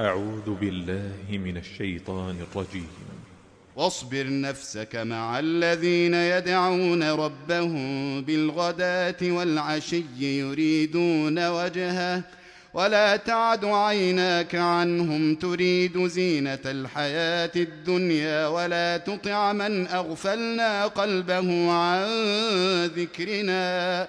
أعوذ بالله من الشيطان الرجيم. واصبر نفسك مع الذين يدعون ربهم بالغداة والعشي يريدون وجهه ولا تعد عيناك عنهم تريد زينة الحياة الدنيا ولا تطع من أغفلنا قلبه عن ذكرنا.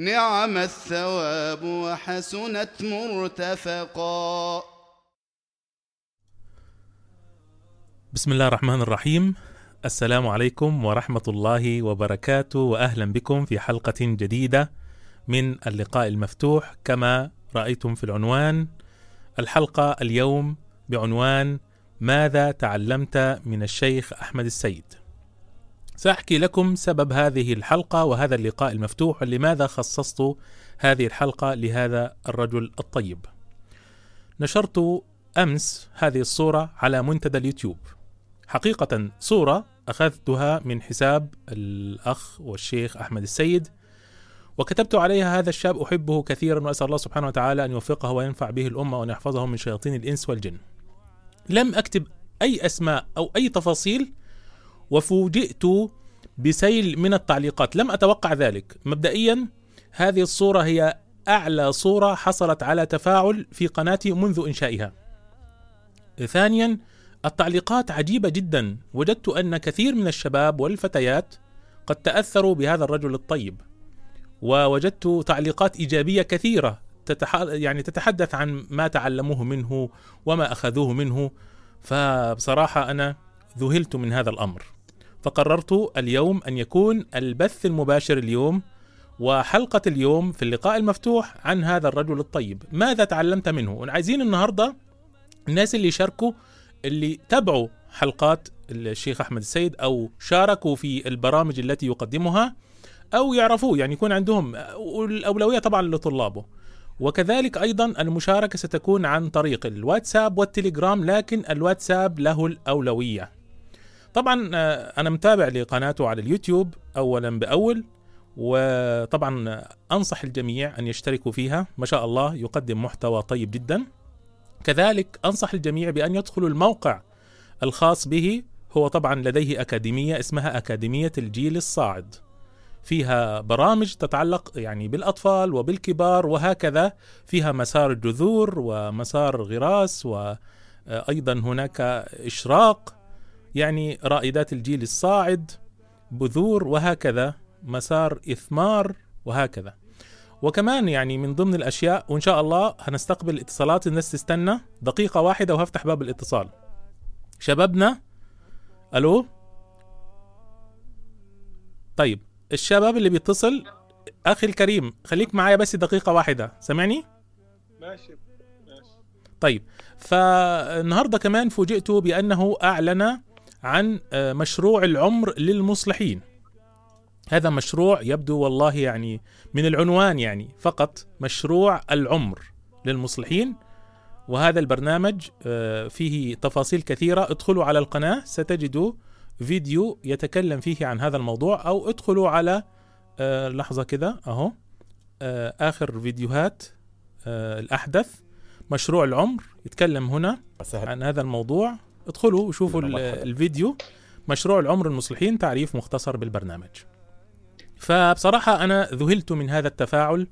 نعم الثواب وحسنت مرتفقا. بسم الله الرحمن الرحيم. السلام عليكم ورحمة الله وبركاته وأهلا بكم في حلقة جديدة من اللقاء المفتوح. كما رأيتم في العنوان الحلقة اليوم بعنوان ماذا تعلمت من الشيخ أحمد السيد؟ سأحكي لكم سبب هذه الحلقة وهذا اللقاء المفتوح لماذا خصصت هذه الحلقة لهذا الرجل الطيب. نشرت أمس هذه الصورة على منتدى اليوتيوب. حقيقة صورة أخذتها من حساب الأخ والشيخ أحمد السيد وكتبت عليها هذا الشاب أحبه كثيرا وأسأل الله سبحانه وتعالى أن يوفقه وينفع به الأمة وأن يحفظه من شياطين الإنس والجن. لم أكتب أي أسماء أو أي تفاصيل وفوجئت بسيل من التعليقات. لم أتوقع ذلك. مبدئيا هذه الصورة هي أعلى صورة حصلت على تفاعل في قناتي منذ إنشائها. ثانيا التعليقات عجيبة جدا. وجدت أن كثير من الشباب والفتيات قد تأثروا بهذا الرجل الطيب. ووجدت تعليقات إيجابية كثيرة تتح... يعني تتحدث عن ما تعلموه منه وما أخذوه منه. فبصراحة أنا ذهلت من هذا الأمر. فقررت اليوم أن يكون البث المباشر اليوم وحلقة اليوم في اللقاء المفتوح عن هذا الرجل الطيب. ماذا تعلمت منه؟ عايزين النهاردة الناس اللي يشاركوا اللي تابعوا حلقات الشيخ أحمد السيد أو شاركوا في البرامج التي يقدمها أو يعرفوه يعني يكون عندهم والاولويه طبعا لطلابه. وكذلك أيضا المشاركة ستكون عن طريق الواتساب والتليجرام لكن الواتساب له الأولوية. طبعا أنا متابع لقناته على اليوتيوب اولا بأول وطبعا أنصح الجميع أن يشتركوا فيها. ما شاء الله يقدم محتوى طيب جدا. كذلك أنصح الجميع بأن يدخلوا الموقع الخاص به. هو طبعا لديه أكاديمية اسمها أكاديمية الجيل الصاعد. فيها برامج تتعلق يعني بالأطفال وبالكبار وهكذا. فيها مسار الجذور ومسار غراس وأيضا هناك إشراق. يعني رائدات الجيل الصاعد بذور وهكذا مسار إثمار وهكذا. وكمان يعني من ضمن الأشياء وإن شاء الله هنستقبل اتصالات الناس تستنى دقيقة واحدة وهفتح باب الاتصال. شبابنا ألو؟ طيب الشباب اللي بيتصل أخي الكريم خليك معايا بس دقيقة واحدة سامعني؟ ماشي ماشي. طيب فالنهاردة كمان فوجئت بأنه أعلن عن مشروع العمر للمصلحين. هذا مشروع يبدو والله يعني من العنوان يعني فقط مشروع العمر للمصلحين وهذا البرنامج فيه تفاصيل كثيرة. ادخلوا على القناة ستجدوا فيديو يتكلم فيه عن هذا الموضوع أو ادخلوا على آه لحظة كده أهو آه آخر فيديوهات آه الأحدث. مشروع العمر يتكلم هنا عن هذا الموضوع. ادخلوا وشوفوا ال- الفيديو. مشروع العمر المصلحين تعريف مختصر بالبرنامج. فبصراحة أنا ذهلت من هذا التفاعل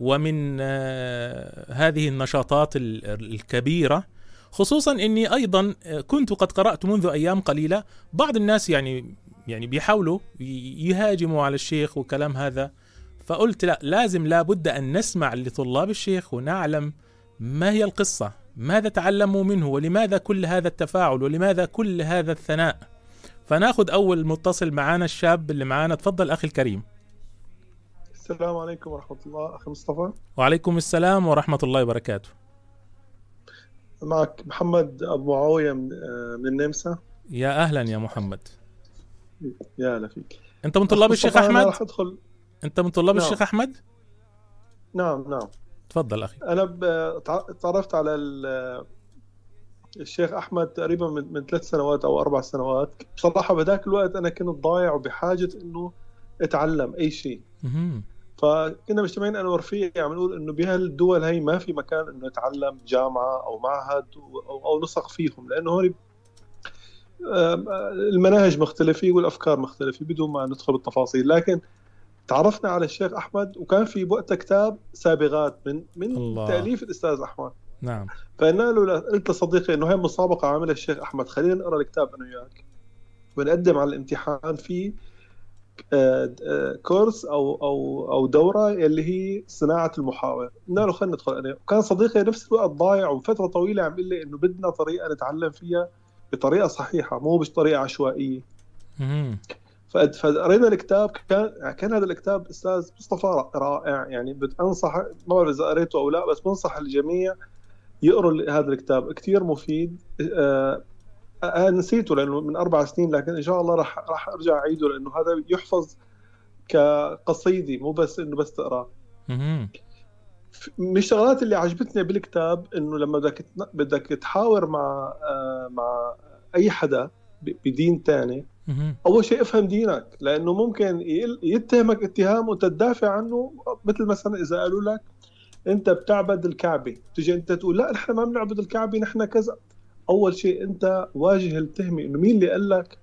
ومن آه، هذه النشاطات ال- الكبيرة خصوصا إني أيضا آه، كنت قد قرأت منذ أيام قليلة. بعض الناس يعني يعني بيحاولوا يهاجموا على الشيخ وكلام هذا. فقلت لا لازم لابد أن نسمع لطلاب الشيخ ونعلم ما هي القصة. ماذا تعلموا منه ولماذا كل هذا التفاعل ولماذا كل هذا الثناء؟ فناخذ أول متصل معانا الشاب اللي معانا. تفضل أخي الكريم. السلام عليكم ورحمة الله. أخي مصطفى. وعليكم السلام ورحمة الله وبركاته. معك محمد أبو معاوية من, آه، النمسا يا أهلا يا محمد. يا هلا فيك. أنت من طلاب الشيخ أحمد؟ أدخل. أنت من طلاب نعم. الشيخ أحمد؟ نعم نعم. تفضل أخي. تع- تعرفت على ال- الشيخ أحمد تقريبا من, من ثلاث سنوات أو أربع سنوات. بصراحة بذاك الوقت أنا كنت ضايع وبحاجة إنه أتعلم أي شيء. فكنا مجتمعين أنا ورفيقي عم نقول إنه بهالدول هي ما في مكان إنه يتعلم جامعة أو معهد أو, أو نسق فيهم لأنه هون المناهج مختلفة والأفكار مختلفة بدون ما ندخل بالتفاصيل. لكن تعرفنا على الشيخ أحمد وكان في وقتها كتاب سابغات من من الله. تأليف الأستاذ أحمد. نعم. فقلنا له قلت لصديقي إنه هي مسابقة عاملها الشيخ أحمد. خلينا نقرأ الكتاب أنا وياك. ونقدم على الامتحان في آه، آه، كورس أو أو أو دورة اللي هي صناعة المحاور. قلنا له خلينا ندخل. أنا وكان صديقي نفس الوقت ضايع وفترة طويلة عم يقول لي إنه بدنا طريقة نتعلم فيها بطريقة صحيحة مو بطريقة عشوائية. فقرينا الكتاب كان كان هذا الكتاب أستاذ مصطفى رائع يعني بنصح ما بعرف إذا قريته أو لا بس بنصح الجميع يقروا هذا الكتاب كثير مفيد آه، أنا نسيته لأنه من أربع سنين لكن إن شاء الله راح راح أرجع أعيده لأنه هذا يحفظ كقصيده مو بس إنه بس تقرأه مهم. من الشغلات اللي عجبتني بالكتاب إنه لما بدك بدك تحاور مع آه، مع أي حدا بدين مهم. أول شيء افهم دينك لأنه ممكن يتهمك اتهام وأنت تدافع عنه مثل مثلا إذا قالوا لك أنت بتعبد الكعبة. تجي أنت تقول لا نحن ما بنعبد الكعبة نحن كذا. أول شيء أنت واجه التهمة إنه مين اللي قال لك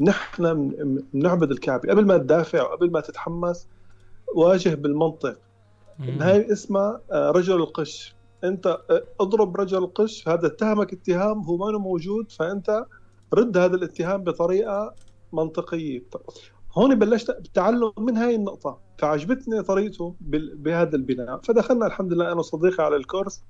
نحن بنعبد الكعبة؟ قبل ما تدافع وقبل ما تتحمس واجه بالمنطق. هاي اسمها آه، رجل القش. أنت آه، اضرب رجل القش هذا اتهمك اتهام هو ما موجود فأنت رد هذا الاتهام بطريقة منطقية. هون بلشت التعلم من هاي النقطة. فعجبتني طريقته بهذا البناء. فدخلنا الحمد لله أنا وصديقي على الكورس.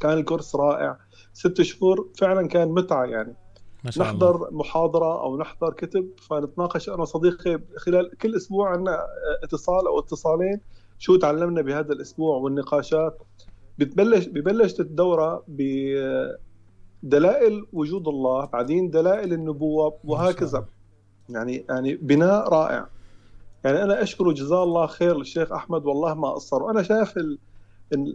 كان الكورس رائع. ست شهور فعلا كان متعة يعني. ما شاء الله. نحضر محاضرة أو نحضر كتب. فنتناقش أنا وصديقي خلال كل أسبوع عندنا اتصال أو اتصالين شو تعلمنا بهذا الأسبوع والنقاشات. بتبلش ببلش الدورة بدلائل وجود الله بعدين دلائل النبوة وهكذا. يعني يعني بناء رائع. يعني أنا أشكره جزاه الله خير للشيخ أحمد والله ما قصر وأنا شايف ال-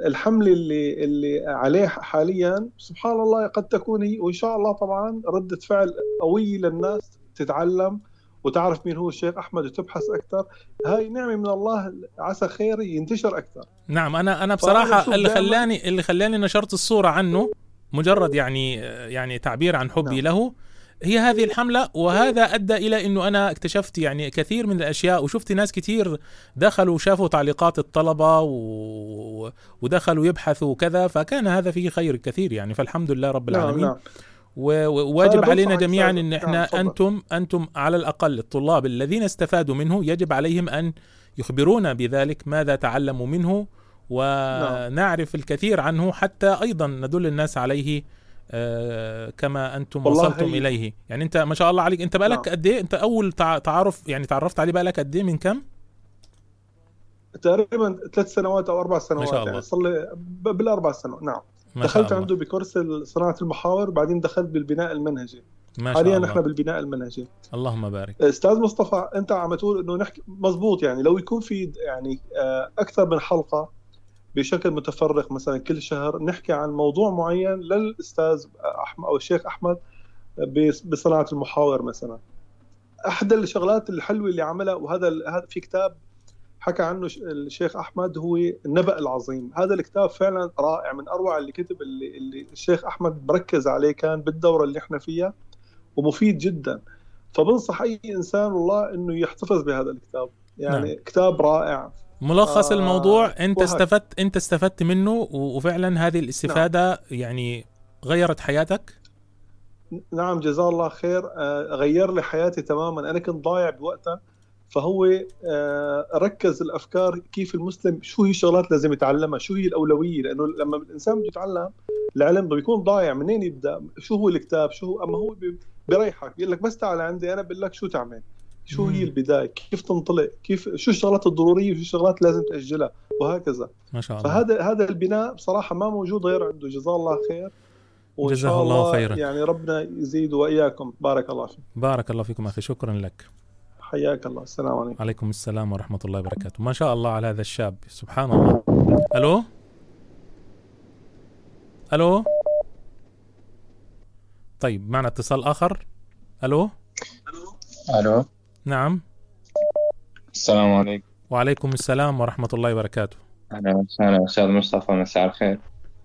الحمل اللي اللي عليه حاليا سبحان الله قد تكون هي وإن شاء الله طبعا ردة فعل قويه للناس تتعلم وتعرف مين هو الشيخ أحمد وتبحث أكثر. هاي نعمة من الله عسى خير ينتشر أكثر. نعم أنا أنا بصراحة اللي خلاني اللي خلاني نشرت الصورة عنه مجرد يعني يعني تعبير عن حبي نعم. له هي هذه الحملة وهذا أدى إلى أنه أنا اكتشفت يعني كثير من الأشياء وشفت ناس كثير دخلوا وشافوا تعليقات الطلبة و... ودخلوا يبحثوا وكذا فكان هذا فيه خير كثير يعني فالحمد لله رب نعم العالمين نعم و- وواجب علينا جميعا. إن نعم، إحنا. أنتم أنتم على الأقل الطلاب الذين استفادوا منه يجب عليهم أن يخبرونا بذلك ماذا تعلموا منه ونعرف الكثير عنه حتى أيضا ندل الناس عليه آه، كما أنتم وصلتم هي- إليه. يعني أنت ما شاء الله عليك. أنت بقالك نعم. قد إيه؟ أنت أول تع- تعارف يعني تعرفت عليه بقالك قد إيه؟ من كم تقريبا ثلاث سنوات أو أربع سنوات شاء الله. يعني صار لي بالأربع سنوات. نعم. ما شاء دخلت الله. عنده بكورس صناعة المحاور بعدين دخلت بالبناء المنهجي. ما شاء حاليا الله. نحن بالبناء المنهجي. اللهم بارك. أستاذ مصطفى أنت عم تقول إنه نحكي مزبوط يعني. لو يكون في يعني آه، أكثر من حلقة بشكل متفرق مثلا كل شهر نحكي عن موضوع معين للأستاذ أحمد أو الشيخ أحمد بصناعة المحاور مثلا. أحد الشغلات الحلوة اللي عملها وهذا هذا في كتاب حكى عنه الشيخ أحمد هو النبأ العظيم. هذا الكتاب فعلا رائع من أروع اللي كتب اللي, اللي الشيخ أحمد مركز عليه كان بالدورة اللي إحنا فيها ومفيد جدا. فبنصح أي إنسان والله إنه يحتفظ بهذا الكتاب. يعني نعم. كتاب رائع. ملخص آه الموضوع أنت وهي. استفدت أنت استفدت منه وفعلا هذه الاستفادة نعم. يعني غيرت حياتك؟ نعم جزاه الله خير. آه غير لي حياتي تماما. أنا كنت ضايع بوقتها فهو آه ركز الأفكار كيف المسلم شو هي الشغلات لازم يتعلمها شو هي الأولوية؟ لأنه لما الإنسان بده يتعلم العلم بيكون ضايع منين يبدأ؟ شو هو الكتاب؟ شو هو أما هو بيريحك بيقول لك بس تعال عندي أنا بقول لك شو تعمل. شو هي البداية؟ كيف تنطلق؟ كيف شو الشغلات الضرورية؟ وشو الشغلات لازم تأجلها؟ وهكذا. ما شاء الله. فهذا هذا البناء بصراحة ما موجود غير عنده. جزاه الله خير. جزاه الله خيرا. يعني ربنا يزيد وإياكم. بارك الله فيك. بارك الله فيكم أخي. شكرا لك. حياك الله. السلام عليكم. عليكم السلام ورحمة الله وبركاته. ما شاء الله على هذا الشاب. سبحان الله. ألو؟ ألو؟ طيب معنا اتصال آخر. ألو؟ ألو؟ نعم. السلام عليكم. وعليكم السلام ورحمة الله وبركاته. أهلا وسهلا. أستاذ مصطفى مساء الخير.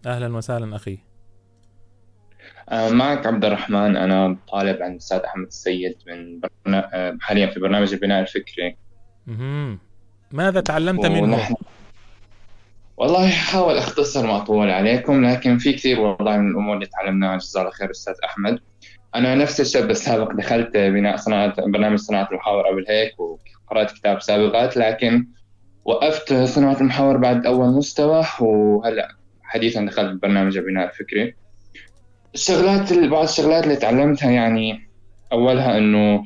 أهلا وسهلا أخي. آه، معك عبد الرحمن. أنا طالب عند الأستاذ أحمد السيد من برنا... آه، حاليا في برنامج البناء الفكري. مهم. ماذا تعلمت منه؟ ونحن... والله حاول أختصر ما أطول عليكم لكن في كثير والله من الأمور اللي تعلمناها. جزاه الله خير أستاذ أحمد. أنا نفس الشاب السابق دخلت بناء صناعة برنامج صناعة المحاور قبل هيك وقرأت كتاب سابقات لكن وقفت صناعة المحاور بعد أول مستوى وهلأ حديثا دخلت برنامج البناء الفكري الشغلات بعض الشغلات اللي تعلمتها يعني أولها إنه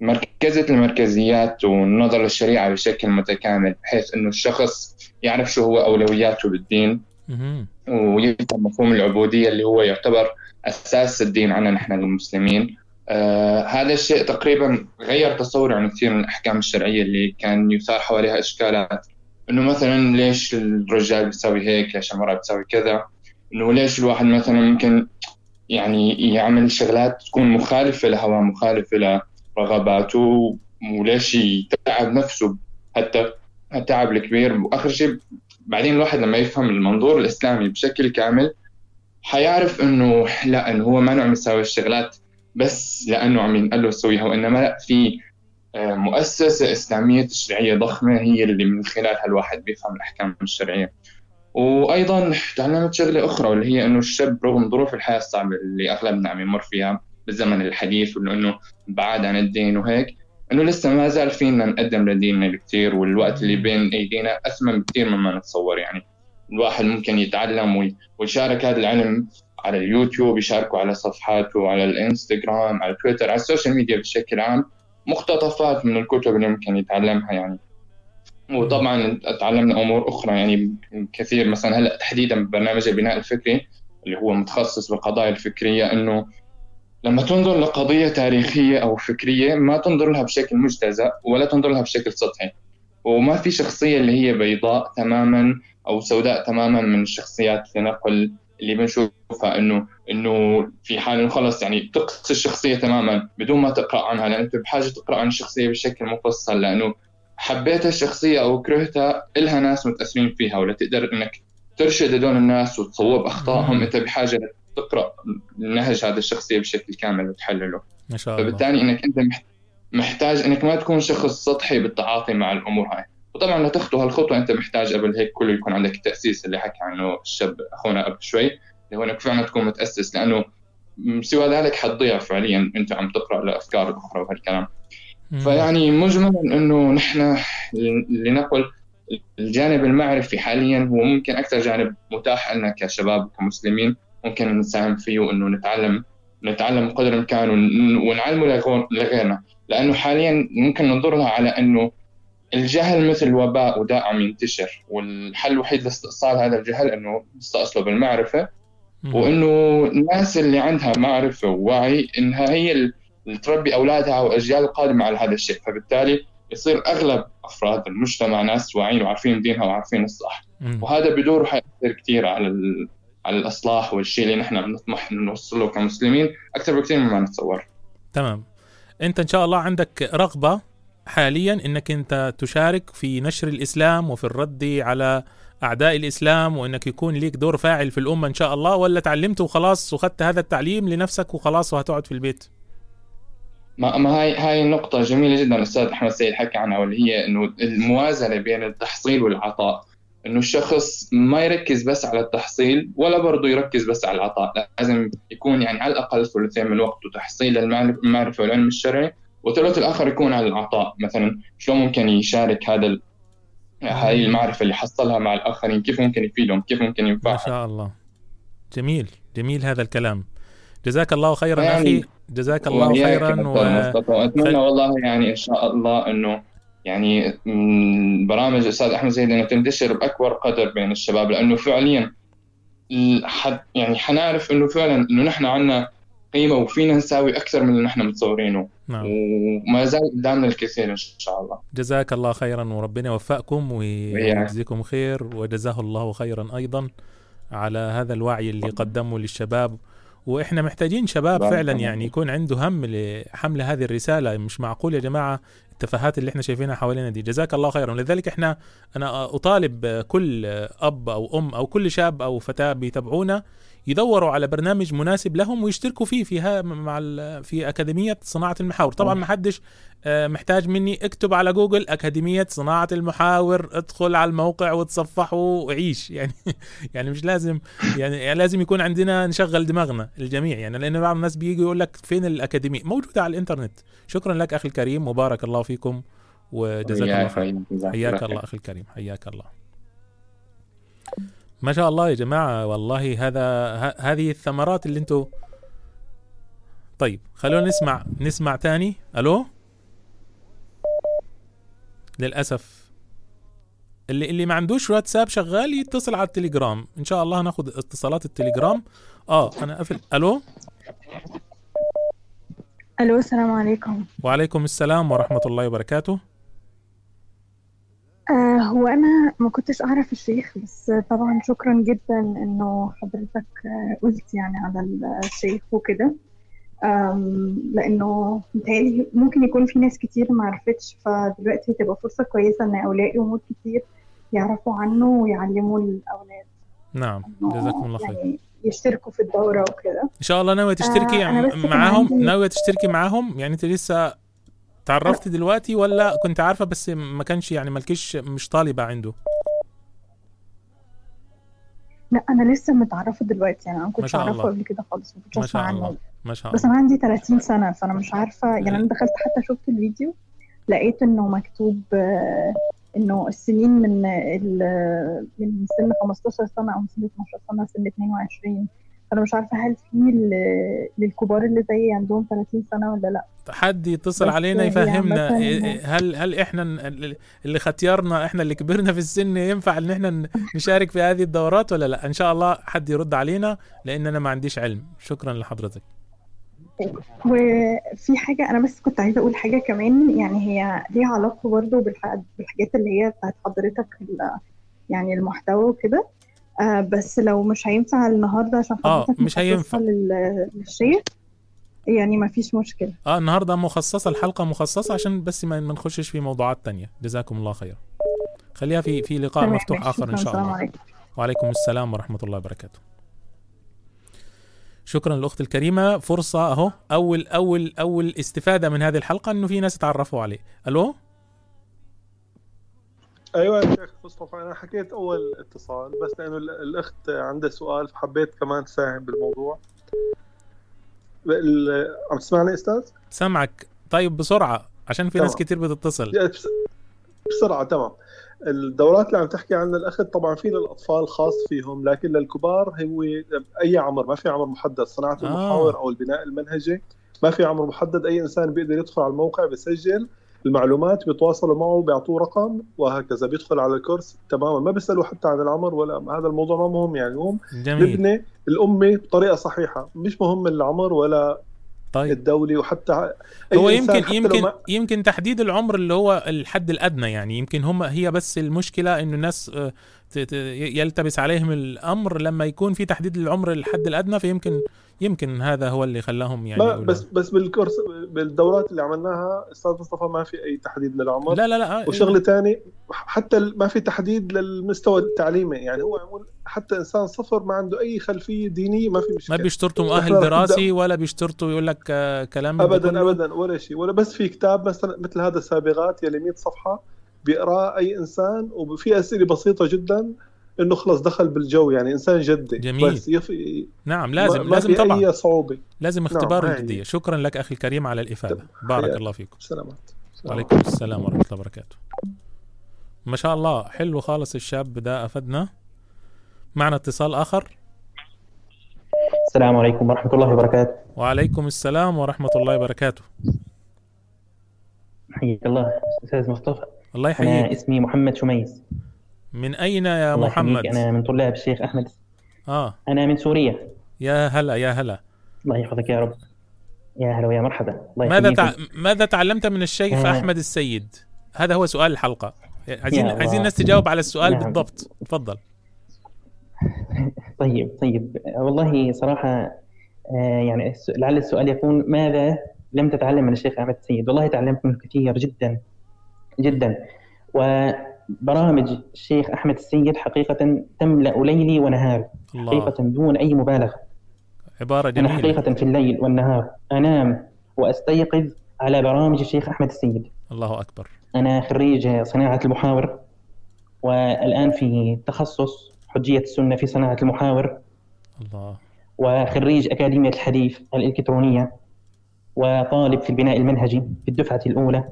مركزة المركزيات والنظر للشريعة بشكل متكامل بحيث إنه الشخص يعرف شو هو أولوياته بالدين. ويفهم مفهوم العبودية اللي هو يعتبر أساس الدين عنا نحن المسلمين. آه هذا الشيء تقريبا غير تصوري عن كثير من الأحكام الشرعية اللي كان يثار حواليها إشكالات. إنه مثلا ليش الرجال بيسوي هيك ليش المرأة بتسوي كذا؟ إنه ليش الواحد مثلا ممكن يعني يعمل شغلات تكون مخالفة لهواه مخالفة لرغباته وليش يتعب نفسه حتى التعب الكبير. وآخر شيء بعدين الواحد لما يفهم المنظور الإسلامي بشكل كامل حيعرف إنه لا إنه هو ما عم يساوي الشغلات بس لأنه عم ينقل له يسويها وإنما لا في آه، مؤسسة إسلامية تشريعية ضخمة هي اللي من خلالها الواحد بيفهم الأحكام الشرعية. وأيضا تعلمت شغلة أخرى واللي هي إنه الشاب رغم ظروف الحياة الصعبة اللي أغلبنا عم يمر فيها بالزمن الحديث وإنه بعاد عن الدين وهيك إنه لسه ما زال فينا نقدم لديننا الكثير والوقت اللي بين أيدينا أثمن بكثير مما نتصور. يعني. الواحد ممكن يتعلم ويشارك هذا العلم على اليوتيوب يشاركه على صفحاته على الإنستغرام على تويتر على ال social media بشكل عام. مقتطفات من الكتب اللي ممكن يتعلمها يعني. وطبعا تعلمنا أمور أخرى يعني كثير. مثلا هلأ تحديدا ببرنامج البناء الفكري اللي هو متخصص بالقضايا الفكرية إنه لما تنظر لقضية تاريخية أو فكرية ما تنظر لها بشكل مجتزأ ولا تنظر لها بشكل سطحي. وما في شخصية اللي هي بيضاء تماما أو سوداء تماما من الشخصيات لنقل اللي بنشوفها انه إنه في حال إنه خلص يعني تقصي الشخصية تماما بدون ما تقرأ عنها لأن أنت بحاجة تقرأ عن الشخصية بشكل مفصل لأنه حبيت الشخصية أو كرهتها إلها ناس متأثرين فيها ولا تقدر إنك ترشد هدول الناس وتصوب أخطائهم. أنت بحاجة تقرأ نهج هذه الشخصية بشكل كامل وتحلله. ما شاء الله. فبالتالي إنك أنت محتاج إنك ما تكون شخص سطحي بالتعاطي مع الأمور هاي. وطبعا لتخطو هالخطوة أنت محتاج قبل هيك كله يكون عندك التاسيس اللي حكى عنه الشاب أخونا قبل شوي اللي هو إنك فعلا تكون متأسس لأنه سوى ذلك حتضيع فعليا أنت عم تقرأ لأفكار أخرى وهالكلام. فيعني مجملا إنه نحن لنقل الجانب المعرفي حاليا هو ممكن أكثر جانب متاح لنا كشباب كمسلمين ممكن نساهم فيه انه نتعلم نتعلم قدر الإمكان ونعلمه لغيرنا. لأنه حاليا ممكن ننظر لها على إنه الجهل مثل وباء وداء عم ينتشر والحل الوحيد لاستئصال هذا الجهل إنه نستأصله بالمعرفة وإنه الناس اللي عندها معرفة ووعي إنها هي اللي تربي أولادها واجيال القادمة على هذا الشيء. فبالتالي يصير أغلب أفراد المجتمع ناس واعيين وعارفين دينها وعارفين الصح. وهذا بدوره حيأثر كثير على ال... على الإصلاح والشيء اللي نحن بنطمح نوصله كمسلمين أكثر بكثير مما نتصور. تمام. أنت إن شاء الله عندك رغبة حاليا إنك أنت تشارك في نشر الإسلام وفي الرد على أعداء الإسلام وإنك يكون ليك دور فاعل في الأمة إن شاء الله ولا تعلمت وخلاص وخدت هذا التعليم لنفسك وخلاص وهتقعد في البيت؟ ما ما هاي هاي النقطة جميلة جدا الأستاذ أحمد سيد حكى عنها واللي هي إنه الموازنة بين التحصيل والعطاء. إنه الشخص ما يركز بس على التحصيل ولا برضه يركز بس على العطاء. لازم يكون يعني على الأقل ثلثين من وقته تحصيل المعرفة والعلم الشرعي والثلث الآخر يكون على العطاء. مثلا شلون ممكن يشارك هذا. هاي المعرفة اللي حصلها مع الآخرين؟ كيف ممكن يفيدهم؟ كيف ممكن ما ينفعهم شاء الله. جميل. جميل هذا الكلام. جزاك الله خيرا يعني أخي جزاك الله خيرا و... خل- والله يعني إن شاء الله إنه يعني برامج الاستاذ أحمد زيد انه تنتشر بأكبر قدر بين الشباب لأنه فعليا يعني حنعرف إنه فعلا إنه نحن عنا قيمة وفينا نساوي أكثر من اللي نحن متصورينه. نعم. وما زال قدامنا الكثير إن شاء الله. جزاك الله خيرا وربنا يوفقكم ويجزيكم خير وجزاه الله خيرا أيضا على هذا الوعي اللي قدمه للشباب. وإحنا محتاجين شباب فعلا يعني يكون عنده هم لحمل هذه الرسالة. مش معقول يا جماعة التفاهات اللي إحنا شايفينها حوالينا دي. جزاك الله خيرا. ولذلك إحنا أنا أطالب كل أب أو أم أو كل شاب أو فتاة بيتابعونا يدوروا على برنامج مناسب لهم ويشتركوا فيه فيها مع في أكاديمية صناعة المحاور. طبعا ما حدش آه، محتاج مني اكتب على جوجل أكاديمية صناعة المحاور ادخل على الموقع وتصفحه وعيش. يعني يعني مش لازم يعني, يعني لازم يكون عندنا نشغل دماغنا الجميع. يعني لأن بعض الناس بيجي يقول لك فين الأكاديمية؟ موجودة على الإنترنت. شكرا لك أخي الكريم وبارك الله فيكم وجزاك الله خير حياك. الله أخي الكريم حياك الله. ما شاء الله يا جماعة والله هذا هذه الثمرات اللي أنتم طيب خلونا نسمع نسمع تاني. ألو؟ للأسف. اللي اللي ما عندوش واتساب شغال يتصل على التليجرام. إن شاء الله هناخد اتصالات التليجرام. آه أنا قافل. ألو؟ ألو السلام عليكم. وعليكم السلام ورحمة الله وبركاته. آه هو أنا ما كنتش أعرف الشيخ بس طبعا شكرا جدا إنه حضرتك آه قلت يعني على الشيخ وكده. آم، لأنه متهيألي ممكن يكون في ناس كتير ما عرفتش فدلوقتي هتبقى فرصة كويسة إن أولياء امور كتير يعرفوا عنه ويعلموا الأولاد. نعم إنه جزاكم الله خير. يعني يشتركوا في الدورة وكده. إن شاء الله ناوية تشتركي آه، أنا كان معاهم؟ عندي- ناوية تشتركي معاهم؟ يعني أنت لسه تعرفتي دلوقتي ولا كنت عارفة بس ما كانش يعني مالكيش مش طالبة عنده؟ لا أنا لسه متعرفة دلوقتي يعني أنا ما كنتش أعرفه. قبل كده خالص ما كنتش أسمع عنه. ما شاء بس الله. أنا عندي 30 سنة فأنا مش عارفة يعني أنا دخلت حتى شفت الفيديو لقيت إنه مكتوب آه، إنه السنين من من سن 15 سنة أو من سن 12 سنة سن 22 فانا مش عارفة هل في للكبار اللي زيي عندهم 30 سنة ولا لأ. حد يتصل علينا هي يفهمنا إيه- إيه- هل هل إحنا اللي ختيارنا إحنا اللي كبرنا في السن ينفع إن إحنا نشارك في هذه الدورات ولا لأ؟ إن شاء الله حد يرد علينا لأن أنا ما عنديش علم. شكرا لحضرتك. وفي حاجة أنا بس كنت عايزة أقول حاجة كمان يعني هي ليها علاقة برضه بالح- بالحاجات اللي هي بتاعت حضرتك يعني المحتوى وكده. آه بس لو مش هينفع النهاردة عشان حضرتك مش هينفع. للشيخ يعني ما فيش مشكلة آه النهارده مخصصة الحلقة مخصصة عشان بس ما نخشش في موضوعات تانية جزاكم الله خير خليها في في لقاء مفتوح. آخر إن. شاء الله عليكم. وعليكم السلام ورحمة الله وبركاته شكرا للأخت الكريمة فرصة أهو أول أول أول استفادة من هذه الحلقة إنه في ناس تعرفوا عليه ألو أيوه يا شيخ مصطفى أنا حكيت أول اتصال بس لأنه ال- الأخت عندها سؤال فحبيت كمان تساهم بالموضوع ال- عم تسمعني أستاذ؟ سمعك طيب بسرعة عشان في ناس تمام. كتير بتتصل بس- بسرعة تمام الدورات اللي عم تحكي عنها الأخت طبعا في للأطفال خاص فيهم لكن للكبار هو أي عمر ما في عمر محدد صناعة آه. المحاور أو البناء المنهجي ما في عمر محدد أي إنسان بيقدر يدخل على الموقع بيسجل المعلومات بيتواصلوا معه بيعطوه رقم وهكذا. بيدخل على الكورس تماما. ما بيسألوا حتى عن العمر ولا هذا الموضوع ما مهم يعني. هم جميل. نبني الأمة بطريقة صحيحة. مش مهم العمر ولا طيب. الدولي وحتى أي هو يمكن يمكن ما- يمكن تحديد العمر اللي هو الحد الأدنى يعني. يمكن هم هي بس المشكلة إنه الناس آه، يلتبس عليهم الأمر لما يكون في تحديد للعمر الحد الأدنى فيمكن يمكن هذا هو اللي خلاهم يعني ما بس بس بالكورس بالدورات اللي عملناها أستاذ مصطفى ما في أي تحديد للعمر. لا لا لا وشغلة ثاني حتى ال- ما في تحديد للمستوى التعليمي. يعني هو حتى إنسان صفر ما عنده أي خلفية دينية ما في ما مشكله بيشترطوا مؤهل دراسي ولا بيشترطوا يقول لك آه، كلام ابدا. ابدا ولا شيء. ولا بس في كتاب مثلا مثل هذا السابغات يلي 100 صفحة بيقراه أي إنسان وفي أسئلة بسيطة جدا إنه خلص دخل بالجو يعني إنسان جدي. جميل. بس يف... نعم لازم ما لازم طبعا أي صعوبة. لازم اختبار هاي. الجديه شكرا لك أخي الكريم على الإفادة. بارك حياك. الله فيكم. سلامات. وعليكم السلام ورحمة الله وبركاته. ما شاء الله حلو خالص الشاب ده أفدنا. معنا اتصال آخر. السلام عليكم ورحمة الله وبركاته. وعليكم السلام ورحمة الله وبركاته. حياك الله أستاذ مصطفى. الله أنا يحييك. اسمي محمد شميس. من أين يا الله يحييك. محمد؟ أنا من طلاب الشيخ أحمد. آه. أنا من سوريا. يا هلا يا هلا. الله يحفظك يا رب. يا هلا ويا مرحبا. الله ماذا. تع... ماذا تعلمت من الشيخ آه. أحمد السيد؟ هذا هو سؤال الحلقة. عايزين. عايزين الناس تجاوب على السؤال نعم. بالضبط. تفضل. طيب طيب. والله صراحة آه، يعني لعل السؤال يكون ماذا لم تتعلم من الشيخ أحمد السيد؟ والله تعلمت منه كثير جدا. جدا. وبرامج الشيخ أحمد السيد حقيقة تملأ ليلي ونهاري حقيقة دون أي مبالغة. عبارة أنا جميلة. حقيقة في الليل والنهار أنام وأستيقظ على برامج الشيخ أحمد السيد. الله أكبر. أنا خريج صناعة المحاور والآن في تخصص حجية السنة في صناعة المحاور. الله. وخريج أكاديمية الحديث الإلكترونية وطالب في البناء المنهجي في الدفعة الأولى.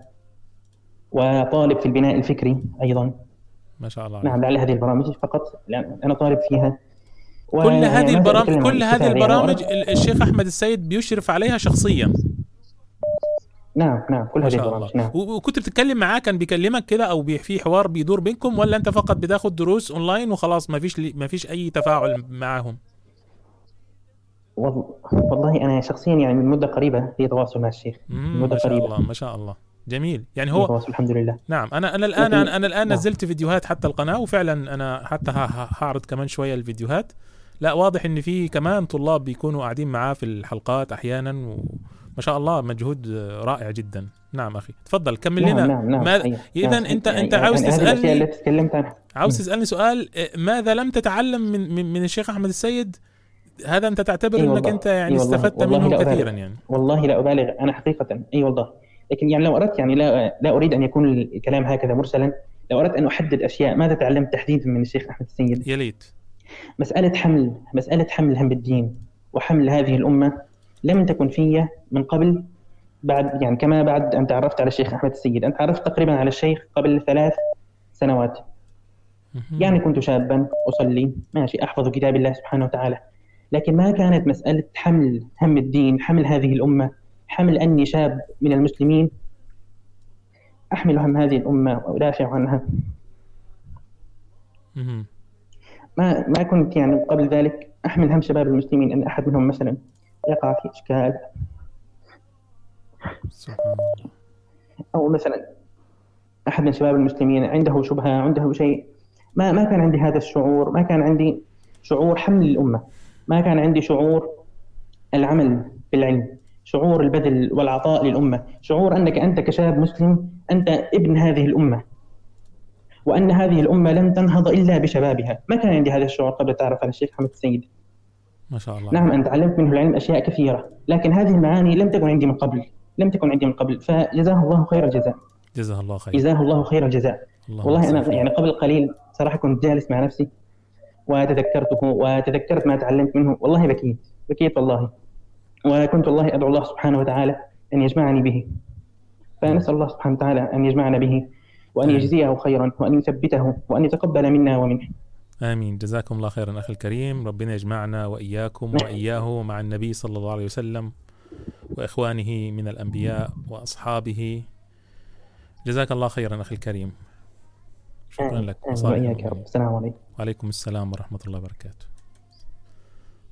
وطالب في البناء الفكري أيضا. ما شاء الله. نعم لعل هذه البرامج فقط. أنا طالب فيها. كل هذه زلت البرامج كل هذه يعني البرامج الشيخ أحمد السيد بيشرف عليها شخصيا. نعم نعم كل هذه البرامج نعم. وكنت بتتكلم معاه كان بيكلمك كده أو في حوار بيدور بينكم ولا أنت فقط بتاخد دروس أونلاين وخلاص ما فيش ما فيش أي تفاعل معاهم؟ وال- والله أنا شخصيا يعني من مدة قريبة في تواصل مع الشيخ مم، مدة ما شاء قريبة. الله ما شاء الله. جميل. يعني هو الحمد لله. نعم أنا أنا الآن أنا, أنا الآن نعم. نزلت فيديوهات حتى القناة وفعلا أنا حتى هعرض كمان شوية الفيديوهات. لا واضح إن في كمان طلاب بيكونوا قاعدين معاه في الحلقات أحيانا وما شاء الله مجهود رائع جدا. نعم أخي تفضل كمل نعم لنا. نعم نعم ما- صحيح. إذن نعم، عاوز هذه الأشياء تسألني- التي تكلمت عنها. عاوز تسألني سؤال إيه، ماذا لم تتعلم من من, من الشيخ أحمد السيد؟ هذا أنت تعتبر إي إنك. أنت يعني والله. استفدت والله منه. كثيرا يعني. والله لا أبالغ. أنا حقيقة. أي والله. لكن يعني لو أردت يعني لا لا أريد أن يكون الكلام هكذا مرسلا لو أردت أن أحدد أشياء ماذا تعلمت تحديدا من الشيخ أحمد السيد؟ يا ليت مسألة حمل مسألة حمل هم الدين وحمل هذه الأمة لم تكن في من قبل بعد يعني كما بعد أن تعرفت على الشيخ أحمد السيد. أنت تعرفت تقريبا على الشيخ قبل ثلاث سنوات. يعني كنت شابا أصلي ماشي أحفظ كتاب الله سبحانه وتعالى. لكن ما كانت مسألة حمل هم الدين حمل هذه الأمة حمل أني شاب من المسلمين. أحمل هم هذه الأمة وأدافع عنها. ما ما كنت يعني قبل ذلك أحمل هم شباب المسلمين أن أحد منهم مثلا يقع في إشكال. أو مثلا أحد من شباب المسلمين عنده شبهة عنده شيء. ما ما كان عندي هذا الشعور ما كان عندي شعور حمل الأمة. ما كان عندي شعور العمل بالعلم. شعور البذل والعطاء للأمة. شعور أنك أنت كشاب مسلم أنت ابن هذه الأمة. وأن هذه الأمة لن تنهض إلا بشبابها. ما كان عندي هذا الشعور قبل؟ التعرف على الشيخ محمد السيد ما شاء الله. نعم أنا تعلمت منه العلم أشياء كثيرة. لكن هذه المعاني لم تكن عندي من قبل. لم تكن عندي من قبل. فجزاه الله خير الجزاء. جزاه الله خير. جزاه الله خير الجزاء. اللهم والله أنا. يعني قبل قليل صراحة كنت جالس مع نفسي وتذكرته وتذكرت ما تعلمت منه. والله بكيت. بكيت والله. وكنت والله أدعو الله سبحانه وتعالى أن يجمعني به. فنسأل الله سبحانه وتعالى أن يجمعنا به وأن آمين. يجزيه خيرا وأن يثبته وأن يتقبل منا ومنه. آمين. جزاكم الله خيرا أخي الكريم. ربنا يجمعنا وإياكم نعم. وإياه مع النبي صلى الله عليه وسلم وإخوانه من الأنبياء وأصحابه. جزاك الله خيرا أخي الكريم. شكرا لك. آمين. وإياك يا. رب. السلام عليكم. وعليكم السلام ورحمة الله وبركاته.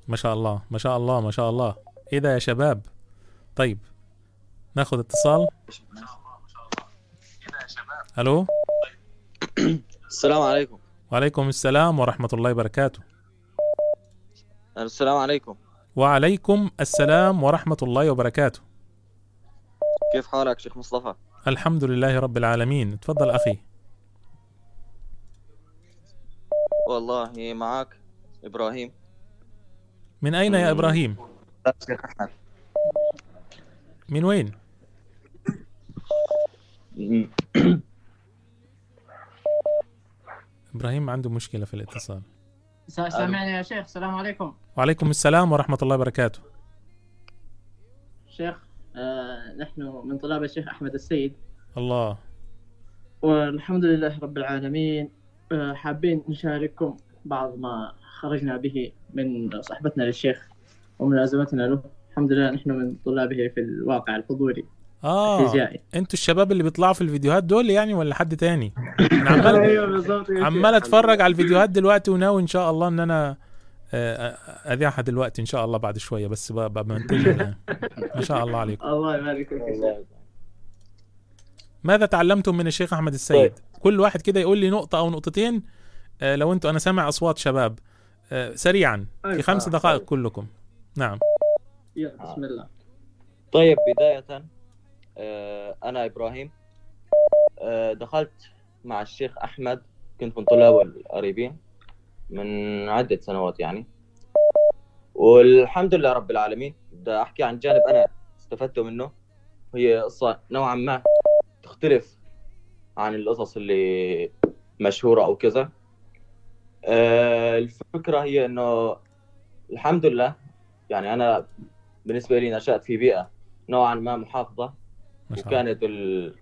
ما شاء الله ما شاء الله ما شاء الله. إيه ده يا شباب؟ طيب ناخذ اتصال. ألو؟ السلام عليكم. وعليكم السلام ورحمة الله وبركاته. السلام عليكم. وعليكم السلام ورحمة الله وبركاته. كيف حالك شيخ مصطفى؟ الحمد لله رب العالمين. تفضل أخي. والله معك إبراهيم. من أين يا إبراهيم؟ شيخ أحمد من وين؟ إبراهيم عنده مشكلة في الاتصال. سامعني يا شيخ؟ السلام عليكم. وعليكم السلام ورحمة الله وبركاته. شيخ آه نحن من طلاب الشيخ أحمد السيد. الله. والحمد لله رب العالمين. آه حابين نشارككم بعض ما خرجنا به من صحبتنا للشيخ. وملازمتنا له. الحمد لله نحن من طلابه في الواقع الحضوري. آه أنتوا الشباب اللي بيطلعوا في الفيديوهات دول يعني ولا حد تاني؟ أنا عمال أيوه بالظبط. عمال أتفرج على الفيديوهات دلوقتي وناوي إن شاء الله إن أنا آه، أذيعها دلوقتي إن شاء الله بعد شوية بس ب- ب- بمنتجها الآن. ما شاء الله عليكم. الله يبارك فيك. ماذا تعلمتم من الشيخ أحمد السيد؟ كل واحد كده يقول لي نقطة أو نقطتين آه، لو أنتوا أنا سامع أصوات شباب. آه، سريعا في أيوة. خمس دقائق كلكم. نعم. يلا بسم الله. طيب بداية آه، أنا إبراهيم. آه، دخلت مع الشيخ أحمد كنت من طلابه القريبين من عدة سنوات يعني. والحمد لله رب العالمين. بدي أحكي عن جانب أنا استفدته منه. هي قصة نوعا ما تختلف عن القصص اللي مشهورة أو كذا. آه، الفكرة هي إنه الحمد لله يعني أنا بالنسبة لي نشأت في بيئة نوعا ما محافظة ما شاء الله. وكانت ال...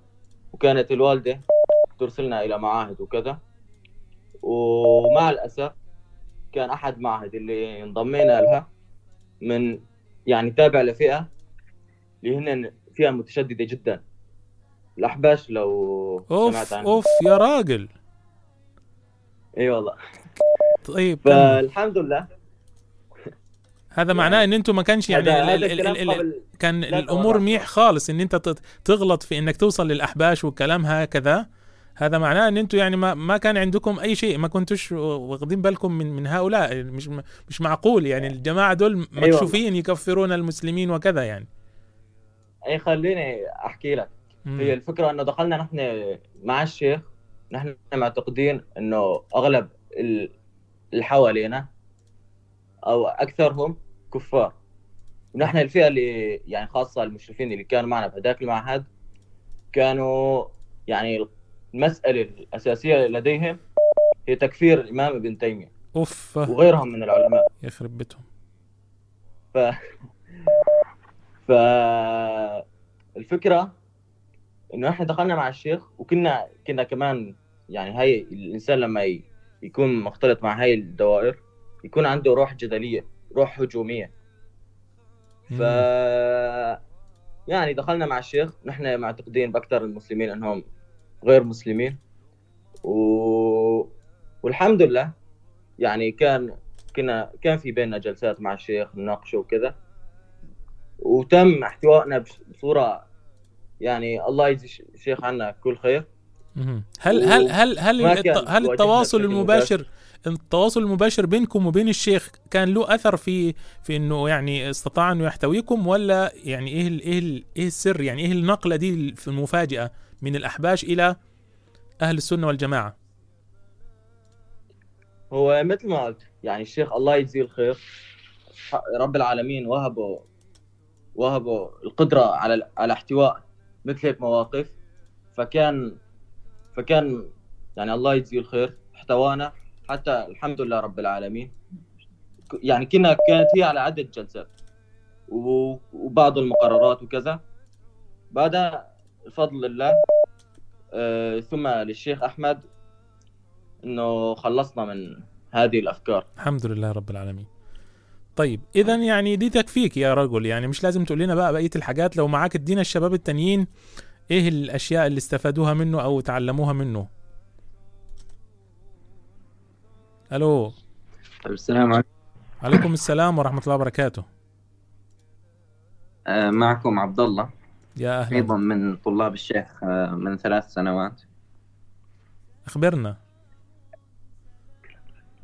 وكانت الوالدة ترسلنا إلى معاهد وكذا. ومع الأسف كان أحد معهد اللي انضمينا لها من يعني تابع لفئة اللي هن فئة متشددة جدا. الأحباش لو أوف سمعت عنها أوف يا راجل. إي والله. طيب. فالحمد لله هذا معناه إن أنتوا ما كانش يعني هذا ال- هذا ال- ال- الكلام ال- ال- قبل كان لا الأمور. ميح خالص إن أنت تغلط في إنك توصل للأحباش والكلام هكذا. هذا معناه إن أنتوا يعني ما ما كان عندكم أي شيء ما كنتوش واخدين بالكم من من هؤلاء. مش مش معقول يعني الجماعة دول مكشوفين يكفرون المسلمين وكذا يعني. أي خليني أحكي لك. مم. هي الفكرة إنه دخلنا نحن مع الشيخ نحن معتقدين إنه أغلب ال- اللي حوالينا أو أكثرهم كفار. ونحن الفئة اللي يعني خاصة المشرفين اللي كانوا معنا في هذاك المعهد كانوا يعني المسألة الأساسية لديهم هي تكفير الإمام ابن تيمية. أوف. وغيرهم من العلماء. يخرب بيتهم ف ف الفكرة إنه إحنا دخلنا مع الشيخ وكنا كنا كمان يعني هاي الإنسان لما يكون مختلط مع هاي الدوائر يكون عنده روح جدلية روح هجومية. ف يعني دخلنا مع الشيخ نحن معتقدين بأكثر المسلمين أنهم غير مسلمين. و... والحمد لله يعني كان كنا كان في بيننا جلسات مع الشيخ نناقشه وكذا. وتم احتوائنا بصورة يعني الله يجزي الشيخ عنا كل خير. هل هل هل هل هل التواصل المباشر التواصل المباشر بينكم وبين الشيخ كان له أثر في في إنه يعني استطاع إنه يحتويكم ولا يعني إيه ال إيه ال إيه السر يعني إيه النقلة دي في المفاجاه من الأحباش إلى أهل السنة والجماعة؟ هو مثل ما قلت يعني الشيخ الله يجزيه الخير رب العالمين وهبه وهبه القدرة على على احتواء مثل هيك مواقف فكان فكان يعني الله يجزيه الخير احتوانا حتى الحمد لله رب العالمين. يعني كنا كانت هي على عدة جلسات وبعض المقررات وكذا. بعدها بفضل الله آه، ثم للشيخ أحمد إنه خلصنا من هذه الأفكار. الحمد لله رب العالمين. طيب اذا يعني دي تكفيك يا رجل. يعني مش لازم تقول لنا بقى بقية الحاجات. لو معاك ادينا الشباب التانيين إيه الأشياء اللي استفادوها منه أو تعلموها منه؟ ألو. طيب السلام عليكم. عليكم السلام ورحمة الله وبركاته. آه، معكم عبد الله يا أهلا. أيضا من طلاب الشيخ آه، من ثلاث سنوات. أخبرنا.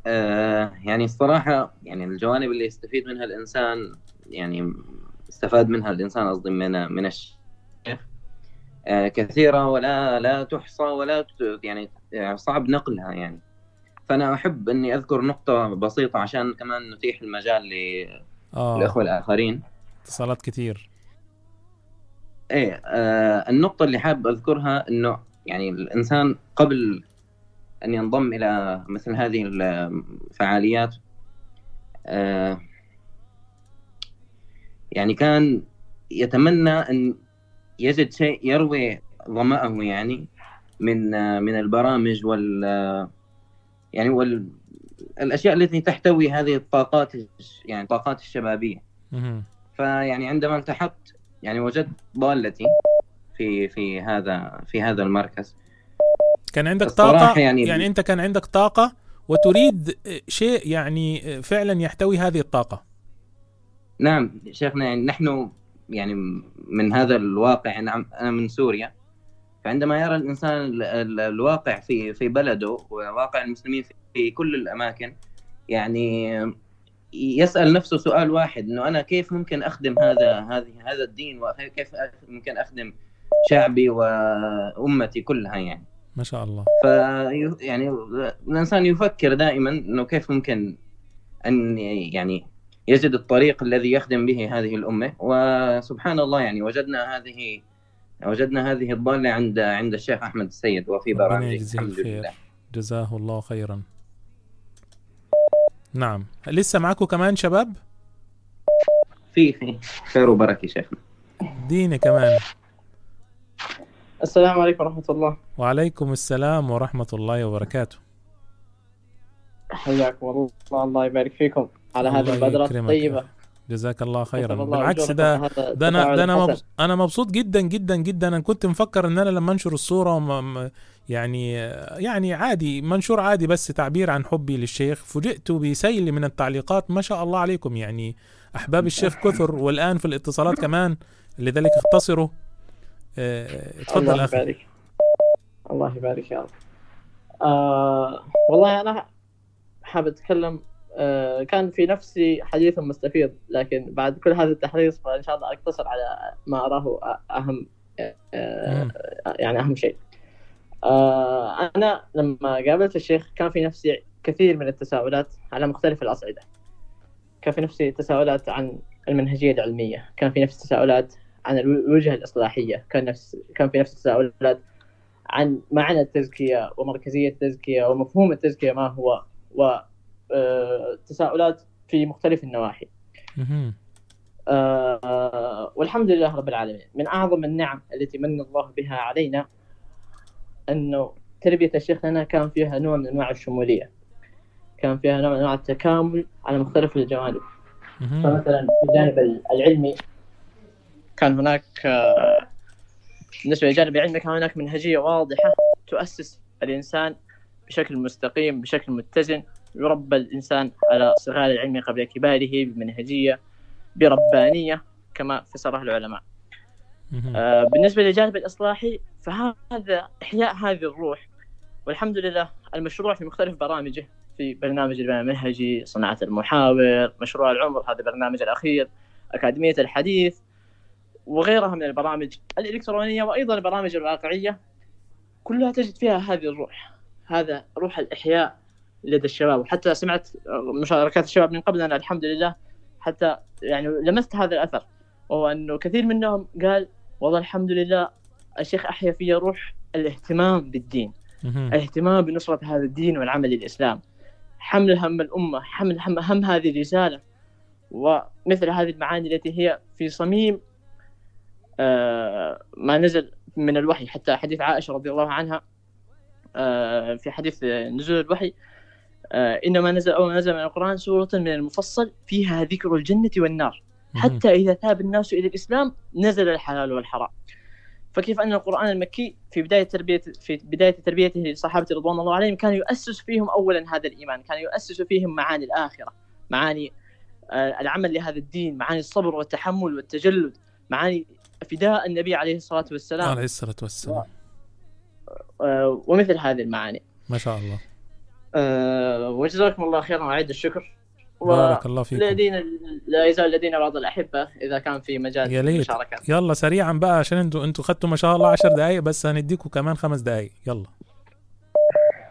آه يعني الصراحة يعني الجوانب اللي يستفيد منها الإنسان يعني استفاد منها الإنسان قصدي من من الشيخ. كثيرة ولا لا تحصى ولا يعني صعب نقلها يعني. فأنا أحب إني أذكر نقطة بسيطة عشان كمان نتيح المجال آه. للإخوة الآخرين. اتصالات كتير. إيه آه النقطة اللي حابب أذكرها إنه يعني الإنسان قبل أن ينضم إلى مثل هذه الفعاليات آه يعني كان يتمنى أن يجد شيء يروي ظمأه يعني من آه من البرامج وال آه، يعني وال الأشياء التي تحتوي هذه الطاقات يعني الطاقات الشبابية. فيعني عندما التحقت يعني وجدت ضالتي في في هذا في هذا المركز. كان عندك طاقة؟ يعني, يعني- أنت كان عندك طاقة وتريد شيء يعني فعلا يحتوي هذه الطاقة؟ نعم شيخنا يعني نحن يعني من هذا الواقع أنا من سوريا. فعندما يرى الإنسان ال- ال- الواقع في في بلده وواقع المسلمين في- كل الأماكن يعني يسأل نفسه سؤال واحد إنه أنا كيف ممكن أخدم هذا هذه هذا الدين؟ وكيف ممكن أخدم شعبي وأمتي كلها يعني؟ ما شاء الله. ف يعني الإنسان يفكر دائما إنه كيف ممكن أن يعني يجد الطريق الذي يخدم به هذه الأمة. وسبحان الله يعني وجدنا هذه وجدنا هذه الضالة عند عند الشيخ أحمد السيد وفي يجزيه الحمد لله. جزاه الله خيرا. نعم. لسه معكم كمان شباب؟ في في خير وبركة شيخنا. ديني كمان. السلام عليكم ورحمة الله. وعليكم السلام ورحمة الله وبركاته. حياكم الله. الله يبارك فيكم على هذه البدرة. الطيبة. جزاك الله خيرا. الله بالعكس ده ده أنا ده أنا. مبسوط أنا مبسوط جدا جدا جدا. أنا كنت مفكر إن أنا لما أنشر الصورة يعني يعني عادي منشور عادي بس تعبير عن حبي للشيخ. فوجئت بسيل من التعليقات ما شاء الله عليكم. يعني أحباب الشيخ كثر والآن في الاتصالات كمان. لذلك اختصروا. آه، اتفضل الله أخي. يبارك. الله يبارك يا رب. آه والله أنا حابب أتكلم آه كان في نفسي حديث مستفيض لكن بعد كل هذا التحريص فإن شاء الله أقتصر على ما أراه أهم آه. يعني أهم شيء آه أنا لما قابلت الشيخ كان في نفسي كثير من التساؤلات على مختلف الأصعدة كان في نفسي تساؤلات عن المنهجية العلمية كان في نفسي تساؤلات عن الوجهة الإصلاحية كان نفس كان في نفس التساؤلات عن معنى التزكية ومركزية التزكية ومفهوم التزكية ما هو وتساؤلات في مختلف النواحي. آه، والحمد لله رب العالمين. من أعظم النعم التي من الله بها علينا أنه تربية الشيخ لنا كان فيها نوع من أنواع الشمولية. كان فيها نوع من أنواع التكامل على مختلف الجوانب. فمثلا في الجانب العلمي كان هناك آه، بالنسبة للجانب العلمي كان هناك منهجية واضحة تؤسس الإنسان بشكل مستقيم بشكل متزن. يربى الإنسان على صغار العلم قبل كباره بمنهجية بربانية كما فسرها العلماء. آه، بالنسبة للجانب الإصلاحي فهذا إحياء هذه الروح والحمد لله المشروع في مختلف برامجه في برنامج البناء المنهجي صناعة المحاور مشروع العمر هذا البرنامج الأخير أكاديمية الحديث وغيرها من البرامج الإلكترونية وأيضا البرامج الواقعية كلها تجد فيها هذه الروح هذا روح الإحياء لدى الشباب. وحتى سمعت مشاركات الشباب من قبلنا الحمد لله حتى يعني لمست هذا الأثر. وهو أنه كثير منهم قال والله الحمد لله الشيخ أحيا في روح الاهتمام بالدين. الاهتمام بنصرة هذا الدين والعمل للإسلام حمل هم الأمة حمل هم, هم هذه الرسالة. ومثل هذه المعاني التي هي في صميم آه، ما نزل من الوحي. حتى حديث عائشة رضي الله عنها آه، في حديث نزول الوحي إنما نزل أو نزل من القرآن سورة من المفصل فيها ذكر الجنة والنار. حتى إذا تاب الناس إلى الإسلام نزل الحلال والحرام. فكيف أن القرآن المكي في بداية تربية في بداية تربيته للصحابة رضوان الله عليهم كان يؤسس فيهم أولا هذا الإيمان كان يؤسس فيهم معاني الآخرة معاني آه، العمل لهذا الدين معاني الصبر والتحمل والتجلد معاني فداء النبي عليه الصلاة والسلام. عليه الصلاة والسلام. آه، ومثل هذه المعاني. ما شاء الله. أه وجزاكم الله خيرا وأعيد الشكر. بارك الله فيكم. لدينا لا يزال لدينا بعض الأحبة إذا كان في مجال يا ليت. يلا سريعا بقى عشان أنتوا أنتوا خدتوا ما شاء الله 10 دقائق بس هنديكم كمان خمس دقائق يلا.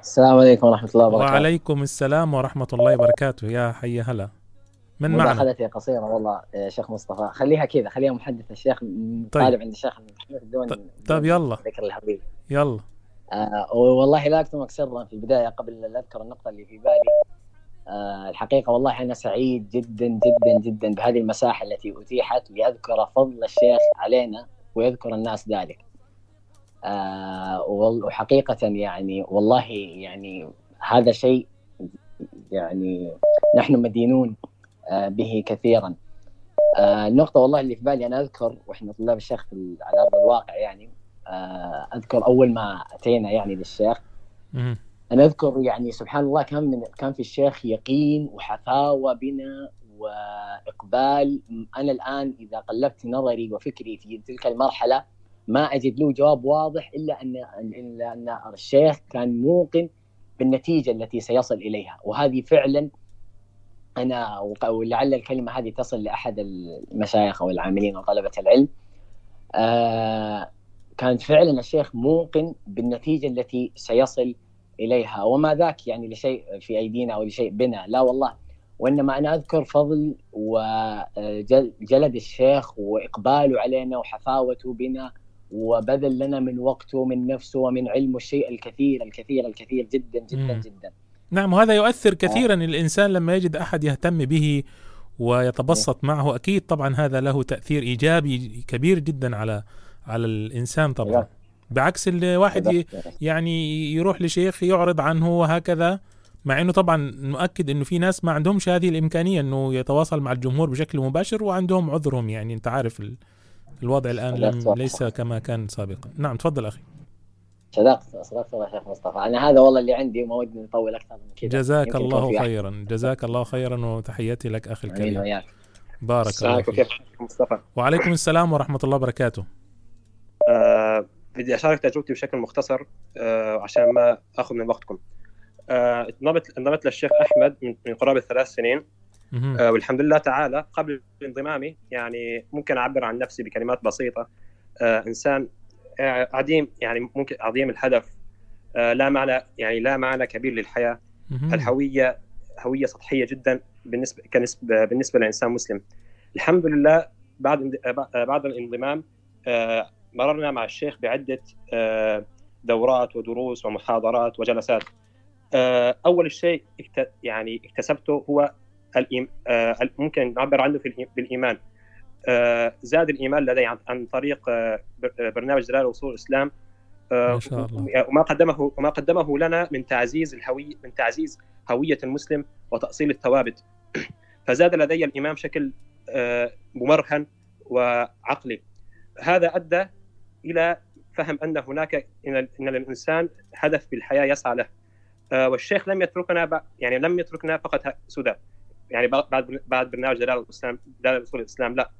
السلام عليكم ورحمة الله وبركاته. وعليكم السلام ورحمة الله وبركاته يا حي هلا. من معنا؟ مداخلتي قصيرة والله يا شيخ مصطفى. خليها كذا خليها محدث الشيخ طالب عند الشيخ بدون طيب يلا. ذكر الحبيب. يلا. آه والله لا أكتمك سرا في البداية قبل لا أذكر النقطة اللي في بالي. آه الحقيقة والله أنا سعيد جدا جدا جدا بهذه المساحة التي أتيحت ليذكر فضل الشيخ علينا ويذكر الناس ذلك. آه وحقيقة يعني والله يعني هذا شيء يعني نحن مدينون آه به كثيرا. آه النقطة والله اللي في بالي أنا أذكر وإحنا طلاب الشيخ على أرض الواقع يعني آه أذكر أول ما أتينا يعني للشيخ. أنا أذكر يعني سبحان الله كان من كان في الشيخ يقين وحفاوة بنا وإقبال. أنا الآن إذا قلبت نظري وفكري في تلك المرحلة ما أجد له جواب واضح إلا ان إلا أن الشيخ كان موقن بالنتيجة التي سيصل إليها. وهذه فعلا أنا ولعل الكلمة هذه تصل لأحد المشايخ أو العاملين وطلبة العلم. آه كان فعلا الشيخ موقن بالنتيجة التي سيصل إليها. وما ذاك يعني لشيء في أيدينا أو لشيء بنا. لا والله. وإنما أنا أذكر فضل وجلد الشيخ وإقباله علينا وحفاوته بنا وبذل لنا من وقته ومن نفسه ومن علمه الشيء الكثير الكثير الكثير جدا جدا مم. جدا. نعم وهذا يؤثر كثيرا. الإنسان لما يجد أحد يهتم به ويتبسط معه أكيد طبعا هذا له تأثير إيجابي كبير جدا على على الإنسان طبعا. بعكس الواحد يعني يروح لشيخ يعرض عنه وهكذا مع إنه طبعا نؤكد إنه في ناس ما عندهمش هذه الإمكانية إنه يتواصل مع الجمهور بشكل مباشر وعندهم عذرهم يعني. أنت عارف ال- الوضع الآن لم ليس كما كان سابقا. نعم تفضل أخي. صدقت صدقت والله يا شيخ مصطفى. أنا هذا والله اللي عندي وما ودي نطول أكثر من كذا. جزاك الله. خيرا. جزاك الله خيرا وتحياتي لك أخي آمين الكريم. وياك. بارك الله فيك. كيف مصطفى. وعليكم السلام ورحمة الله وبركاته. آه بدي أشارك تجربتي بشكل مختصر آه عشان ما آخذ من وقتكم. آه انضمت انضمت للشيخ أحمد من من قرابة ثلاث سنين. آه والحمد لله تعالى قبل انضمامي يعني ممكن أعبر عن نفسي بكلمات بسيطة. آه إنسان آه، عديم يعني ممكن عظيم الهدف. آه لا معنى يعني لا معنى كبير للحياة. الهويه هوية سطحية جدا بالنسبة كنسبه بالنسبة لإنسان مسلم. الحمد لله بعد آه، بعد الانضمام آه، مررنا مع الشيخ بعدة آه، دورات ودروس ومحاضرات وجلسات. آه، أول شيء يعني اكتسبته هو. آه، ممكن نعبر عنه آه، زاد الإيمان لدي عن, طريق بر- برنامج دلال وصول الإسلام. آه، ما شاء الله. وما قدمه وما قدمه لنا من تعزيز الهويه من تعزيز هوية المسلم وتأصيل الثوابت. فزاد لدي الإيمان بشكل ممرهن وعقلي. هذا أدى إلى فهم أن هناك إن إن الإنسان هدف بالحياة يسعى له. آه، والشيخ لم يتركنا يعني لم يتركنا فقط سدى يعني بعد بعد برنامج دلال الإسلام دلال اصول الإسلام لا.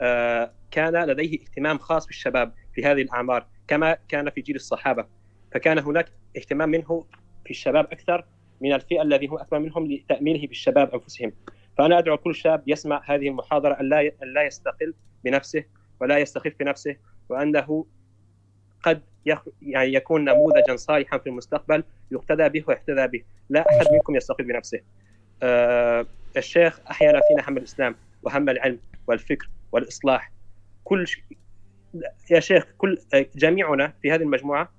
آه، كان لديه اهتمام خاص بالشباب في هذه الأعمار كما كان في جيل الصحابة. فكان هناك اهتمام منه في الشباب أكثر من الفئة الذي هو اكبر منهم لتأمينه بالشباب أنفسهم. فأنا أدعو كل شاب يسمع هذه المحاضرة أن لا أن لا يستقل بنفسه ولا يستخف بنفسه وأنه قد يخ... يعني يكون نموذجا صالحا في المستقبل يقتدى به ويحتذى به. لا أحد منكم يستقل بنفسه. آه الشيخ أحيانا فينا هم الإسلام وهم العلم والفكر والإصلاح. كل ش... يا شيخ كل جميعنا في هذه المجموعة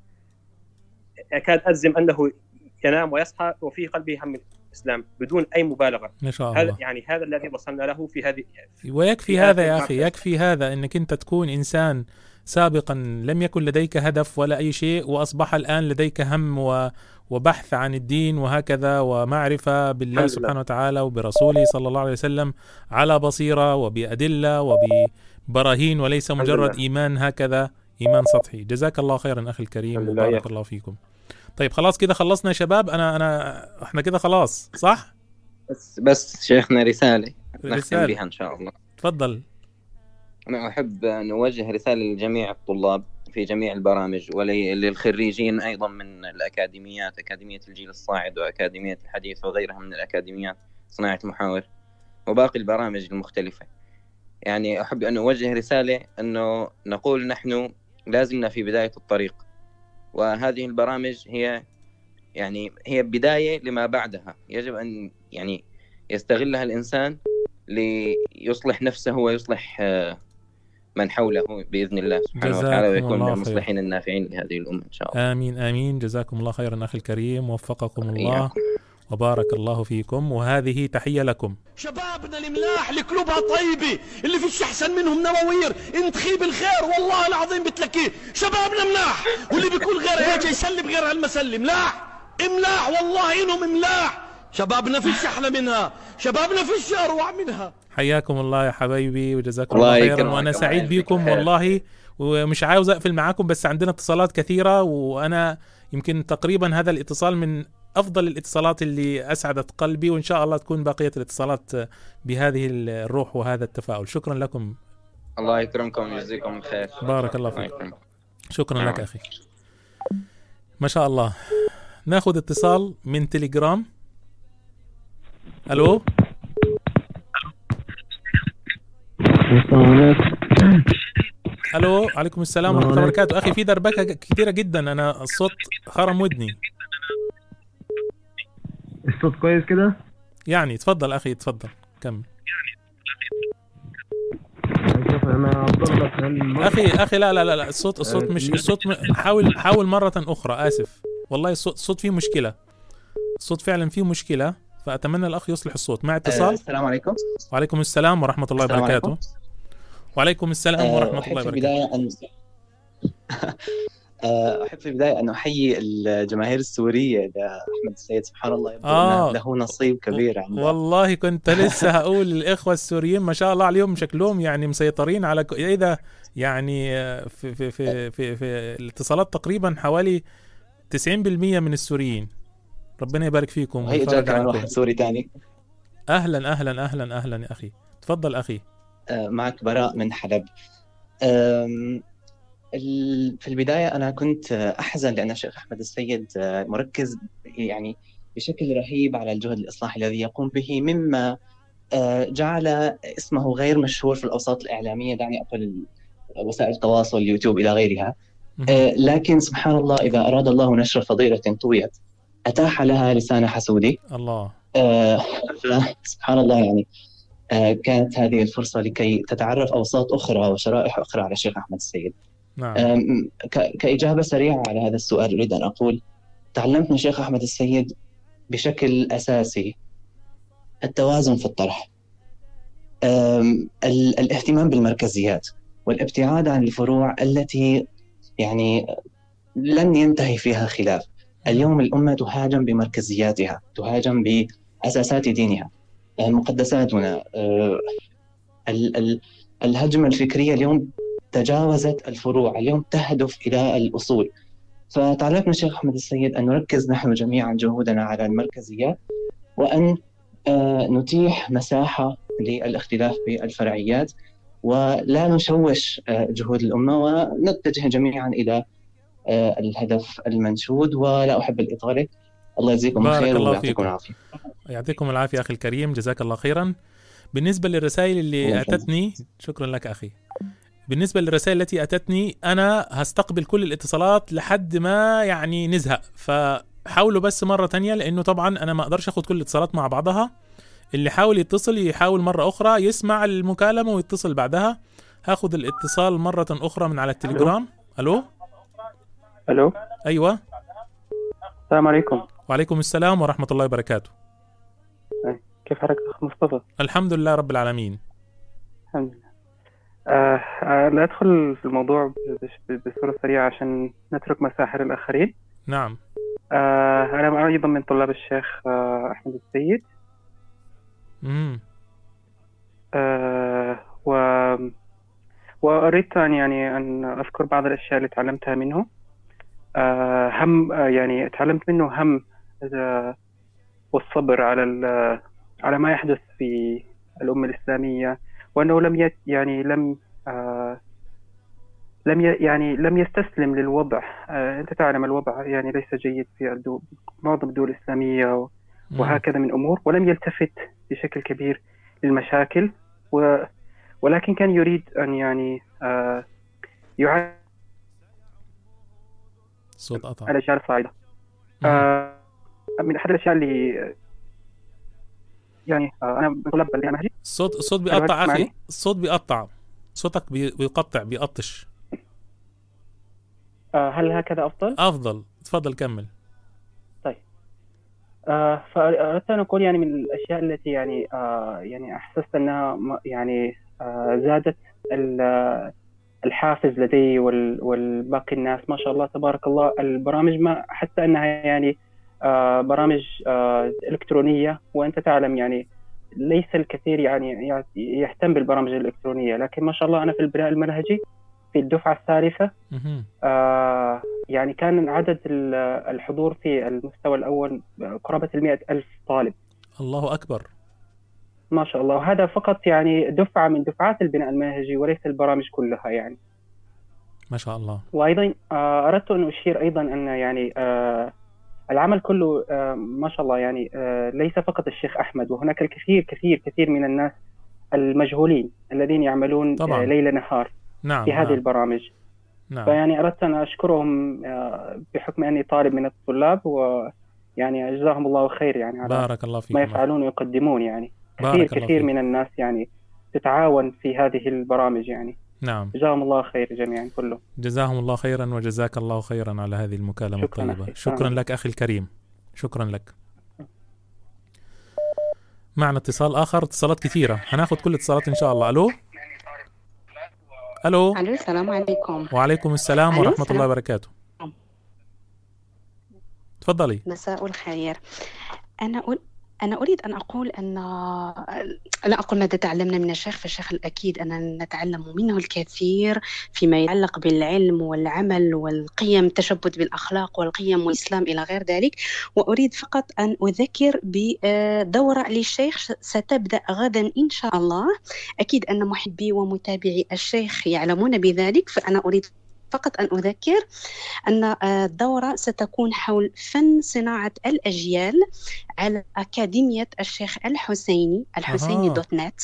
أكاد أجزم أنه ينام ويصحى وفي قلبه هم الإسلام بدون أي مبالغة. ما شاء هذا الله. يعني هذا الذي وصلنا له في هذه ويكفي في هذا يا أخي. يكفي هذا إنك أنت تكون إنسان سابقا لم يكن لديك هدف ولا أي شيء وأصبح الآن لديك هم و وبحث عن الدين وهكذا ومعرفة بالله سبحانه. وتعالى وبرسوله صلى الله عليه وسلم على بصيرة وبأدلة وببراهين وليس مجرد لله. إيمان هكذا إيمان سطحي جزاك الله خيرا أخي الكريم وبارك. الله فيكم طيب خلاص كده خلصنا يا شباب أنا أنا إحنا كده خلاص صح بس بس شيخنا رسالة نختم. بها إن شاء الله تفضل أنا أحب أن أوجه رسالة لجميع الطلاب في جميع البرامج وللخريجين أيضا من الأكاديميات أكاديمية الجيل الصاعد وأكاديمية الحديث وغيرها من الأكاديميات صناعة المحاور وباقي البرامج المختلفة. يعني أحب أن أوجه رسالة أنه نقول نحن لازلنا في بداية الطريق وهذه البرامج هي يعني هي بداية لما بعدها. يجب أن يعني يستغلها الإنسان ليصلح نفسه ويصلح آه، من حوله بإذن الله سبحانه وتعالى ويكون من المصلحين النافعين لهذه الأمة إن شاء الله. آمين آمين. جزاكم الله خيرا أخي الكريم. وفقكم الله. وبارك الله فيكم. وهذه تحية لكم. شبابنا الملاح اللي قلوبها طيبة اللي فيش احسن منهم نواوير انت خيب الخير والله العظيم بتلكيه. شبابنا ملاح واللي بيكون غير هيك يسلم غير هالمسلم. ملاح ملاح والله إنهم ملاح شبابنا فيش أحلى منها. شبابنا فيش اروع منها. حياكم الله يا حبايبي وجزاكم الله خيرا وأنا سعيد بكم والله ومش عاوز أقفل معاكم بس عندنا اتصالات كثيرة وأنا يمكن تقريبا هذا الاتصال من أفضل الاتصالات اللي أسعدت قلبي وإن شاء الله تكون بقية الاتصالات بهذه الروح وهذا التفاؤل. شكرا لكم. الله يكرمكم ويجزيكم الخير. بارك الله فيك. شكرا لك أخي. ما شاء الله. ناخذ اتصال من تليجرام. ألو؟ ألو عليكم السلام ورحمة الله وبركاته. أخي في دربكة كثيره جدا. أنا الصوت خرم ودني. الصوت كويس كده؟ يعني تفضل أخي تفضل كمل. أخي أخي لا لا لا, لا. الصوت الصوت مش الصوت م... حاول حاول مرة أخرى. آسف. والله الصوت الصوت فيه مشكلة. الصوت فعلا فيه مشكلة. فأتمنى الأخ يصلح الصوت. مع اتصال. السلام عليكم. وعليكم السلام ورحمة الله وبركاته. عليكم. وعليكم السلام ورحمة الله وبركاته. أن أحب في البداية أن أحيي الجماهير السورية. لأحمد السيد سبحان الله يبدو آه. آه. له نصيب كبير عنده والله كنت لسه هقول الاخوه السوريين ما شاء الله عليهم شكلهم يعني مسيطرين على ك... إيه ده؟ يعني في في في في, في الاتصالات تقريبا حوالي 90% من السوريين. ربنا يبارك فيكم ويفرج كمان عنكم. واحد سوري ثاني أهلا أهلا أهلا أهلا يا أخي. تفضل أخي. آه، معك براء من حلب. في البداية أنا كنت أحزن لأن الشيخ أحمد السيد آه، مركز يعني بشكل رهيب على الجهد الإصلاحي الذي يقوم به مما آه، جعل اسمه غير مشهور في الأوساط الإعلامية دعني أقول وسائل التواصل اليوتيوب إلى غيرها. لكن سبحان الله إذا أراد الله نشر فضيلة طويت أتاح لها لسان حسودي. الله. آه، سبحان الله يعني. آه، كانت هذه الفرصة لكي تتعرف أوساط أخرى وشرائح أخرى على الشيخ أحمد السيد. نعم. ك- كإجابة سريعة على هذا السؤال أريد أن أقول تعلمت من الشيخ أحمد السيد بشكل أساسي التوازن في الطرح. الاهتمام بالمركزيات والابتعاد عن الفروع التي يعني لن ينتهي فيها خلاف. اليوم الأمة تهاجم بمركزياتها تهاجم بأساسات دينها. آه، مقدساتنا آه، ال- ال- الهجمة الفكرية اليوم تجاوزت الفروع اليوم تهدف إلى الأصول من الشيخ أحمد السيد أن نركز نحن جميعا جهودنا على المركزيات وأن آه، نتيح مساحة للاختلاف بالفرعيات ولا نشوش جهود الأمة ونتجه جميعا إلى الهدف المنشود ولا أحب الإطالة الله يجزيكم بارك الخير الله ويعطيكم. العافية. يعطيكم العافية أخي الكريم. جزاك الله خيرا. بالنسبة للرسائل اللي. أتتني شكرا لك أخي. بالنسبة للرسائل التي أتتني أنا هستقبل كل الاتصالات لحد ما يعني نزهق. فحاولوا بس مرة تانية لأنه طبعا أنا ما أقدرش اخد كل الاتصالات مع بعضها. اللي حاول يتصل يحاول مرة أخرى يسمع المكالمة ويتصل بعدها. هاخد الاتصال مرة أخرى من على التليجرام. ألو؟ ألو؟ أيوه. السلام عليكم. وعليكم السلام ورحمة الله وبركاته. كيف حالك أخ مصطفى؟ الحمد لله رب العالمين. الحمد لله. آه آه لا ادخل في الموضوع بصورة سريعة عشان نترك مساحة للآخرين. نعم. آه أنا أيضا من طلاب الشيخ آه أحمد السيد. امم آه و وأردت أن يعني أن أذكر بعض الأشياء اللي تعلمتها منه. هم آه يعني تعلمت منه هم آه والصبر على على ما يحدث في الأمة الإسلامية وأنه لم يت يعني لم آه لم. يعني لم يستسلم للوضع آه، أنت تعلم الوضع يعني ليس جيد في الدول معظم الدول الإسلامية. وهكذا من أمور ولم يلتفت بشكل كبير للمشاكل و... ولكن كان يريد أن يعني آه، يعالج الصوت قطع. الأجيال الصاعدة آه، من أحد الأشياء اللي يعني آه، أنا من طلاب المنهجي الصوت الصوت هل بيقطع؟ أخي. الصوت بيقطع. صوتك بي- بيقطع بيقطش. آه، هل هكذا أفضل؟ أفضل. تفضل كمل. آه، فأردت أن أقول يعني من الأشياء التي يعني آه، يعني أحسست أنها م- يعني آه، زادت الحافز لدي وال- والباقي الناس. ما شاء الله تبارك الله. البرامج ما حتى أنها يعني آه، برامج آه، إلكترونية. وأنت تعلم يعني ليس الكثير يعني يع- يهتم بالبرامج الإلكترونية. لكن ما شاء الله أنا في البناء المنهجي في الدفعة الثالثة مهم. آه، يعني كان عدد ال- الحضور في المستوى الأول قرابة المئة ألف طالب. الله أكبر. ما شاء الله. وهذا فقط يعني دفعة من دفعات البناء المنهجي وليس البرامج كلها يعني. ما شاء الله. وأيضا آه، أردت أن أشير أيضا أن يعني آه، العمل كله آه، ما شاء الله يعني ليس فقط الشيخ أحمد وهناك الكثير كثير كثير من الناس المجهولين الذين يعملون طبعاً. ليل نهار نعم في هذه نعم. البرامج. نعم. فيعني أردت أن أشكرهم بحكم أني طالب من الطلاب ويعني جزاهم الله خير يعني على بارك الله ما فيكم. يفعلون ويقدمون يعني. كثير كثير. من الناس يعني تتعاون في هذه البرامج يعني. نعم. جزاهم الله خير جميعا كله جزاهم الله خيرا وجزاك الله خيرا على هذه المكالمة شكراً. الطيبة. أخي. شكرا. لك أخي الكريم. شكرا لك. معنا اتصال آخر. اتصالات كثيرة. هناخد كل الاتصالات إن شاء الله. ألو؟ ألو؟ ألو السلام عليكم. وعليكم السلام ألو، ورحمة السلام. الله وبركاته. تفضلي. مساء الخير. أنا أقول أنا أريد أن أقول أن لا أقول ماذا تعلمنا من الشيخ فالشيخ الأكيد أننا نتعلم منه الكثير فيما يتعلق بالعلم والعمل والقيم التشبث بالأخلاق والقيم والإسلام إلى غير ذلك. وأريد فقط أن أذكر بدورة للشيخ ستبدأ غدا إن شاء الله. أكيد أن محبي ومتابعي الشيخ يعلمون بذلك فأنا أريد فقط أن أذكر أن آه، الدورة ستكون حول فن صناعة الأجيال على أكاديمية الشيخ الحسيني الحسيني أها. دوت نت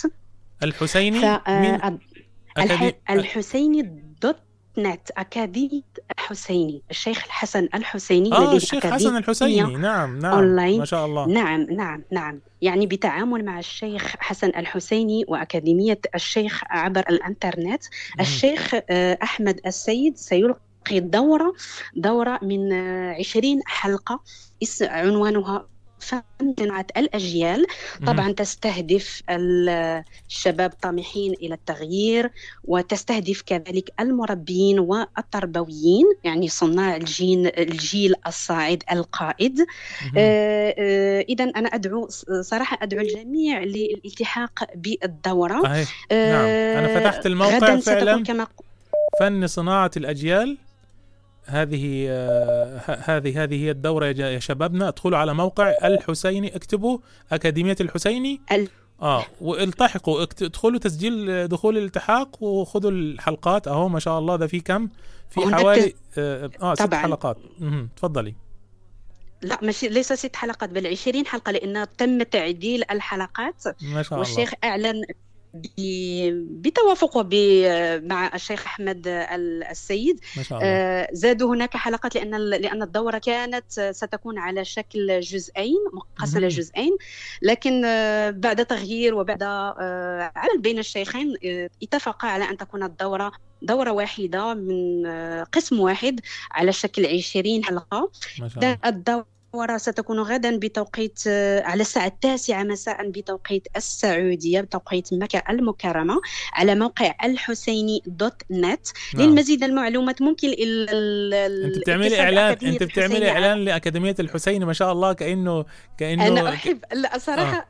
الحسيني ف- آه، من أكادي... الح- الحسيني نت أكاديمية الحسيني الشيخ الحسن الحسيني آه الشيخ حسن الحسيني. نعم نعم أونلاين. ما شاء الله. نعم نعم نعم. يعني بالتعامل مع الشيخ حسن الحسيني وأكاديمية الشيخ عبر الإنترنت. الشيخ آه، أحمد السيد سيلقي دورة دورة من آه، 20 حلقة إس- عنوانها فن صناعة الأجيال. طبعا تستهدف ال- الشباب الطامحين إلى التغيير وتستهدف كذلك المربيين والتربويين يعني صناع الجيل الجيل الصاعد القائد. إذا أنا أدعو صراحة أدعو الجميع للالتحاق بالدورة. أهي. نعم. أنا فتحت الموقع غدا فعلا. كما فن صناعة الأجيال. هذه آه، هذه هذه هي الدورة يا شبابنا. ادخلوا على موقع الحسيني اكتبوا أكاديمية الحسيني. آه والتحقوا ادخلوا تسجيل دخول الالتحاق وخذوا الحلقات. أهو ما شاء الله ده في كم؟ في حوالي آه, آه ست. حلقات. تفضلي. لا ماشي ليس ست حلقات بل 20 حلقة لأن تم تعديل الحلقات. ما شاء الله. والشيخ أعلن ب- بتوافقه ب- مع الشيخ أحمد ال- السيد. ما شاء الله. آه، زادوا هناك حلقات لأن ال- لأن الدورة كانت ستكون على شكل جزئين مقسمة مهم. لجزئين لكن آه، بعد تغيير وبعد آه، عمل بين الشيخين اتفقا على أن تكون الدورة دورة واحدة من قسم واحد على شكل 20 حلقة. ما ده الدورة ستكون غدا بتوقيت آه، على الساعة التاسعة مساء بتوقيت السعودية بتوقيت مكة المكرمة على موقع الحسيني دوت نت. نعم. للمزيد المعلومات ممكن ال ال أنت بتعملي اعلان أنت بتعملي. إعلان لأكاديمية الحسيني ما شاء الله كانه كأنه أنا أحب لا صراحة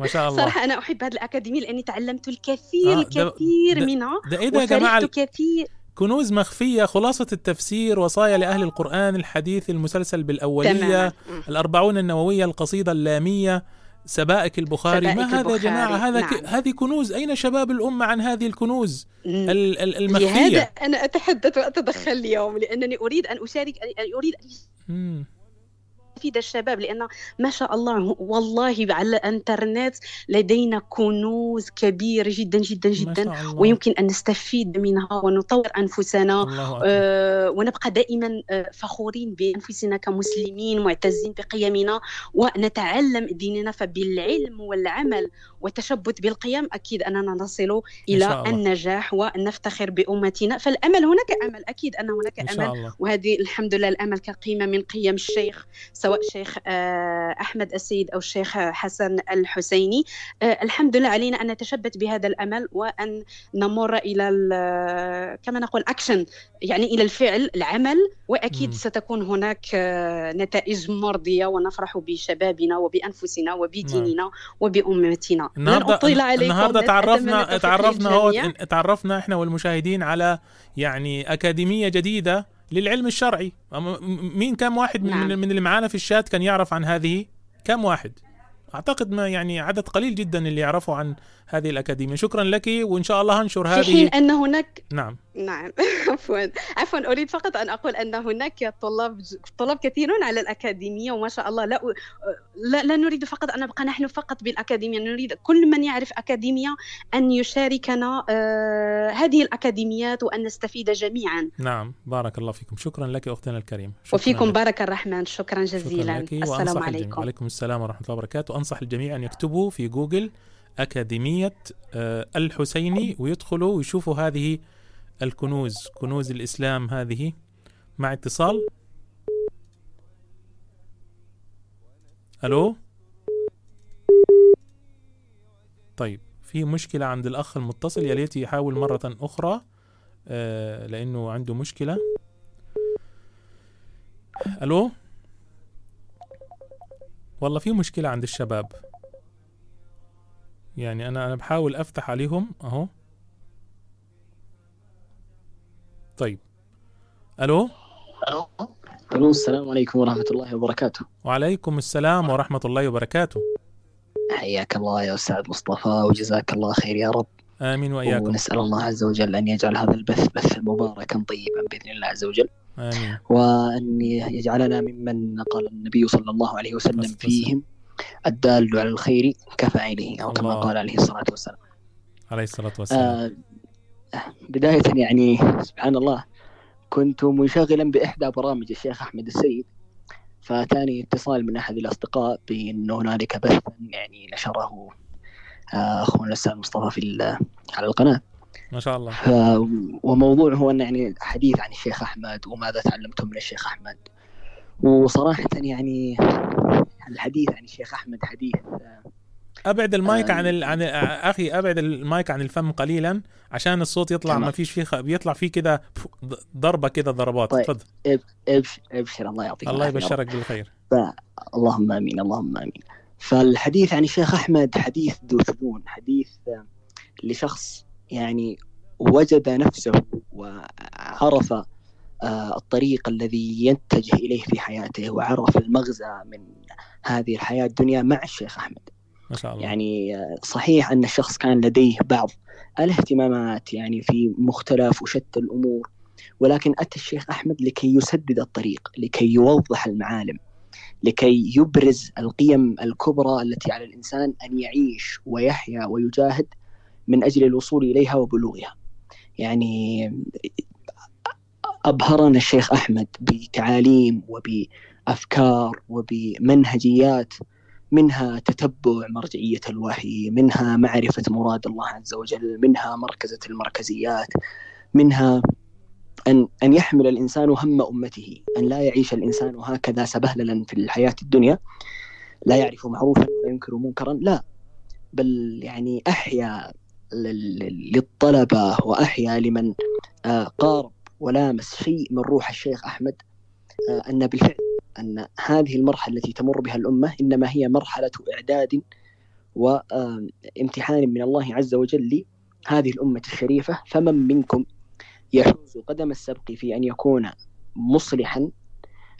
ما شاء الله. صراحة أنا أحب هذه الأكاديمية لأني تعلمت الكثير آه، ده- الكثير ده- منها ده إيه ده يا جماعة؟ كثير. كنوز مخفية خلاصة التفسير وصايا لأهل القرآن الحديث المسلسل بالأولية تماماً. الأربعون النووية القصيدة اللامية سبائك البخاري. ما سبائك هذا يا جماعة؟ البخاري، هذا ك... نعم. هذه كنوز. أين شباب الأمة عن هذه الكنوز. ال- ال- لهذا المخفية أنا أتحدث وأتدخل اليوم لأنني أريد أن أشارك أن أريد أن يستفيد الشباب لأن ما شاء الله والله على الإنترنت لدينا كنوز كبيرة جدا جدا جدا. ويمكن أن نستفيد منها ونطور أنفسنا. آه، ونبقى دائما آه، فخورين بأنفسنا كمسلمين معتزين بقيمنا ونتعلم ديننا فبالعلم والعمل والتشبث بالقيم أكيد أننا نصل إن إلى. النجاح ونفتخر بأمتنا فالأمل هناك أمل أكيد أن هناك إن أمل الله. وهذه الحمد لله الأمل كقيمة من قيم الشيخ سواء الشيخ آه، أحمد السيد أو الشيخ حسن الحسيني آه، الحمد لله علينا أن نتشبث بهذا الأمل وأن نمر إلى ال- كما نقول أكشن يعني إلى الفعل العمل وأكيد مم. ستكون هناك آه، نتائج مرضية ونفرح بشبابنا وبأنفسنا وبديننا وبأمتنا لن النهارده أطيل عليكم النهارده تعرفنا تعرفنا هو. تعرفنا إحنا والمشاهدين على يعني أكاديمية جديدة للعلم الشرعي مين كم واحد من نعم. من من اللي معانا في الشات كان يعرف عن هذه كم واحد أعتقد ما يعني عدد قليل جدا اللي يعرفوا عن هذه الأكاديمية. شكرا لك وإن شاء الله هنشر في حين هذه أن هناك نعم. نعم. عفوا. عفوا أريد فقط أن أقول أن هناك طلاب طلاب كثيرون على الأكاديمية وما شاء الله. لا لا, لا نريد فقط أن نبقى نحن فقط بالأكاديمية. نريد كل من يعرف أكاديمية أن يشاركنا آه، هذه الأكاديميات وأن نستفيد جميعا. نعم. بارك الله فيكم. شكرا لك أختنا الكريمه شكرا وفيكم لك. بارك الرحمن. شكرا شكرا جزيلا لك السلام. عليكم. وعليكم السلام ورحمة الله وبركاته. أنصح الجميع أن يكتبوا في جوجل أكاديمية آه، الحسيني ويدخلوا ويشوفوا هذه الكنوز كنوز الإسلام هذه. مع اتصال. ألو؟ طيب في مشكلة عند الأخ المتصل يا ليت يحاول مرة أخرى آه، لأنه عنده مشكلة. ألو؟ والله في مشكلة عند الشباب. يعني أنا أنا بحاول أفتح عليهم أهو. طيب. ألو؟ ألو؟ السلام عليكم ورحمة الله وبركاته. وعليكم السلام ورحمة الله وبركاته. حياك الله يا أستاذ مصطفى وجزاك الله خير يا رب. آمين وإياكم. ونسأل الله عز وجل أن يجعل هذا البث بثا مباركا طيبا بإذن الله عز وجل. آمين. وأن يجعلنا ممن قال النبي صلى الله عليه وسلم فيهم الدال على الخير كفاعله أو كما. قال عليه الصلاة والسلام. عليه الصلاة والسلام. آه بداية يعني سبحان الله كنت منشغلا بإحدى برامج الشيخ أحمد السيد فأتاني اتصال من أحد الأصدقاء بأن هنالك بثا يعني نشره آه، أخونا الأستاذ مصطفى في على القناة. ما شاء الله ف... وموضوع هو أن يعني حديث عن الشيخ أحمد وماذا تعلمتم من الشيخ أحمد وصراحة يعني الحديث عن الشيخ أحمد حديث أبعد المايك آه. عن ال... عن أخي أبعد المايك عن الفم قليلا عشان الصوت يطلع تمام. ما فيش فيه خ... بيطلع فيه كده ضربة كده ضربات طيب تفضل إب- ابشر إبشر الله يعطيك الله. يبشرك بالخير ف... اللهم آمين اللهم آمين فالحديث عن الشيخ أحمد حديث ذو شجون حديث آه، لشخص يعني وجد نفسه وعرف آه، الطريق الذي يتجه إليه في حياته وعرف المغزى من هذه الحياة الدنيا مع الشيخ أحمد. ما شاء الله. يعني آه، صحيح أن الشخص كان لديه بعض الاهتمامات يعني في مختلف وشتى الأمور ولكن أتى الشيخ أحمد لكي يسدد الطريق لكي يوضح المعالم لكي يبرز القيم الكبرى التي على الإنسان أن يعيش ويحيا ويجاهد من أجل الوصول إليها وبلوغها. يعني أبهرنا الشيخ أحمد بتعاليم وبأفكار وبمنهجيات منها تتبع مرجعية الوحي، منها معرفة مراد الله عز وجل، منها مركزة المركزيات، منها أن أن يحمل الإنسان هم أمته أن لا يعيش الإنسان هكذا سبهللا في الحياة الدنيا لا يعرف معروفا ولا ينكر منكرا لا بل يعني أحيا للطلبة وأحيا لمن آه، قارب ولامس شيء من روح الشيخ أحمد آه، أن بالفعل أن هذه المرحلة التي تمر بها الأمة إنما هي مرحلة إعداد وامتحان من الله عز وجل لهذه الأمة الشريفة فمن منكم يحوز قدم السبق في أن يكون مصلحا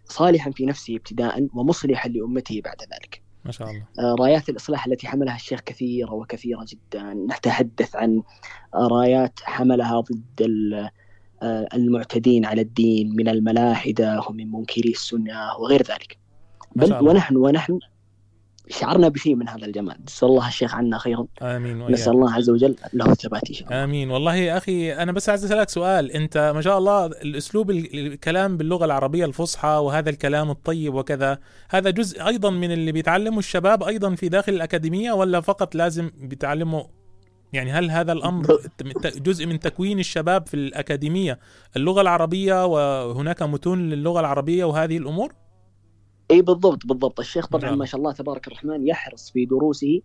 صالحا في نفسه ابتداء ومصلحا لأمته بعد ذلك؟ ما شاء الله. آه، رايات الإصلاح التي حملها الشيخ كثيرة وكثيرة جدا. نتحدث عن رايات حملها ضد آه، المعتدين على الدين من الملاحدة ومن منكري السنة وغير ذلك. بل. ونحن ونحن شعرنا بشيء من هذا الجمال. نسأل الله الشيخ عنا خيرا آمين وإياك. الله عز وجل له الثبات إن شاء الله. آمين. والله يا أخي أنا بس عايز أسألك سؤال. أنت ما شاء الله الأسلوب ال- الكلام باللغة العربية الفصحى وهذا الكلام الطيب وكذا هذا جزء أيضا من اللي بيتعلمه الشباب أيضا في داخل الأكاديمية ولا فقط لازم بيتعلموا يعني هل هذا الأمر جزء من تكوين الشباب في الأكاديمية؟ اللغة العربية وهناك متون للغة العربية وهذه الأمور؟ اي بالضبط بالضبط الشيخ طبعا نعم. ما شاء الله تبارك الرحمن يحرص في دروسه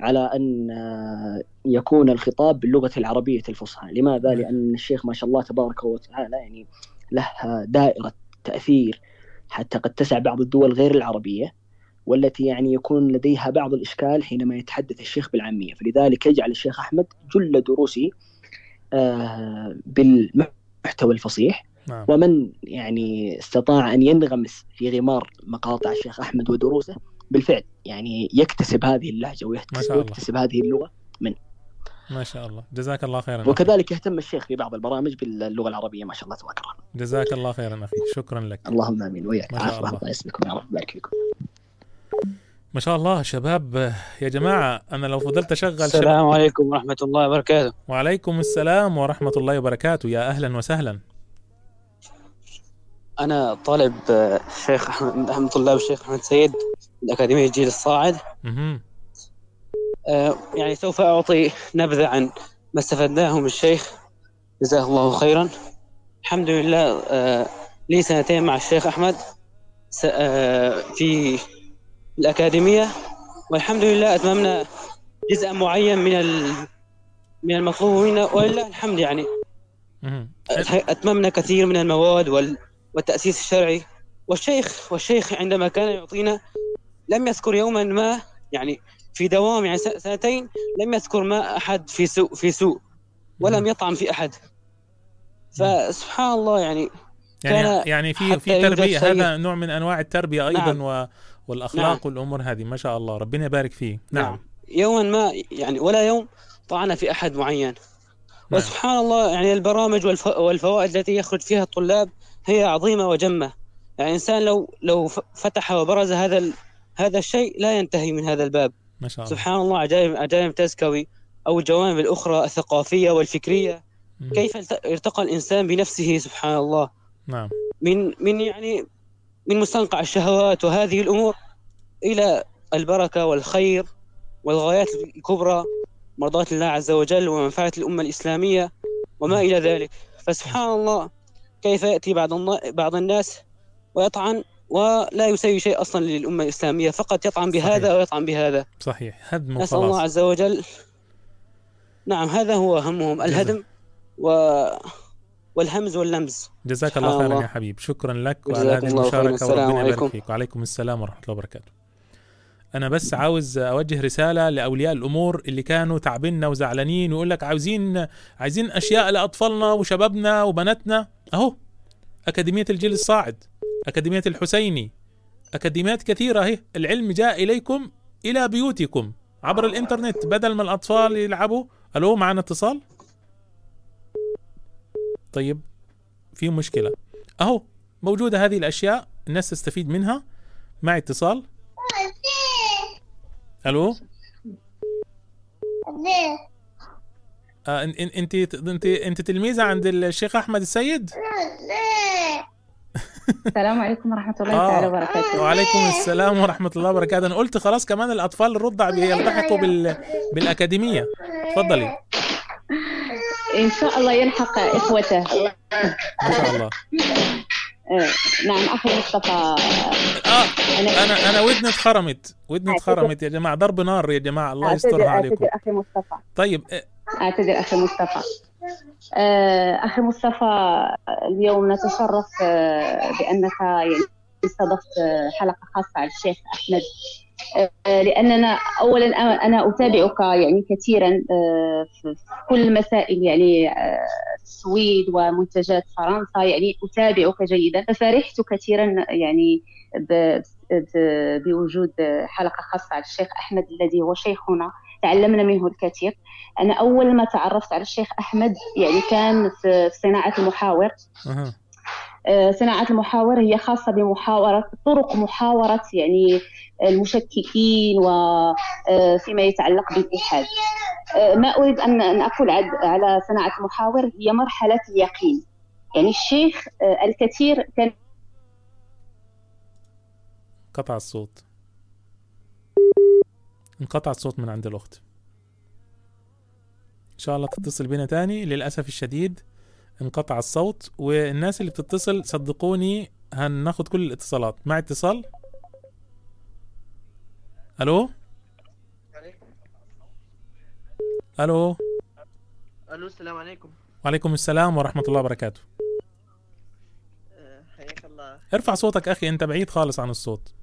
على أن آه، يكون الخطاب باللغة العربية الفصحى، لماذا؟ لأن الشيخ ما شاء الله تبارك وتعالى يعني له دائرة تأثير حتى قد تسع بعض الدول غير العربية والتي يعني يكون لديها بعض الإشكال حينما يتحدث الشيخ بالعامية، فلذلك يجعل الشيخ أحمد جل دروسه آه، بالمحتوى الفصيح نعم. ومن يعني استطاع أن ينغمس في غمار مقاطع الشيخ أحمد ودروسه بالفعل يعني يكتسب هذه اللهجة ما ويكتسب, هذه اللغة منه ما شاء الله. جزاك الله خيرا وكذلك يهتم الشيخ في بعض البرامج باللغة العربية ما شاء الله تبارك الرحمن جزاك الله خيرا أخي. شكرا لك. اللهم آمين. وياك. ما شاء عافيه الله. الله يسلمكم يا رب. يبارك فيكم. ما شاء الله. شباب يا جماعة أنا لو فضلت أشغل السلام شباب عليكم ورحمة الله وبركاته. وعليكم السلام ورحمة الله وبركاته. يا أهلا وسهلا. أنا طالب آه، الشيخ أحمد أحمد طلاب الشيخ أحمد سيد من أكاديمية الجيل الصاعد. مهم. آه، يعني سوف أعطي نبذة عن ما استفدناه من الشيخ. جزاه الله خيرا. الحمد لله آه، لي سنتين مع الشيخ آه، في الأكاديمية. والحمد لله أتممنا جزءا معين من ال- من المطلوب منا ولله الحمد يعني. مهم. أتممنا كثير من المواد وال... والتأسيس الشرعي. والشيخ والشيخ عندما كان يعطينا لم يذكر يوما ما يعني في دوام يعني سنتين لم يذكر ما أحد في سوء في سوء ولم يطعن في أحد. فسبحان الله يعني يعني كان يعني في في تربية هذا نوع من أنواع التربية أيضا نعم. و والأخلاق نعم. والأمور هذه ما شاء الله. ربنا يبارك فيه. نعم, يوما ما يعني ولا يوم طعن في أحد معين. وسبحان الله يعني البرامج والف... والفوائد التي يخرج فيها الطلاب هي عظيمة وجمة. يعني الإنسان لو لو فتح وبرز هذا. هذا الشيء لا ينتهي من هذا الباب. ما شاء الله. سبحان الله عجائب عجائب تزكوي. أو الجوانب الأخرى الثقافية والفكرية. كيف الت- ارتقى الإنسان بنفسه سبحان الله. نعم. من من يعني من مستنقع الشهوات وهذه الأمور إلى البركة والخير والغايات الكبرى مرضاة الله عز وجل ومنفعة الأمة الإسلامية وما إلى ذلك. فسبحان الله كيف يأتي بعض بعض الناس ويطعن ولا يسوي شيء أصلا للأمة الإسلامية فقط يطعن بهذا ويطعن بهذا. صحيح. هدم نسأل الله عز وجل. نعم هذا هو همهم الهدم و... والهمز واللمز. جزاك الله خيرا. يا حبيب. شكرا لك وعلى هذه السلام وربنا يبارك. فيك وعليكم السلام ورحمة الله وبركاته. أنا بس عاوز أوجه رسالة لأولياء الأمور اللي كانوا تعبنا وزعلانين ويقول لك عاوزين عايزين أشياء لأطفالنا وشبابنا وبناتنا. أهو أكاديمية الجيل الصاعد أكاديمية الحسيني أكاديميات كثيرة أهي. العلم جاء إليكم إلى بيوتكم عبر الإنترنت بدل ما الأطفال يلعبوا. ألو معنا اتصال؟ طيب في مشكلة. أهو موجودة هذه الأشياء الناس تستفيد منها. مع اتصال؟ ألو؟ آه إن- إن- إنت انت إنت تلميذة عند الشيخ أحمد السيد؟ السلام عليكم ورحمة الله تعالى آه. وبركاته. وعليكم السلام ورحمة الله وبركاته. أنا قلت خلاص كمان الأطفال الرضع بيلتحقوا بال بالأكاديمية. تفضلي. إن شاء الله يلحق إخوته. ما شاء الله. آه، نعم أخي مصطفى. آه أنا أنا ودني اتخرمت ودني اتخرمت يا جماعة ضرب نار يا جماعة الله يسترها عليكم. أعتذر أخي مصطفى. طيب آه، أعتذر أخي مصطفى. آه، أخي مصطفى اليوم نتشرف آه، بأنك يعني استضفت آه، حلقة خاصة على الشيخ أحمد. آه، لأننا أولا أنا- أنا أتابعك يعني كثيرا آه، في كل المسائل يعني آه، السويد ومنتجات فرنسا يعني أتابعك جيدا. ففرحت كثيرا يعني بوجود حلقة خاصة على الشيخ أحمد الذي هو شيخنا تعلمنا منه الكثير. أنا أول ما تعرفت على الشيخ أحمد يعني كان في صناعة المحاور. صناعة المحاور هي خاصة بمحاورة طرق محاورة يعني المشككين وفيما يتعلق بالإلحاد آه، ما أريد أن أقول على صناعة المحاور هي مرحلة اليقين. يعني الشيخ آه، الكثير كان قطع الصوت. انقطع الصوت من عند الأخت. إن شاء الله تتصل بنا تاني. للأسف الشديد انقطع الصوت والناس اللي بتتصل صدقوني هناخد كل الاتصالات. مع اتصال؟ ألو؟ ألو؟ ألو السلام عليكم. وعليكم السلام ورحمة الله وبركاته. آه، حياك الله. ارفع صوتك أخي أنت بعيد خالص عن الصوت.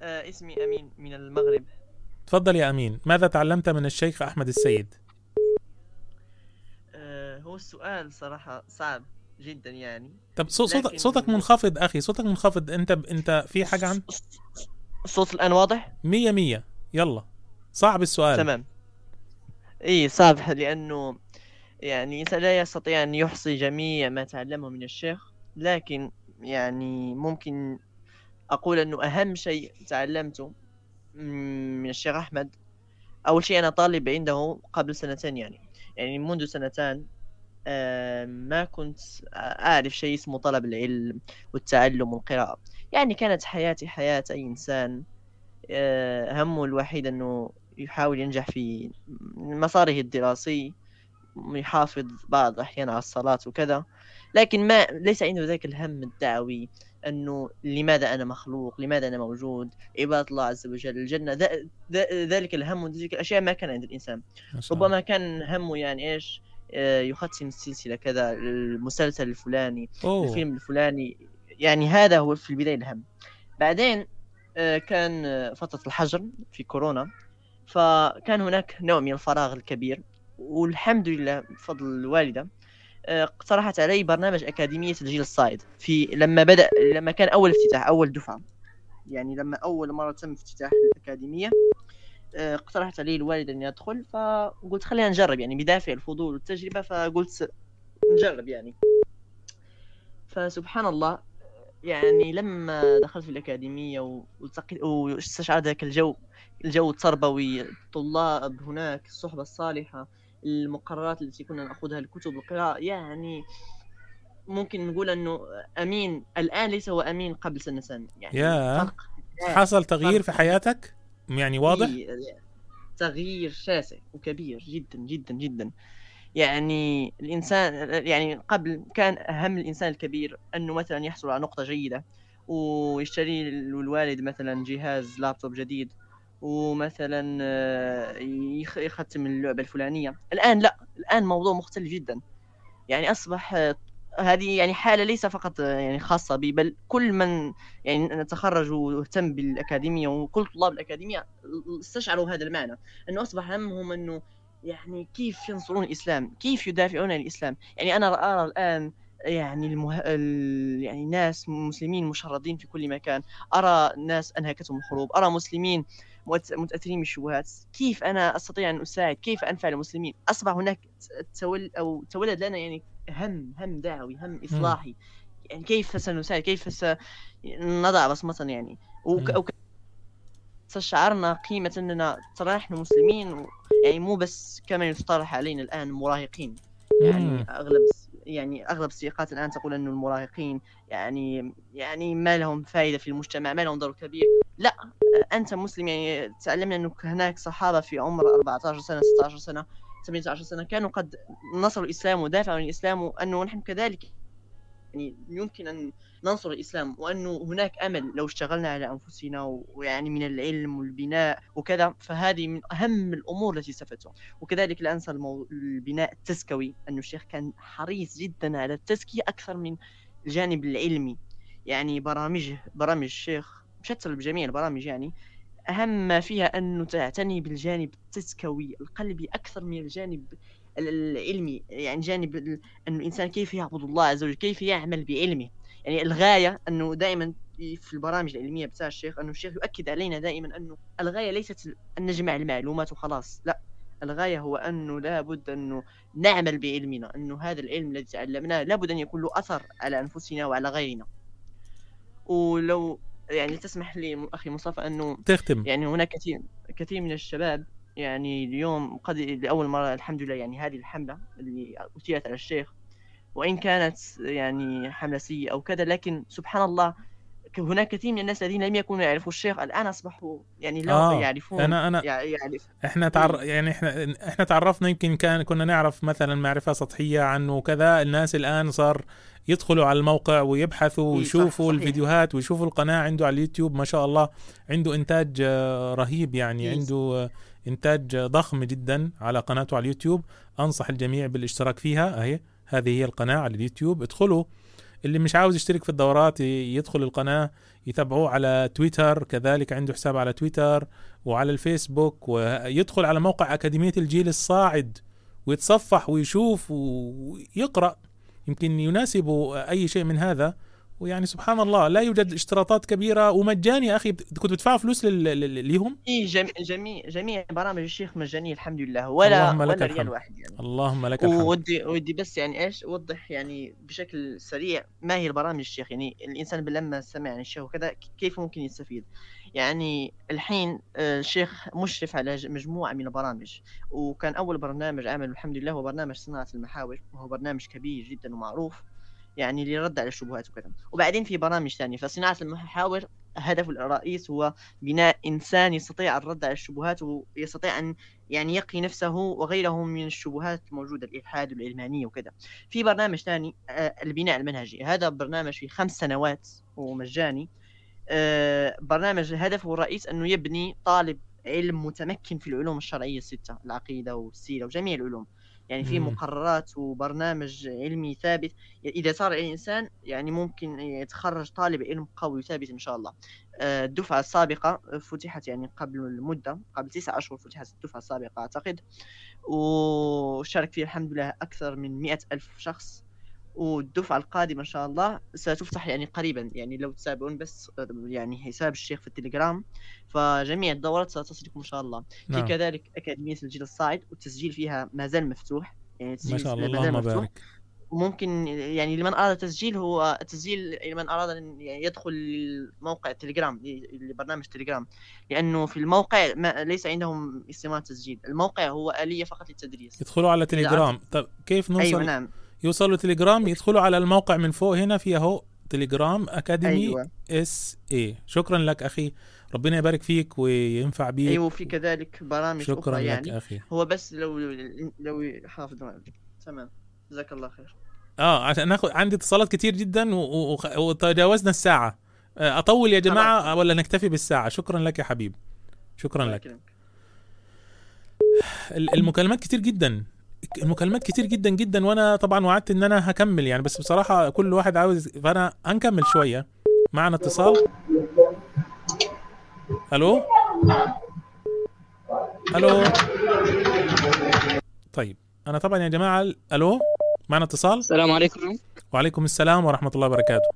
آه، اسمي أمين من المغرب. تفضل يا أمين. ماذا تعلمت من الشيخ أحمد السيد؟ هو السؤال صراحة صعب جدا يعني. طب صو- صوتك لكن- صوتك منخفض أخي. صوتك منخفض. أنت أنت في حاجة عن الصوت الآن واضح؟ مية مية. يلا. صعب السؤال. تمام. إي صعب لأنه يعني الانسان لا يستطيع أن يحصي جميع ما تعلمه من الشيخ لكن يعني ممكن أقول أنه أهم شيء تعلمته من الشيخ أحمد. أول شيء أنا طالب عنده قبل سنتين يعني. يعني منذ سنتان ما كنت أعرف شيء اسمه طلب العلم والتعلم والقراءة. يعني كانت حياتي حياة أي إنسان. آه، همه الوحيد أنه يحاول ينجح في مساره الدراسي يحافظ بعض الأحيان على الصلاة وكذا. لكن ما ليس عنده ذاك الهم الدعوي أنه لماذا أنا مخلوق لماذا أنا موجود عبادة الله عز وجل الجنة. ذلك الهم وذلك الأشياء ما كان عند الإنسان. ربما كان همه يعني إيش؟ آه، يختم السلسلة كذا المسلسل الفلاني أوه. الفيلم الفلاني. يعني هذا هو في البداية الهم بعدين آه، كان آه، فترة الحجر في كورونا. فكان هناك نوع من الفراغ الكبير. والحمد لله بفضل الوالدة آه، اقترحت علي برنامج أكاديمية الجيل الصاعد. في لما بدأ لما كان أول افتتاح أول دفعة. يعني لما أول مرة تم افتتاح الأكاديمية آه، اقترحت علي الوالدة إني أدخل فقلت خلينا نجرب يعني بدافع الفضول والتجربة فقلت نجرب يعني. فسبحان الله يعني لما دخلت في الأكاديمية والتقيت واستشعرت ذاك الجو الجو التربوي الطلاب هناك الصحبة الصالحة المقررات التي كنا نأخذها الكتب القراءة يعني ممكن نقول أنه أمين الآن ليس هو أمين قبل سنتين يعني يا فرق حصل تغيير في حياتك؟ يعني واضح؟ تغيير شاسع وكبير جدا جدا جدا. يعني الإنسان يعني قبل كان أهم الإنسان الكبير أنه مثلا يحصل على نقطة جيدة ويشتري الوالد مثلا جهاز لابتوب جديد ومثلا آه، يخ- يختم اللعبة الفلانية. الآن لا الآن موضوع مختلف جدا. يعني أصبح آه، هذه يعني حالة ليس فقط يعني خاصة بي بل كل من يعني نتخرج واهتم بالأكاديمية وكل طلاب الأكاديمية استشعروا هذا المعنى. أنه أصبح همهم أنه يعني كيف ينصرون الإسلام كيف يدافعون عن الإسلام. يعني أنا أرى الآن يعني المه... ال... يعني ناس مسلمين مشردين في كل مكان. أرى ناس أنهكتهم الحروب أرى مسلمين مؤت- متأثرين بالشبهات. كيف أنا أستطيع أن أساعد؟ كيف أنفع المسلمين؟ أصبح هناك تول... أو تولد لنا يعني هم هم دعوي هم إصلاحي. يعني كيف سنساعد؟ كيف سنضع بصمة يعني؟ وك... استشعرنا قيمة أننا ترى نحن مسلمين و... يعني مو بس كما يصطلح علينا الآن مراهقين. يعني. أغلب يعني أغلب السياقات الآن تقول أن المراهقين يعني يعني ما لهم فائدة في المجتمع ما لهم دور كبير. لا أنت مسلم يعني تعلمنا أنه هناك صحابة في عمر 14 سنة 16 سنة 18 سنة كانوا قد نصروا الإسلام ودافعوا عن الإسلام وأنه نحن كذلك يعني يمكن أن ننصر الإسلام وأنه هناك أمل لو اشتغلنا على أنفسنا ويعني من العلم والبناء وكذا فهذه من أهم الأمور التي استفدتها وكذلك لا أنسى. البناء التزكوي أنه الشيخ كان حريص جدا على التزكية أكثر من الجانب العلمي يعني برامجه برامج الشيخ شتى بجميع البرامج يعني أهم ما فيها أنه تعتني بالجانب التزكوي القلبي أكثر من الجانب ال- العلمي. يعني جانب أنه الإنسان كيف يعبد الله عز وجل كيف يعمل بعلمه. يعني الغاية أنه دائما في البرامج العلمية بتاع الشيخ أنه الشيخ يؤكد علينا دائما أنه الغاية ليست أن نجمع المعلومات وخلاص. لا الغاية هو أنه لابد أنه نعمل بعلمنا أنه هذا العلم الذي تعلمناه لابد أن يكون له أثر على أنفسنا وعلى غيرنا. ولو يعني تسمح لي أخي مصطفى أنه تختم. يعني هناك كثير كثير من الشباب يعني اليوم قد لأول مرة الحمد لله يعني هذه الحملة اللي أثيرت على الشيخ. وإن كانت يعني حملة سيئة أو كذا لكن سبحان الله هناك كثير من الناس الذين لم يكونوا يعرفوا الشيخ الآن أصبحوا يعني لا آه، يعرفون أنا- أنا- يع- يعرف. إحنا تعر... يعني إحنا إحنا تعرفنا يمكن كان كنا نعرف مثلا معرفة سطحية عنه وكذا. الناس الآن صار يدخلوا على الموقع ويبحثوا ويشوفوا. الفيديوهات ويشوفوا القناة عنده على اليوتيوب ما شاء الله عنده إنتاج آه، رهيب يعني. عنده آه، إنتاج آه، ضخم جدا على قناته على اليوتيوب. أنصح الجميع بالاشتراك فيها. أهي هذه هي القناة على اليوتيوب. ادخلوا. اللي مش عاوز يشترك في الدورات يدخل القناة يتابعوه على تويتر كذلك عنده حساب على تويتر وعلى الفيسبوك ويدخل على موقع أكاديمية الجيل الصاعد ويتصفح ويشوف ويقرأ. يمكن يناسبه أي شيء من هذا. ويعني سبحان الله لا يوجد اشتراطات كبيرة. ومجاني يا بت- كنت بتدفعوا فلوس ليهم؟ إيه جميع جميع برامج الشيخ مجانية الحمد لله. ولا اللهم لك ولا ريال واحد يعني. اللهم لك الحمد. ودي ودي بس يعني إيش اوضح يعني بشكل سريع ما هي البرامج الشيخ يعني الإنسان لما سمع عن الشيخ وكذا كيف ممكن يستفيد؟ يعني الحين آه، الشيخ مشرف على مجموعة من البرامج وكان أول برنامج عمله الحمد لله هو برنامج صناعة المحاور وهو برنامج كبير جدا ومعروف يعني للرد على الشبهات وكذا. وبعدين في برامج ثانية فصناعة المحاور هدفه الرئيس هو بناء إنسان يستطيع الرد على الشبهات ويستطيع أن يعني يقي نفسه وغيره من الشبهات الموجودة الإلحاد والعلمانيه وكذا. في برنامج ثاني آه، البناء المنهجي. هذا برنامج في خمس سنوات ومجاني. برنامج هدفه الرئيس أنه يبني طالب علم متمكن في العلوم الشرعية الستة العقيدة والسيرة وجميع العلوم. يعني في. مقررات وبرنامج علمي ثابت. إذا صار الإنسان يعني ممكن يتخرج طالب علم قوي وثابت إن شاء الله. آه، الدفعة السابقة فتحت يعني قبل المدة قبل تسعة أشهر فتحت الدفعة السابقة أعتقد. وشارك فيها الحمد لله أكثر من مئة ألف شخص. والدفعة القادمة إن شاء الله ستفتح يعني قريبا يعني لو تتابعون بس يعني حساب الشيخ في التليجرام. فجميع الدورات ستصلكم إن شاء الله. في نعم. كذلك أكاديمية الجيل الصاعد والتسجيل فيها ما زال مفتوح. يعني ما شاء الله اللهم. بارك. وممكن يعني لمن أراد التسجيل هو التسجيل لمن أراد أن يعني يدخل موقع التليجرام لبرنامج تليجرام. لأنه في الموقع ما ليس عندهم استمارة تسجيل الموقع هو آلية فقط للتدريس. يدخلوا على تليجرام. طب كيف نوصل أيوة نعم. يوصلوا تليجرام يدخلوا على الموقع من فوق هنا في اهو تليجرام أكاديمي أيوة. إس اي شكرا لك أخي. ربنا يبارك فيك وينفع بيك. أيوة وفي كذلك برامج شكراً أخرى لك يعني. أخي. هو بس لو لو حافظ تمام. جزاك الله خير. آه عشان ناخد عندي اتصالات كتير جدا و- و- وخ- وتجاوزنا الساعة. آه، أطول يا جماعة ولا نكتفي بالساعة. شكرا لك يا حبيب. شكرا لك. ال- المكالمات كتير جدا. المكالمات كتير جدا جدا وأنا طبعا وعدت إن أنا هكمل يعني. بس بصراحة كل واحد عاوز فأنا هنكمل شوية. معنا اتصال. ألو؟ ألو؟ طيب أنا طبعا يا جماعة ألو؟ معنا اتصال؟ السلام عليكم. وعليكم السلام ورحمة الله وبركاته.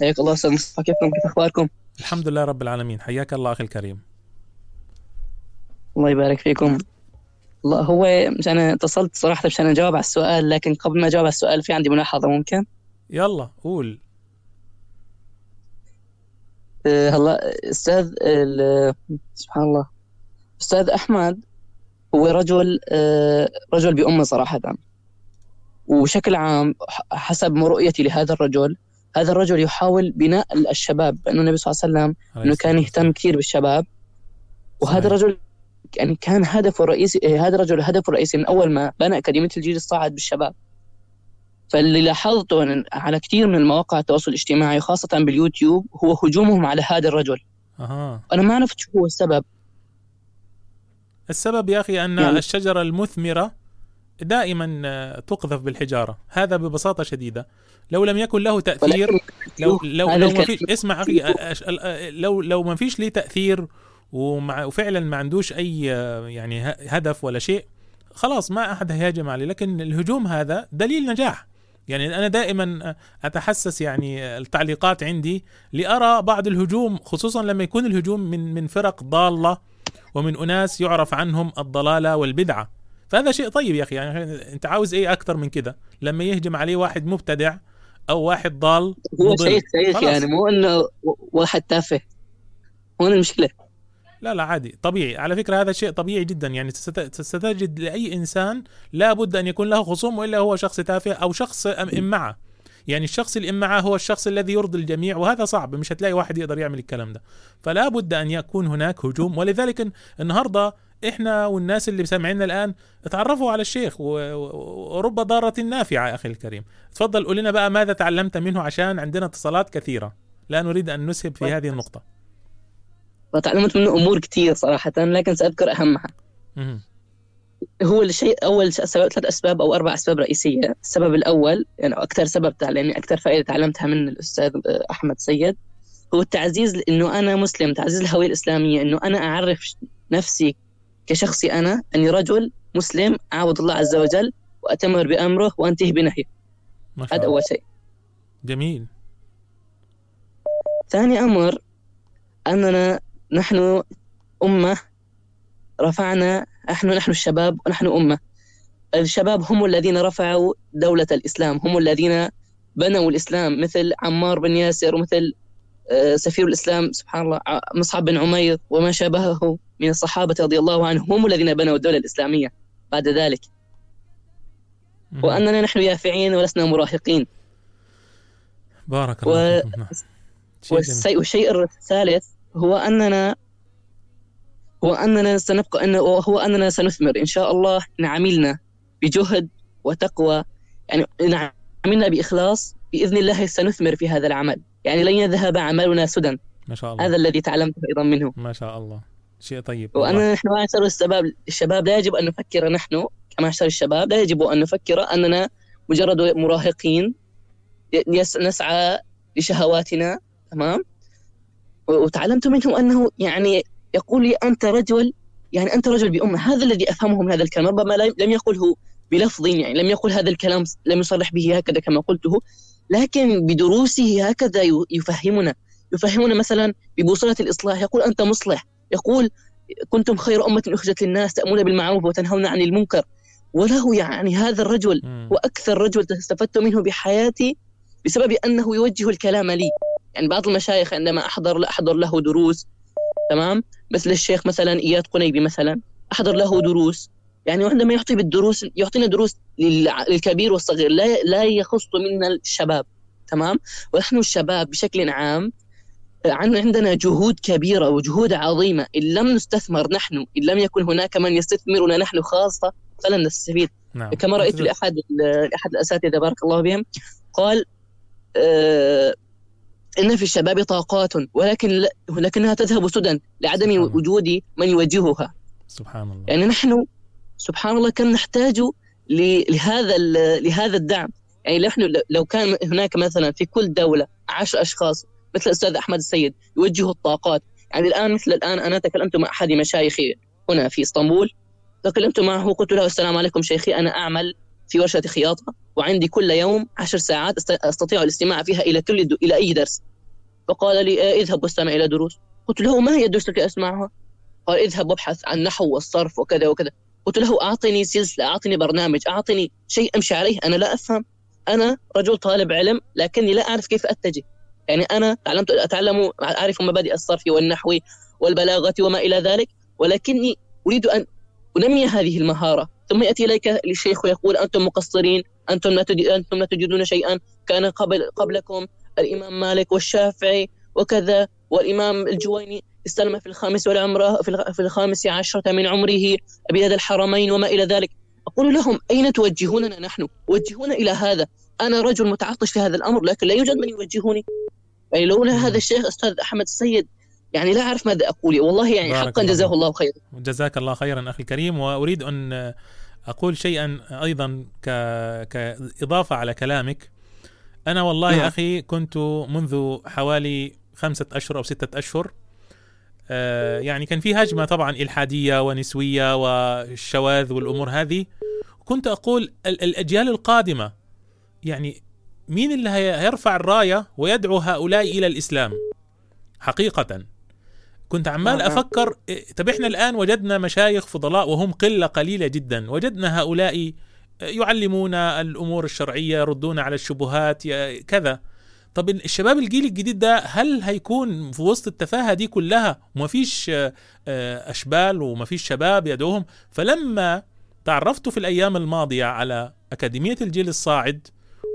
حياك الله أستاذ مصطفى كيفكم؟ كيف أخباركم؟ الحمد لله رب العالمين. حياك الله أخي الكريم. الله يبارك فيكم. الله هو مش أنا اتصلت صراحة عشان اجاوب على السؤال لكن قبل ما أجاوب على السؤال في عندي ملاحظة ممكن؟ يلا قول. أه هلا أستاذ ال- سبحان الله. أستاذ أحمد هو رجل أه رجل بأمة صراحة. وبشكل عام حسب رؤيتي لهذا الرجل هذا الرجل يحاول بناء الشباب لأنه النبي صلى الله عليه وسلم إنه كان يهتم كثير بالشباب. وهذا الرجل يعني كان هدفه الرئيسي إيه، هذا الرجل هدفه الرئيسي من أول ما بنى أكاديمية الجيل الصاعد بالشباب. فاللي لاحظته على كثير من مواقع التواصل الاجتماعي خاصة باليوتيوب هو هجومهم على هذا الرجل. أها. أنا ما عرفت شو هو السبب. السبب يا أخي أن يعني- الشجرة المثمرة دائما آه، تقذف بالحجارة. هذا ببساطة شديدة. لو لم يكن له تأثير لو لو هذا لو ما فيش اسمع أخي لو لو ما فيش ليه تأثير ومع وفعلا ما عندوش أي يعني هدف ولا شيء خلاص ما أحد هيهاجم عليه. لكن الهجوم هذا دليل نجاح. يعني أنا دائما أتحسس يعني التعليقات عندي لأرى بعض الهجوم خصوصا لما يكون الهجوم من من فرق ضالة ومن أناس يعرف عنهم الضلالة والبدعة. فهذا شيء طيب يا أخي. يعني أنت عاوز إيه أكثر من كده؟ لما يهجم عليه واحد مبتدع أو واحد ضال هو. شيء شيخ. يعني مو إنه واحد تافه. هون المشكلة لا لا عادي. طبيعي. على فكرة هذا شيء طبيعي جدا. يعني ست- ستجد لأي إنسان لابد أن يكون له خصوم وإلا هو شخص تافه أو شخص إمعة يعني الشخص الإمعة هو الشخص الذي يرضي الجميع وهذا صعب. مش هتلاقي واحد يقدر يعمل الكلام ده. فلا بد أن يكون هناك هجوم. ولذلك النهاردة إحنا والناس اللي سامعيننا الآن اتعرفوا على الشيخ ورب ضارة نافعة أخي الكريم. تفضل قول لنا بقى ماذا تعلمت منه عشان عندنا اتصالات كثيرة. لا نريد أن نسهب في هذه النقطة. فتعلمت منه أمور كثير صراحة لكن سأذكر أهمها. هو الشيء أول سبب ثلاث أسباب أو أربع أسباب رئيسية. السبب الأول يعني أكثر سبب تعلمني أكثر فائدة تعلمتها من الأستاذ أحمد سيد هو التعزيز إنه أنا مسلم تعزيز الهوية الإسلامية إنه أنا أعرف نفسي كشخصي أنا أني رجل مسلم أعبد الله عز وجل وأتمر بأمره وأنتهي بنهيه. هذا أول شيء. جميل. ثاني أمر أننا نحن أمة رفعنا نحن نحن الشباب ونحن أمة. الشباب هم الذين رفعوا دولة الإسلام هم الذين بنوا الإسلام مثل عمار بن ياسر ومثل آه، سفير الإسلام سبحان الله مصعب بن عمير وما شابهه من الصحابة رضي الله عنهم هم الذين بنوا الدولة الإسلامية بعد ذلك. وأننا نحن يافعين ولسنا مراهقين. بارك. الله فيكم. نعم. والشيء الثالث هو أننا هو أننا سنبقى أنه هو أننا سنثمر. إن شاء الله إن عملنا بجهد وتقوى. يعني إن عملنا بإخلاص بإذن الله سنثمر في هذا العمل. يعني لن يذهب عملنا سدى. ما شاء الله. هذا الذي تعلمته أيضا منه. ما شاء الله. شيء طيب. وأننا نحن معشر الشباب الشباب لا يجب أن نفكر نحن كمعشر الشباب. لا يجب أن نفكر أننا مجرد مراهقين. يس- نسعى لشهواتنا. تمام؟ وتعلمت منه أنه يعني يقول لي أنت رجل يعني أنت رجل بأمة. هذا الذي أفهمه من هذا الكلام. ربما لم يقله بلفظ يعني لم يقل هذا الكلام لم يصرح به هكذا كما قلته. لكن بدروسه هكذا يفهمنا. يفهمنا مثلا ببوصلة الإصلاح. يقول أنت مصلح. يقول كنتم خير أمة أخرجت للناس تأمون بالمعروف وتنهون عن المنكر. وله يعني هذا الرجل هو أكثر رجل استفدت منه بحياتي بسبب أنه يوجه الكلام لي. يعني بعض المشايخ عندما أحضر أحضر له دروس تمام؟ مثل الشيخ مثلا إياد قنيبي مثلا أحضر له دروس. يعني عندما يعطي بالدروس يعطينا دروس للكبير والصغير لا لا يخص منا الشباب تمام؟ ونحن الشباب بشكل عام عن- عندنا جهود كبيرة وجهود عظيمة. إن لم نستثمر نحن إن لم يكن هناك من يستثمرنا نحن خاصة فلن نستفيد. نعم. كما رأيت لأحد لأحد الأساتذة بارك الله بهم قال آه إن في الشباب طاقات ولكن ولكنها تذهب سدى لعدم وجود من يوجهها. سبحان الله. يعني نحن سبحان الله كم نحتاج لهذا لهذا الدعم. يعني نحن لو كان هناك مثلا في كل دولة عشر أشخاص مثل الأستاذ أحمد السيد يوجهوا الطاقات. يعني الآن مثل الآن أنا تكلمت مع أحد مشايخي هنا في إسطنبول. تكلمت معه قلت له السلام عليكم شيخي أنا أعمل في ورشة خياطة وعندي كل يوم عشر ساعات أست- أستطيع الاستماع فيها إلى كل إلى أي درس. فقال لي آه، اذهب واستمع إلى دروس. قلت له ما هي الدروس التي أسمعها؟ قال اذهب وابحث عن نحو والصرف وكذا وكذا. قلت له أعطني سلسلة أعطني برنامج أعطني شيء أمشي عليه أنا لا أفهم. أنا رجل طالب علم لكني لا أعرف كيف أتجه. يعني أنا تعلمت أتعلم أعرف مبادئ الصرف والنحو والبلاغة وما إلى ذلك ولكني أريد أن أنمي هذه المهارة. ثم يأتي إليك الشيخ ويقول أنتم مقصرين أنتم لا أنتم لا تجدون شيئا. كان قبل قبلكم الإمام مالك والشافعي وكذا والإمام الجويني استلم في الخامس والعمرة في الخ- في الخامس عشرة من عمره أبيات الحرمين وما إلى ذلك. أقول لهم أين توجهوننا نحن؟ وجهونا إلى هذا. أنا رجل متعطش لهذا الأمر لكن لا يوجد من يوجهني يعني لولا هذا الشيخ أستاذ أحمد السيد يعني لا أعرف ماذا أقول. والله يعني حقا الله جزاه. الله خيرا. جزاك الله خيرا أخي الكريم. وأريد أن أقول شيئا أيضا ك... كإضافة على كلامك. أنا والله نعم. أخي كنت منذ حوالي خمسة أشهر أو ستة أشهر آه، يعني كان في هجمة طبعا إلحادية ونسوية والشواذ والأمور هذه. كنت أقول ال- الأجيال القادمة يعني مين اللي هي- هيرفع الراية ويدعو هؤلاء إلى الإسلام؟ حقيقة. كنت عمال. أفكر إيه، طب إحنا الآن وجدنا مشايخ فضلاء وهم قلة قليلة جدا وجدنا هؤلاء يعلمون الأمور الشرعية يردون على الشبهات كذا طب الشباب الجيل الجديد ده هل هيكون في وسط التفاهة دي كلها ومفيش آه، آه، أشبال ومفيش شباب يدعوهم فلما تعرفت في الأيام الماضية على أكاديمية الجيل الصاعد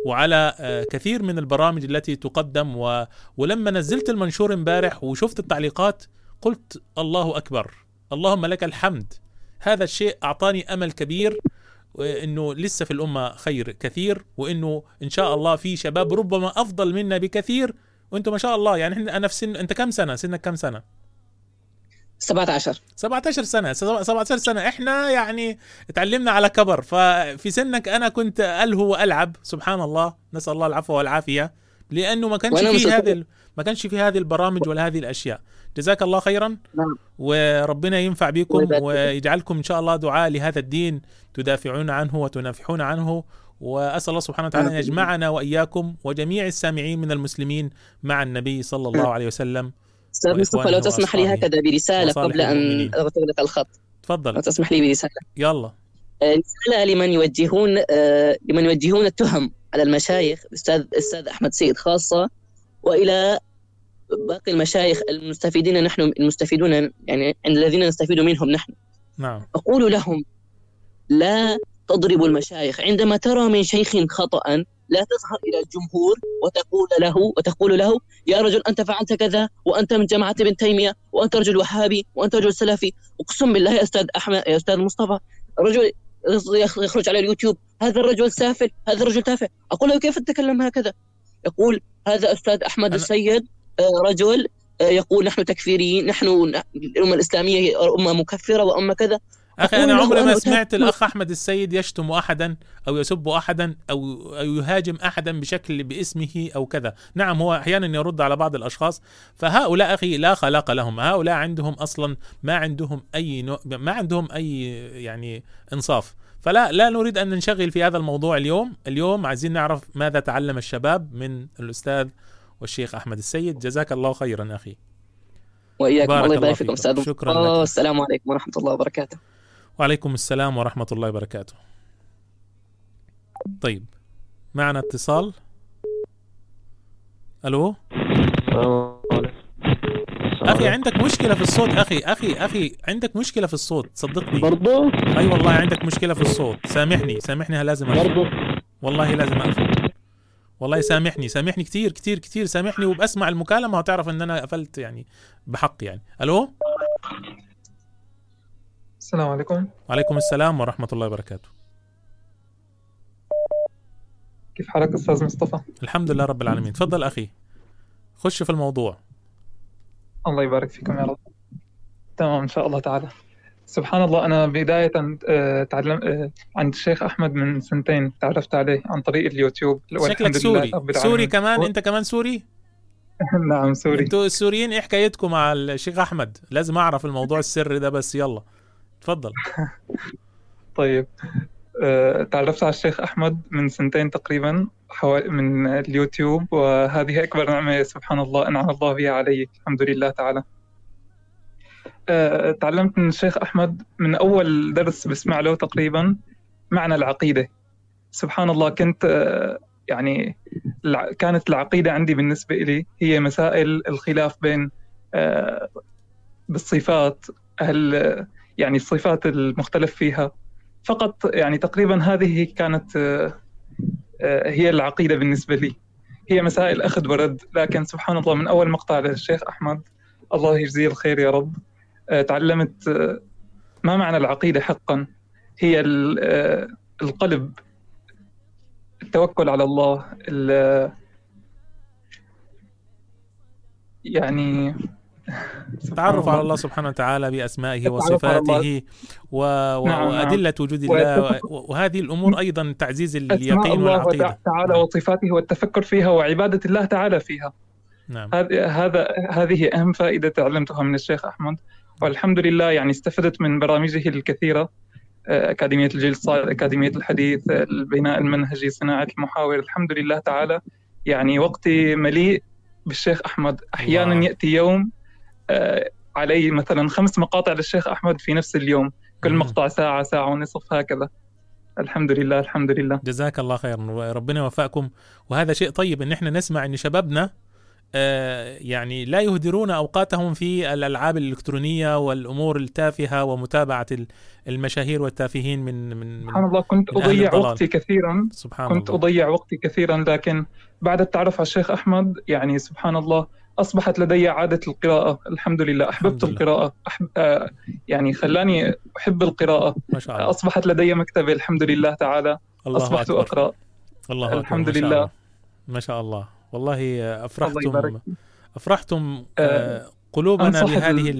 وعلى آه، كثير من البرامج التي تقدم و... ولما نزلت المنشور امبارح وشفت التعليقات قلت الله أكبر. اللهم لك الحمد. هذا الشيء أعطاني أمل كبير انه لسه في الأمة خير كثير وإنه إن شاء الله في شباب ربما أفضل منا بكثير. وأنتم ما شاء الله يعني إحنا أنا في سن أنت كم سنة؟ سنك كم سنة؟ 17 17 سنة. 17 سنة. إحنا يعني تعلمنا على كبر. ففي سنك أنا كنت ألهو وألعب. سبحان الله. نسأل الله العفو والعافية. لأنه ما كانش في. هذه ما كانش في هذه البرامج ولا هذه الأشياء. جزاك الله خيرا نعم. وربنا ينفع بكم. ويجعلكم إن شاء الله دعاء لهذا الدين تدافعون عنه وتنافحون عنه وأسأل الله سبحانه وتعالى أن آمين. يجمعنا وإياكم وجميع السامعين من المسلمين مع النبي صلى الله عليه وسلم أستاذ مصطفى لو تسمح لي. هكذا برسالة قبل أن المؤمنين. اغلق الخط تفضل لو تسمح لي برسالة يلا آه، رسالة لمن يوجهون آه، لمن يوجهون التهم على المشايخ الاستاذ الاستاذ أحمد سيد خاصة وإلى باقي المشايخ المستفيدين نحن المستفيدون يعني الذين نستفيد منهم نحن. نعم. أقول لهم لا تضربوا المشايخ. عندما ترى من شيخ خطأ لا تظهر إلى الجمهور وتقول له وتقول له يا رجل أنت فعلت كذا وأنت من جماعة ابن تيمية وأنت رجل وهابي وأنت رجل سلفي. أقسم بالله يا أستاذ أحمد يا أستاذ مصطفى رجل يخرج على اليوتيوب هذا الرجل سافل هذا الرجل تافه. أقول له كيف تتكلم هكذا؟ يقول هذا أستاذ أحمد السيد رجل آه، يقول نحن تكفيريين نحن الأمة الإسلامية هي أمة مكفرة وأمة كذا. أخي أنا عمري ما سمعت الأخ أحمد السيد يشتم احدا أو يسب احدا أو أو يهاجم احدا بشكل باسمه أو كذا. نعم هو أحيانا يرد على بعض الأشخاص. فهؤلاء أخي لا خلاق لهم. هؤلاء عندهم أصلا ما عندهم أي نوع ما عندهم أي يعني إنصاف. فلا لا نريد أن ننشغل في هذا الموضوع اليوم. اليوم عايزين نعرف ماذا تعلم الشباب من الأستاذ والشيخ أحمد السيد. جزاك الله خيرا أخي. وإياكم. بارك الله يبارك فيكم. أستاذ. شكراً. لك. والسلام عليكم ورحمة الله وبركاته. وعليكم السلام ورحمة الله وبركاته. طيب معنا اتصال. ألو؟ أخي عندك مشكلة في الصوت أخي أخي أخي عندك مشكلة في الصوت. صدقني. برضو؟ أي والله عندك مشكلة في الصوت. سامحني سامحني لازم اقفل برضو؟ والله لازم اقفل والله سامحني سامحني كتير كتير كتير سامحني وبسمع المكالمة وتعرف إن أنا قفلت يعني بحق يعني. ألو؟ السلام عليكم. وعليكم السلام ورحمة الله وبركاته. كيف حالك أستاذ مصطفى؟ الحمد لله رب العالمين. تفضل أخي. خش في الموضوع. الله يبارك فيكم يا رب. تمام إن شاء الله تعالى. سبحان الله أنا بداية آه، تعلم آه، عند الشيخ أحمد من سنتين تعرفت عليه عن طريق اليوتيوب. شكلك سوري. سوري. كمان. أنت كمان سوري؟ نعم سوري. أنتوا السوريين إيه حكايتكم مع الشيخ أحمد؟ لازم أعرف الموضوع السري ده بس يلا. تفضل. طيب آه، تعرفت على الشيخ أحمد من سنتين تقريبا حوالي من اليوتيوب وهذه أكبر نعمة سبحان الله أنعم الله بها علي الحمد لله تعالى. تعلمت من الشيخ أحمد من أول درس بسمع له تقريبا معنى العقيدة. سبحان الله كنت آه، يعني كانت العقيدة عندي بالنسبة إلي هي مسائل الخلاف بين آه، بالصفات هل يعني الصفات المختلف فيها. فقط يعني تقريبا هذه كانت آه، آه، هي العقيدة بالنسبة لي. هي مسائل أخذ ورد لكن سبحان الله من أول مقطع للشيخ أحمد الله يجزيه الخير يا رب. آه، تعلمت آه، ما معنى العقيدة حقا هي آه، القلب التوكل على الله ال- يعني التعرف على الله سبحانه وتعالى الله. وصفاته و... نعم، نعم. وأدلة وجود الله. وهذه الأمور أيضا تعزيز اليقين الله والعقيدة تعالى وصفاته والتفكر فيها وعبادة الله تعالى فيها نعم هذا هذه أهم فائدة تعلمتها من الشيخ أحمد والحمد لله يعني استفدت من برامجه الكثيرة آه، أكاديمية الجيل الصالح أكاديمية الحديث البناء المنهجي صناعة المحاور الحمد لله تعالى. يعني وقتي مليء بالشيخ أحمد. أحيانا الله. يأتي يوم آه، علي مثلا خمس مقاطع للشيخ أحمد في نفس اليوم. كل مقطع ساعة ساعة ونصف هكذا. الحمد لله الحمد لله. جزاك الله خير ربنا يوفقكم. وهذا شيء طيب إن إحنا نسمع إن شبابنا يعني لا يهدرون أوقاتهم في الألعاب الإلكترونية والأمور التافهة ومتابعة ال- المشاهير والتافهين من من سبحان الله كنت الضلال. وقتي كثيرا. سبحان كنت الله. أضيع وقتي كثيرا لكن بعد التعرف على الشيخ أحمد يعني سبحان الله أصبحت لدي عادة القراءة. الحمد لله. أحببت الحمد القراءة. أحب آه يعني خلاني أحب القراءة. ما شاء الله. أصبحت لدي مكتبة الحمد لله تعالى. الله أصبحت أكبر. أقرأ. الله أكبر. الحمد شاء لله. ما شاء الله. والله آه، افرحتم أفرحتم آه، قلوبنا أنصح بهذه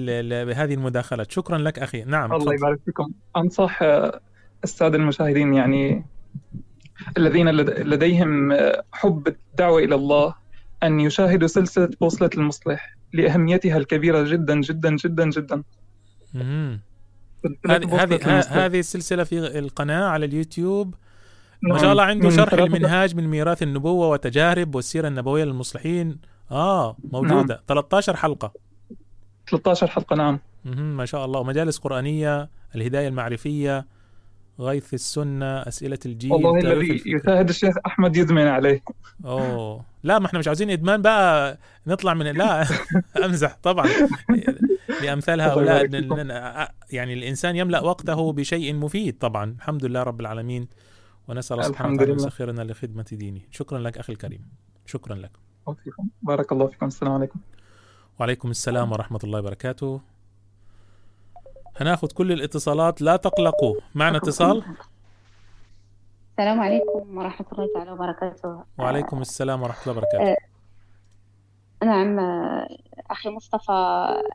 بهذه المداخلات شكرا لك أخي. نعم الله. يبارك فيكم. أنصح آه، السادة المشاهدين يعني الذين لد- لديهم آه، حب الدعوة إلى الله أن يشاهدوا سلسلة بوصلة المصلح لأهميتها الكبيرة جدا جدا جدا جدا. هذه هذه السلسلة في القناة على اليوتيوب. ما نعم. شاء الله عنده من شرح المنهاج من ميراث النبوة وتجارب والسيرة النبوية للمصلحين. آه موجودة. نعم. 13 حلقة. 13 حلقة نعم. ما شاء الله. ومجالس قرآنية الهداية المعرفية غيث السنة أسئلة الجيل والله الذي. يشاهد الشيخ أحمد يدمن عليه. أوه. لا ما إحنا مش عاوزين إدمان بقى. نطلع من لا أمزح. طبعا. لأمثال هؤلاء يعني الإنسان يملأ وقته بشيء مفيد. طبعا. الحمد لله رب العالمين. ونسأل الله سبحانه وتعالى لله. يسخرنا لخدمة دينه. شكرا لك أخي الكريم. شكرا لك. وفيكم. بارك الله فيكم. السلام عليكم. وعليكم السلام ورحمة الله وبركاته. هناخذ كل الاتصالات. لا تقلقوا. معنا اتصال؟ السلام عليكم ورحمة الله تعالى وبركاته. وعليكم السلام ورحمة الله وبركاته. آه، نعم آه، أخي مصطفى.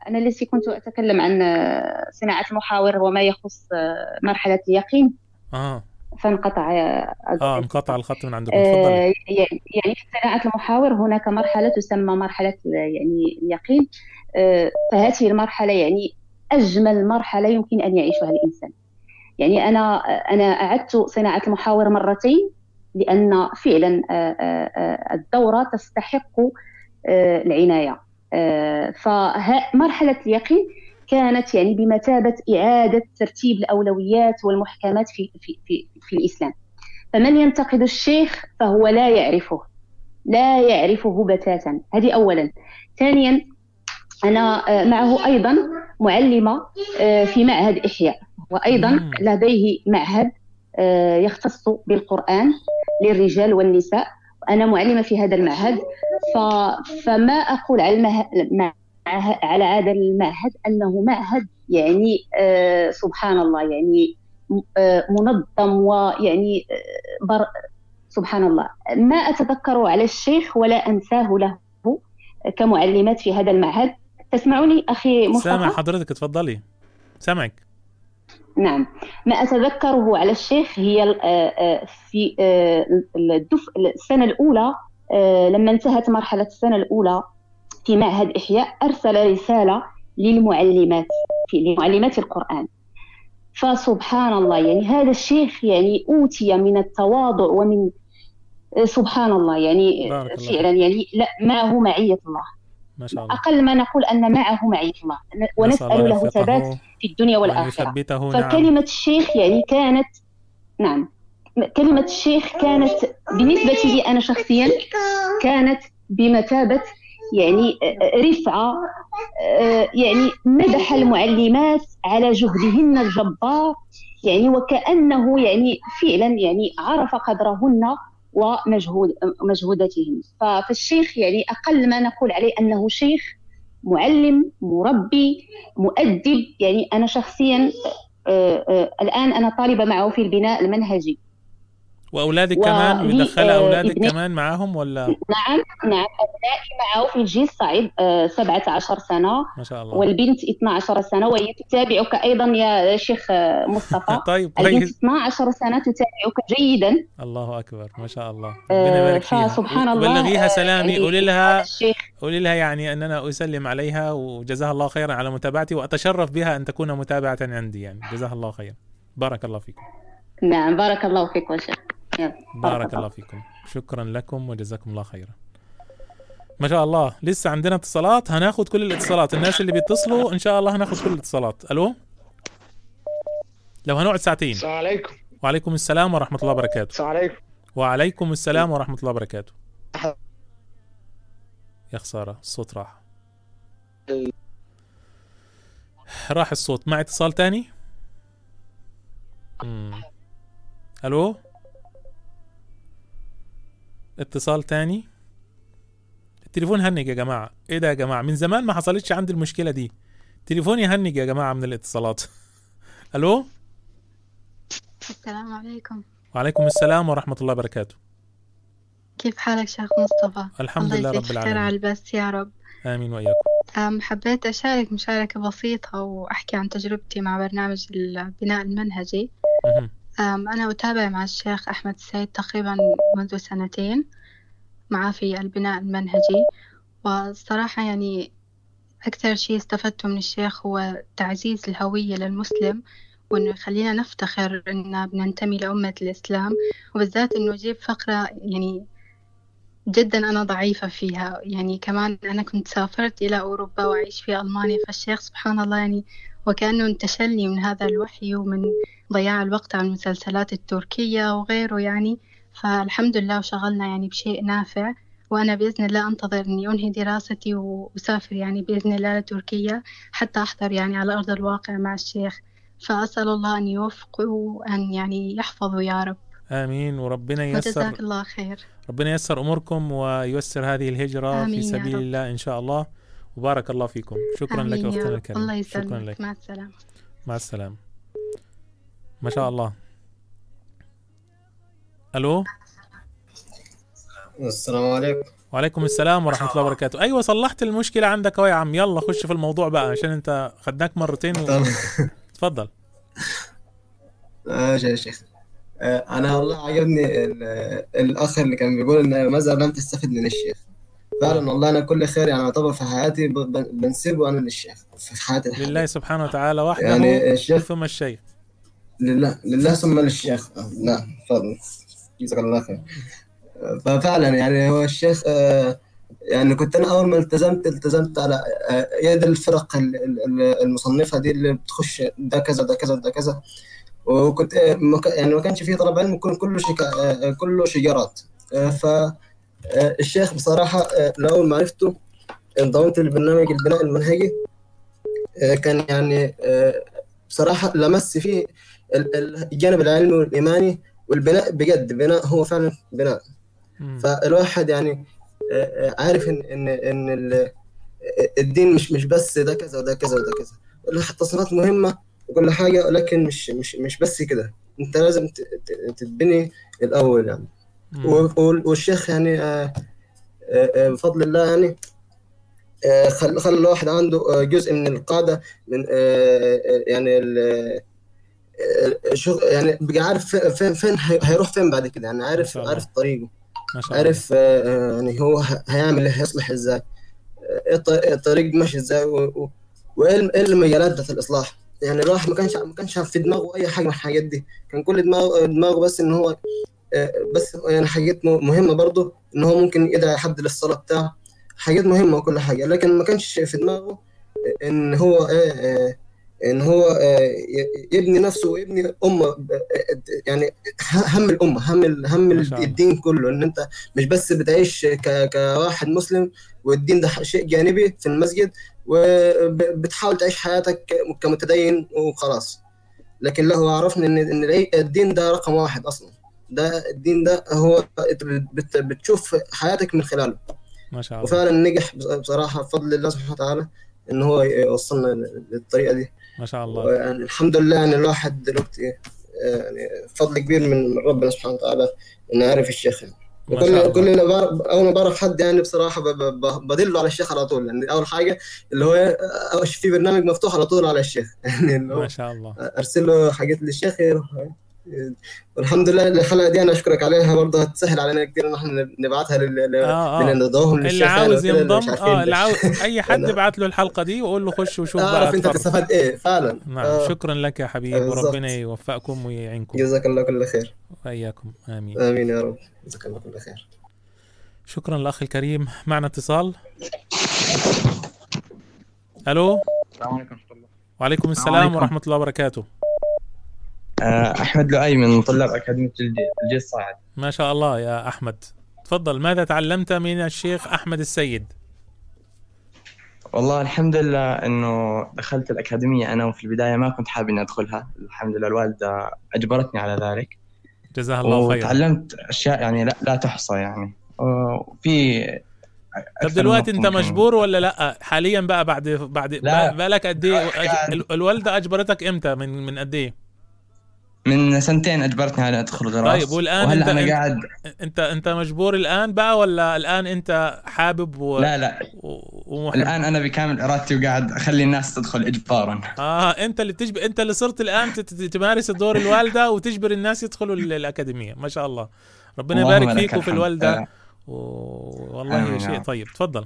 أنا التي كنت أتكلم عن آه، صناعة المحاور وما يخص آه، مرحلة اليقين. آه. فانقطع آه، آه انقطع الخط من عندكم. تفضلي. آه، يعني في صناعة المحاور هناك مرحلة تسمى مرحلة يعني اليقين. آه، فهذه المرحلة يعني أجمل مرحلة يمكن أن يعيشها الإنسان. يعني أنا أنا أعدت صناعة المحاور مرتين لأن فعلا آه، آه، الدورة تستحق العناية. فمرحلة اليقين كانت يعني بمثابة إعادة ترتيب الأولويات والمحكمات في في في, في الإسلام. فمن ينتقد الشيخ فهو لا يعرفه لا يعرفه بتاتا. هذه أولا. ثانيا أنا آه، معه أيضا معلمة آه، في معهد إحياء. وأيضا لديه معهد آه، يختص بالقرآن للرجال والنساء. أنا معلمة في هذا المعهد ف... فما أقول على المه... على هذا المعهد أنه معهد يعني آه سبحان الله يعني آه منظم ويعني آه بر... سبحان الله. ما أتذكر على الشيخ ولا أنساه له كمعلمات في هذا المعهد. تسمعني أخي مصطفى؟ سامع حضرتك اتفضلي. سامعك. نعم. ما أتذكره على الشيخ هي في الأولى آه، لما انتهت مرحلة السنة الأولى في معهد إحياء أرسل رسالة للمعلمات في لمعلمات القرآن. فسبحان الله يعني هذا الشيخ يعني أوتي من التواضع ومن سبحان الله يعني فعلا يعني لا معه معية الله. ما شاء الله. أقل ما نقول أن معه معية الله. نسأل ونسأل له ثبات في الدنيا والآخرة. نعم. فكلمة الشيخ يعني كانت نعم. كلمة الشيخ كانت بالنسبة لي أنا شخصيا كانت بمثابة يعني رفعة يعني مدح المعلمات على جهدهن الجبار يعني وكأنه يعني فعلا يعني عرف قدرهن ومجهود مجهوداتهن. فالشيخ يعني أقل ما نقول عليه أنه شيخ معلم مربي مؤدب. يعني أنا شخصيا آه، آه، الآن أنا طالبة معه في البناء المنهجي. وأولادك و- كمان؟ يدخل آه، أولادك كمان معاهم ولا؟ نعم نعم. أبنائي معه في الجيل الصعيد آه، 17 سنة. ما شاء الله. والبنت 12 سنة وهي تتابعك أيضا يا شيخ آه، مصطفى. طيب البنت كويس 12 سنة تتابعك جيدا. الله أكبر ما شاء الله. ربنا آه، يبارك فيها. فسبحان الله، بلغيها آه، سلامي قولي لها الشيخ. قولي لها يعني ان أنا أسلم عليها وجزاها الله خيرا على متابعتي وأتشرف بها أن تكون متابعة عندي يعني. جزاها الله خيرا. بارك الله فيكم. نعم بارك الله فيك يا شيخ. بارك الله فيكم. شكرا لكم وجزاكم الله خيرا. ما شاء الله. لسه عندنا اتصالات. هناخد كل الاتصالات. الناس اللي بيتصلوا إن شاء الله هناخد كل الاتصالات. ألو؟ لو هنقعد ساعتين. السلام عليكم. وعليكم السلام ورحمة الله وبركاته. السلام عليكم. وعليكم السلام ورحمة الله وبركاته. يا خسارة الصوت راح. راح الصوت. مع اتصال تاني؟ مم. ألو؟ اتصال تاني. التليفون هنج يا جماعة. إيه ده يا جماعة؟ من زمان ما حصلتش عندي المشكلة دي. تليفوني هنج يا جماعة من الاتصالات. ألو؟ السلام عليكم. وعليكم السلام ورحمة الله وبركاته. كيف حالك شيخ مصطفى؟ الحمد لله رب خير العالمين. على البث يا رب. آمين وإياكم. حبيت أشارك مشاركة بسيطة وأحكي عن تجربتي مع برنامج البناء المنهجي. أنا أتابع مع الشيخ أحمد السيد تقريبا منذ سنتين معاه في البناء المنهجي. والصراحة يعني أكثر شيء استفدته من الشيخ هو تعزيز الهوية للمسلم وإنه يخلينا نفتخر إننا بننتمي لأمة الإسلام. وبالذات إنه يجيب فقرة يعني جدا أنا ضعيفة فيها. يعني كمان أنا كنت سافرت إلى أوروبا وأعيش في ألمانيا فالشيخ سبحان الله يعني وكأنه انتشلني من هذا الوحي ومن ضياع الوقت على المسلسلات التركية وغيره يعني. فالحمد لله وشغلنا يعني بشيء نافع وأنا بإذن الله أنتظر إني أنهي دراستي وأسافر يعني بإذن الله لتركيا حتى أحضر يعني على أرض الواقع مع الشيخ. فأسأل الله أن يوفقه وأن يعني يحفظه يا رب. آمين. وربنا ييسر الله خير. ربنا ييسر أموركم وييسر هذه الهجرة آمين في سبيل. الله إن شاء الله. وبارك الله فيكم. شكرا لك رب. الكريمة الله شكرا يسلمك. لك. مع السلامة. مع السلامة. ما شاء الله. ألو؟ السلام عليكم. وعليكم السلام ورحمة الله وبركاته. أيوة صلحت المشكلة عندك أهو يا عم يلا خش في الموضوع بقى عشان أنت خدناك مرتين و... تفضل. ماشي يا شيخ. آه، أنا والله عجبني ال- الأخ اللي كان بيقول إن ماذا لم تستفد من الشيخ. فعلا والله أنا كل خير يعني اعتبر في حياتي بنسيبه أنا للشيخ في حياتي الحالية. لله سبحانه وتعالى وحده يعني الشيخ ثم الشيخ. لله لله ثم للشيخ. آه، نعم تفضل. جزاك الله خير. آه، ففعلا يعني هو الشيخ آه، يعني كنت أنا أول ما التزمت التزمت على آه، يد الفرق ال- ال- المصنفة دي اللي بتخش ده كذا ده كذا ده كذا. وكنت آه، يعني ما كانش فيه طلب علم كله كله آه، شجارات. ف آه، الشيخ بصراحة آه، لاول ما عرفته انضممت للبرنامج البناء المنهجي آه، كان يعني آه، بصراحة لمس فيه ال- ال- الجانب العلمي والإيماني والبناء بجد بناء هو فعلا بناء. فالواحد يعني آه، آه، عارف ان ان إن ال- الدين مش مش بس ده كذا وده كذا وده كذا. التصنيفات مهمة وكل حاجة ولكن مش مش مش بس كده. أنت لازم تتبني الأول يعني. والشيخ يعني آه، آه، آه، بفضل الله يعني آه، خل خلى الواحد عنده جزء من القاعده من يعني يعني بقى عارف فين فين هي- هيروح فين بعد كده؟ يعني عارف عارف طريقه. ما شاء الله. عارف يعني هو هيعمل إيه؟ هيصلح إزاي؟ الط- إيه الطريق ماشي إزاي؟ وإيه الم- إيه المجالات بتاعت الإصلاح؟ يعني الواحد ما كانش ما كانش في دماغه أي حاجة من الحاجات دي. كان كل دماغه دماغه بس إن هو بس يعني حاجات مهمة برضه إن هو ممكن يدعي حد للصلاة بتاعه. حاجات مهمة وكل حاجة لكن ما كانش في دماغه إن هو إيه آه، إن هو آه، يبني نفسه ويبني أمة آه، يعني هم الأمة هم هم. الدين كله. إن أنت مش بس بتعيش ك- كواحد مسلم والدين ده شيء جانبي في المسجد وبتحاول تعيش حياتك كمتدين وخلاص. لكن لا هو عرفنا إن الدين ده رقم واحد أصلا. ده الدين ده هو بت- بتشوف حياتك من خلاله. ما شاء الله. وفعلا نجح بصراحة بفضل الله سبحانه وتعالى إن هو يوصلنا للطريقة دي. ما شاء الله. ويعني الحمد لله يعني الواحد دلوقتي يعني فضل كبير من ربنا سبحانه وتعالى اني اعرف الشيخ. يعني. وكل. كل بعرف أول ما بعرف حد يعني بصراحة بدله على الشيخ على طول. يعني أول حاجة اللي هو شيء في برنامج مفتوح على طول على الشيخ. يعني ما شاء الله. أرسل له حاجات للشيخ يروح. والحمد لله. الحلقة دي أنا أشكرك عليها برضه. هتسهل علينا كتير إن إحنا نبعتها لل ندوهم للشيخ اللي يعني عاوز مش ينضم آه اللي. عاوز أي حد ابعت له الحلقة دي وقول له خش وشوف بقى اعرف أنت اتفرج. تستفاد إيه. فعلا. نعم. آه. شكرا لك يا حبيبي آه،. وربنا يوفقكم ويعينكم. جزاك الله كل خير. وإياكم. آمين. آمين يا رب. جزاك الله كل خير. شكرا الاخ الكريم. معنا اتصال. ألو؟ السلام عليكم وعليكم السلام عليكم. ورحمة الله وبركاته. آه، أحمد لؤي من طلاب أكاديمية الجيل الجيل الصاعد ما شاء الله يا أحمد. تفضل ماذا تعلمت من الشيخ أحمد السيد؟ والله الحمد لله إنه دخلت الأكاديمية أنا وفي البداية ما كنت حابب إني أدخلها. الحمد لله الوالدة أجبرتني على ذلك. جزاه الله خيرا. وتعلمت أشياء يعني لا, لا تحصى يعني. وفي طب دلوقتي أنت مجبور ولا لا؟ حاليا بقى بعد بعد. بقى لك قد إيه؟ أج- ال- الوالدة أجبرتك إمتى؟ من من قد إيه؟ من سنتين أجبرتني على أدخل غراس. طيب والآن وهلا أنت, قاعد أنت أنت مجبور الآن بقى ولا الآن أنت حابب و... لا لا. ومحب؟ الآن أنا بكامل إرادتي وقاعد أخلي الناس تدخل إجبارا. آه أنت اللي تجب... أنت اللي صرت الآن تمارس دور الوالدة وتجبر الناس يدخلوا ال- الأكاديمية. ما شاء الله. ربنا يبارك فيك وفي. الوالدة. آه. و... والله يا شيء. طيب. تفضل.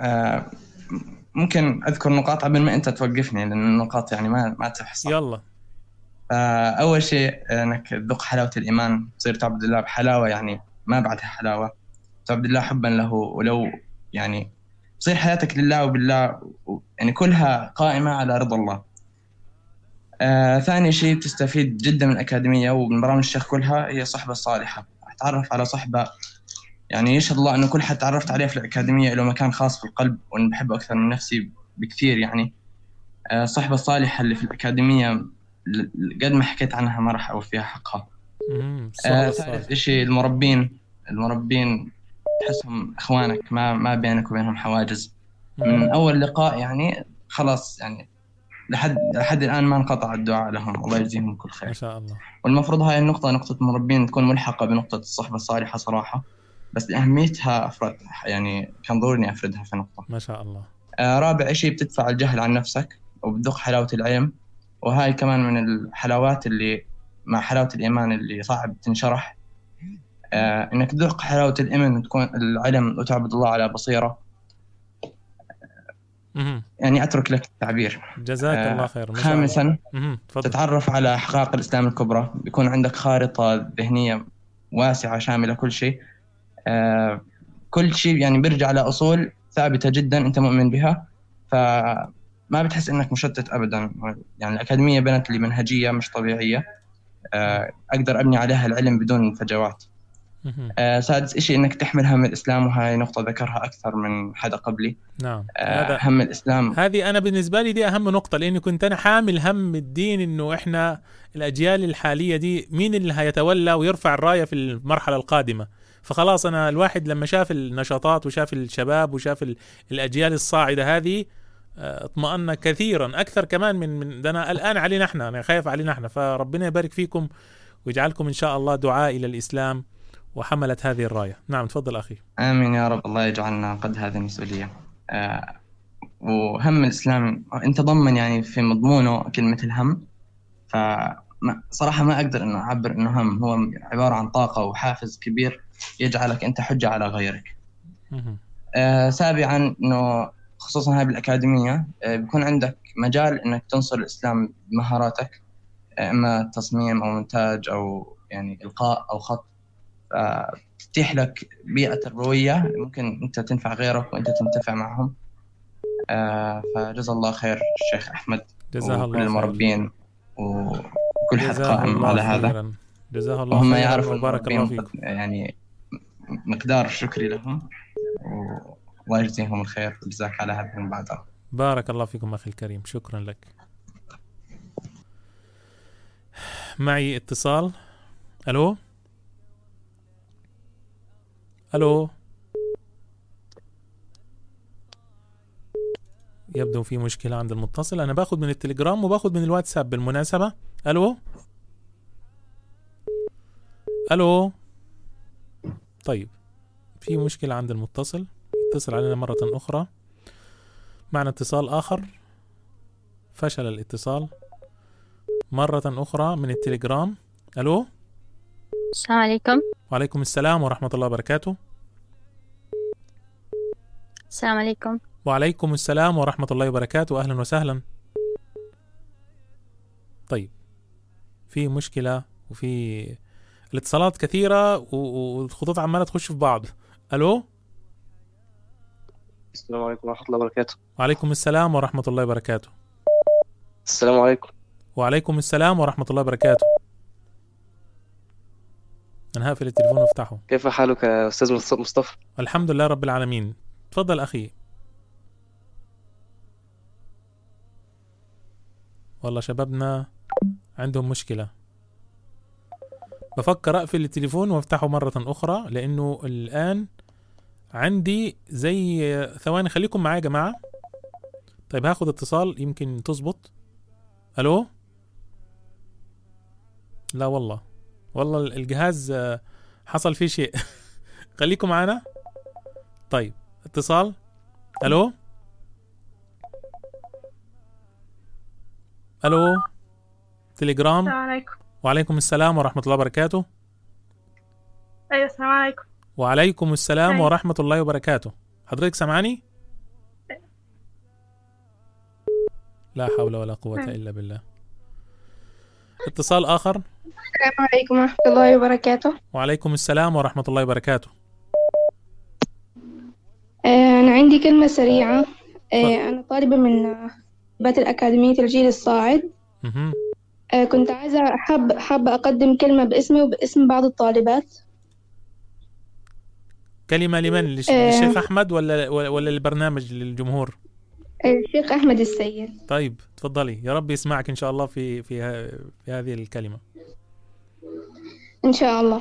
آه، ممكن أذكر نقاط قبل ما أنت توقفني لأن النقاط يعني ما ما تحصى يلا. آه، اول شيء إنك تذوق حلاوة الإيمان تصير تعبد الله بحلاوة يعني ما بعدها حلاوة. تعبد الله حبا له ولو يعني تصير حياتك لله وبالله يعني كلها قائمة على رضا الله. آه، ثاني شيء تستفيد جدا من الأكاديمية ومن برامج الشيخ كلها هي صحبة صالحة أتعرف على صحبة يعني يشهد الله أنه كل حد تعرفت عليه في الأكاديمية له مكان خاص في القلب وأنا بحبه أكثر من نفسي بكثير يعني. آه، الصحبة الصالحة اللي في الأكاديمية قد ما حكيت عنها ما راح أوفيها حقها. آه، ثالث. شيء المربين. المربين تحسهم إخوانك ما ما بينك وبينهم حواجز. من. أول لقاء يعني خلاص يعني لحد لحد الآن ما انقطع الدعاء لهم. الله يجزيهم كل خير. ما شاء الله. والمفروض هاي النقطة نقطة المربين تكون ملحقة بنقطة الصحبة الصالحة صراحة بس لأهميتها أفرد يعني كان ضروري أفردها في نقطة. ما شاء الله. آه رابع شيء بتدفع الجهل عن نفسك وبتذوق حلاوة العلم وهاي كمان من الحلاوات اللي مع حلاوة الإيمان اللي صعب تنشرح. آه إنك تذوق حلاوة الإيمان وتكون العلم وتعبد الله على بصيرة. يعني أترك لك التعبير. جزاك آه، الله خير. الله. خامسا تتعرف على حقائق الإسلام الكبرى. بيكون عندك خارطة ذهنية واسعة شاملة كل شيء. آه، كل شيء يعني بيرجع لأصول ثابتة جدا أنت مؤمن بها. فما بتحس إنك مشتت أبدا. يعني الأكاديمية بنت لي منهجية مش طبيعية. آه، أقدر أبني عليها العلم بدون فجوات. آه، سادس إشي إنك تحمل هم الإسلام وهاي نقطة ذكرها أكثر من حدا قبلي. نعم. آه، هذا هم الإسلام. هذه أنا بالنسبة لي دي أهم نقطة لأني كنت أنا حامل هم الدين إنه إحنا الأجيال الحالية دي مين اللي هيتولى ويرفع الراية في المرحلة القادمة. فخلاص أنا الواحد لما شاف النشاطات وشاف الشباب وشاف ال- الأجيال الصاعدة هذه اطمأن كثيرا أكثر كمان من من ده أنا الآن علينا إحنا أنا خايف علينا إحنا. فربنا يبارك فيكم ويجعلكم إن شاء الله دعاء إلى الإسلام وحمله هذه الراية. نعم تفضل أخي. آمين يا رب. الله يجعلنا قد هذه المسؤولية. آه وهم الإسلام أنت ضمن يعني في مضمونه كلمة الهم فصراحة ما أقدر أنه أعبر أنه هم. هو عبارة عن طاقة وحافز كبير يجعلك أنت حجة على غيرك. آه سابعا أنه خصوصا هاي بالأكاديمية آه بيكون عندك مجال أنك تنصر الإسلام بمهاراتك آه إما تصميم أو مونتاج أو يعني إلقاء أو خط. تتيح لك بيئة تربوية ممكن أنت تنفع غيرك وأنت تنتفع معهم. آه فجزا الله خير الشيخ أحمد جزاه الله وكل خير. المربين وكل حد قائم على هذا. جزاه الله خيرا يعرفوا وبارك الله فيكم قد- يعني مقدار شكري لهم. والله يجزيهم الخير وجزاك على من بعدها بارك الله فيكم أخي الكريم شكرا لك. معي اتصال. ألو؟ ألو؟ يبدو في مشكلة عند المتصل. أنا باخد من التليجرام وباخد من الواتساب بالمناسبة. ألو؟ ألو؟ طيب في مشكلة عند المتصل. يتصل علينا مرة أخرى. معنا اتصال آخر. فشل الاتصال. مرة أخرى من التليجرام. ألو؟ السلام عليكم. وعليكم السلام ورحمة الله وبركاته. السلام عليكم. وعليكم السلام ورحمة الله وبركاته. أهلا وسهلا. طيب. في مشكلة وفي الاتصالات كثيرة والخطوط عمالة تخش في بعض. ألو؟ السلام عليكم ورحمة الله وبركاته. وعليكم السلام ورحمة الله وبركاته. السلام عليكم. وعليكم السلام ورحمة الله وبركاته. أنا هقفل التليفون وأفتحه. كيف حالك يا أستاذ مص- مصطفى؟ الحمد لله رب العالمين. تفضل أخي. والله شبابنا عندهم مشكلة. بفكر أقفل التليفون وأفتحه مرة أخرى لأنه الآن عندي زي ثواني خليكم معايا يا جماعة. طيب هاخد اتصال يمكن تظبط. ألو؟ لا والله. والله الجهاز آه، حصل فيه شيء. خليكم معانا. طيب اتصال. ألو؟ ألو؟ تليجرام؟ السلام عليكم. وعليكم السلام ورحمة الله وبركاته. أيوه السلام عليكم. وعليكم السلام أيوة. ورحمة الله وبركاته. حضرتك سامعاني؟ لا حول ولا قوة أيوة. إلا بالله. اتصال آخر. السلام عليكم ورحمة الله وبركاته. وعليكم السلام ورحمة الله وبركاته. آه، أنا عندي كلمة سريعة. آه، أنا طالبة من طالبات الأكاديمية الجيل الصاعد. آه، كنت عايزة حاب حابة أقدم كلمة باسمي وباسم بعض الطالبات. كلمة لمن؟ آه. للشيخ أحمد ولا ولا للبرنامج للجمهور؟ آه، الشيخ أحمد السيد طيب تفضلي يا رب يسمعك إن شاء الله في في في هذه الكلمة إن شاء الله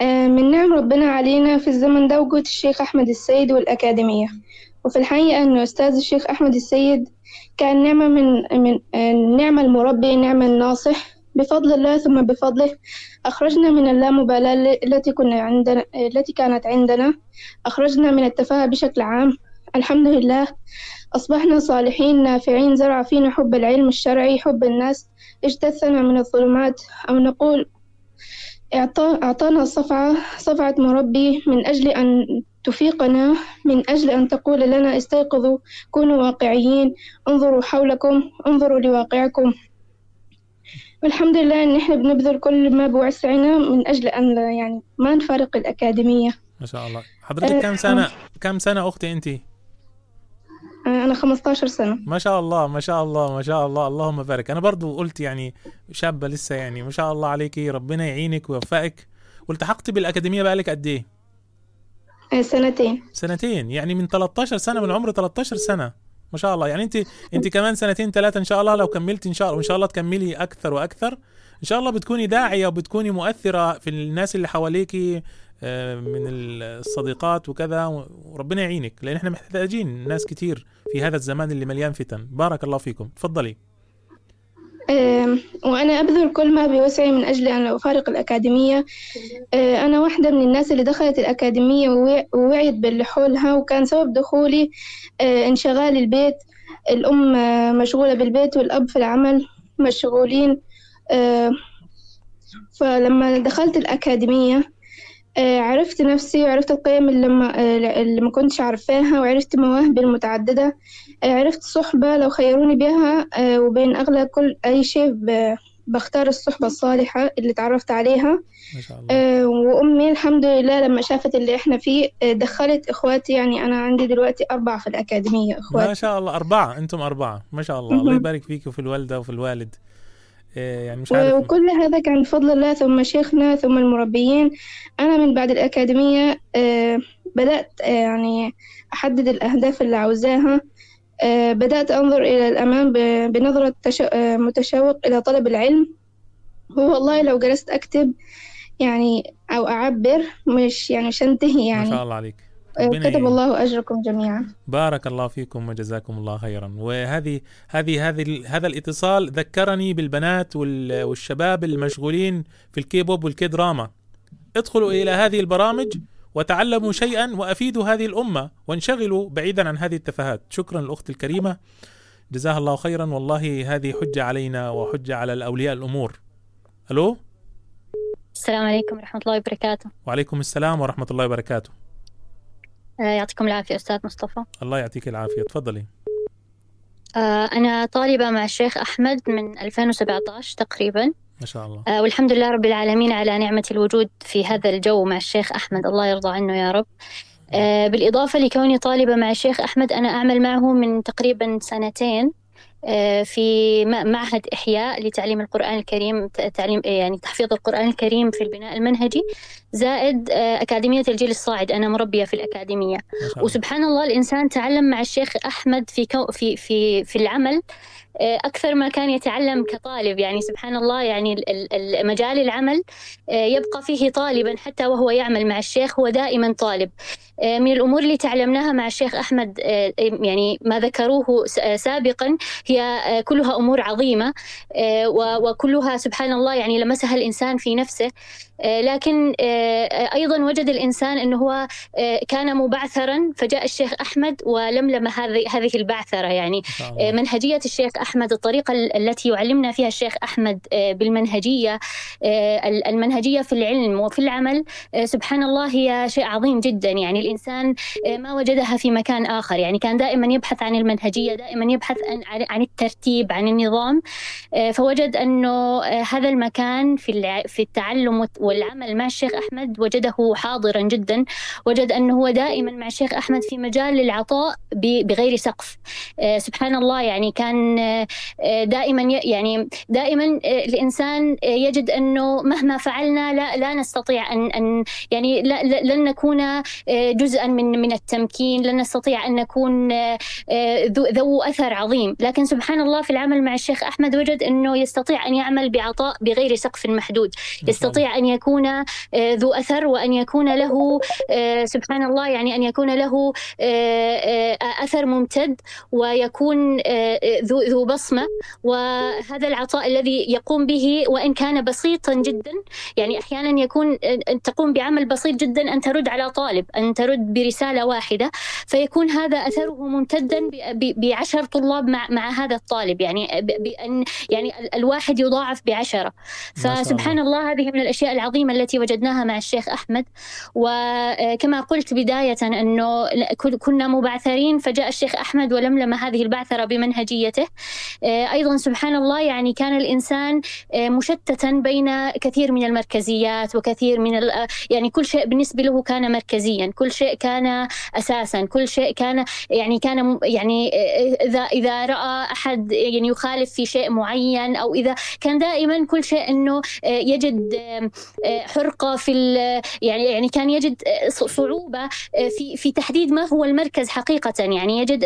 آه، من نعم ربنا علينا في الزمن ده وجود الشيخ أحمد السيد والأكاديمية وفي الحقيقة أنه أستاذ الشيخ أحمد السيد كان نعمة من من آه، نعمة المربي نعمة الناصح بفضل الله ثم بفضله. أخرجنا من اللامبالاة التي كنا عندنا التي كانت عندنا. أخرجنا من التفاهة بشكل عام. الحمد لله. أصبحنا صالحين نافعين زرع فينا حب العلم الشرعي حب الناس. اجتثنا من الظلمات. أو نقول أعطانا صفعة صفعة مربي من أجل أن تفيقنا من أجل أن تقول لنا استيقظوا كونوا واقعيين. انظروا حولكم انظروا لواقعكم. والحمد لله إن إحنا بنبذل كل ما بوسعنا من أجل أن يعني ما نفارق الأكاديمية. ما شاء الله. حضرتك كم سنة كم سنة أختي أنت؟ آه، أنا 15 سنة. ما شاء الله ما شاء الله ما شاء الله. اللهم بارك. أنا برضو قلت يعني شابة لسه يعني ما شاء الله عليكي ربنا يعينك ويوفقك. والتحقت بالأكاديمية بقالك قد إيه؟ آه، سنتين. سنتين. يعني من 13 سنة من عمر 13 سنة. ما شاء الله. يعني انت انت كمان سنتين ثلاثة إن شاء الله لو كملت إن شاء الله وإن شاء الله تكملي أكثر وأكثر. إن شاء الله بتكوني داعية وبتكوني مؤثرة في الناس اللي حواليكي آه، من الصديقات وكذا وربنا يعينك. لأن إحنا محتاجين ناس كتير في هذا الزمان اللي مليان فتن. بارك الله فيكم. تفضلي. وأنا أبذل كل ما بوسعي من أجل أن أفارق الأكاديمية. آه، أنا واحدة من الناس اللي دخلت الأكاديمية ووع- ووعيت باللي حولها وكان سبب دخولي آه، انشغال البيت. الأم آه، مشغولة بالبيت والأب في العمل مشغولين. فلما دخلت الأكاديمية عرفت نفسي وعرفت القيم اللي ما, اللي ما كنتش عارفاها وعرفت مواهبي المتعددة. عرفت صحبة لو خيروني بها آه، وبين أغلى كل أي شيء بختار الصحبة الصالحة اللي تعرفت عليها. ما شاء الله. آه، وأمي الحمد لله لما شافت اللي إحنا فيه آه، دخلت إخواتي يعني أنا عندي دلوقتي أربعة في الأكاديمية ما إخواتي شاء الله أربعة أنتم أربعة. ما شاء الله. الله. يبارك فيك وفي الوالدة وفي الوالد. يعني مش عارف. وكل هذا كان بفضل الله ثم شيخنا ثم المربيين. أنا من بعد الأكاديمية بدأت يعني أحدد الأهداف اللي عاوزاها. آه، بدأت أنظر إلى الأمام بنظرة آه، متشوق إلى طلب العلم. هو والله لو جلست أكتب يعني أو أعبر مش يعني مش أنتهي ما يعني. شاء الله عليك. ربنا كتب الله أجركم جميعا. بارك الله فيكم وجزاكم الله خيرا. وهذه هذه هذه هذا الاتصال ذكرني بالبنات وال- والشباب المشغولين في الكيبوب والكي دراما ادخلوا إلى هذه البرامج وتعلموا شيئا وأفيدوا هذه الأمة وانشغلوا بعيدا عن هذه التفاهات. شكرا الاخت الكريمة. جزاها الله خيرا. والله هذه حجة علينا وحجة على الأولياء الأمور. ألو؟ السلام عليكم ورحمة الله وبركاته. وعليكم السلام ورحمة الله وبركاته. آه، يعطيكم العافية أستاذ مصطفى. الله يعطيك العافية. تفضلي. آه، أنا طالبة مع الشيخ أحمد من 2017 تقريبا. ما شاء الله. آه، والحمد لله رب العالمين على نعمة الوجود في هذا الجو مع الشيخ أحمد. الله يرضى عنه يا رب. آه، بالإضافة لكوني طالبة مع الشيخ أحمد أنا أعمل معه من تقريبا سنتين آه، في معهد إحياء لتعليم القرآن الكريم تعليم يعني تحفيظ القرآن الكريم في البناء المنهجي زائد آه، أكاديمية الجيل الصاعد. أنا مربية في الأكاديمية. وسبحان الله الإنسان تعلم مع الشيخ أحمد في كو في في في العمل آه، أكثر ما كان يتعلم كطالب. يعني سبحان الله يعني ال- ال- ال- مجال العمل آه، يبقى فيه طالبا حتى وهو يعمل مع الشيخ هو دائما طالب. آه، من الأمور اللي تعلمناها مع الشيخ أحمد آه، يعني ما ذكروه آه، سابقا هي آه، كلها أمور عظيمة آه، و- وكلها سبحان الله يعني لمسها الإنسان في نفسه. آه، لكن آه، آه، أيضا وجد الإنسان أنه هو آه، كان مبعثرا فجاء الشيخ أحمد ولملم هذه هذه البعثرة يعني. آه، منهجية الشيخ أحمد الطريقة ال- التي يعلمنا فيها الشيخ أحمد آه، بالمنهجية آه، ال- المنهجية في العلم وفي العمل آه، سبحان الله هي شيء عظيم جدا يعني. الإنسان آه، ما وجدها في مكان آخر. يعني كان دائما يبحث عن المنهجية دائما يبحث عن الترتيب عن النظام. آه، فوجد أنه آه، هذا المكان في في التعلم والعمل مع الشيخ أحمد وجده حاضرا جدا. وجد أنه هو دائما مع الشيخ أحمد في مجال للعطاء ب- بغير سقف. سبحان الله يعني كان دائما يعني دائما الإنسان يجد أنه مهما فعلنا لا لا نستطيع أن أن يعني لن نكون جزءا من من التمكين لن نستطيع أن نكون آه، ذو أثر عظيم. لكن سبحان الله في العمل مع الشيخ أحمد وجد أنه يستطيع أن يعمل بعطاء بغير سقف محدود. يستطيع أن يكون آه، ذو أثر وأن يكون له آه، سبحان الله يعني أن يكون له أثر ممتد ويكون ذو ذو بصمة. وهذا العطاء الذي يقوم به وإن كان بسيطا جدا يعني أحيانا يكون تقوم بعمل بسيط جدا أن ترد على طالب أن ترد برسالة واحدة فيكون هذا أثره ممتدا بعشر طلاب مع مع هذا الطالب يعني بأن يعني ال- الواحد يضاعف بعشرة. فسبحان الله هذه من الأشياء العظيمة التي وجدناها مع الشيخ أحمد. وكما قلت بداية أنه كن- كنا مبعثرين فجاء الشيخ أحمد ولملم هذه البعثرة بمنهجيته. آه، أيضا سبحان الله يعني كان الإنسان آه، مشتتا بين كثير من المركزيات وكثير من آه، يعني كل شيء بالنسبة له كان مركزيا. كل شيء كان أساسا كل شيء كان يعني كان يعني إذا إذا رأى أحد يعني يخالف في شيء معين أو إذا كان دائما كل شيء آه، يجد حرقة في يعني يعني كان يجد ص- صعوبة آه، في في تحديد ما هو المركز حقيقة. يعني يجد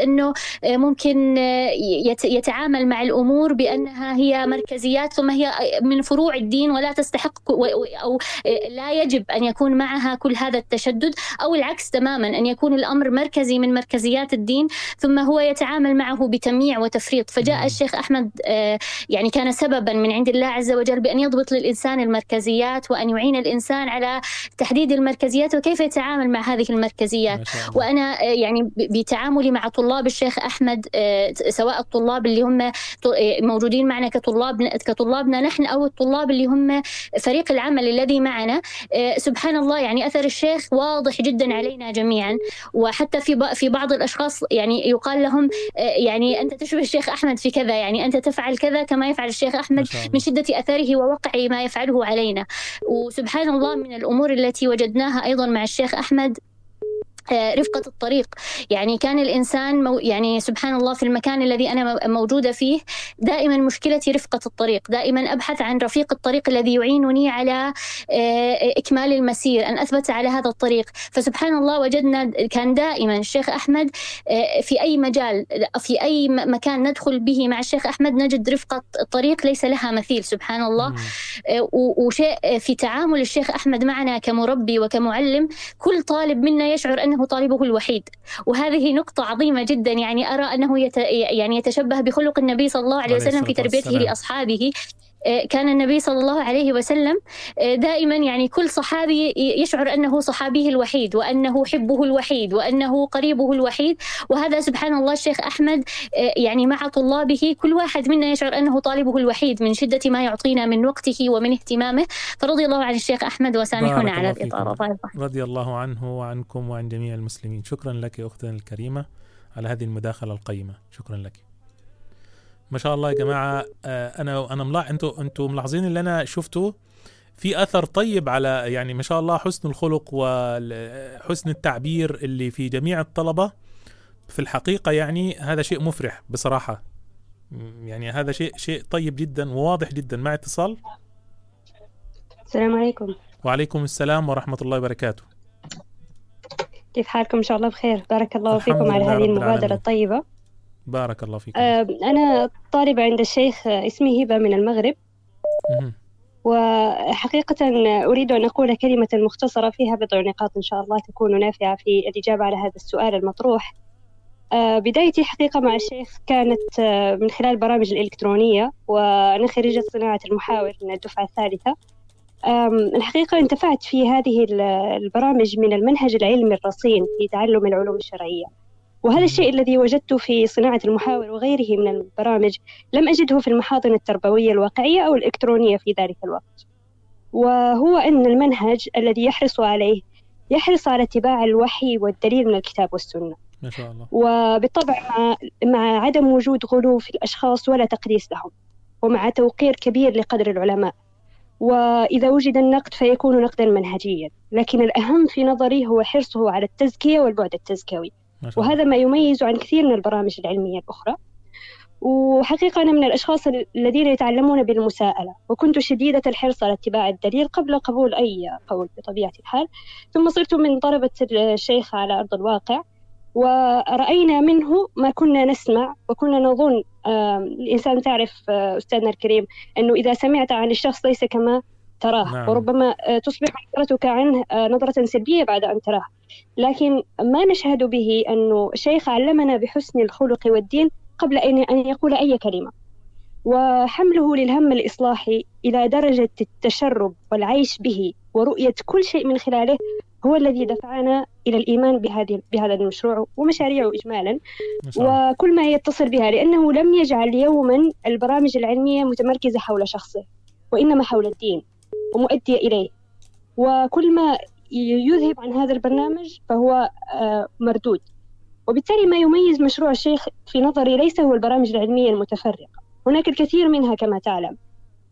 آه، ممكن يت- يتعامل مع الأمور بأنها هي مركزيات ثم هي من فروع الدين ولا تستحق و- و- أو آه، لا يجب أن يكون معها كل هذا التشدد أو العكس. تماما أن يكون الأمر مركزي من مركزيات الدين ثم هو يتعامل معه بتمييع وتفريط. فجاء الشيخ أحمد آه، يعني كان سببا من عند الله عز وجل بأن يضبط للإنسان المركزيات وأن يعين الإنسان على تحديد المركزيات وكيف يتعامل مع هذه المركزيات. وأنا آه، يعني بتعاملي مع طلاب الشيخ أحمد آه، سواء الطلاب اللي هم موجودين معنا كطلاب كطلابنا نحن أو الطلاب اللي هم فريق العمل الذي معنا. سبحان الله يعني أثر الشيخ واضح جدا علينا جميعا. وحتى في في بعض الأشخاص يعني يقال لهم آه، يعني أنت تشبه الشيخ أحمد في كذا يعني أنت تفعل كذا كما يفعل الشيخ أحمد من شدة أثره ووقع ما يفعله علينا. وسبحان الله من الأمور التي وجدناها أيضا مع الشيخ أحمد آه، رفقة الطريق. يعني كان الإنسان مو يعني سبحان الله في المكان الذي أنا موجودة فيه دائما مشكلتي رفقة الطريق. دائما أبحث عن رفيق الطريق الذي يعينني على آه، إكمال المسير أن أثبت على هذا الطريق. فسبحان الله وجدنا كان دائما الشيخ أحمد آه، في أي مجال في أي مكان ندخل به مع الشيخ أحمد نجد رفقة الطريق ليس لها مثيل سبحان الله. آه، وشيء في تعامل الشيخ أحمد معنا كمربي وكمعلم كل طالب منا يشعر أنه أنه طالبه الوحيد وهذه نقطة عظيمة جدا يعني أرى أنه يت يعني يتشبه بخلق النبي صلى الله عليه وسلم في تربيته. لأصحابه كان النبي صلى الله عليه وسلم آه، دائما يعني كل صحابي يشعر أنه صحابيه الوحيد وأنه حبه الوحيد وأنه قريبه الوحيد. وهذا سبحان الله الشيخ أحمد آه، يعني مع طلابه كل واحد منا يشعر أنه طالبه الوحيد من شدة ما يعطينا من وقته ومن اهتمامه. فرضي الله عن الشيخ أحمد وسامحونا بارك على يرضى رضي الله عنه وعنكم وعن جميع المسلمين. شكرا لك يا أختنا الكريمة على هذه المداخلة القيمة. شكرا لك. ما شاء الله يا جماعة. آه، أنا أنا ملاحظ أنتوا أنتوا ملاحظين اللي أنا شفته؟ في أثر طيب على يعني ما شاء الله حسن الخلق وحسن التعبير اللي في جميع الطلبة. في الحقيقة يعني هذا شيء مفرح بصراحة. م- يعني هذا شيء شيء طيب جدا وواضح جدا. مع اتصال؟ السلام عليكم. وعليكم السلام ورحمة الله وبركاته. كيف حالكم؟ إن شاء الله بخير. بارك الله فيكم على هذه العالمين. الطيبة. بارك الله فيكم. آه، أنا طالبة عند الشيخ اسمي هبة من المغرب. وحقيقة أريد أن أقول كلمة مختصرة فيها بضع نقاط إن شاء الله تكون نافعة في الإجابة على هذا السؤال المطروح. آه، بدايتي حقيقة مع الشيخ كانت آه، من خلال البرامج الإلكترونية وأنا خريجة صناعة المحاور من الدفعة الثالثة. الحقيقة انتفعت في هذه ال- البرامج من المنهج العلمي الرصين في تعلم العلوم الشرعية. وهذا الشيء الذي وجدته في صناعة المحاور وغيره من البرامج لم أجده في المحاضن التربوية الواقعية أو الإلكترونية في ذلك الوقت. وهو أن المنهج الذي يحرص عليه يحرص على اتباع الوحي والدليل من الكتاب والسنة. ما شاء الله. وبالطبع مع, مع عدم وجود غلو في الأشخاص ولا تقديس لهم ومع توقير كبير لقدر العلماء. وإذا وجد النقد فيكون نقدا منهجيا لكن الأهم في نظري هو حرصه على التزكية والبعد التزكوي. وهذا ما يميز عن كثير من البرامج العلمية الأخرى. وحقيقة أنا من الأشخاص الذين يتعلمون بالمساءلة وكنت شديدة الحرص على اتباع الدليل قبل قبول أي قول بطبيعة الحال. ثم صرت من طلبة الشيخ على أرض الواقع ورأينا منه ما كنا نسمع وكنا نظن الإنسان تعرف آه، أستاذنا الكريم أنه إذا سمعت عن الشخص ليس كما تراه نعم. وربما آه، تصبح نظرتك عنه آه، نظرة سلبية بعد أن تراه. لكن ما نشهد به أنه شيخ علمنا بحسن الخلق والدين قبل أن أن يقول أي كلمة. وحمله للهم الإصلاحي إلى درجة التشرب والعيش به ورؤية كل شيء من خلاله هو الذي دفعنا إلى الإيمان بهذه بهذا المشروع ومشاريعه إجمالا. وكل ما يتصل بها لأنه لم يجعل يوما البرامج العلمية متمركزة حول شخصه وإنما حول الدين. ومؤدية إليه. وكل ما يذهب عن هذا البرنامج فهو آه، مردود. وبالتالي ما يميز مشروع الشيخ في نظري ليس هو البرامج العلمية المتفرقة. هناك الكثير منها كما تعلم.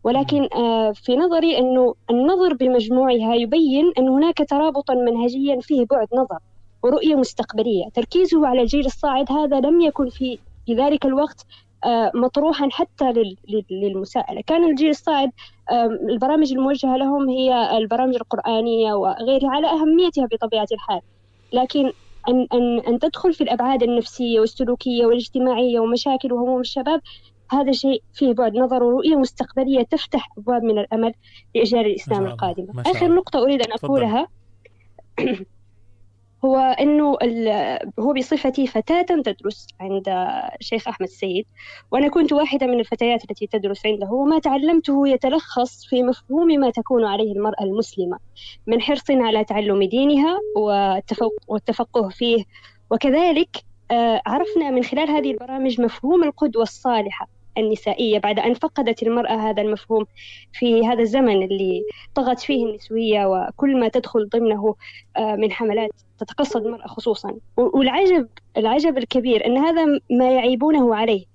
ولكن آه، في نظري أنه النظر بمجموعها يبين أن هناك ترابطا منهجيا فيه بعد نظر ورؤية مستقبلية. تركيزه على الجيل الصاعد هذا لم يكن في في ذلك الوقت مطروحا حتى لل- لل- للمساءلة. كان الجيل الصاعد البرامج الموجهة لهم هي البرامج القرآنية وغيرها على أهميتها بطبيعة الحال. لكن أن, أن, أن تدخل في الأبعاد النفسية والسلوكية والاجتماعية ومشاكل وهموم الشباب هذا شيء فيه بعد نظر ورؤية مستقبلية تفتح أبواب من الأمل لإجيال الإسلام القادمة. آخر. نقطة أريد أن. أقولها. هو ال- هو بصفتي فتاة تدرس عند الشيخ أحمد السيد وأنا كنت واحدة من الفتيات التي تدرس عنده وما تعلمته يتلخص في مفهوم ما تكون عليه المرأة المسلمة من حرص على تعلم دينها والتفقه فيه. وكذلك آه، عرفنا من خلال هذه البرامج مفهوم القدوة الصالحة. النسائية بعد أن فقدت المرأة هذا المفهوم في هذا الزمن اللي طغت فيه النسوية وكل ما تدخل ضمنه آه، من حملات تتقصد المرأة خصوصا. والعجب العجب الكبير أن هذا ما يعيبونه عليه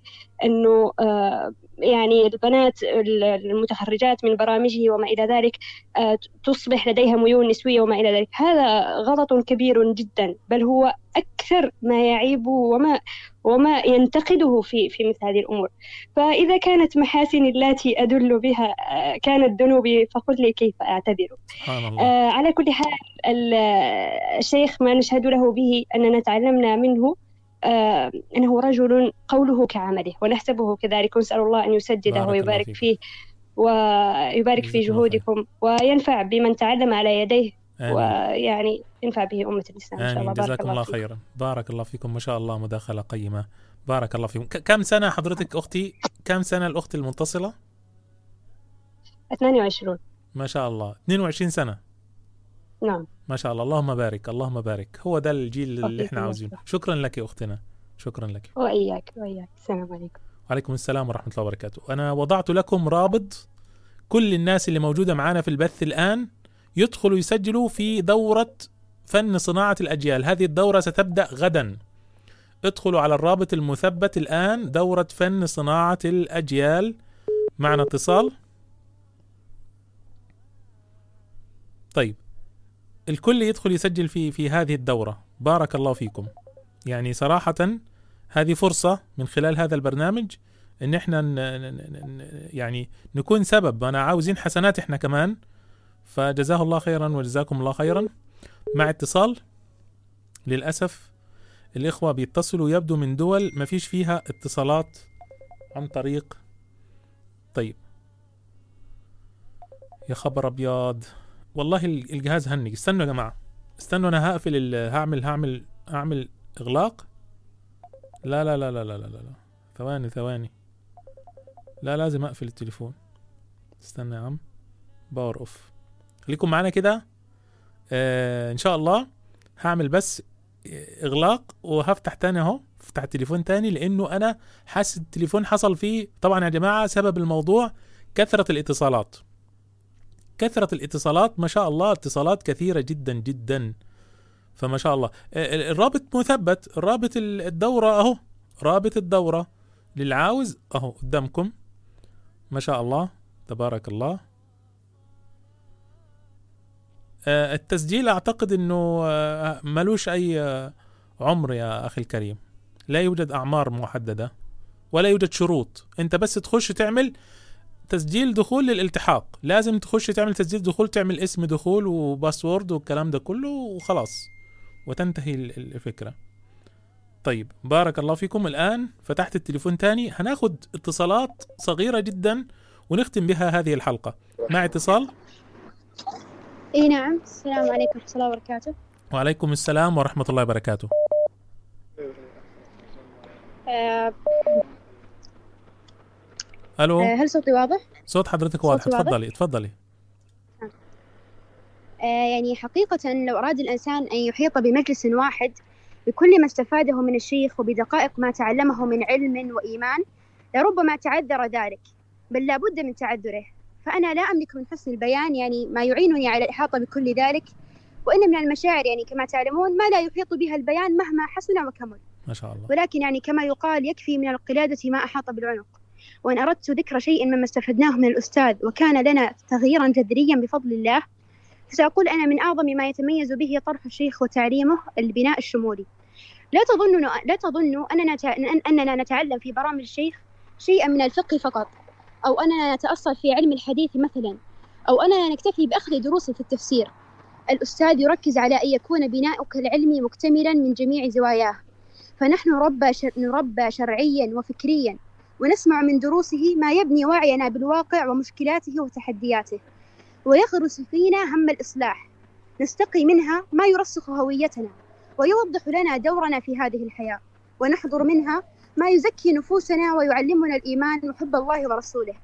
أنه آه، يعني البنات ال- المتخرجات من برامجه وما إلى ذلك آه، تصبح لديها ميول نسوية وما إلى ذلك. هذا غلط كبير جدا بل هو أكثر ما يعيبه وما وما ينتقده في في مثل هذه الأمور. فإذا كانت محاسن التي أدل بها آه، كانت ذنوبي فقل لي كيف أعتذر آه، على كل حال ال- الشيخ ما نشهد له به أننا تعلمنا منه. آه، أنه رجل قوله كعمله ونحسبه كذلك. ونسأل الله أن يسدده ويبارك فيه ويبارك في جهودكم وينفع بمن تعلم على يديه آمين. ويعني ينفع به أمة الإسلام إن شاء الله. آمين جزاكم الله الله خيرا. بارك الله فيكم. ما شاء الله مداخلة قيمة. بارك الله فيكم. كم سنة حضرتك أختي؟ كم سنة الأخت المتصلة؟ 22 ما شاء الله. 22 سنة. نعم. ما شاء الله. اللهم بارك اللهم بارك. هو ده الجيل اللي إحنا عاوزينه. شكرا لك يا أختنا. شكرا لك. وإياك وإياك. السلام عليكم. وعليكم السلام ورحمة الله وبركاته. أنا وضعت لكم رابط. كل الناس اللي موجودة معانا في البث الآن يدخلوا يسجلوا في دورة فن صناعة الأجيال. هذه الدورة ستبدأ غدا. ادخلوا على الرابط المثبت الآن دورة فن صناعة الأجيال. معنا اتصال. طيب. الكل يدخل يسجل في في هذه الدورة. بارك الله فيكم. يعني صراحة هذه فرصة من خلال هذا البرنامج إن إحنا ن يعني نكون سبب. أنا عاوزين حسنات إحنا كمان. فجزاه الله خيرا وجزاكم الله خيرا. مع اتصال للأسف الإخوة بيتصلوا يبدو من دول ما فيش فيها اتصالات عن طريق. طيب. يا خبر أبيض. والله الجهاز هنج. استنوا يا جماعة. استنوا أنا هقفل هعمل هعمل هعمل إغلاق. لا لا لا لا لا لا لا ثواني ثواني. لا لازم أقفل التليفون. استنى يا عم. باور أوف. خليكم معانا كده. آه إن شاء الله هعمل بس آه، إغلاق وهفتح تاني أهو. افتح التليفون تاني لأنه أنا حاسس التليفون حصل فيه. طبعا يا جماعة سبب الموضوع كثرة الاتصالات. كثرة الاتصالات ما شاء الله اتصالات كثيرة جدا جدا. فما شاء الله. آه، ال- الرابط مثبت. الرابط ال- الدورة أهو. رابط الدورة. للعاوز أهو قدامكم. ما شاء الله. تبارك الله. آه، التسجيل أعتقد إنه آه، ملوش أي عمر يا أخي الكريم. لا يوجد أعمار محددة ولا يوجد شروط. أنت بس تخش تعمل تسجيل دخول للالتحاق. لازم تخش تعمل تسجيل دخول تعمل اسم دخول وباسورد والكلام ده كله وخلاص وتنتهي ال- ال- الفكرة. طيب بارك الله فيكم. الآن فتحت التليفون تاني. هناخد اتصالات صغيرة جدا ونختم بها هذه الحلقة. مع اتصال؟ إي نعم. السلام عليكم. ورحمة الله وبركاته. وعليكم السلام ورحمة الله وبركاته. ألو؟ آه، هل صوتي واضح؟ صوت حضرتك واضح؟ تفضلي تفضلي. آه يعني حقيقة لو أراد الإنسان أن يحيط بمجلس واحد بكل ما استفاده من الشيخ وبدقائق ما تعلمه من علم وإيمان لربما تعذر ذلك بل لا بد من تعذره. فأنا لا أملك من حسن البيان يعني ما يعينني على الإحاطة بكل ذلك وإن من المشاعر يعني كما تعلمون ما لا يحيط بها البيان مهما حسن وكمل. ما شاء الله. ولكن يعني كما يقال يكفي من القلادة ما أحاط بالعنق. وإن أردت ذكر شيء مما استفدناه من الأستاذ وكان لنا تغييرا جذريا بفضل الله فسأقول أنا من أعظم ما يتميز به طرح الشيخ وتعليمه البناء الشمولي لا تظنوا لا تظنوا أننا أننا نتعلم في برامج الشيخ شيئا من الفقه فقط أو أننا نتأصل في علم الحديث مثلا أو أننا نكتفي بأخذ دروس في التفسير الأستاذ يركز على أن يكون بناؤك العلمي مكتملا من جميع زواياه فنحن. نربى شرعيا وفكريا ونسمع من دروسه ما يبني وعينا بالواقع ومشكلاته وتحدياته. ويغرس فينا هم الإصلاح. نستقي منها ما يرسخ هويتنا ويوضح لنا دورنا في هذه الحياة. ونحضر منها ما يزكي نفوسنا ويعلمنا الإيمان وحب الله ورسوله.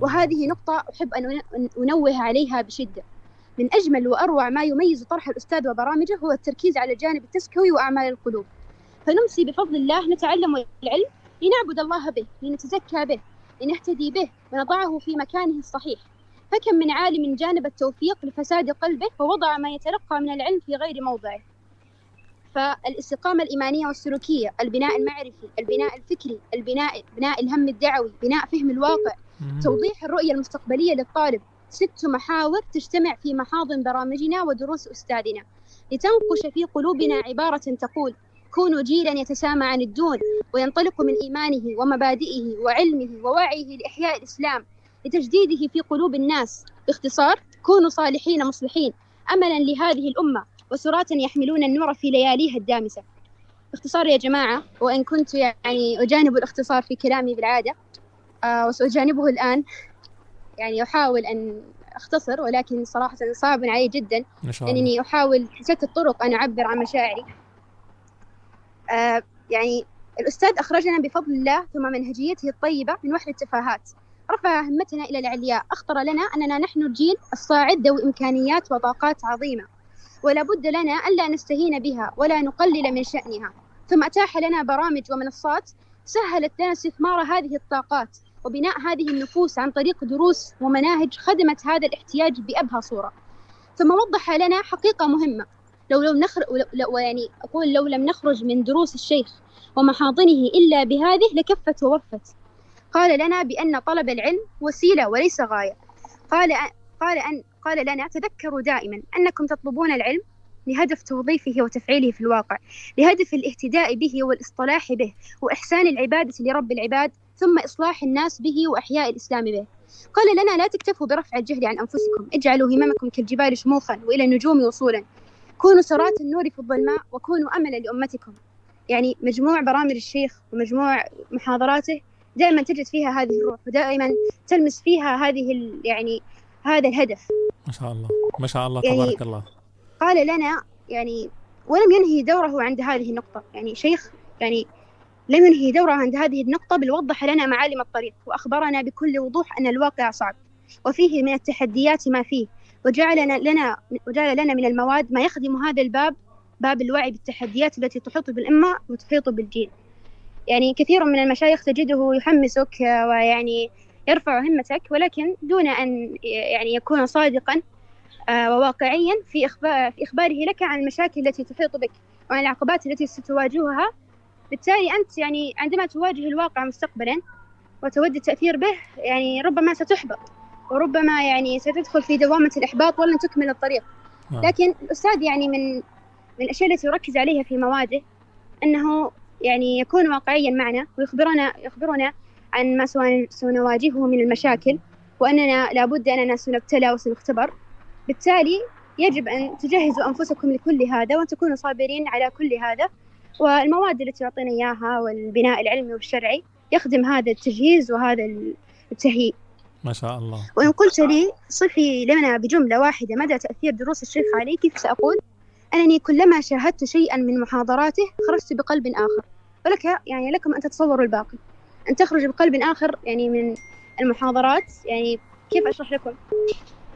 وهذه نقطة أحب أن أن أنوه عليها بشدة. من أجمل وأروع ما يميز طرح الأستاذ وبرامجه هو التركيز على الجانب التزكوي وأعمال القلوب. فنمسي بفضل الله نتعلم العلم لنعبد الله به لنتزكى به لنهتدي به ونضعه في مكانه الصحيح. فكم من عالم جانب التوفيق لفساد قلبه ووضع ما يتلقى من العلم في غير موضعه فالاستقامة الإيمانية والسلوكية البناء المعرفي البناء الفكري البناء بناء الهم الدعوي بناء فهم الواقع. توضيح الرؤية المستقبلية للطالب. ست محاور تجتمع في محاضن برامجنا ودروس أستاذنا. لتنقش في قلوبنا عبارة تقول كونوا جيلا يتسامى عن الدون وينطلق من إيمانه ومبادئه وعلمه ووعيه لإحياء الإسلام لتجديده في قلوب الناس. باختصار كونوا صالحين مصلحين أملا لهذه الأمة وسراة يحملون النور في لياليها الدامسة. باختصار يا جماعة وإن كنت يعني أجانب الاختصار في كلامي بالعادة آه وسأجانبه الآن يعني أحاول أن أختصر ولكن صراحة صعب علي جدا شاء الله. لأنني أحاول بشتى الطرق أن أعبر عن مشاعري. يعني الأستاذ أخرجنا بفضل الله ثم منهجيته الطيبة من وحل التفاهات. رفع همتنا إلى العلياء أخطر لنا أننا نحن الجيل الصاعد ذوي إمكانيات وطاقات عظيمة. ولا بد لنا ألا نستهين بها ولا نقلل من شأنها. ثم أتاح لنا برامج ومنصات سهلت لنا استثمار هذه الطاقات وبناء هذه النفوس عن طريق دروس ومناهج خدمت هذا الاحتياج بأبهى صورة. ثم وضح لنا حقيقة مهمة. لو لم نخرج لو يعني أقول لو لم نخرج من دروس الشيخ ومحاضنه إلا بهذه لكفت ووفت. قال لنا بأن طلب العلم وسيلة وليس غاية. قال قال أن قال لنا تذكروا دائما أنكم تطلبون العلم لهدف توظيفه وتفعيله في الواقع لهدف الاهتداء به والاصطلاح به وإحسان العبادة لرب العباد ثم إصلاح الناس به وإحياء الإسلام به. قال لنا لا تكتفوا برفع الجهل عن أنفسكم اجعلوا هممكم كالجبال شموخا وإلى النجوم وصولا. كونوا سرات النور في الظلماء وكونوا أملا لأمتكم. يعني مجموع برامج الشيخ ومجموع محاضراته دائما تجد فيها هذه الروح ودائما تلمس فيها هذه يعني هذا الهدف. ما شاء الله. ما شاء الله يعني تبارك الله. قال لنا يعني ولم ينهي دوره عند هذه النقطة. يعني شيخ يعني لم ينهي دوره عند هذه النقطة بل وضح لنا معالم الطريق وأخبرنا بكل وضوح أن الواقع صعب. وفيه من التحديات ما فيه. وجعل لنا وجعل لنا من المواد ما يخدم هذا الباب باب الوعي بالتحديات التي تحيط بالأمة وتحيط بالجيل يعني كثير من المشايخ تجده يحمسك ويعني يرفع همتك ولكن دون أن يعني يكون صادقا وواقعيا في في إخباره لك عن المشاكل التي تحيط بك وعن العقبات التي ستواجهها. بالتالي أنت يعني عندما تواجه الواقع مستقبلا وتود التأثير به يعني ربما ستحبط. وربما يعني ستدخل في دوامة الإحباط ولن تكمل الطريق. لكن الأستاذ يعني من من الأشياء التي يركز عليها في مواده أنه يعني يكون واقعيا معنا ويخبرنا يخبرنا عن ما سنواجهه من المشاكل وأننا لابد أننا سنبتلى وسنختبر. بالتالي يجب أن تجهزوا أنفسكم لكل هذا وأن تكونوا صابرين على كل هذا. والمواد التي يعطينا إياها والبناء العلمي والشرعي يخدم هذا التجهيز وهذا التهيئ. ما شاء الله. وإن قلت لي صفي لنا بجملة واحدة مدى تأثير دروس الشيخ عليك؟ فسأقول أنني كلما شاهدت شيئا من محاضراته خرجت بقلب آخر. ولك يعني لكم أن تتصوروا الباقي. أن تخرج بقلب آخر يعني من المحاضرات يعني كيف أشرح لكم؟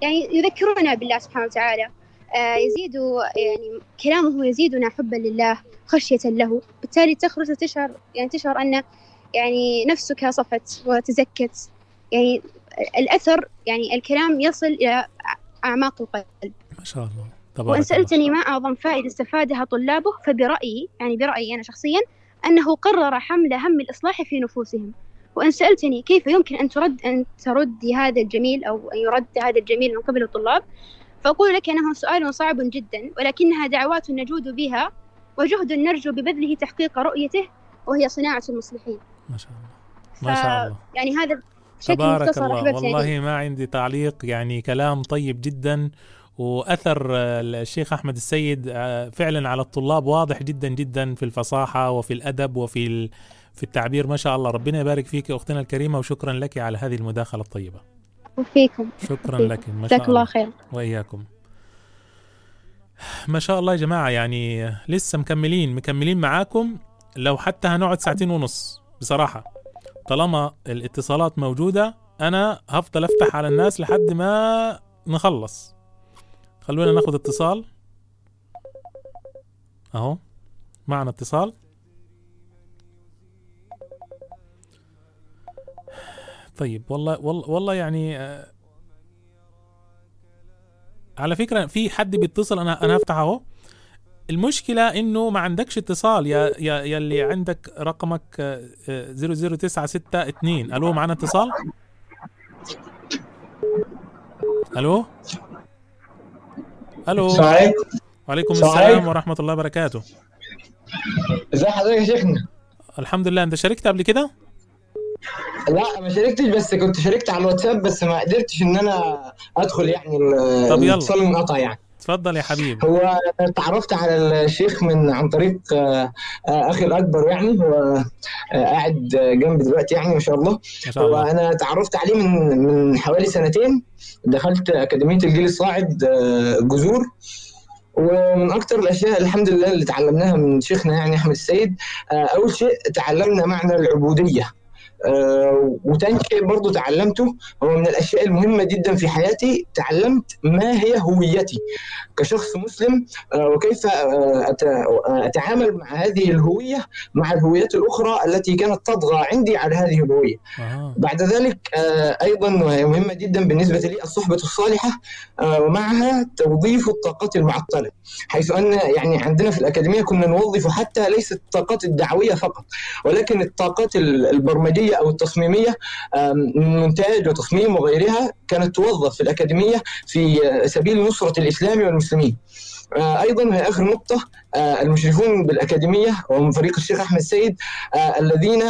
يعني يذكرنا بالله سبحانه وتعالى. آه يزيد يعني كلامه يزيدنا حبا لله خشية له. بالتالي تخرج وتشعر يعني تشعر أن يعني نفسك صفت وتزكت. يعني الأثر يعني الكلام يصل إلى أعماق القلب. ما شاء الله. تبارك وإن سألتني ما أعظم فائدة استفادها طلابه فبرأيي يعني برأيي أنا شخصيا أنه قرر حمل هم الإصلاح في نفوسهم. وإن سألتني كيف يمكن أن ترد أن تردي هذا الجميل أو أن يرد هذا الجميل من قبل الطلاب؟ فأقول لك أنه سؤال صعب جدا ولكنها دعوات نجود بها وجهد نرجو ببذله تحقيق رؤيته وهي صناعة المصلحين. ما شاء الله. ما شاء الله. يعني هذا تبارك الله. والله ما عندي تعليق يعني كلام طيب جدا وأثر الشيخ أحمد السيد فعلا على الطلاب واضح جدا جدا في الفصاحة وفي الأدب وفي في التعبير. ما شاء الله ربنا يبارك فيك أختنا الكريمة وشكرا لك على هذه المداخلة الطيبة. وفيكم. شكرا وفيكم. لك. ما شاء جزاك الله خير وإياكم. ما شاء الله يا جماعة يعني لسه مكملين مكملين معاكم لو حتى هنقعد ساعتين ونص بصراحة. طالما الاتصالات موجودة أنا هفضل أفتح على الناس لحد ما نخلص. خلونا ناخد اتصال. أهو معنا اتصال. طيب والله والله والله يعني آه على فكرة في حد بيتصل أنا أنا هفتح أهو. المشكلة إنه ما عندكش اتصال. يا يا يا اللي عندك رقمك آه 00962 ألو معنا اتصال؟ ألو؟ ألو؟ السلام عليكم وعليكم السلام السلام. ورحمة الله وبركاته. ازي حضرتك يا شيخنا؟ الحمد لله. أنت شاركت قبل كده؟ لا ما شاركتش بس كنت شاركت على الواتساب بس ما قدرتش إن أنا أدخل يعني ال- طب يلا. الاتصال انقطع يعني. تفضل يا حبيبي هو تعرفت على الشيخ من عن طريق آه، آه، أخي الأكبر يعني هو آه، قاعد جنبي دلوقتي يعني ما شاء الله. ما شاء الله. هو أنا تعرفت عليه من من حوالي سنتين. دخلت أكاديمية الجيل الصاعد جذور. ومن أكثر الأشياء الحمد لله اللي تعلمناها من شيخنا يعني أحمد السيد أول شيء تعلمنا معنى العبودية. وتاني شيء برضو تعلمته هو من الأشياء المهمة جدا في حياتي تعلمت ما هي هويتي كشخص مسلم آه، وكيف آه، آه، أتعامل مع هذه الهوية مع الهويات الأخرى التي كانت تطغى عندي على هذه الهوية. بعد ذلك آه، أيضا وهي مهمة جدا بالنسبة لي الصحبة الصالحة آه، ومعها توظيف الطاقات المعطلة حيث أن يعني عندنا في الأكاديمية كنا نوظف حتى ليست الطاقات الدعوية فقط ولكن الطاقات ال- البرمجية التصميمية آم، من مونتاج وتصميم وغيرها كانت توظف في الأكاديمية في آه، سبيل نصرة الإسلام والمسلمين. آه، أيضا هي آخر نقطة آه، المشرفون بالأكاديمية ومن فريق الشيخ أحمد السيد الذين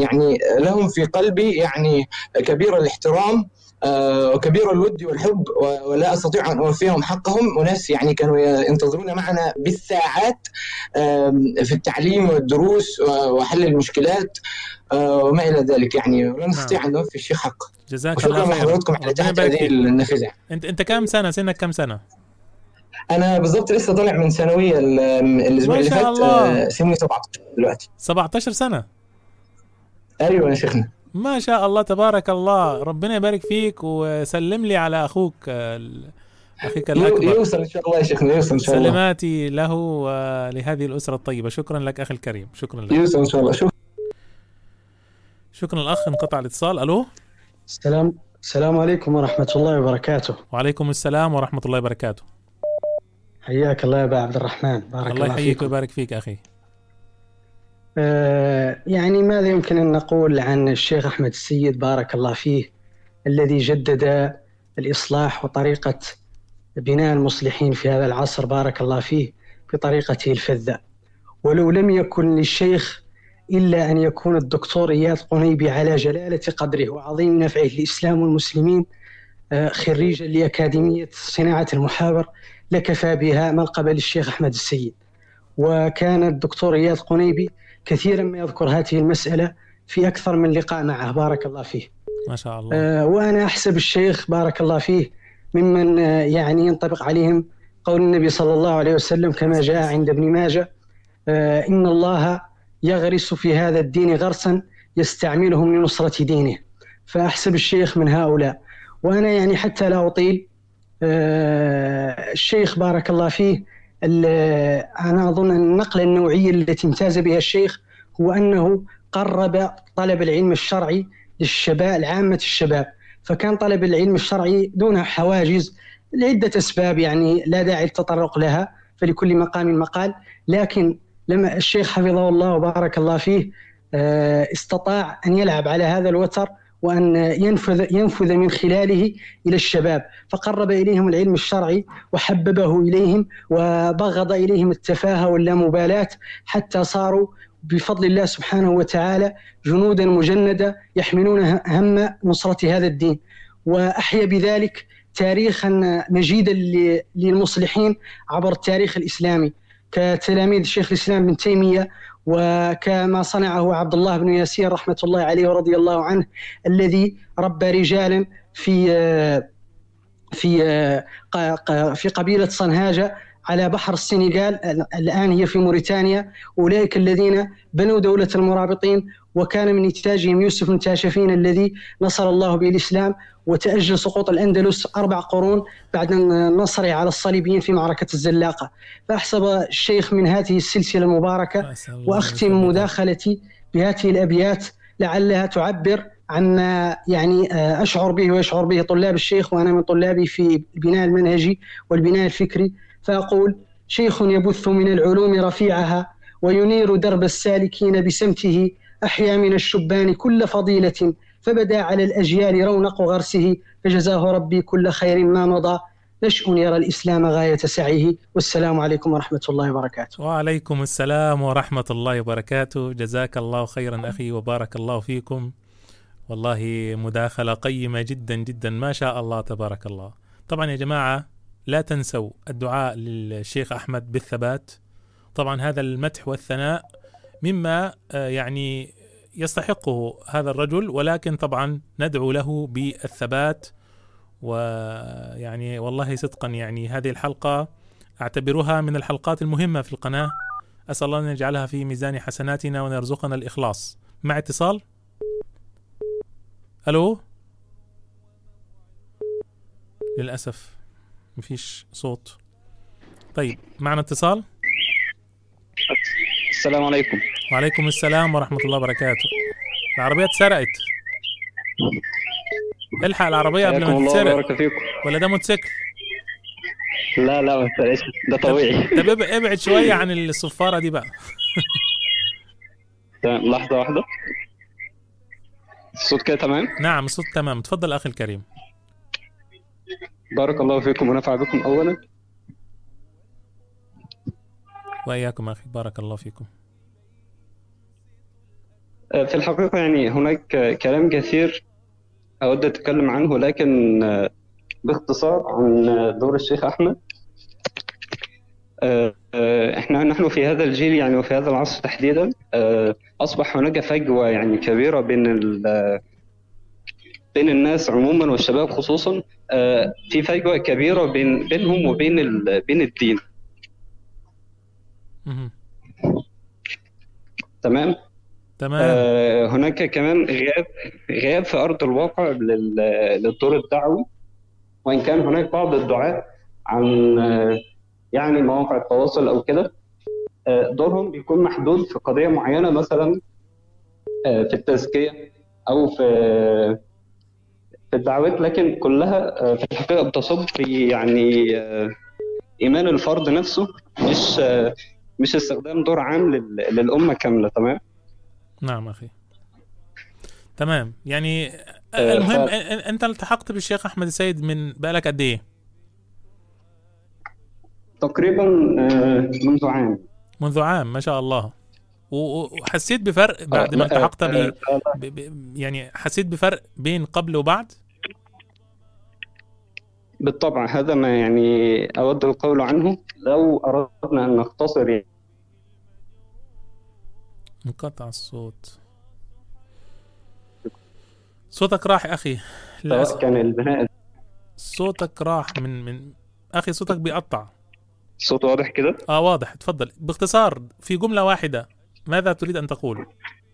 يعني لهم في قلبي يعني كبير الاحترام وكبير الود والحب ولا أستطيع أن أوفيهم حقهم وناس يعني كانوا ينتظرون معنا بالساعات في التعليم والدروس وحل المشكلات وما إلى ذلك يعني. ولا نستطيع أن نوفي الشيخ حقه جزاك الله خير. لحضراتكم على هذه. النافذة. انت أنت كم سنة؟ سنك كم سنة؟ أنا بالضبط لسه طالع من ثانوية ال- الأسبوع ما اللي شاء فات الله. آه، سني 17 دلوقتي. 17 سنة؟ أيوه يا شيخنا. ما شاء الله تبارك الله. ربنا يبارك فيك وسلم لي على أخوك آه، أخيك الأكبر. يوصل إن شاء الله يا شيخنا يوصل إن شاء الله. سلاماتي له ولهذه الأسرة الطيبة. شكرا لك أخي الكريم. شكرا لك. يوصل إن شاء الله. شوف شكرا الاخ انقطع الاتصال. ألو؟ السلام السلام عليكم ورحمة الله وبركاته. وعليكم السلام ورحمة الله وبركاته. حياك الله يا أبا عبد الرحمن. بارك الله الله, يحييك ويبارك فيك أخي. آه يعني ماذا يمكن أن نقول عن الشيخ أحمد السيد؟ بارك الله فيه الذي جدد الإصلاح وطريقة بناء المصلحين في هذا العصر. بارك الله فيه بطريقته الفذة. ولو لم يكن للشيخ إلا أن يكون الدكتور إياد قنيبي على جلالة قدره. وعظيم نفعه للإسلام والمسلمين آه، خريجا لأكاديمية صناعة المحاور لكفى بها منقبة للشيخ أحمد السيد. وكان الدكتور إياد قنيبي كثيرا ما يذكر هذه المسألة في أكثر من لقاء معه. بارك الله فيه. ما شاء الله. آه، وأنا أحسب الشيخ بارك الله فيه ممن آه، يعني ينطبق عليهم قول النبي صلى الله عليه وسلم كما جاء عند ابن ماجه إن الله يغرس في هذا الدين غرسا يستعملهم لنصرة دينه. فأحسب الشيخ من هؤلاء. وأنا يعني حتى لا أطيل آه، الشيخ بارك الله فيه أنا أظن أن النقلة النوعية التي امتاز بها الشيخ هو أنه قرب طلب العلم الشرعي للشباب لعامة الشباب. فكان طلب العلم الشرعي دون حواجز لعدة أسباب يعني لا داعي للتطرق لها فلكل مقام مقال. لكن لما الشيخ حفظه الله وبارك الله فيه آه، استطاع أن يلعب على هذا الوتر وأن ينفذ ينفذ من خلاله إلى الشباب. فقرب إليهم العلم الشرعي وحببه إليهم وبغض إليهم التفاهة واللامبالاة حتى صاروا بفضل الله سبحانه وتعالى جنودا مجندة يحملون هم نصرة هذا الدين. وأحيا بذلك تاريخا مجيدا للمصلحين عبر التاريخ الإسلامي. كتلاميذ شيخ الإسلام ابن تيمية وكما صنعه عبد الله بن ياسين رحمة الله عليه ورضي الله عنه الذي ربى رجالا في في في قبيلة صنهاجة على بحر السنغال الآن هي في موريتانيا أولئك الذين بنوا دولة المرابطين وكان من إنتاجهم يوسف التاشفين الذي نصر الله به الإسلام وتأجل سقوط الأندلس أربع قرون بعد نصره على الصليبيين في معركة الزلاقة. فأحسب الشيخ من هذه السلسلة المباركة وأختم مداخلتي بهذه الأبيات لعلها تعبر عما يعني آه، أشعر به ويشعر به طلاب الشيخ وأنا من طلابي في البناء المنهجي والبناء الفكري. فأقول شيخ يبث من العلوم رفيعها وينير درب السالكين بسمته أحيا من الشبان كل فضيلة فبدا على الأجيال رونق غرسه فجزاه ربي كل خير ما مضى. نشء يرى الإسلام غاية سعيه. والسلام عليكم ورحمة الله وبركاته. وعليكم السلام ورحمة الله وبركاته. جزاك الله خيرا أخي وبارك الله فيكم. والله مداخلة قيمة جدا جدا ما شاء الله تبارك الله. طبعا يا جماعة لا تنسوا الدعاء للشيخ أحمد بالثبات. طبعا هذا المدح والثناء مما آه، يعني يستحقه هذا الرجل ولكن طبعا ندعو له بالثبات. ويعني والله صدقا يعني هذه الحلقة أعتبرها من الحلقات المهمة في القناة. أسأل الله أن يجعلها في ميزان حسناتنا وأن يرزقنا الإخلاص. مع اتصال. ألو؟ للأسف مفيش صوت. طيب معنا اتصال؟ السلام عليكم. وعليكم السلام ورحمة الله وبركاته. العربية اتسرقت. الحق العربية قبل ما تتسرق. ولا ده موتوسيكل؟ لا لا ما تسألش ده طبيعي. طب اب- ابعد شوية عن الصفارة دي بقى. لحظة واحدة. الصوت كده تمام؟ نعم الصوت تمام. تفضل أخي الكريم. بارك الله فيكم ونفع بكم أولا. وإياكم أخي بارك الله فيكم آه، في الحقيقة يعني هناك كلام كثير أود أتكلم عنه لكن آه، باختصار عن آه، دور الشيخ أحمد آه، إحنا نحن في هذا الجيل يعني وفي هذا العصر تحديدا أصبح هناك فجوة يعني كبيرة بين بين الناس عموما والشباب خصوصا في فجوة كبيرة بين بينهم وبين بين الدين. تمام؟ تمام. آه، هناك كمان غياب غياب في أرض الواقع لل- للدور الدعوي. وإن كان هناك بعض الدعاة عن آه، يعني مواقع التواصل أو كده آه، دورهم بيكون محدود في قضية معينة مثلا آه، في التزكية أو في في الدعوات لكن كلها في الحقيقة بتصب في يعني إيمان الفرد نفسه مش مش استخدام دور عام لل- للأمة كاملة تمام؟ نعم أخي. تمام. يعني آه، المهم ف- أنت التحقت بالشيخ أحمد السيد من بقالك قد إيه؟ تقريبا آه، منذ عام. منذ عام ما شاء الله. وحسيت بفرق بعد آه، ما لا، التحقت آه، ب... آه، ب... ب... يعني حسيت بفرق بين قبل وبعد؟ بالطبع هذا ما يعني أود القول عنه. لو أردنا أن نختصر انقطع الصوت. صوتك راح سواء للأسف كان البناء صوتك راح من من أخي صوتك بيقطع. الصوت واضح كده؟ آه واضح. تفضل. باختصار في جملة واحدة ماذا تريد أن تقول؟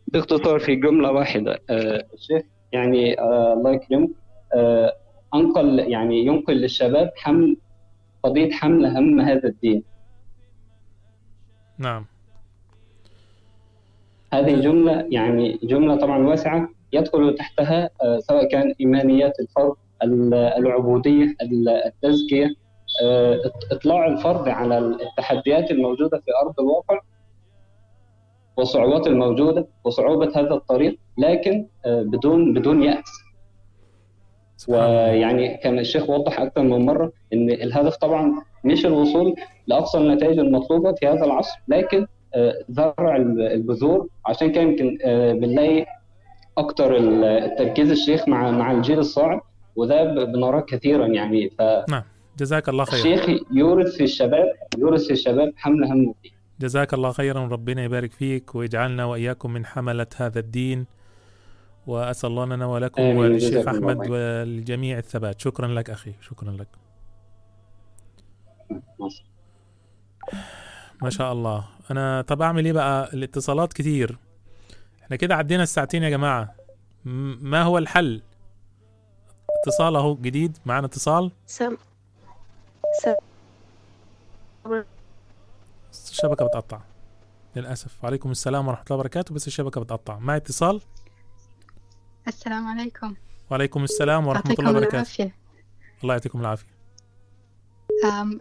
باختصار في جملة واحدة. آه، الشيخ يعني آه، الله يكرمه. آه، أنقل يعني ينقل للشباب حمل قضية حمل هم هذا الدين. نعم. هذه جملة يعني جملة طبعا واسعة يدخل تحتها آه، سواء كان إيمانيات الفرد ال- العبودية ال- التزكية آه، إط- إطلاع الفرد على التحديات الموجودة في أرض الواقع والصعوبات الموجودة وصعوبة هذا الطريق لكن آه، بدون بدون يأس. ويعني كان الشيخ وضح أكثر من مرة إن الهدف طبعا مش الوصول لأقصى النتائج المطلوبة في هذا العصر لكن زرع البذور. عشان كده يمكن آه، بنلاقي أكتر ال- التركيز الشيخ مع مع الجيل الصاعد وده بنراه كثيرا يعني. نعم. جزاك الله خيرا. فالشيخ يورث في الشباب يورث في الشباب حمل هم الدين. جزاك الله خيرا. ربنا يبارك فيك ويجعلنا وإياكم من حملة هذا الدين. وأسأل الله لنا ولكم. وللشيخ جزاكم الله. وللجميع الثبات. شكرا لك أخي. شكرا لك. ما شاء الله. أنا طب أعمل إيه بقى؟ الاتصالات كتير. إحنا كده عدينا الساعتين يا جماعة. م- ما هو الحل؟ اتصال أهو جديد معنا اتصال. سم سم الشبكة بتقطع. للأسف. وعليكم السلام ورحمة الله وبركاته بس الشبكة بتقطع. معي اتصال؟ السلام عليكم. وعليكم السلام ورحمة يعطيكم الله وبركاته. العافية. الله يعطيكم العافية. أم،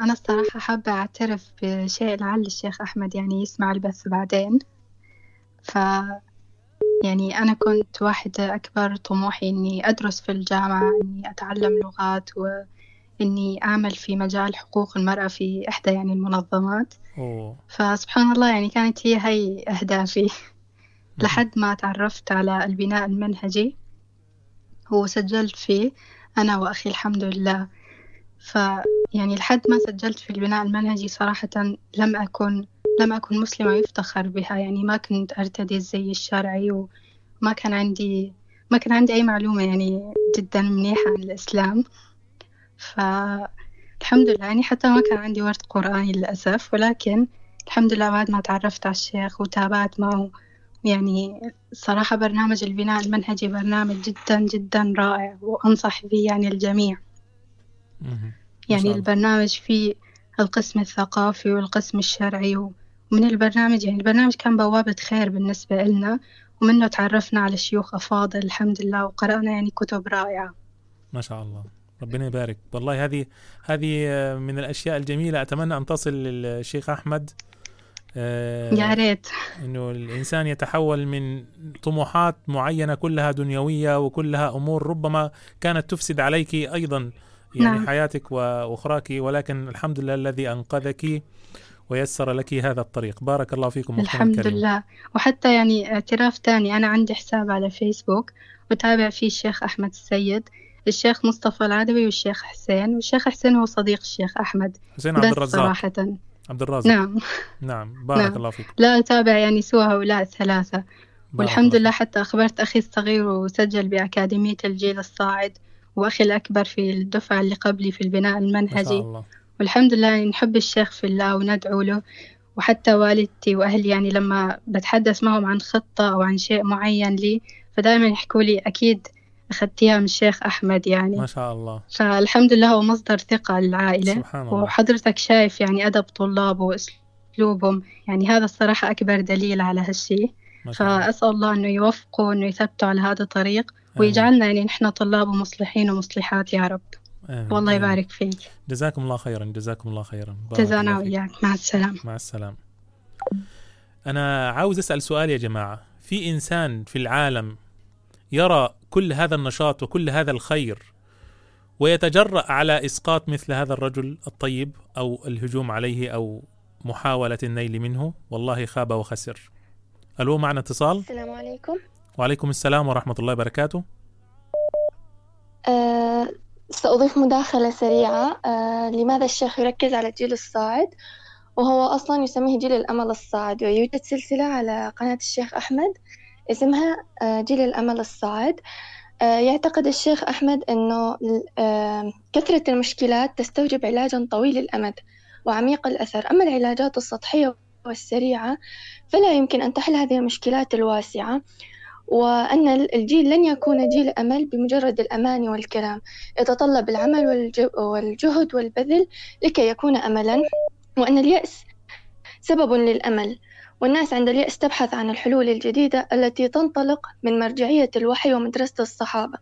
أنا الصراحة حابة أعترف بشيء لعل الشيخ أحمد يعني يسمع البث بعدين. ف يعني أنا كنت واحدة أكبر طموحي إني أدرس في الجامعة إني أتعلم لغات وإني أعمل في مجال حقوق المرأة في إحدى يعني المنظمات. أوه. فسبحان الله يعني كانت هي هي أهدافي. لحد ما تعرفت على البناء المنهجي وسجلت فيه أنا وأخي الحمد لله. ف يعني لحد ما سجلت في البناء المنهجي صراحة لم أكن لم أكن مسلمة يفتخر بها. يعني ما كنت أرتدي الزي الشرعي وما كان عندي ما كان عندي أي معلومة يعني جدا منيحة عن الإسلام. فالحمد لله يعني حتى ما كان عندي ورد قرآني للأسف. ولكن الحمد لله بعد ما تعرفت على الشيخ وتابعت معه يعني صراحة برنامج البناء المنهجي برنامج جدا جدا رائع. وأنصح به يعني الجميع. يعني البرنامج فيه القسم الثقافي والقسم الشرعي ومن البرنامج يعني البرنامج كان بوابة خير بالنسبة لنا ومنه تعرفنا على شيوخ أفاضل الحمد لله وقرأنا يعني كتب رائعة. ما شاء الله. ربنا يبارك. والله هذه هذه من الأشياء الجميلة. أتمنى أن تصل للشيخ أحمد. آه، يا ريت. إنه الإنسان يتحول من طموحات معينة كلها دنيوية وكلها أمور ربما كانت تفسد عليك أيضا. يعني نعم. حياتك وأخراك ولكن الحمد لله الذي أنقذك ويسر لك هذا الطريق. بارك الله فيكم الحمد الكريم. لله. وحتى يعني اعتراف تاني أنا عندي حساب على فيسبوك وتابع فيه الشيخ أحمد السيد الشيخ مصطفى العدوي والشيخ حسين والشيخ حسين هو صديق الشيخ أحمد حسين عبد الرزاق. صراحة. عبد الرازق نعم. نعم. بارك نعم. الله فيكم. لا أتابع يعني سوى هؤلاء الثلاثة. والحمد الله لله حتى أخبرت أخي الصغير وسجل بأكاديمية الجيل الصاعد. وأخي الأكبر في الدفعة اللي قبلي في البناء المنهجي. الله. والحمد لله نحب الشيخ في الله وندعو له. وحتى والدتي وأهلي يعني لما بتحدث معهم عن خطة أو عن شيء معين لي فدائما يحكوا لي أكيد أخذتيها من الشيخ أحمد يعني. ما شاء الله. فالحمد لله هو مصدر ثقة للعائلة سبحان الله. وحضرتك شايف يعني أدب طلابه وأسلوبهم. يعني هذا الصراحة أكبر دليل على هالشي ما شاء الله. فأسأل الله إنه يوفقه وإنه يثبته على هذا الطريق. ويجعلنا يعني نحن طلاب ومصلحين ومصلحات يا رب. آمين. والله. يبارك فيك. جزاكم الله خيرا جزاكم الله خيرا. جزانا. وإياك. مع السلامة. مع السلامة. أنا عاوز أسأل سؤال يا جماعة. في إنسان في العالم يرى كل هذا النشاط وكل هذا الخير ويتجرأ على إسقاط مثل هذا الرجل الطيب أو الهجوم عليه أو محاولة النيل منه؟ والله خاب وخسر. ألو معنا اتصال؟ السلام عليكم. وعليكم السلام ورحمة الله وبركاته. أه سأضيف مداخلة سريعة. أه لماذا الشيخ يركز على الجيل الصاعد؟ وهو أصلا يسميه جيل الأمل الصاعد ويوجد سلسلة على قناة الشيخ أحمد اسمها أه جيل الأمل الصاعد. يعتقد الشيخ أحمد أنه كثرة المشكلات تستوجب علاجا طويل الأمد وعميق الأثر. أما العلاجات السطحية والسريعة فلا يمكن أن تحل هذه المشكلات الواسعة. وأن الجيل لن يكون جيل أمل بمجرد الأماني والكلام. يتطلب العمل والج- والجهد والبذل لكي يكون أملا وأن اليأس سبب للأمل. والناس عند اليأس تبحث عن الحلول الجديدة التي تنطلق من مرجعية الوحي ومدرسة الصحابة.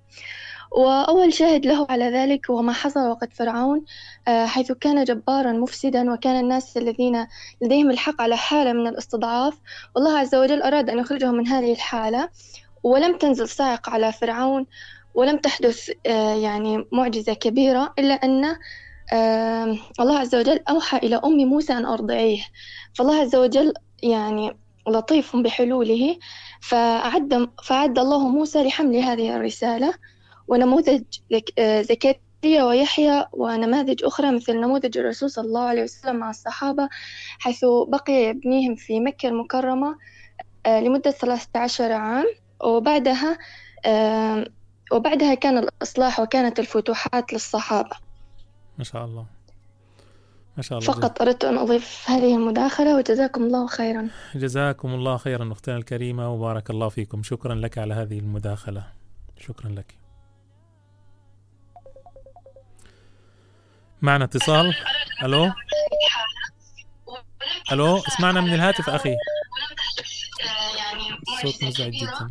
وأول شاهد له على ذلك هو ما حصل وقت فرعون آه، حيث كان جبارا مفسدا وكان الناس الذين لديهم الحق على حالة من الاستضعاف. والله عز وجل أراد أن يخرجهم من هذه الحالة ولم تنزل صاعقة على فرعون ولم تحدث آه، يعني معجزة كبيرة إلا أن الله عز وجل أوحى إلى أم موسى أن أرضعيه. فالله عز وجل يعني لطيف بحلوله فأعد فأعد الله موسى لحمل هذه الرسالة. ونموذج آه، زكريا ويحيى ونماذج أخرى مثل نموذج الرسول صلى الله عليه وسلم مع الصحابة حيث بقي يبنيهم في مكة المكرمة آه، لمدة 13 عام. وبعدها وبعدها كان الإصلاح وكانت الفتوحات للصحابة. ما شاء الله. ما شاء الله فقط أردت أن أضيف هذه المداخلة وجزاكم الله خيرا. جزاكم الله خيرا أختنا الكريمة وبارك الله فيكم. شكرا لك على هذه المداخلة. شكرا لك. معنا اتصال؟ ألو؟ ألو؟ اسمعنا من الهاتف أخي. صوت مزعج جدا.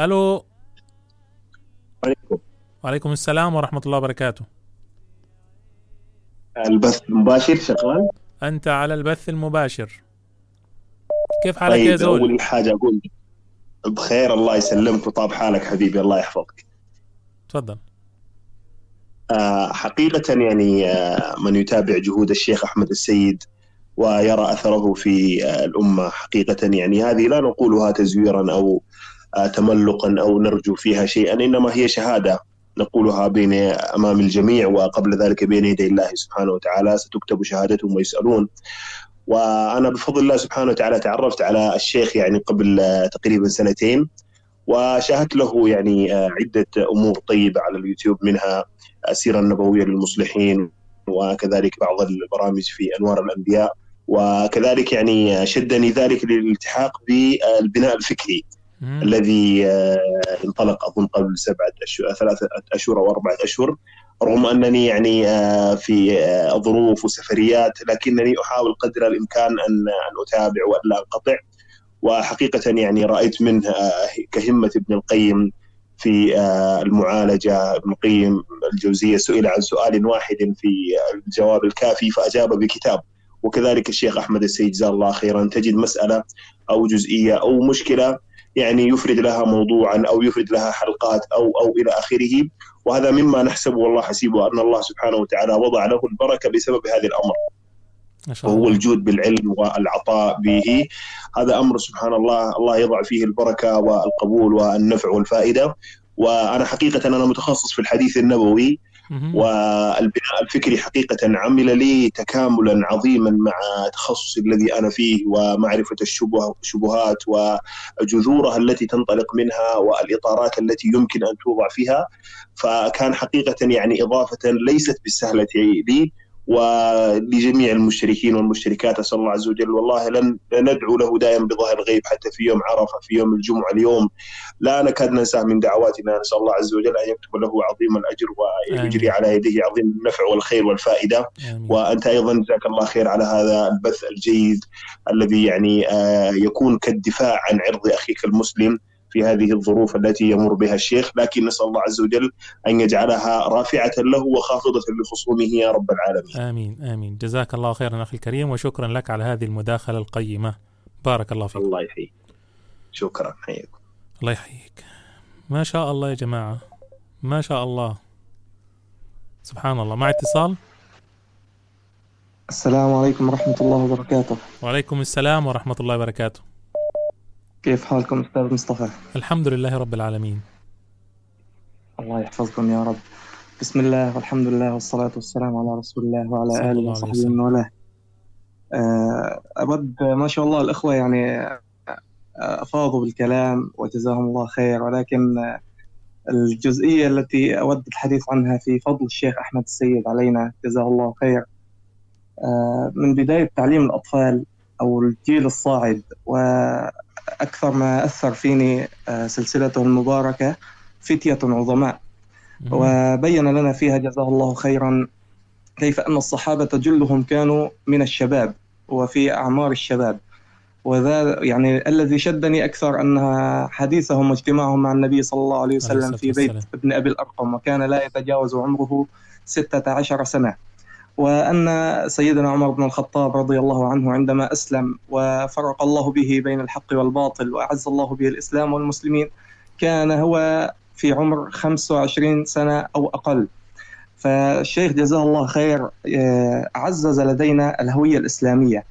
ألو؟ عليكم. وعليكم السلام ورحمة الله وبركاته. البث مباشر شغال؟ أنت على البث المباشر. كيف حالك يا طيب زول؟ أول حاجة أقول بخير الله يسلمك وطاب حالك حبيبي الله يحفظك. تفضل. آه، حقيقة يعني آه، من يتابع جهود الشيخ أحمد السيد ويرى أثره في آه، الأمة حقيقة يعني. هذه لا نقولها تزويرا أو آه، تملقا أو نرجو فيها شيئا إنما هي شهادة نقولها بين أمام الجميع وقبل ذلك بين يدي الله سبحانه وتعالى. ستكتب شهادتهم ويسألون. وأنا بفضل الله سبحانه وتعالى تعرفت على الشيخ يعني قبل آه، تقريبا سنتين وشاهدت له يعني آه، عدة أمور طيبة على اليوتيوب منها السيره النبويه للمصلحين وكذلك بعض البرامج في أنوار الأنبياء وكذلك يعني شدني ذلك للالتحاق بالبناء الفكري الذي آه، انطلق أظن قبل سبعة أشهر ثلاثة أشهر أو أربعة أشهر رغم أنني يعني آه، في آه، ظروف وسفريات لكنني أحاول قدر الإمكان أن أن أتابع والا أنقطع. وحقيقة يعني رأيت منه كهمة ابن القيم في آه، المعالجة ابن القيم الجوزية سئل عن سؤال واحد في الجواب الكافي فأجاب بكتاب. وكذلك الشيخ أحمد السيد جزاه الله خيرا تجد مسألة أو جزئية أو مشكلة يعني يفرد لها موضوعا أو يفرد لها حلقات أو أو إلى آخره. وهذا مما نحسب والله حسيبه أن الله سبحانه وتعالى وضع له البركة بسبب هذا شاء وهو الجود بالعلم والعطاء به. هذا أمر سبحان الله الله يضع فيه البركة والقبول والنفع والفائدة. وأنا حقيقة أنا متخصص في الحديث النبوي والبناء الفكري حقيقة عمل لي تكاملا عظيما مع تخصصي الذي أنا فيه ومعرفة الشبه الشبهات وجذورها التي تنطلق منها والإطارات التي يمكن أن توضع فيها. فكان حقيقة يعني إضافة ليست بالسهلة لي. ولجميع المشتركين والمشتركات أسأل الله عز وجل. والله لن ندعو له دائما بظهر الغيب حتى في يوم عرفة في يوم الجمعة اليوم. لا نكاد ننساه من دعواتنا نسأل الله عز وجل أن يكتب له عظيم الأجر ويجري على يديه عظيم النفع والخير والفائدة. وأنت أيضا جزاك الله خير على هذا البث الجيد الذي يعني آه، يكون كالدفاع عن عرض أخيك المسلم. في هذه الظروف التي يمر بها الشيخ لكن نسأل الله عز وجل أن يجعلها رافعة له وخافضة لخصومه يا رب العالمين. آمين آمين. جزاك الله خيرا أخي الكريم وشكرا لك على هذه المداخلة القيمة. بارك الله فيك. الله يحييك. شكرا حياكم الله يحييك. ما شاء الله يا جماعة. ما شاء الله. سبحان الله. مع اتصال؟ السلام عليكم ورحمة الله وبركاته. وعليكم السلام ورحمة الله وبركاته. كيف حالكم أستاذ مصطفى؟ الحمد لله رب العالمين الله يحفظكم يا رب بسم الله والحمد لله والصلاة والسلام على رسول الله وعلى آله وصحبه. ومن والاه آه، أود ما شاء الله الأخوة يعني آه، أفاضوا بالكلام وجزاهم الله خير ولكن آه، الجزئية التي أود الحديث عنها في فضل الشيخ أحمد السيد علينا جزاه الله خير من بداية تعليم الأطفال أو الجيل الصاعد وأكثر ما أثر فيني آه، سلسلته المباركة فتية عظماء. وبين لنا فيها جزاه الله خيرا كيف أن الصحابة جلهم كانوا من الشباب وفي أعمار الشباب. وذا يعني الذي شدني أكثر أن حديثهم واجتماعهم مع النبي صلى الله عليه وسلم في بيت. ابن أبي الأرقم وكان لا يتجاوز عمره ستة عشر سنة. وأن سيدنا عمر بن الخطاب رضي الله عنه عندما أسلم وفرق الله به بين الحق والباطل وأعز الله به الإسلام والمسلمين كان هو في عمر 25 سنة أو أقل. فالشيخ جزاه الله خير آه، عزز لدينا الهوية الإسلامية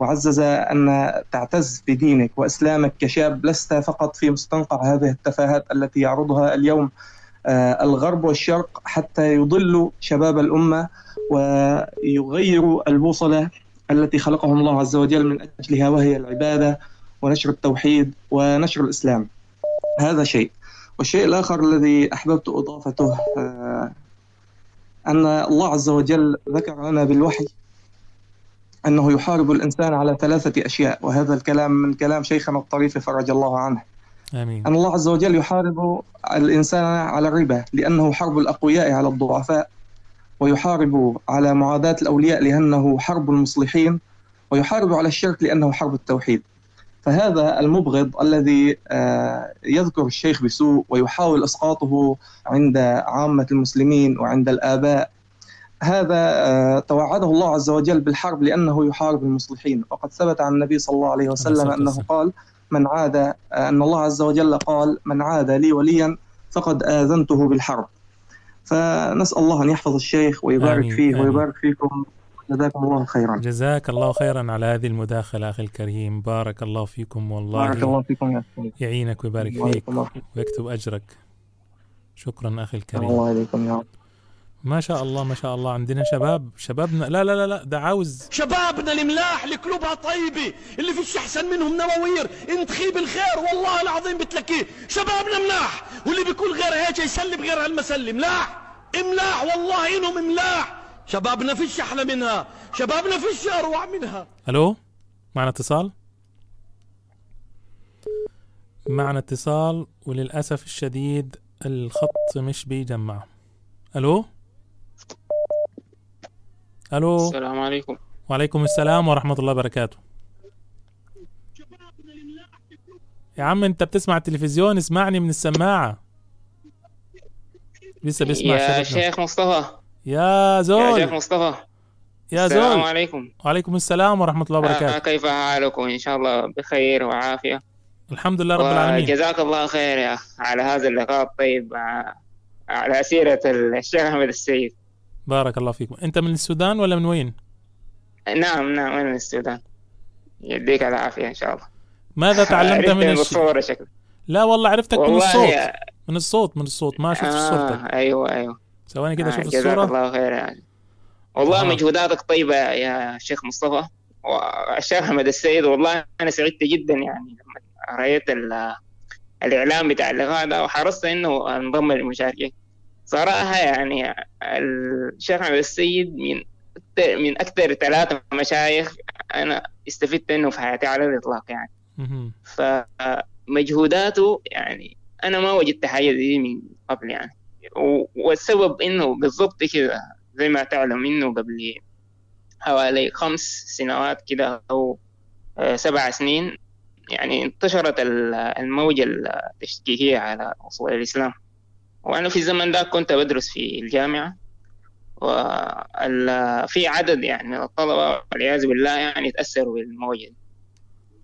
وعزز أن تعتز بدينك وإسلامك كشاب لست فقط في مستنقع هذه التفاهات التي يعرضها اليوم آه، الغرب والشرق حتى يضلوا شباب الأمة ويغيروا البوصلة التي خلقهم الله عز وجل من أجلها وهي العبادة ونشر التوحيد ونشر الإسلام. هذا شيء. والشيء الآخر الذي أحببت إضافته آه، أن الله عز وجل ذكر لنا بالوحي أنه يحارب الإنسان على ثلاثة أشياء وهذا الكلام من كلام شيخنا الطريف فرج الله عنه. آمين. أن الله عز وجل يحارب الإنسان على الربا لأنه حرب الأقوياء على الضعفاء. ويحارب على معاداة الأولياء لأنه حرب المصلحين ويحارب على الشرك لأنه حرب التوحيد. فهذا المبغض الذي آه، يذكر الشيخ بسوء ويحاول إسقاطه عند عامة المسلمين وعند الآباء. هذا آه، توعده الله عز وجل بالحرب لأنه يحارب المصلحين. وقد ثبت عن النبي صلى الله عليه وسلم والسلام. قال من عاد آه، أن الله عز وجل قال من عاد لي وليا فقد آذنته بالحرب. فنسأل الله أن يحفظ الشيخ ويبارك آمين، فيه آمين. ويبارك فيكم. جزاكم الله خيرا. جزاك الله خيرا على هذه المداخلة أخي الكريم. بارك الله فيكم والله بارك الله فيكم يا أستاذ يعينك ويبارك بارك فيك. ويكتب أجرك. شكرا أخي الكريم. الله عليكم يا رب. ما شاء الله ما شاء الله. عندنا شباب شبابنا لا لا لا لا ده عاوز شبابنا الملاح اللي قلوبها طيبة اللي فيش أحسن منهم نواوير. انتخي بالخير والله العظيم بتلكيه. شبابنا ملاح واللي بيكون غير هيك يسلي بغير هالمسلي ملاح ملاح والله إنهم ملاح شبابنا فيش أحلى منها شبابنا فيش أروع منها. ألو؟ معنا اتصال؟ معنا اتصال وللأسف الشديد الخط مش بيجمع. ألو؟ ألو. السلام عليكم. وعليكم السلام ورحمة الله وبركاته. يا عم انت بتسمع التلفزيون اسمعني من السماعة. لسه بيسمع يا. شيخ مصطفى. يا زول. يا شيخ مصطفى. يا السلام زول عليكم. وعليكم السلام ورحمة الله آه وبركاته كيف حالكم؟ إن شاء الله بخير وعافية. الحمد لله رب العالمين. جزاك الله خير يا على هذا اللقاء الطيب مع- على سيرة الشيخ أحمد السيد. بارك الله فيكم. أنت من السودان ولا من وين؟ نعم نعم أنا من السودان. يديك العافية إن شاء الله. ماذا تعلمت من الشيء بالصورة شكل لا والله عرفتك من والله الصوت. يا- من الصوت من الصوت. ما شفت آه صورتك أيوة أيوة. ثواني كده آه أشوف جزاك الصورة. الله خير يعني والله آه. مجهوداتك طيبة يا شيخ مصطفى. والشيخ أحمد السيد والله أنا سعدت جدا يعني لما رأيت ال- الإعلان بتاع اللقاء ده وحرصت إنه أنضم للمشاركة صراحة يعني الشيخ أحمد السيد من من أكثر ثلاثة مشايخ أنا استفدت منه في حياتي على الإطلاق يعني. فمجهوداته يعني أنا ما وجدت حاجة دي من قبل يعني. والسبب إنه بالضبط كده زي ما تعلم إنه قبل حوالي خمس سنوات كده أو آه، سبع سنين يعني انتشرت ال- الموجة التشكيكية على أصول الإسلام. وأنا في الزمن ده كنت بدرس في الجامعة وفي عدد يعني من الطلبة والعياذ بالله يعني تأثروا بالموجة دي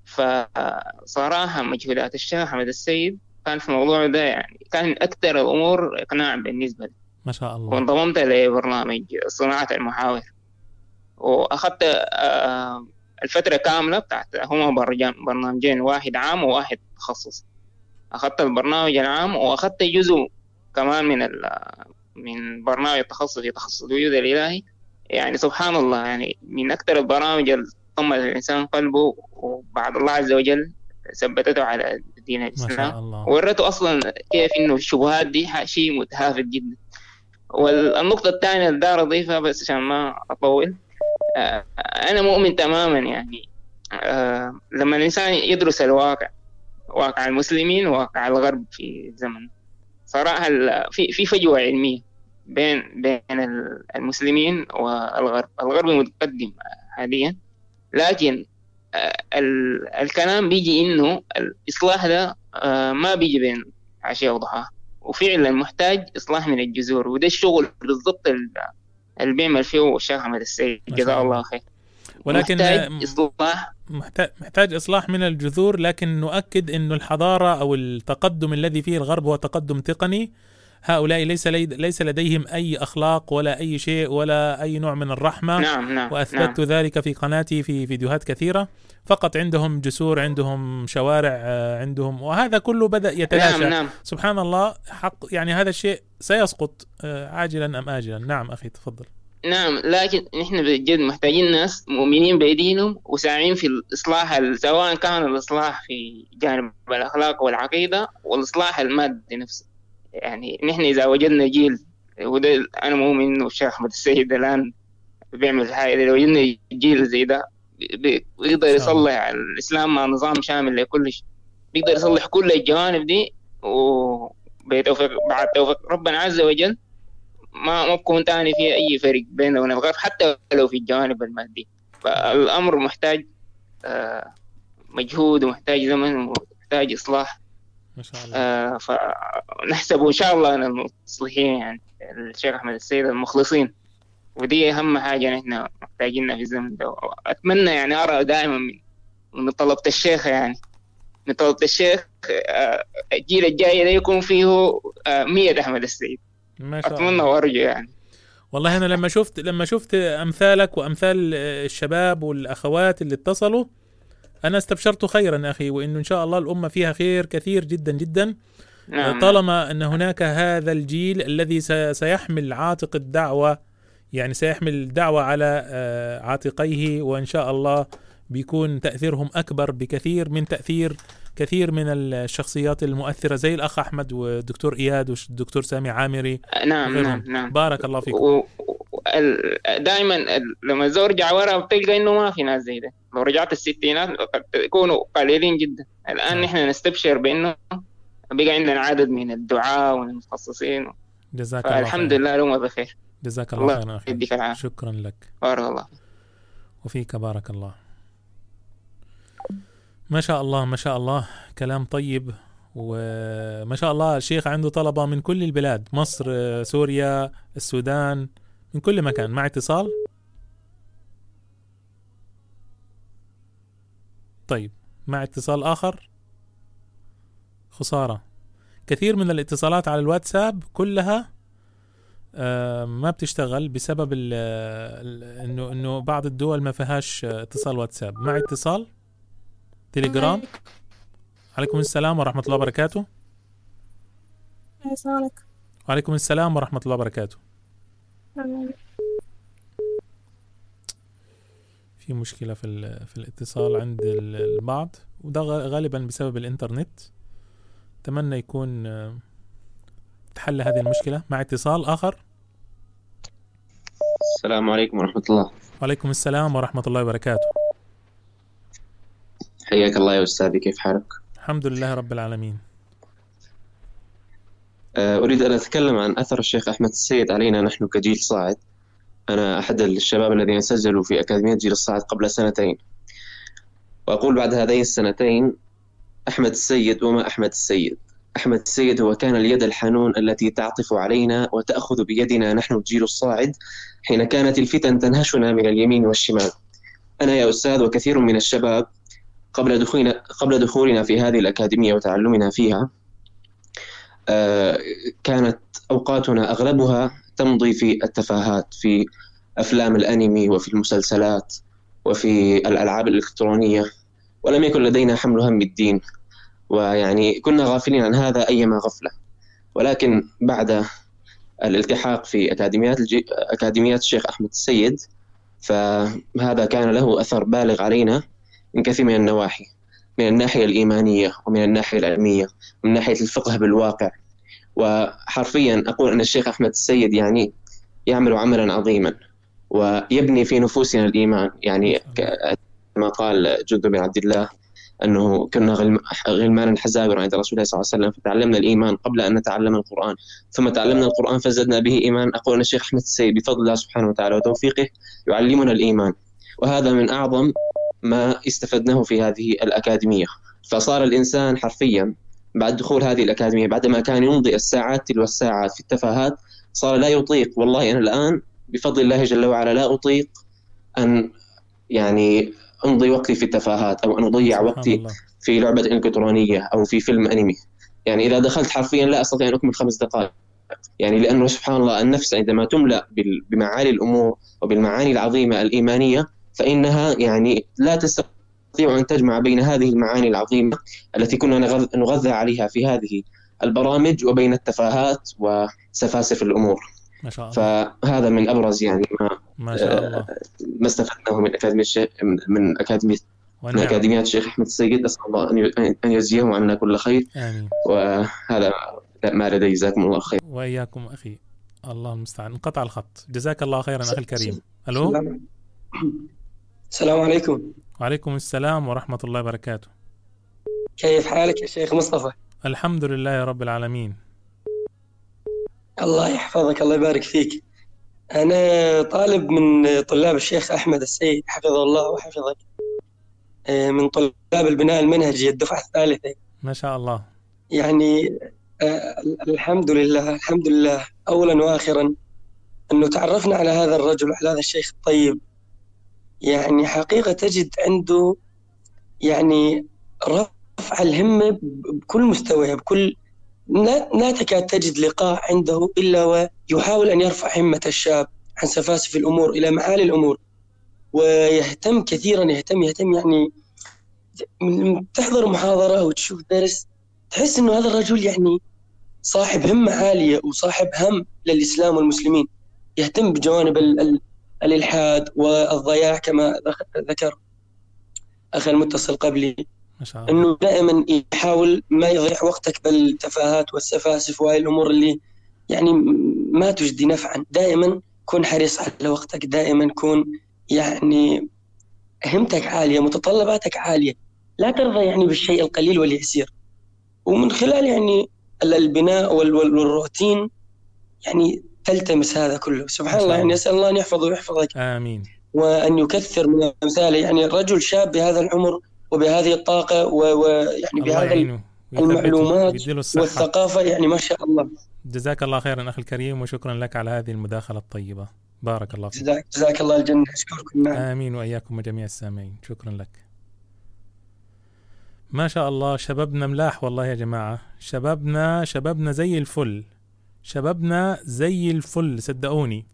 فصراحة مجهودات الشيخ أحمد السيد كان في الموضوع ده يعني كان أكثر الأمور إقناع بالنسبة لي. ما شاء الله. وانضممت لبرنامج صناعة المحاور. وأخذت آه، الفترة كاملة بتاعت هما برنامجين واحد عام وواحد تخصص أخذت البرنامج العام وأخذت جزء كمان من ال من برنامج التخصصي تخصص الوجود الإلهي. يعني سبحان الله يعني من أكثر البرامج اللي طمت الإنسان قلبه وبعد الله عز وجل ثبتته على دين الإسلام. ورته أصلا كيف إنه الشبهات دي شيء متهافت جدا. والنقطة الثانية اللي دار أضيفها بس عشان ما أطول آه، أنا مؤمن تماما يعني آه، لما الإنسان يدرس الواقع واقع المسلمين وواقع الغرب في الزمن صراحة ال- في في فجوة علمية بين بين ال- المسلمين والغرب. الغرب متقدم حاليا لكن آه، ال- الكلام بيجي إنه الإصلاح ده آه، ما بيجي بين عشية وضحاها. وفعلا محتاج إصلاح من الجذور وده الشغل بالضبط ال- اللي بيعمل فيه الشيخ أحمد السيد. جزاه الله. خير. ولكن محتاج إصلاح محتاج, إصلاح من الجذور لكن نؤكد أنه الحضارة أو التقدم الذي فيه الغرب هو تقدم تقني. هؤلاء ليس لي ليس لديهم أي أخلاق ولا أي شيء ولا أي نوع من الرحمة. نعم نعم وأثبتت ذلك في قناتي في فيديوهات كثيرة. فقط عندهم جسور عندهم شوارع آه، عندهم وهذا كله بدأ يتلاشى. نعم، نعم. سبحان الله حق يعني هذا الشيء سيسقط آه، عاجلا أم آجلا. نعم أخي تفضل. نعم لكن نحن بجد محتاجين ناس مؤمنين بأيديهم وساعين في الإصلاح ال- سواء كان الإصلاح في جانب الأخلاق والعقيدة والإصلاح المادي نفسه. يعني نحن إذا وجدنا جيل وده أنا مؤمن إنه الشيخ أحمد السيد الآن بيعمل الحاجة لو وجدنا جيل زي ده بي- بيقدر يصلح الإسلام مع نظام شامل لكل شيء. بيقدر يصلح كل الجوانب دي وبتوفيق بعد توفيق ربنا عز وجل ما ما بكون تاني في أي فرق بينه وبين الغرب حتى لو في الجوانب المادية. فالأمر محتاج آه، مجهود ومحتاج زمن ومحتاج إصلاح. ما شاء الله. آه، فنحسب إن شاء الله أن المصلحين يعني الشيخ أحمد السيد المخلصين. ودي أهم حاجة نحن محتاجينها في الزمن ده. أتمنى يعني أرى دائما من من طلبة الشيخ يعني. من طلبة الشيخ آه، الجيل الجاي ده يكون فيه مية أحمد السيد. ما شاء أتمنى الله. وارجو يعني. والله أنا لما شفت لما شفت أمثالك وأمثال الشباب والأخوات اللي اتصلوا أنا استبشرت خيرا أخي وإنه إن شاء الله الأمة فيها خير كثير جدا جدا. نعم. طالما أن هناك هذا الجيل الذي سيحمل عاتق الدعوة يعني سيحمل الدعوة على آه، عاتقيه وإن شاء الله بيكون تأثيرهم أكبر بكثير من تأثير كثير من الشخصيات المؤثرة زي الأخ أحمد والدكتور إياد والدكتور سامي عامري نعم وغيرهم. نعم نعم. بارك الله فيكم. و... دائما لما يرجع ورا بتلقى إنه ما في ناس زي ده. لو رجعت الستينات يكونوا قليلين جدا. الآن نحن نستبشر بإنه بقى عندنا عدد من الدعاة والمتخصصين جزاك الله فالحمد خير. لله لهم بخير. جزاك الله خيرا شكرا لك. بارك الله وفيك بارك الله. ما شاء الله ما شاء الله. كلام طيب. وما شاء الله الشيخ عنده طلبة من كل البلاد. مصر سوريا السودان من كل مكان. مع اتصال. طيب مع اتصال آخر. خسارة. كثير من الاتصالات على الواتساب كلها آه، ما بتشتغل بسبب إنه إنه بعض الدول ما فيهاش اتصال واتساب. مع اتصال. تليجرام. عليكم السلام ورحمة الله وبركاته. السلام عليكم. وعليكم السلام ورحمة الله وبركاته. في مشكلة في ال- في الاتصال عند ال- البعض وده غالبا بسبب الإنترنت. أتمنى يكون تحل هذه المشكلة مع اتصال آخر. السلام عليكم ورحمة الله. وعليكم السلام ورحمة الله وبركاته. حياك الله يا أستاذي كيف حالك؟ الحمد لله رب العالمين. آه، أريد أن أتكلم عن أثر الشيخ أحمد السيد علينا نحن كجيل صاعد. أنا أحد الشباب الذين سجلوا في أكاديمية جيل الصاعد قبل سنتين. وأقول بعد هذين السنتين أحمد السيد وما أحمد السيد. أحمد السيد هو كان اليد الحنون التي تعطف علينا وتأخذ بيدنا نحن الجيل الصاعد حين كانت الفتن تنهشنا من اليمين والشمال. أنا يا أستاذ وكثير من الشباب قبل دخولنا قبل دخولنا في هذه الأكاديمية وتعلمنا فيها آه، كانت أوقاتنا أغلبها تمضي في التفاهات في أفلام الأنمي وفي المسلسلات وفي الألعاب الإلكترونية ولم يكن لدينا حمل هم الدين ويعني كنا غافلين عن هذا أيما غفلة. ولكن بعد الالتحاق في أكاديميات الجي... أكاديميات الشيخ أحمد السيد فهذا كان له أثر بالغ علينا. من كثير من النواحي من الناحية الإيمانية ومن الناحية العلمية ومن ناحية الفقه بالواقع. وحرفيا أقول أن الشيخ أحمد السيد يعني يعمل عملا عظيما ويبني في نفوسنا الإيمان. يعني كما قال جند بن عبد الله أنه كنا غلم- غلمانا حزابرا عند رسول الله صلى الله عليه وسلم فتعلمنا الإيمان قبل أن نتعلم القرآن. ثم تعلمنا القرآن فزدنا به إيمان. أقول أن الشيخ أحمد السيد بفضل الله سبحانه وتعالى وتوفيقه يعلمنا الإيمان. وهذا من أعظم ما استفدناه في هذه الأكاديمية. فصار الإنسان حرفيا بعد دخول هذه الأكاديمية بعدما كان يمضي الساعات تلو الساعات في التفاهات صار لا يطيق والله أنا الآن بفضل الله جل وعلا لا أطيق أن يعني أمضي وقتي في التفاهات أو أن أضيع وقتي في لعبة إلكترونية أو في فيلم أنمي. يعني إذا دخلت حرفيا لا أستطيع أن أكمل خمس دقائق. يعني لأنه سبحان الله النفس عندما تملأ بمعالي الأمور وبالمعاني العظيمة الإيمانية فإنها يعني لا تستطيع أن تجمع بين هذه المعاني العظيمة التي كنا نغذ- نغذى عليها في هذه البرامج وبين التفاهات وسفاسف الأمور. ما شاء الله. فهذا من أبرز يعني ما ما شاء الله. ما استفدناه من أكاديمية الشيخ من أكاديمية من ونعم. أكاديميات الشيخ أحمد السيد. أسأل الله أن ي- أن يجزيهم عنا كل خير. آمين. وهذا ما لدي. جزاكم الله خير. وإياكم أخي. الله المستعان. انقطع الخط. جزاك الله خيرا أخي الكريم. ألو؟ السلام عليكم. وعليكم السلام ورحمة الله وبركاته. كيف حالك يا شيخ مصطفى؟ الحمد لله يا رب العالمين. الله يحفظك الله يبارك فيك. أنا طالب من طلاب الشيخ أحمد السيد حفظه الله وحفظك. آه، من طلاب البناء المنهجي الدفعة الثالثة. ما شاء الله. يعني آه، الحمد لله الحمد لله. أولا وآخرا أنه تعرفنا على هذا الرجل وعلى هذا الشيخ الطيب. يعني حقيقة تجد عنده يعني رفع الهمة بكل مستوى بكل لا, لا تكاد تجد لقاء عنده إلا ويحاول أن يرفع همة الشاب عن سفاسف الأمور إلى معالي الأمور. ويهتم كثيرا يهتم يهتم يعني تحضر محاضرة أو تشوف درس تحس إنه هذا الرجل يعني صاحب همة عالية وصاحب هم للإسلام والمسلمين. يهتم بجوانب ال- ال- الإلحاد والضياع كما ذك- ذكر أخي المتصل قبلي. ما شاء الله. أنه دائما يحاول ما يضيع وقتك بالتفاهات والسفاسف وهاي الأمور اللي يعني ما تجدي نفعا. دائما كن حريص على وقتك. دائما كن يعني همتك عالية متطلباتك عالية. لا ترضى يعني بالشيء القليل واليسير. ومن خلال يعني ال- البناء وال- وال- والروتين يعني تلتمس هذا كله. سبحان الله يعني أسأل الله أن يحفظه ويحفظك. آمين. وأن يكثر من امثاله يعني رجل شاب بهذا العمر وبهذه الطاقة ويعني بهذا المعلومات. والثقافة يعني ما شاء الله. جزاك الله خيرا أخي الكريم وشكرا لك على هذه المداخلة الطيبة. بارك الله فيك. جزاك جزاك الله الجنة. أشكركم. نعم. آمين وإياكم وجميع السامعين. شكرا لك. ما شاء الله شبابنا ملاح والله يا جماعة. شبابنا شبابنا زي الفل. شبابنا زي الفل صدقوني.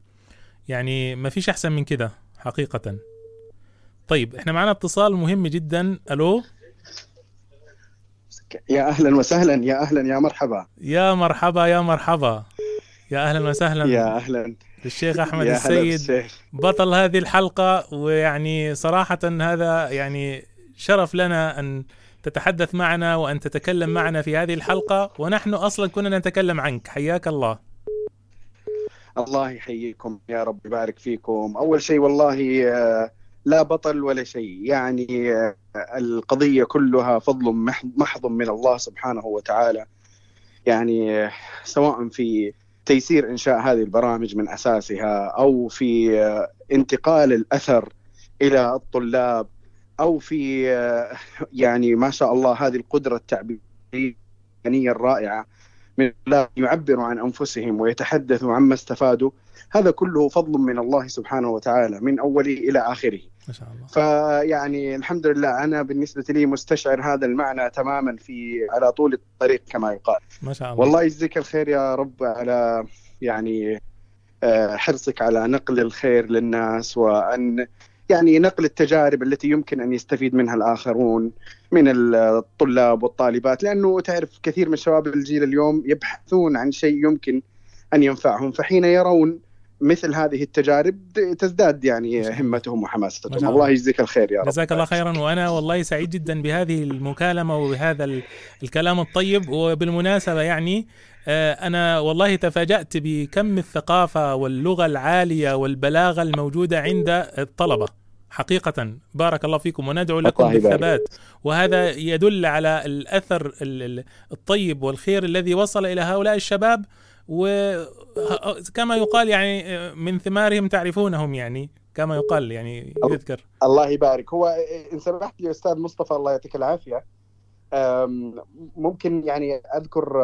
يعني ما فيش أحسن من كده حقيقة. طيب إحنا معنا اتصال مهم جدا. ألو؟ يا أهلا وسهلا يا أهلا يا مرحبا. يا مرحبا يا مرحبا. يا أهلا وسهلا. يا أهلا. الشيخ أحمد السيد بالشيخ. بطل هذه الحلقة ويعني صراحة هذا يعني شرف لنا أن تتحدث معنا وأن تتكلم معنا في هذه الحلقة ونحن أصلا كنا نتكلم عنك. حياك الله. الله يحييكم يا رب يبارك فيكم. أول شيء والله آه، لا بطل ولا شيء. يعني آه، القضية كلها فضل مح- محض من الله سبحانه وتعالى. يعني آه، سواء في تيسير إنشاء هذه البرامج من أساسها أو في انتقال الأثر إلى الطلاب أو في آه، يعني ما شاء الله هذه القدرة التعبيرية الرائعة من لا يعبروا عن أنفسهم ويتحدثوا عما استفادوا. هذا كله فضل من الله سبحانه وتعالى من أوله إلى آخره. ما شاء الله. فيعني الحمد لله أنا بالنسبة لي مستشعر هذا المعنى تماما في على طول الطريق كما يقال. ما شاء الله. والله يجزيك الخير يا رب على يعني آه، حرصك على نقل الخير للناس وأن يعني نقل التجارب التي يمكن أن يستفيد منها الآخرون من الطلاب والطالبات لأنه تعرف كثير من شباب الجيل اليوم يبحثون عن شيء يمكن أن ينفعهم فحين يرون مثل هذه التجارب تزداد يعني همتهم ما وحماستهم الله. يجزيك الخير يا رب. جزاك الله خيرا. وأنا والله سعيد جدا بهذه المكالمة وبهذا ال- الكلام الطيب. وبالمناسبة يعني آه، أنا والله تفاجأت بكم الثقافة واللغة العالية والبلاغة الموجودة عند الطلبة. حقيقة بارك الله فيكم وندعو لكم. بالثبات. وهذا يدل على الأثر ال- ال- الطيب والخير الذي وصل إلى هؤلاء الشباب. وكما يقال يعني من ثمارهم تعرفونهم يعني كما يقال يعني يذكر. الله يبارك. هو إن سمحت لي أستاذ مصطفى الله يعطيك العافية. ممكن يعني أذكر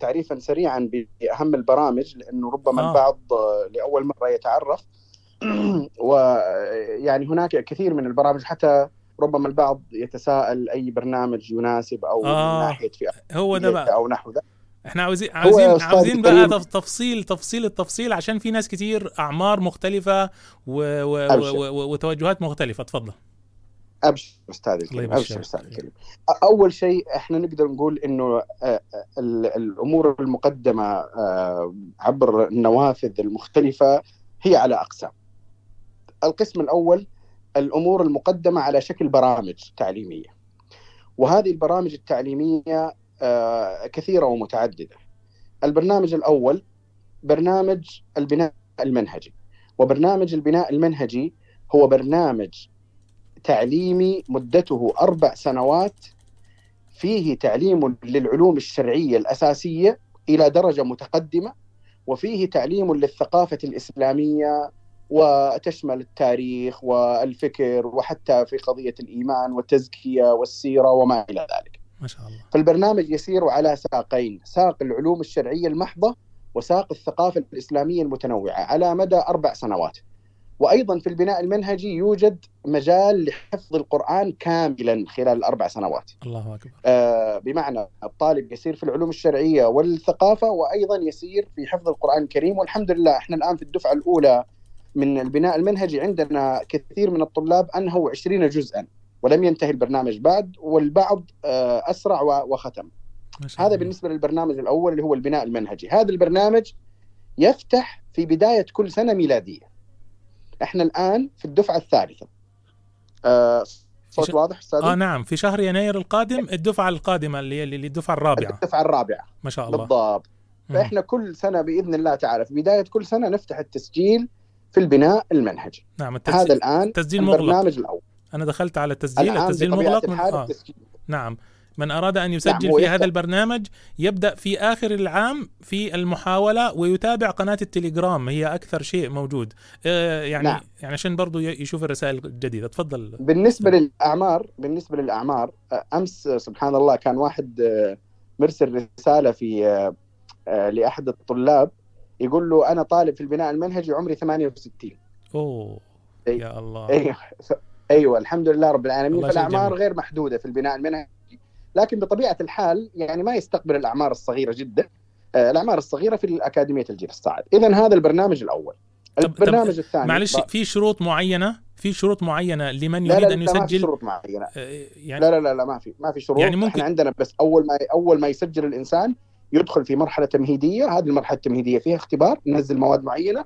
تعريفا سريعا بأهم البرامج لأنه ربما آه. البعض لأول مرة يتعرف. ويعني هناك كثير من البرامج حتى ربما البعض يتساءل أي برنامج يناسب أو آه. من ناحية فئة هو ده بقى. أو نحو ذلك إحنا عاوزين عاوزين عاوزين بقى تف- تفصيل تفصيل التفصيل عشان في ناس كتير أعمار مختلفة و و. و وتوجهات مختلفة. اتفضل. أبشر أستاذ الكريم. أبشر أستاذ الكريم. أول شيء إحنا نقدر نقول إنه آه، ال- الأمور المقدمة آه، عبر النوافذ المختلفة هي على أقسام. القسم الأول الأمور المقدمة على شكل برامج تعليمية. وهذه البرامج التعليمية كثيرة ومتعددة. البرنامج الأول برنامج البناء المنهجي. وبرنامج البناء المنهجي هو برنامج تعليمي مدته أربع سنوات. فيه تعليم للعلوم الشرعية الأساسية إلى درجة متقدمة وفيه تعليم للثقافة الإسلامية وتشمل التاريخ والفكر وحتى في قضية الإيمان والتزكية والسيرة وما إلى ذلك. ما شاء الله. فالبرنامج يسير على ساقين ساق العلوم الشرعية المحضة وساق الثقافة الإسلامية المتنوعة على مدى أربع سنوات. وأيضا في البناء المنهجي يوجد مجال لحفظ القرآن كاملا خلال الأربع سنوات. الله أكبر. آه، بمعنى الطالب يسير في العلوم الشرعية والثقافة وأيضا يسير في حفظ القرآن الكريم. والحمد لله إحنا الآن في الدفعة الأولى من البناء المنهجي عندنا كثير من الطلاب أنهوا 20 جزءا. ولم ينتهي البرنامج بعد والبعض آه، أسرع و- وختم. هذا بالنسبة للبرنامج الأول اللي هو البناء المنهجي. هذا البرنامج يفتح في بداية كل سنة ميلادية. إحنا الآن في الدفعة الثالثة. آه صوت واضح أستاذ آه نعم. في شهر يناير القادم الدفعة القادمة اللي اللي الدفعة الرابعة. الدفعة الرابعة. ما شاء الله. بالضبط. فإحنا كل سنة بإذن الله تعالى في بداية كل سنة نفتح التسجيل في البناء المنهجي. نعم التسجيل هذا الآن التسجيل مغلق. البرنامج الأول. أنا دخلت على التسجيل التسجيل مغلق من آه. نعم. من أراد أن يسجل نعم، في ويفتح- هذا البرنامج يبدأ في آخر العام في المحاولة ويتابع قناة التليجرام هي أكثر شيء موجود. آه يعني نعم. يعني عشان برضو يشوف الرسائل الجديدة. تفضل. بالنسبة للأعمار بالنسبة للأعمار آه، أمس آه، سبحان الله كان واحد آه، مرسل رسالة في لأحد الطلاب يقول له أنا طالب في البناء المنهجي عمري 68 أوه أي- يا الله. أيوه أيوه الحمد لله رب العالمين. فالأعمار. غير محدودة في البناء المنهجي لكن بطبيعة الحال يعني ما يستقبل الأعمار الصغيرة جدا. آه، الأعمار الصغيرة في الأكاديمية الجيل الصاعد. اذا هذا البرنامج الأول. البرنامج الثاني معلش في شروط معينة؟ في شروط معينة لمن يريد لا لا ما في يسجل؟ شروط معينة. يعني لا لا لا لا ما في ما في شروط. يعني ممكن- إحنا عندنا بس أول ما أول ما يسجل الإنسان يدخل في مرحلة تمهيدية. هذه المرحلة التمهيدية فيها اختبار ننزل مواد معينة.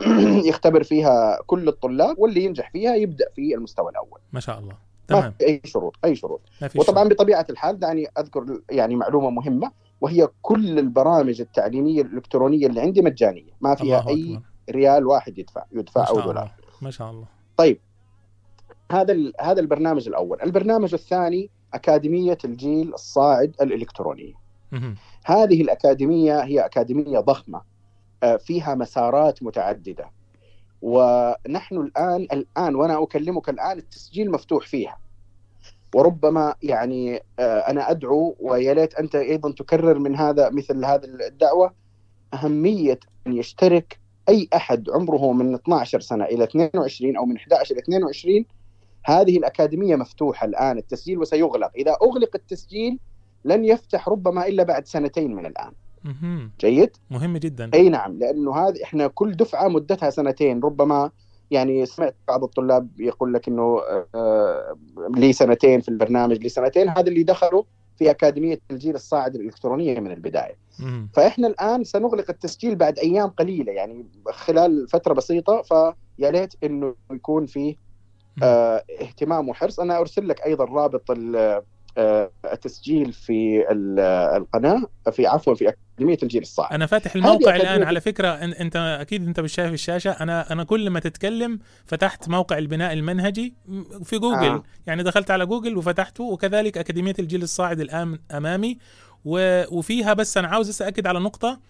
يختبر فيها كل الطلاب واللي ينجح فيها يبدأ في المستوى الأول. ما شاء الله. ما تمام. أي شروط أي شروط. وطبعا شروط. بطبيعة الحال دعني أذكر يعني معلومة مهمة وهي كل البرامج التعليمية الإلكترونية اللي عندي مجانية. ما فيها الله أي أكبر. ريال واحد يدفع يدفع أو دولار. ما شاء الله. طيب. هذا هذا البرنامج الأول. البرنامج الثاني أكاديمية الجيل الصاعد الإلكترونية. هذه الأكاديمية هي أكاديمية ضخمة. فيها مسارات متعددة. ونحن الان الآن وأنا أكلمك الآن التسجيل مفتوح فيها. وربما يعني آه، أنا أدعو ويا ليت أنت أيضا تكرر من هذا مثل هذه الدعوة أهمية أن يشترك أي أحد عمره من 12 سنة إلى 22 أو من 11 إلى 22 هذه الأكاديمية مفتوحة الآن التسجيل وسيغلق. إذا أغلق التسجيل لن يفتح ربما إلا بعد سنتين من الآن. جيد؟ مهم جدا. أي نعم لأنه هذه إحنا كل دفعة مدتها سنتين ربما يعني سمعت بعض الطلاب يقول لك إنه آه، لي سنتين في البرنامج لي سنتين هذا اللي دخلوا في أكاديمية الجيل الصاعد الإلكترونية من البداية. فإحنا الآن سنغلق التسجيل بعد أيام قليلة يعني خلال فترة بسيطة فيا ليت إنه يكون في آه اهتمام وحرص. أنا أرسل لك أيضا رابط ال- آه التسجيل في ال- القناة في عفوا في اكاديميه الجيل الصاعد. أنا فاتح الموقع الآن على فكرة أنت أكيد أنت مش شايف الشاشه أنا أنا كل ما تتكلم فتحت موقع البناء المنهجي في جوجل. آه. يعني دخلت على جوجل وفتحته وكذلك أكاديمية الجيل الصاعد الان أمامي. و- وفيها بس أنا عاوز بس اكد على نقطة.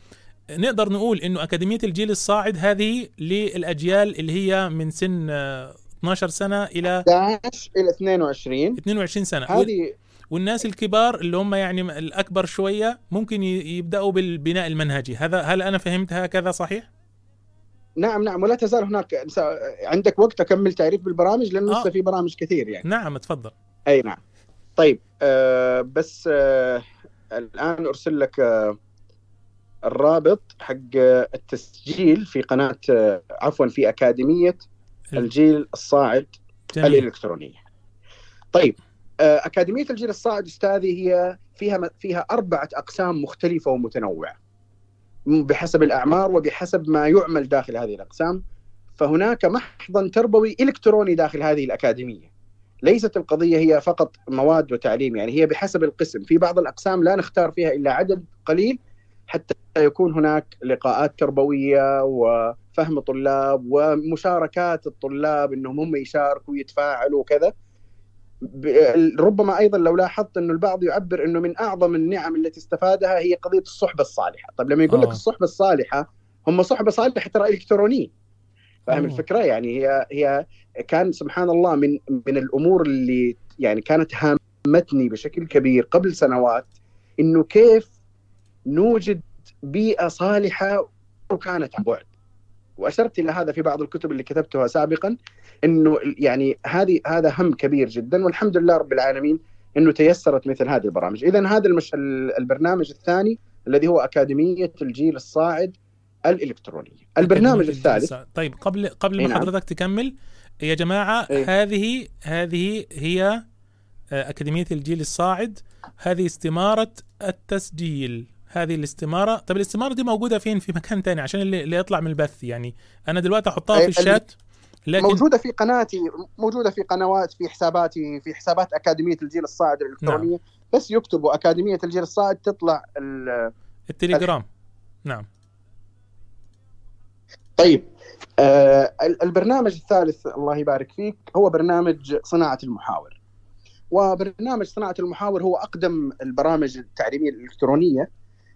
نقدر نقول إنه أكاديمية الجيل الصاعد هذه للأجيال اللي هي من سن آه، 12 سنة إلى 11 إلى 22 22 سنة. هذه والناس الكبار اللي هم يعني الأكبر شوية ممكن يبدأوا بالبناء المنهجي هذا هل أنا فهمت هكذا صحيح نعم نعم ولا تزال هناك عندك وقت أكمل تعريف بالبرامج لأنه آه. لسه في برامج كثير يعني نعم تفضل أي نعم طيب آه بس آه الآن أرسل لك آه الرابط حق آه، التسجيل في قناة آه عفوا في أكاديمية الجيل الصاعد جميل. الإلكترونية. طيب أكاديمية الجيل الصاعد أستاذي هي فيها فيها أربعة أقسام مختلفة ومتنوعة. بحسب الأعمار وبحسب ما يعمل داخل هذه الأقسام. فهناك محضن تربوي إلكتروني داخل هذه الأكاديمية. ليست القضية هي فقط مواد وتعليم يعني هي بحسب القسم. في بعض الأقسام لا نختار فيها إلا عدد قليل حتى يكون هناك لقاءات تربوية وفهم طلاب ومشاركات الطلاب إنهم هم يشاركوا ويتفاعلوا وكذا. ربما أيضا لو لاحظت إنه البعض يعبر إنه من أعظم النعم التي استفادها هي قضية الصحبة الصالحة، طيب لما يقول لك آه. الصحبة الصالحة هم صحبة صالحة ترى إلكترونية فاهم آه. الفكرة يعني هي هي كان سبحان الله من من الأمور اللي يعني كانت هامتني بشكل كبير قبل سنوات إنه كيف نوجد بيئة صالحة وكانت عن بعد وأشرت إلى هذا في بعض الكتب اللي كتبتها سابقا إنه يعني هذه هذا هم كبير جدا والحمد لله رب العالمين إنه تيسرت مثل هذه البرامج، اذا هذا المش... البرنامج الثاني الذي هو أكاديمية الجيل الصاعد الالكترونيه. البرنامج الثالث. طيب قبل قبل ما نعم. حضرتك تكمل يا جماعة إي. هذه هذه هي آه، أكاديمية الجيل الصاعد هذه استمارة التسجيل هذه الاستمارة. طب الاستمارة دي موجودة فين؟ في مكان تاني عشان اللي, اللي يطلع من البث يعني. أنا دلوقتي أحطها في ال- الشات لكن موجودة في قناتي موجودة في قنوات في حساباتي في حسابات أكاديمية الجيل الصاعد الإلكترونية. نعم. بس يكتبوا أكاديمية الجيل الصاعد تطلع ال- التليجرام. نعم. طيب آه ال- البرنامج الثالث الله يبارك فيك هو برنامج صناعة المحاور. وبرنامج صناعة المحاور هو أقدم البرامج التعليمية الإلكترونية.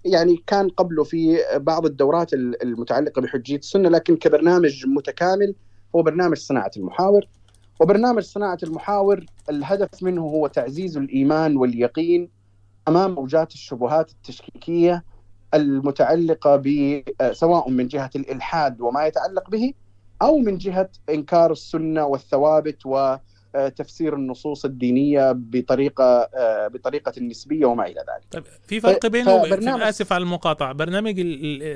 يعني كان قبله في بعض الدورات ال- المتعلقة بحجية السنة لكن كبرنامج متكامل هو برنامج صناعة المحاور. وبرنامج صناعة المحاور الهدف منه هو تعزيز الإيمان واليقين أمام موجات الشبهات التشكيكية المتعلقة ب سواء من جهة الإلحاد وما يتعلق به أو من جهة إنكار السنة والثوابت وتفسير النصوص الدينية بطريقة بطريقة النسبيه وما إلى ذلك. طيب في فرق وب- فبرنامج- اسف على المقاطعة برنامج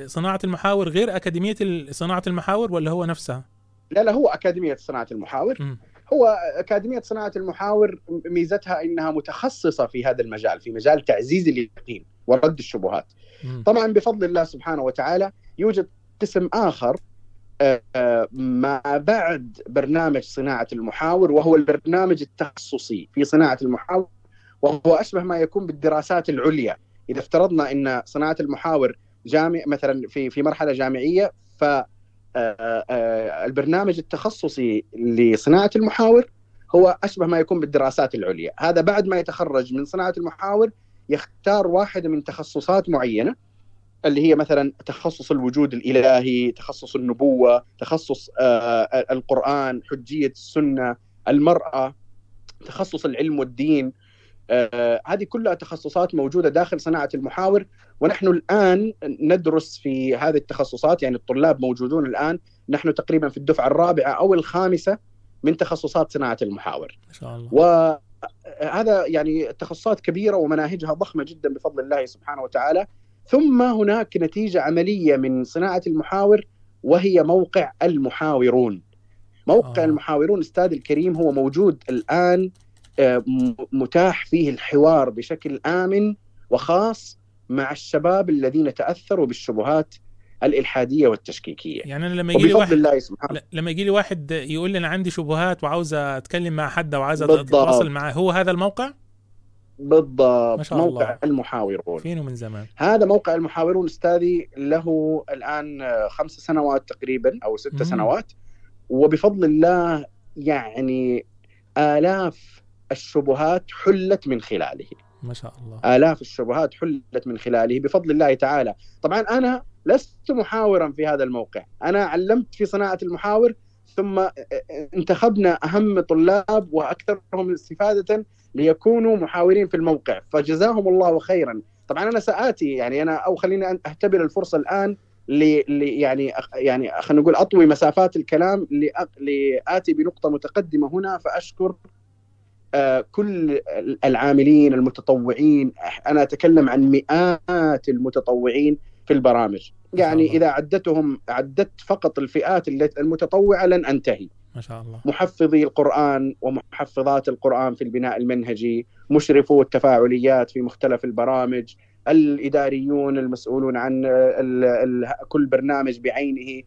صناعة المحاور غير أكاديمية صناعة المحاور ولا هو نفسها لا لا هو أكاديمية صناعة المحاور مم. هو أكاديمية صناعة المحاور ميزتها إنها متخصصة في هذا المجال في مجال تعزيز اليقين ورد الشبهات. مم. طبعا بفضل الله سبحانه وتعالى يوجد قسم آخر آه، آه، ما بعد برنامج صناعة المحاور وهو البرنامج التخصصي في صناعة المحاور وهو أشبه ما يكون بالدراسات العليا. إذا افترضنا إن صناعة المحاور جامع مثلا في في مرحلة جامعية ف آه، آه، البرنامج التخصصي لصناعة المحاور هو أشبه ما يكون بالدراسات العليا. هذا بعد ما يتخرج من صناعة المحاور يختار واحدة من تخصصات معينة. اللي هي مثلا تخصص الوجود الإلهي، تخصص النبوة، تخصص آه، القرآن، حجية السنة، المرأة، تخصص العلم والدين، آه، هذه كلها تخصصات موجودة داخل صناعة المحاور. ونحن الآن ندرس في هذه التخصصات يعني الطلاب موجودون الآن نحن تقريبا في الدفعة الرابعة أو الخامسة من تخصصات صناعة المحاور. ما شاء الله. وهذا يعني تخصصات كبيرة ومناهجها ضخمة جدا بفضل الله سبحانه وتعالى. ثم هناك نتيجة عملية من صناعة المحاور وهي موقع المحاورون موقع آه. المحاورون أستاذ الكريم هو موجود الآن آه، متاح فيه الحوار بشكل آمن وخاص مع الشباب الذين تأثروا بالشبهات الإلحادية والتشكيكية يعني أنا لما يجي واحد الله سبحانه لما يجي لي واحد يقول لي أنا عندي شبهات وعاوز أتكلم مع حد بالضبط. أتواصل معاه هو هذا الموقع بالضبط. ما شاء موقع الله. المحاورون. فينه من زمان. هذا موقع المحاورون أستاذي له الآن خمس سنوات تقريبا أو ست مم. سنوات. وبفضل الله يعني آلاف الشبهات حلت من خلاله. ما شاء الله. آلاف الشبهات حلت من خلاله. بفضل الله تعالى. طبعا أنا لست محاورا في هذا الموقع. أنا علمت في صناعة المحاور ثم انتخبنا أهم طلاب وأكثرهم استفادة ليكونوا محاورين في الموقع. فجزاهم الله خيرا. طبعا أنا سآتي يعني أنا أو خليني أن أهتبر الفرصة الآن ل ل- يعني يعني خلينا نقول أطوي مسافات الكلام لآتي بنقطة متقدمة هنا فأشكر آه، كل العاملين المتطوعين. أنا أتكلم عن مئات المتطوعين في البرامج. يعني. إذا عدتهم عدت فقط الفئات المتطوعة لن أنتهي. ما شاء الله. محفظي القرآن ومحفظات القرآن في البناء المنهجي مشرفو التفاعليات في مختلف البرامج الإداريون المسؤولون عن ال ال كل برنامج بعينه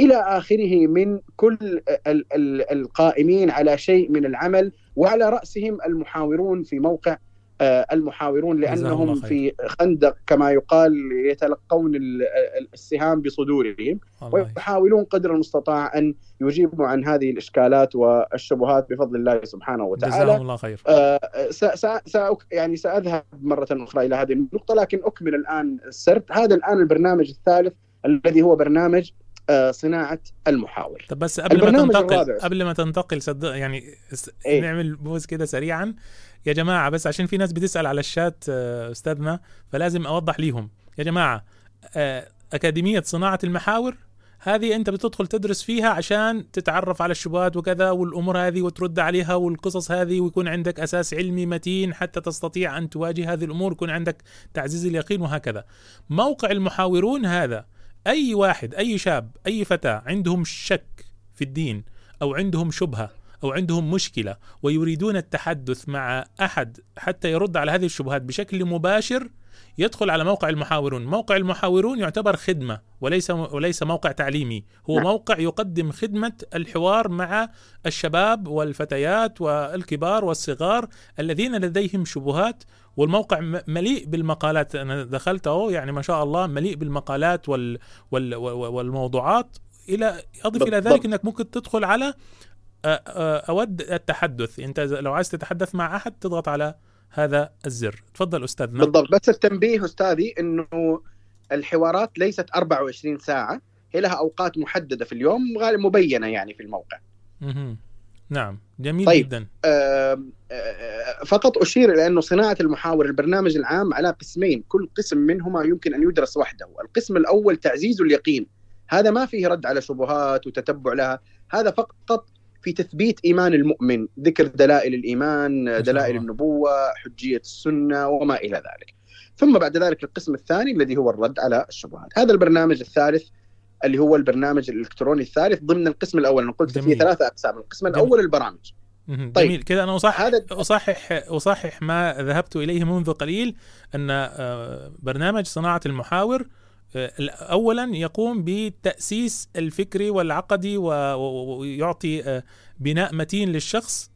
إلى آخره من كل ال ال القائمين على شيء من العمل وعلى رأسهم المحاورون في موقع المحاورون جزاهم الله لأنهم خير. في خندق كما يقال يتلقون ال- ال- السهام بصدورهم ويحاولون قدر المستطاع أن يجيبوا عن هذه الإشكالات والشبهات بفضل الله سبحانه جزاهم وتعالى. الله خير آه، س س س يعني سأذهب مرة أخرى إلى هذه النقطة لكن أكمل الآن السرد، هذا الآن البرنامج الثالث الذي هو برنامج آه، صناعة المحاور. طب بس قبل ما تنتقل الرابع. قبل ما تنتقل صدق يعني إيه؟ نعمل بوز كده سريعا يا جماعة بس عشان في ناس بتسأل على الشات آه، استاذنا فلازم أوضح ليهم. يا جماعة آه، أكاديمية صناعة المحاور هذه أنت بتدخل تدرس فيها عشان تتعرف على الشبهات وكذا والأمور هذه وترد عليها والقصص هذه ويكون عندك أساس علمي متين حتى تستطيع أن تواجه هذه الأمور يكون عندك تعزيز اليقين وهكذا. موقع المحاورون هذا أي واحد أي شاب أي فتاة عندهم شك في الدين أو عندهم شبهة أو عندهم مشكلة ويريدون التحدث مع أحد حتى يرد على هذه الشبهات بشكل مباشر يدخل على موقع المحاورون، موقع المحاورون يعتبر خدمة وليس وليس موقع تعليمي، هو نعم. موقع يقدم خدمة الحوار مع الشباب والفتيات والكبار والصغار الذين لديهم شبهات والموقع مليء بالمقالات أنا دخلت اهو يعني ما شاء الله مليء بالمقالات وال وال وال- والموضوعات إلى أضف إلى. ذلك إنك ممكن تدخل على أود التحدث. أنت لو عايز تتحدث مع أحد تضغط على هذا الزر. تفضل استاذنا بالضبط. بس التنبيه أستاذي إنه الحوارات ليست 24 ساعة. هي لها أوقات محددة في اليوم غالبا مبينة يعني في الموقع. مهم. نعم. جميل طيب. جدا. آم، آه، فقط أشير إلى أنه صناعة المحاور البرنامج العام على قسمين. كل قسم منهما يمكن أن يدرس وحده. القسم الأول تعزيز اليقين. هذا ما فيه رد على شبهات وتتبع لها. هذا فقط في تثبيت إيمان المؤمن ذكر دلائل الإيمان دلائل النبوة حجية السنة وما إلى ذلك. ثم بعد ذلك القسم الثاني الذي هو الرد على الشبهات. هذا البرنامج الثالث اللي هو البرنامج الإلكتروني الثالث ضمن القسم الأول. أنا قلت فيه جميل. ثلاثة أقسام القسم الأول البرامج. طيب. جميل. كذا أنا اصحح اصحح أصحح ما ذهبت إليه منذ قليل أن آه، برنامج صناعة المحاور اولا يقوم بالتاسيس الفكري والعقدي ويعطي آه، بناء متين للشخص.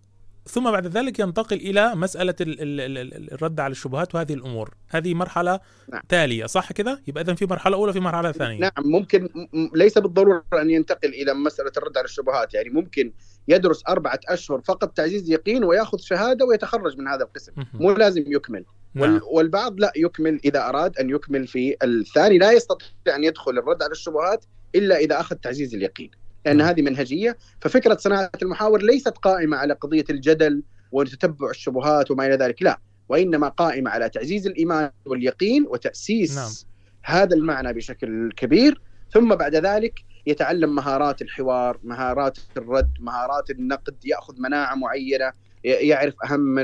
ثم بعد ذلك ينتقل إلى مسألة ال- ال- ال- ال- الرد على الشبهات وهذه الأمور. هذه مرحلة نعم. تالية صح كده؟ يبقى اذا في مرحلة أولى في مرحلة ثانية. نعم ممكن ليس بالضرورة أن ينتقل إلى مسألة الرد على الشبهات. يعني ممكن يدرس أربعة أشهر فقط تعزيز يقين ويأخذ شهادة ويتخرج من هذا القسم. مو لازم يكمل. نعم. وال- والبعض لا يكمل إذا أراد أن يكمل في الثاني. لا يستطيع أن يدخل الرد على الشبهات إلا إذا أخذ تعزيز اليقين لأن هذه منهجية. ففكرة صناعة المحاور ليست قائمة على قضية الجدل وتتبع الشبهات وما إلى ذلك لا. وإنما قائمة على تعزيز الإيمان واليقين وتأسيس نعم. هذا المعنى بشكل كبير. ثم بعد ذلك يتعلم مهارات الحوار مهارات الرد مهارات النقد يأخذ مناعة معينة يعرف أهم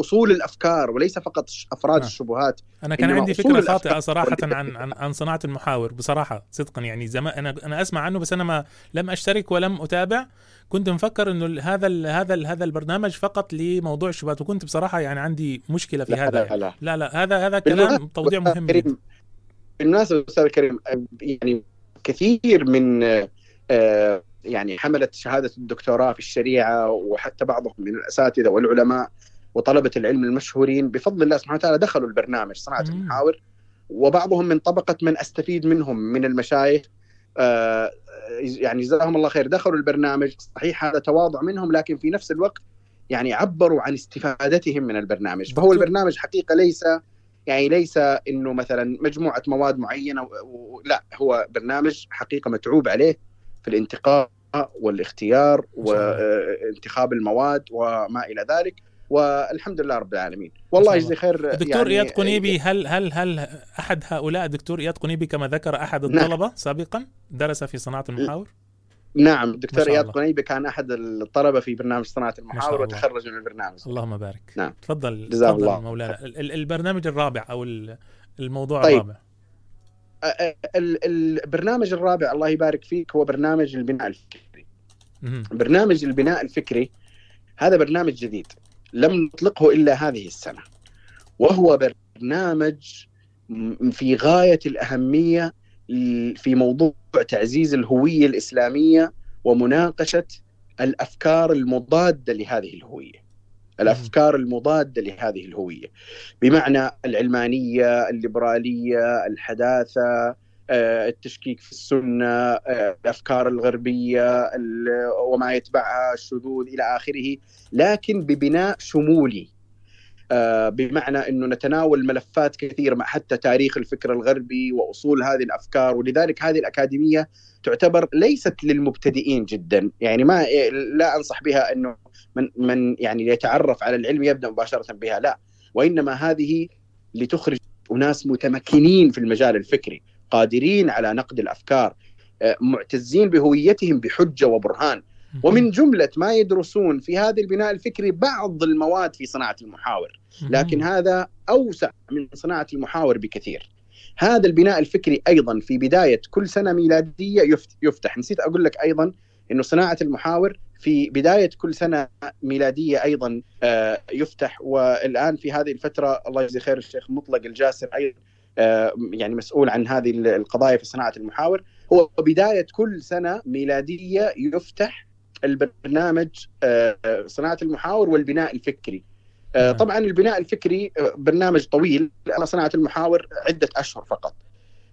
أصول الأفكار وليس فقط أفراد نعم. الشبهات. أنا كان عندي فكرة خاطئة صراحة عن عن عن صناعة المحاور بصراحة صدقا يعني زمان أنا أنا أسمع عنه بس أنا ما لم أشترك ولم أتابع. كنت مفكر إنه هذا ال هذا ال هذا البرنامج فقط لموضوع الشبهات وكنت بصراحة يعني عندي مشكلة في لا هذا. لا لا. لا لا هذا هذا كلام توضيح مهم بالمناسبه أستاذ كريم يعني كثير من آه، يعني حمله شهادة الدكتوراه في الشريعة وحتى بعضهم من الأساتذة والعلماء وطلبة العلم المشهورين بفضل الله سبحانه وتعالى دخلوا البرنامج صناعه المحاور وبعضهم من طبقة من أستفيد منهم من المشايخ آه، يعني جزاهم الله خير دخلوا البرنامج. صحيح هذا تواضع منهم لكن في نفس الوقت يعني عبروا عن استفادتهم من البرنامج. فهو البرنامج حقيقة ليس يعني ليس إنه مثلا مجموعة مواد معينة. و... لا هو برنامج حقيقة متعوب عليه. في الانتقاء والاختيار وانتخاب المواد وما إلى ذلك. والحمد لله رب العالمين. والله يجزي خير الدكتور يعني إياد قنيبي هل هل هل أحد هؤلاء الدكتور إياد قنيبي كما ذكر أحد الطلبة سابقا درس في صناعة المحاور؟ نعم شاء إياد. قنيبي كان أحد الطلبة في برنامج صناعة المحاور. وتخرج من البرنامج. اللهم بارك. نعم. تفضل جزاه الله. مولانا. ال- ال- البرنامج الرابع أو ال- الموضوع طيب. الرابع. ال- البرنامج الرابع الله يبارك فيك هو برنامج البناء الفكري. برنامج البناء الفكري هذا برنامج جديد لم نطلقه إلا هذه السنة. وهو برنامج في غاية الأهمية في موضوع تعزيز الهوية الإسلامية ومناقشة الأفكار المضادة لهذه الهوية. الأفكار المضادة لهذه الهوية. بمعنى العلمانية الليبرالية الحداثة آه، التشكيك في السنة آه، الأفكار الغربية ال- وما يتبعها الشذوذ إلى آخره. لكن ببناء شمولي بمعنى إنه نتناول ملفات كثيره مع حتى تاريخ الفكر الغربي وأصول هذه الأفكار. ولذلك هذه الأكاديمية تعتبر ليست للمبتدئين جدا. يعني ما لا أنصح بها إنه من من يعني يتعرف على العلم يبدأ مباشرة بها لا. وإنما هذه لتخرج أناس متمكنين في المجال الفكري قادرين على نقد الأفكار آه، معتزين بهويتهم بحجة وبرهان. ومن جملة ما يدرسون في هذا البناء الفكري بعض المواد في صناعة المحاور لكن هذا أوسع من صناعة المحاور بكثير. هذا البناء الفكري أيضا في بداية كل سنة ميلادية يفت- يفتح. نسيت أقول لك أيضا إنه صناعة المحاور في بداية كل سنة ميلادية أيضا آه، يفتح. والآن في هذه الفترة الله يجزي خير الشيخ مطلق الجاسر أيضا آه، يعني مسؤول عن هذه القضايا في صناعة المحاور. هو بداية كل سنة ميلادية يفتح البرنامج آه، صناعة المحاور والبناء الفكري. آه، طبعا البناء الفكري آه، برنامج طويل لأن صناعة المحاور عدة أشهر فقط.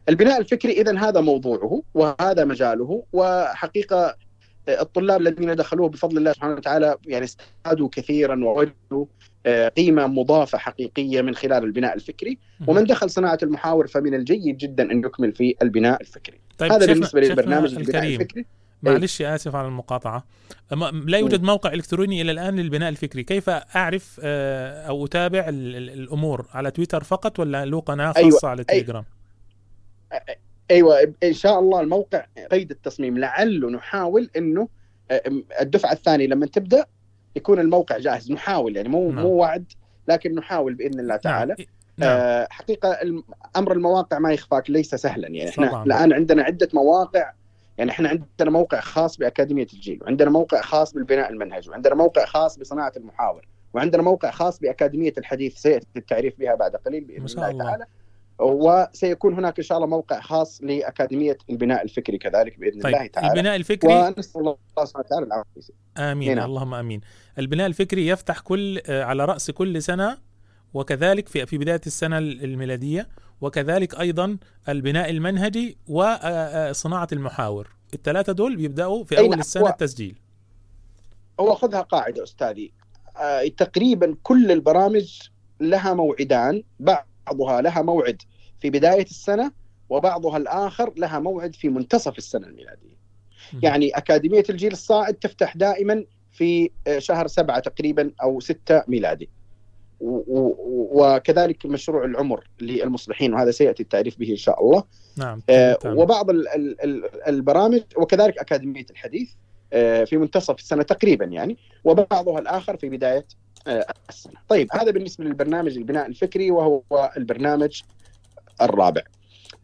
البناء الفكري اذا هذا موضوعه وهذا مجاله وحقيقة الطلاب الذين دخلوه بفضل الله سبحانه وتعالى يعني استفادوا كثيرا ووجدوا قيمة مضافة حقيقية من خلال البناء الفكري. ومن دخل صناعة المحاور فمن الجيد جدا أن يكمل في البناء الفكري. طيب هذا بالنسبة للبرنامج البناء. الفكري. معلش آسف على المقاطعة. لا يوجد موقع إلكتروني إلى الآن للبناء الفكري. كيف أعرف آه، أو أتابع ال- ال- الأمور؟ على تويتر فقط ولا له قناة خاصة أيوة، على التليجرام أيوه إن شاء الله الموقع قيد التصميم. لعله نحاول إنه آه، الدفعة الثانية لما تبدأ يكون الموقع جاهز. نحاول يعني مو نعم. مو وعد لكن نحاول بإذن الله تعالى. نعم. آه حقيقة أمر المواقع ما يخفاك ليس سهلا يعني. إحنا. الآن عندنا عدة مواقع يعني إحنا عندنا موقع خاص بأكاديمية الجيل وعندنا موقع خاص بالبناء المنهج وعندنا موقع خاص بصناعة المحاور وعندنا موقع خاص بأكاديمية الحديث سيأتي التعريف بها بعد قليل بإذن الله, الله. تعالى وسيكون هناك إن شاء الله موقع خاص لأكاديمية البناء الفكري كذلك بإذن طيب، الله تعالى البناء الفكري- ونسأل الله سبحانه وتعالى العافية آمين نعم. اللهم آمين البناء الفكري يفتح كل آه، على رأس كل سنة وكذلك في في بداية السنة الميلادية وكذلك أيضا البناء المنهجي وصناعه المحاور الثلاثة دول بيبداوا في أول نعم. السنة التسجيل هو خذها قاعدة أستاذي آه، تقريبا كل البرامج لها موعدان بعضها لها موعد في بداية السنة وبعضها الآخر لها موعد في منتصف السنة الميلادية. يعني أكاديمية الجيل الصاعد تفتح دائما في آه، شهر سبعة تقريبا أو ستة ميلادي. وكذلك مشروع العمر للمصلحين وهذا سيأتي التعريف به إن شاء الله. نعم آه،. وبعض ال- ال- ال- البرامج وكذلك أكاديمية الحديث آه، في منتصف السنة تقريبا يعني وبعضها الآخر في بداية آه، السنة طيب هذا بالنسبة للبرنامج البناء الفكري وهو البرنامج الرابع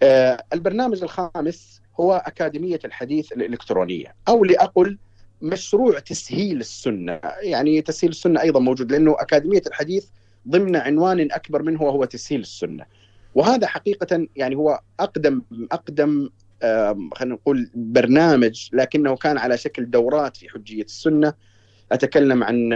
آه، البرنامج الخامس هو أكاديمية الحديث الإلكترونية أو لأقل مشروع تسهيل السنة يعني تسهيل السنة أيضا موجود لأنه أكاديمية الحديث ضمن عنوان أكبر منه وهو تسهيل السنة. وهذا حقيقة يعني هو أقدم آم، خلينا نقول برنامج لكنه كان على شكل دورات في حجية السنة. أتكلم عن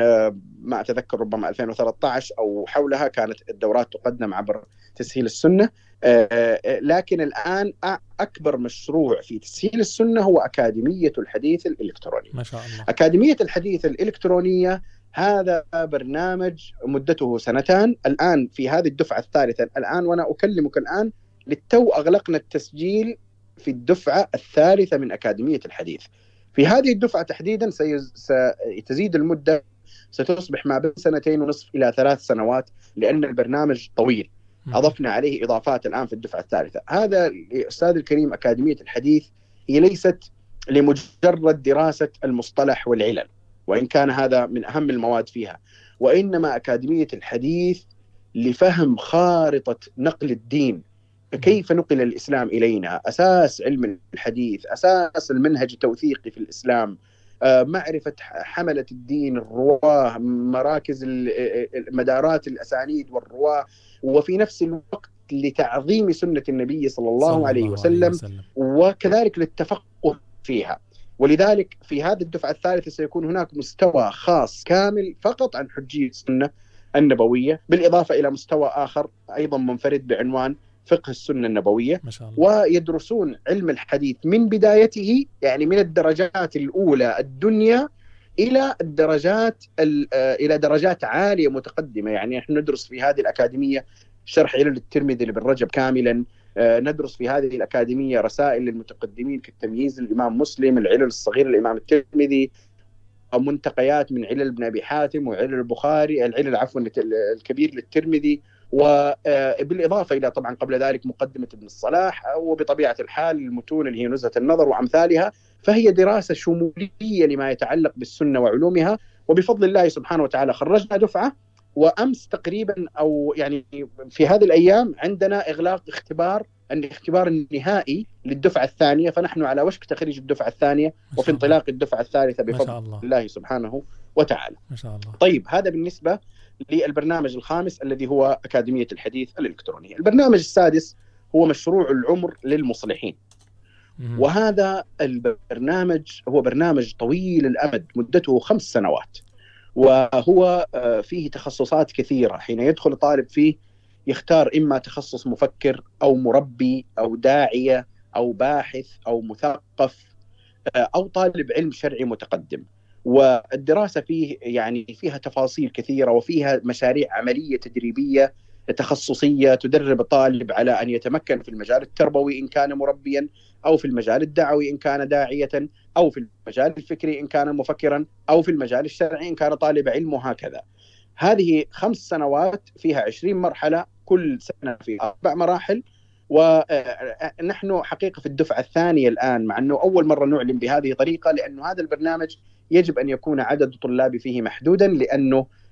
ما أتذكر ربما 2013 أو حولها كانت الدورات تقدم عبر تسهيل السنة. آه، آه، لكن الآن أ- أكبر مشروع في تسهيل السنة هو أكاديمية الحديث الإلكتروني. ما شاء الله. أكاديمية الحديث الإلكترونية هذا برنامج مدته سنتان. الآن في هذه الدفعة الثالثة الآن وأنا أكلمك الآن للتو أغلقنا التسجيل في الدفعة الثالثة من أكاديمية الحديث. في هذه الدفعة تحديدا سيز... ستزيد المدة ستصبح ما بين سنتين ونصف إلى ثلاث سنوات لأن البرنامج طويل. أضفنا عليه إضافات الآن في الدفعة الثالثة. هذا أستاذ الكريم أكاديمية الحديث هي ليست لمجرد دراسة المصطلح والعلل. وإن كان هذا من أهم المواد فيها. وإنما أكاديمية الحديث لفهم خارطة نقل الدين كيف نقل الإسلام إلينا؟ أساس علم الحديث أساس المنهج التوثيقي في الإسلام آه، معرفة حملة الدين الرواة مراكز ال- ال- مدارات الأسانيد والرواة. وفي نفس الوقت لتعظيم سنة النبي صلى الله, صلى عليه الله وسلم, عليه وسلم. وكذلك للتفقه فيها. ولذلك في هذه الدفعة الثالثة سيكون هناك مستوى خاص كامل فقط عن حجية السنة النبوية بالإضافة إلى مستوى آخر أيضا منفرد بعنوان فقه السنة النبوية. ما شاء الله. ويدرسون علم الحديث من بدايته يعني من الدرجات الأولى الدنيا إلى الدرجات ال- آه، إلى درجات عالية متقدمة. يعني نحن ندرس في هذه الأكاديمية شرح علل الترمذي لابن رجب كاملا ندرس في هذه الأكاديمية رسائل للمتقدمين كالتمييز للإمام مسلم العلل الصغير للإمام الترمذي منتقيات من علل ابن أبي حاتم وعلل البخاري العلل عفوا الكبير للترمذي وبالاضافه إلى طبعا قبل ذلك مقدمة ابن الصلاح وبطبيعة الحال المتون اللي هي نزهة النظر وأمثالها فهي دراسة شمولية لما يتعلق بالسنة وعلومها وبفضل الله سبحانه وتعالى خرجنا دفعة وأمس تقريبا أو يعني في هذه الأيام عندنا إغلاق اختبار الاختبار النهائي للدفعة الثانية فنحن على وشك تخريج الدفعة الثانية وفي انطلاق الدفعة الثالثة بفضل الله الله سبحانه وتعالى. ما شاء الله طيب هذا بالنسبة للبرنامج الخامس الذي هو أكاديمية الحديث الالكتروني. البرنامج السادس هو مشروع العمر للمصلحين. وهذا البرنامج هو برنامج طويل الأمد مدته خمس سنوات وهو آه، فيه تخصصات كثيرة. حين يدخل طالب فيه يختار إما تخصص مفكر أو مربي أو داعية أو باحث أو مثقف آه، أو طالب علم شرعي متقدم. والدراسة فيه يعني فيها تفاصيل كثيرة وفيها مشاريع عملية تدريبية تخصصية تدرب الطالب على أن يتمكن في المجال التربوي إن كان مربيا أو في المجال الدعوي إن كان داعية أو في المجال الفكري إن كان مفكرا أو في المجال الشرعي إن كان طالب علم وهكذا. هذه خمس سنوات فيها 20 مرحلة كل سنة في أربع مراحل ونحن حقيقة في الدفعة الثانية الآن مع أنه أول مرة نعلن بهذه الطريقة لأنه هذا البرنامج يجب أن يكون عدد الطلاب فيه محدودا لأنه آه، آه،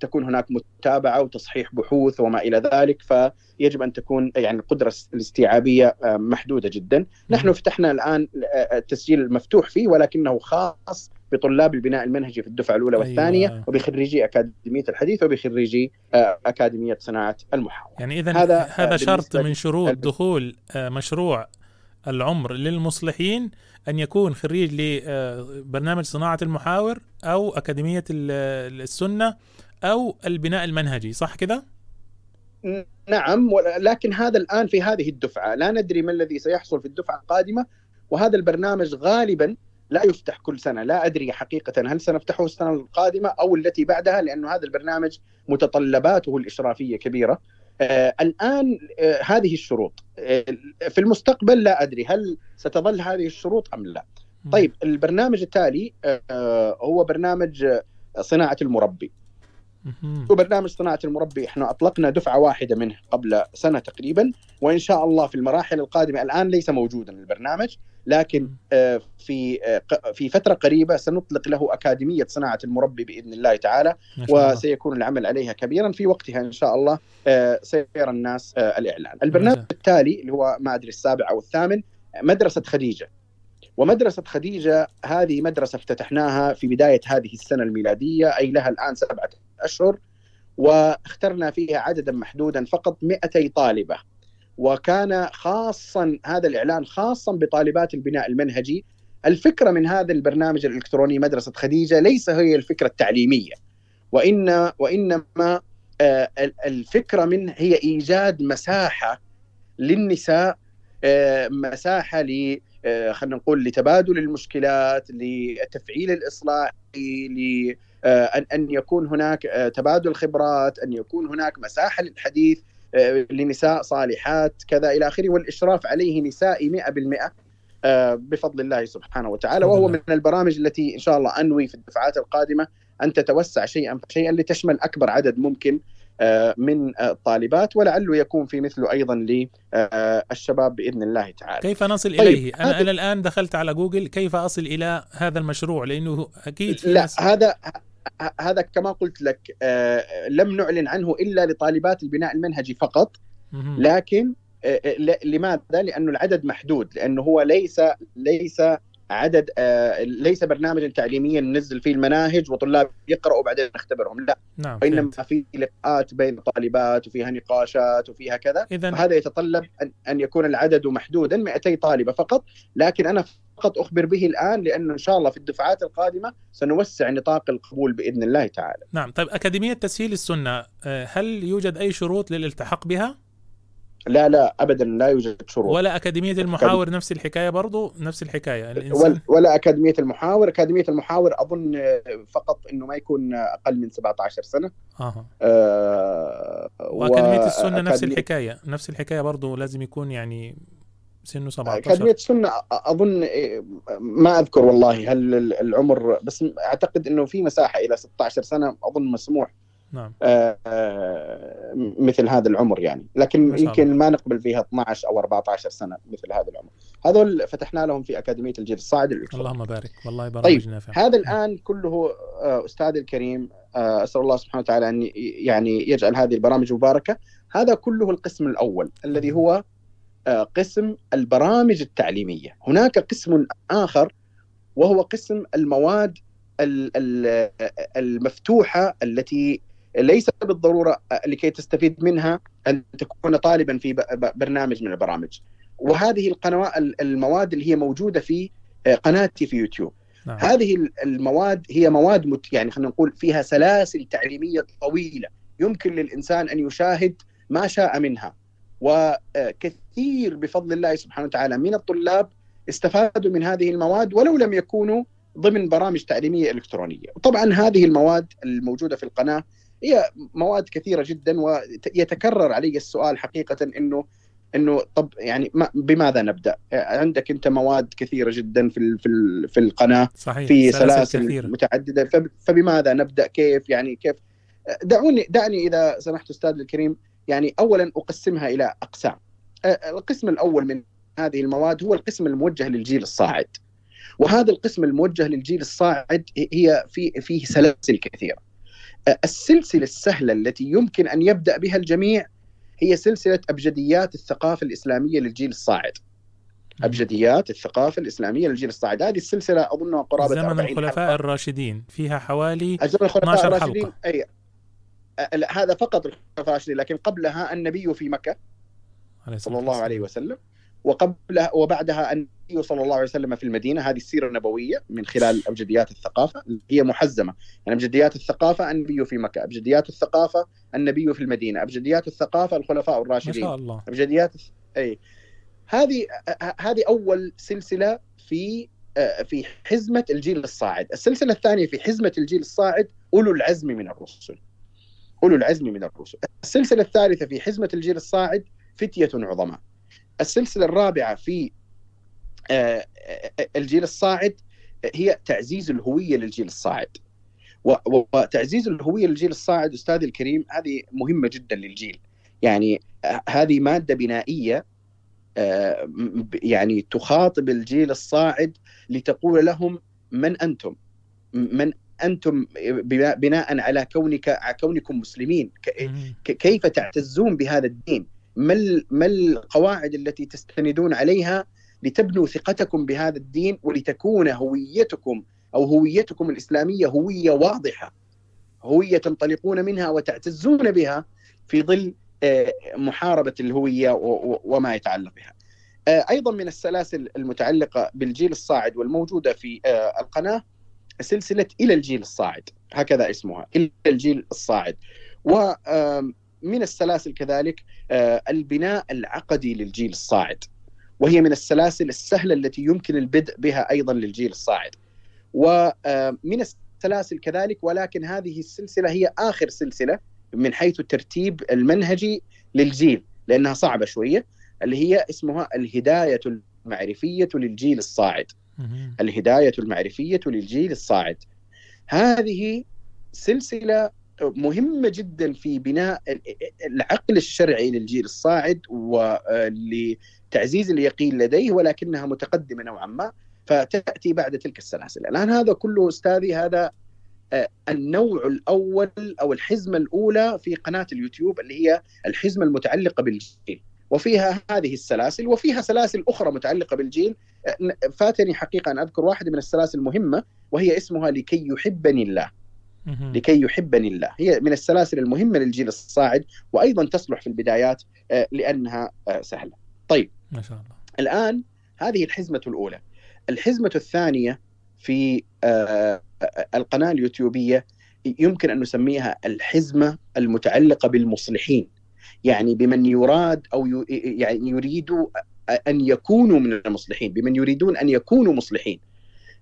تكون هناك متابعة وتصحيح بحوث وما إلى ذلك فيجب أن تكون يعني القدرة الاستيعابية آه، محدودة جدا. نحن فتحنا الآن آه، التسجيل المفتوح فيه ولكنه خاص بطلاب البناء المنهجي في الدفعة الأولى أيوة. والثانية وبخريجي أكاديمية الحديث وبخريجي آه، أكاديمية صناعة المحاور. يعني اذا هذا، هذا, آه، شرط من شروط دخول آه، مشروع العمر للمصلحين أن يكون خريج لبرنامج صناعة المحاور أو أكاديمية ال- السنة أو البناء المنهجي صح كذا؟ نعم ولكن هذا الآن في هذه الدفعة. لا ندري ما الذي سيحصل في الدفعة القادمة. وهذا البرنامج غالبا لا يفتح كل سنة. لا أدري حقيقة هل سنفتحه السنة القادمة أو التي بعدها لأنه هذا البرنامج متطلباته الاشرافيه كبيرة. آه الآن آه هذه الشروط. آه في المستقبل لا أدري هل ستظل هذه الشروط أم لا؟ طيب البرنامج التالي آه هو برنامج آه، صناعة المربي. وبرنامج صناعة المربي إحنا أطلقنا دفعة واحدة منه قبل سنة تقريبا وإن شاء الله في المراحل القادمة الآن ليس موجودا البرنامج لكن آه، في آه، في فترة قريبة سنطلق له أكاديمية صناعة المربي بإذن الله تعالى. وسيكون العمل عليها كبيرا في وقتها إن شاء الله آه، سيرى الناس الإعلان. البرنامج التالي اللي هو ما أدري السابع أو الثامن مدرسة خديجة. ومدرسة خديجة هذه مدرسة افتتحناها في بداية هذه السنة الميلادية أي لها الآن سبعة أشهر واخترنا فيها عددا محدودا فقط 200 طالبة. وكان خاصا هذا الإعلان خاصا بطالبات البناء المنهجي. الفكرة من هذا البرنامج الإلكتروني مدرسة خديجة ليس هي الفكرة التعليمية. وإن وإنما آه، ال- الفكرة منه هي إيجاد مساحة للنساء آه، مساحة ل آه، خلينا نقول لتبادل المشكلات للتفعيل الإصلاحي آه، أن أن يكون هناك آه، تبادل خبرات أن يكون هناك مساحة للحديث آه، لنساء صالحات كذا إلى آخره والإشراف عليه نسائي 100% آه، بفضل الله سبحانه وتعالى وهو. من البرامج التي إن شاء الله أنوي في الدفعات القادمة أن تتوسع شيئا فشيئا لتشمل أكبر عدد ممكن من الطالبات ولعله يكون في مثله أيضا للشباب بإذن الله تعالى كيف نصل طيب، إليه؟ أنا أنا الآن دخلت على جوجل كيف أصل إلى هذا المشروع لأنه أكيد في لا ناس هذا هذا كما قلت لك آه، لم نعلن عنه إلا لطالبات البناء المنهجي فقط. لكن آه، آه، لماذا؟ لأنه العدد محدود لأنه هو ليس ليس عدد آه، ليس برنامجا تعليميا ننزل فيه المناهج وطلاب يقرأوا وبعدين نختبرهم لا نعم وإنما فهمت. في لقاءات بين الطالبات وفيها نقاشات وفيها كذا إذن- وهذا يتطلب ان أن يكون العدد محدودا 200 طالبة فقط لكن أنا فقط أخبر به الآن لأنه إن شاء الله في الدفعات القادمة سنوسع نطاق القبول بإذن الله تعالى نعم طيب أكاديمية تسهيل السنة آه، هل يوجد أي شروط للالتحاق بها؟ لا لا ابدا لا يوجد شروط. ولا أكاديمية المحاور نفس الحكاية برضو نفس الحكاية. الإنسان ولا, ولا أكاديمية المحاور. أكاديمية المحاور أظن آه، فقط إنه ما يكون أقل من 17 سنة. أها. آه وأكاديمية السنة نفس وأكاديمية- الحكاية. نفس الحكاية برضو لازم يكون يعني سنه 17 أكاديمية السنة أظن إيه، ما أذكر والله هل العمر بس أعتقد أنه في مساحة إلى 16 سنة أظن مسموح. نعم. آه، آه، مثل هذا العمر يعني. لكن يمكن ما نقبل فيها 12 أو 14 سنة مثل هذا العمر. هذول فتحنا لهم في أكاديمية الجيل الصاعد اللهم بارك. والله برامج طيب هذا الآن كله آه، أستاذ الكريم. أسأل الله سبحانه وتعالى ي- يعني يجعل هذه البرامج مباركة. هذا كله القسم الأول الذي هو قسم البرامج التعليمية. هناك قسم آخر وهو قسم المواد ال- ال- المفتوحة التي ليس بالضرورة لكي تستفيد منها أن تكون طالبا في برنامج من البرامج. وهذه القنوات المواد اللي هي موجودة في آه، قناتي في يوتيوب. نعم. هذه المواد هي مواد مت يعني خلينا نقول فيها سلاسل تعليمية طويلة يمكن للإنسان أن يشاهد ما شاء منها. وكثير بفضل الله سبحانه وتعالى من الطلاب استفادوا من هذه المواد ولو لم يكونوا ضمن برامج تعليمية إلكترونية، وطبعا هذه المواد الموجودة في القناة هي مواد كثيرة جدا ويتكرر علي السؤال حقيقة إنه إنه طب يعني ما بماذا نبدأ؟ عندك أنت مواد كثيرة جدا في في في القناة صحيح في سلاسل كثيرة. متعددة فب- فبماذا نبدأ؟ كيف يعني كيف؟ دعوني دعني إذا سمحت أستاذ الكريم يعني اولا أقسمها إلى أقسام. القسم الأول من هذه المواد هو القسم الموجه للجيل الصاعد. وهذا القسم الموجه للجيل الصاعد هي في فيه سلاسل كثيرة. السلسلة السهلة التي يمكن أن يبدأ بها الجميع هي سلسلة أبجديات الثقافة الإسلامية للجيل الصاعد. أبجديات الثقافة الإسلامية للجيل الصاعد، هذه السلسلة أظنها قرابة زمن 40 الخلفاء الراشدين. فيها حوالي أزمة الخلفاء 12 الراشدين حلقة. أي هذا فقط الخلفاء الراشدين لكن قبلها النبي في مكة صلى الله عليه وسلم وقبلها وبعدها صلى الله عليه وسلم في المدينة هذه السيرة النبوية من خلال أبجديات الثقافة هي محزمة يعني أبجديات الثقافة النبي في مكة أبجديات الثقافة النبي في المدينة أبجديات الثقافة الخلفاء ما الراشدين شاء الله أبجديات أي هذه هذه أول سلسلة في في حزمة الجيل الصاعد، السلسلة الثانية في حزمة الجيل الصاعد أولو العزم من الرسل. أولو العزم من الرسل. السلسلة الثالثة في حزمة الجيل الصاعد فتية عظماء. السلسلة الرابعة في الجيل الصاعد هي تعزيز الهوية للجيل الصاعد. وتعزيز الهوية للجيل الصاعد أستاذي الكريم هذه مهمة جدا للجيل. يعني آه، هذه مادة بنائية آه، يعني تخاطب الجيل الصاعد لتقول لهم من أنتم؟ من أنتم بنا- بناء على كونك على كونكم مسلمين كيف تعتزون بهذا الدين؟ ما ما القواعد التي تستندون عليها لتبنوا ثقتكم بهذا الدين ولتكون هويتكم أو هويتكم الإسلامية هوية واضحة هوية تنطلقون منها وتعتزون بها في ظل آه، محاربة الهوية وما يتعلق بها. آه، أيضا من السلاسل المتعلقة بالجيل الصاعد والموجودة في آه، القناة سلسلة إلى الجيل الصاعد هكذا اسمها إلى الجيل الصاعد. ومن السلاسل كذلك البناء العقدي للجيل الصاعد. وهي من السلاسل السهلة التي يمكن البدء بها أيضا للجيل الصاعد. ومن السلاسل كذلك ولكن هذه السلسلة هي آخر سلسلة من حيث الترتيب المنهجي للجيل لأنها صعبة شوية اللي هي اسمها الهداية المعرفية للجيل الصاعد. الهداية المعرفية للجيل الصاعد. هذه سلسلة مهمة جدا في بناء العقل الشرعي للجيل الصاعد ولتعزيز اليقين لديه ولكنها متقدمة نوعا ما فتأتي بعد تلك السلاسل. الآن هذا كله أستاذي هذا آه، النوع الأول أو الحزمة الأولى في قناة اليوتيوب اللي هي الحزمة المتعلقة بالجيل وفيها هذه السلاسل وفيها سلاسل أخرى متعلقة بالجيل آه، فاتني حقيقة أن أذكر واحدة من السلاسل المهمة وهي اسمها لكي يحبني الله. لكي يحبني الله. هي من السلاسل المهمة للجيل الصاعد وأيضا تصلح في البدايات آه، لأنها سهلة. طيب ما شاء الله الآن هذه الحزمة الأولى. الحزمة الثانية في آه، القناة اليوتيوبية يمكن أن نسميها الحزمة المتعلقة بالمصلحين. يعني بمن يراد ي- يعني يريدوا أن يكونوا من المصلحين، بمن يريدون أن يكونوا مصلحين.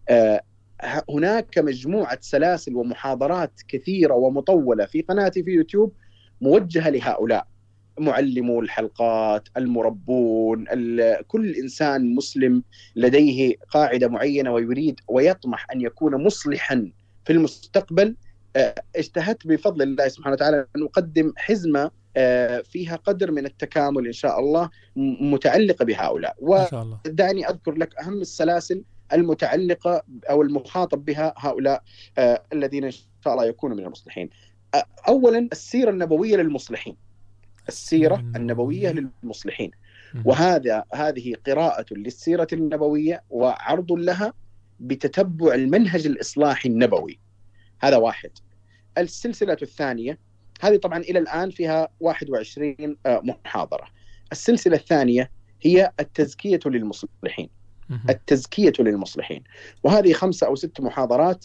آه، هناك مجموعة سلاسل ومحاضرات كثيرة ومطولة في قناتي في يوتيوب موجهة لهؤلاء معلمو الحلقات المربون ال- كل إنسان مسلم لديه قاعدة معينة ويريد ويطمح أن يكون مصلحا في المستقبل آه، اجتهدت بفضل الله سبحانه وتعالى أن أقدم حزمة آه، فيها قدر من التكامل إن شاء الله متعلقة بهؤلاء ودعني أذكر لك أهم السلاسل المتعلقة أو المخاطب بها هؤلاء آه، الذين إن شاء الله يكونوا من المصلحين. اولا السيرة النبوية للمصلحين. السيرة النبوية للمصلحين. وهذا هذه قراءة للسيرة النبوية وعرض لها بتتبع المنهج الإصلاحي النبوي. هذا واحد. السلسلة الثانية هذه طبعا إلى الآن فيها 21 آه، محاضرة. السلسلة الثانية هي التزكية للمصلحين. التزكية للمصلحين. وهذه خمسة أو ست محاضرات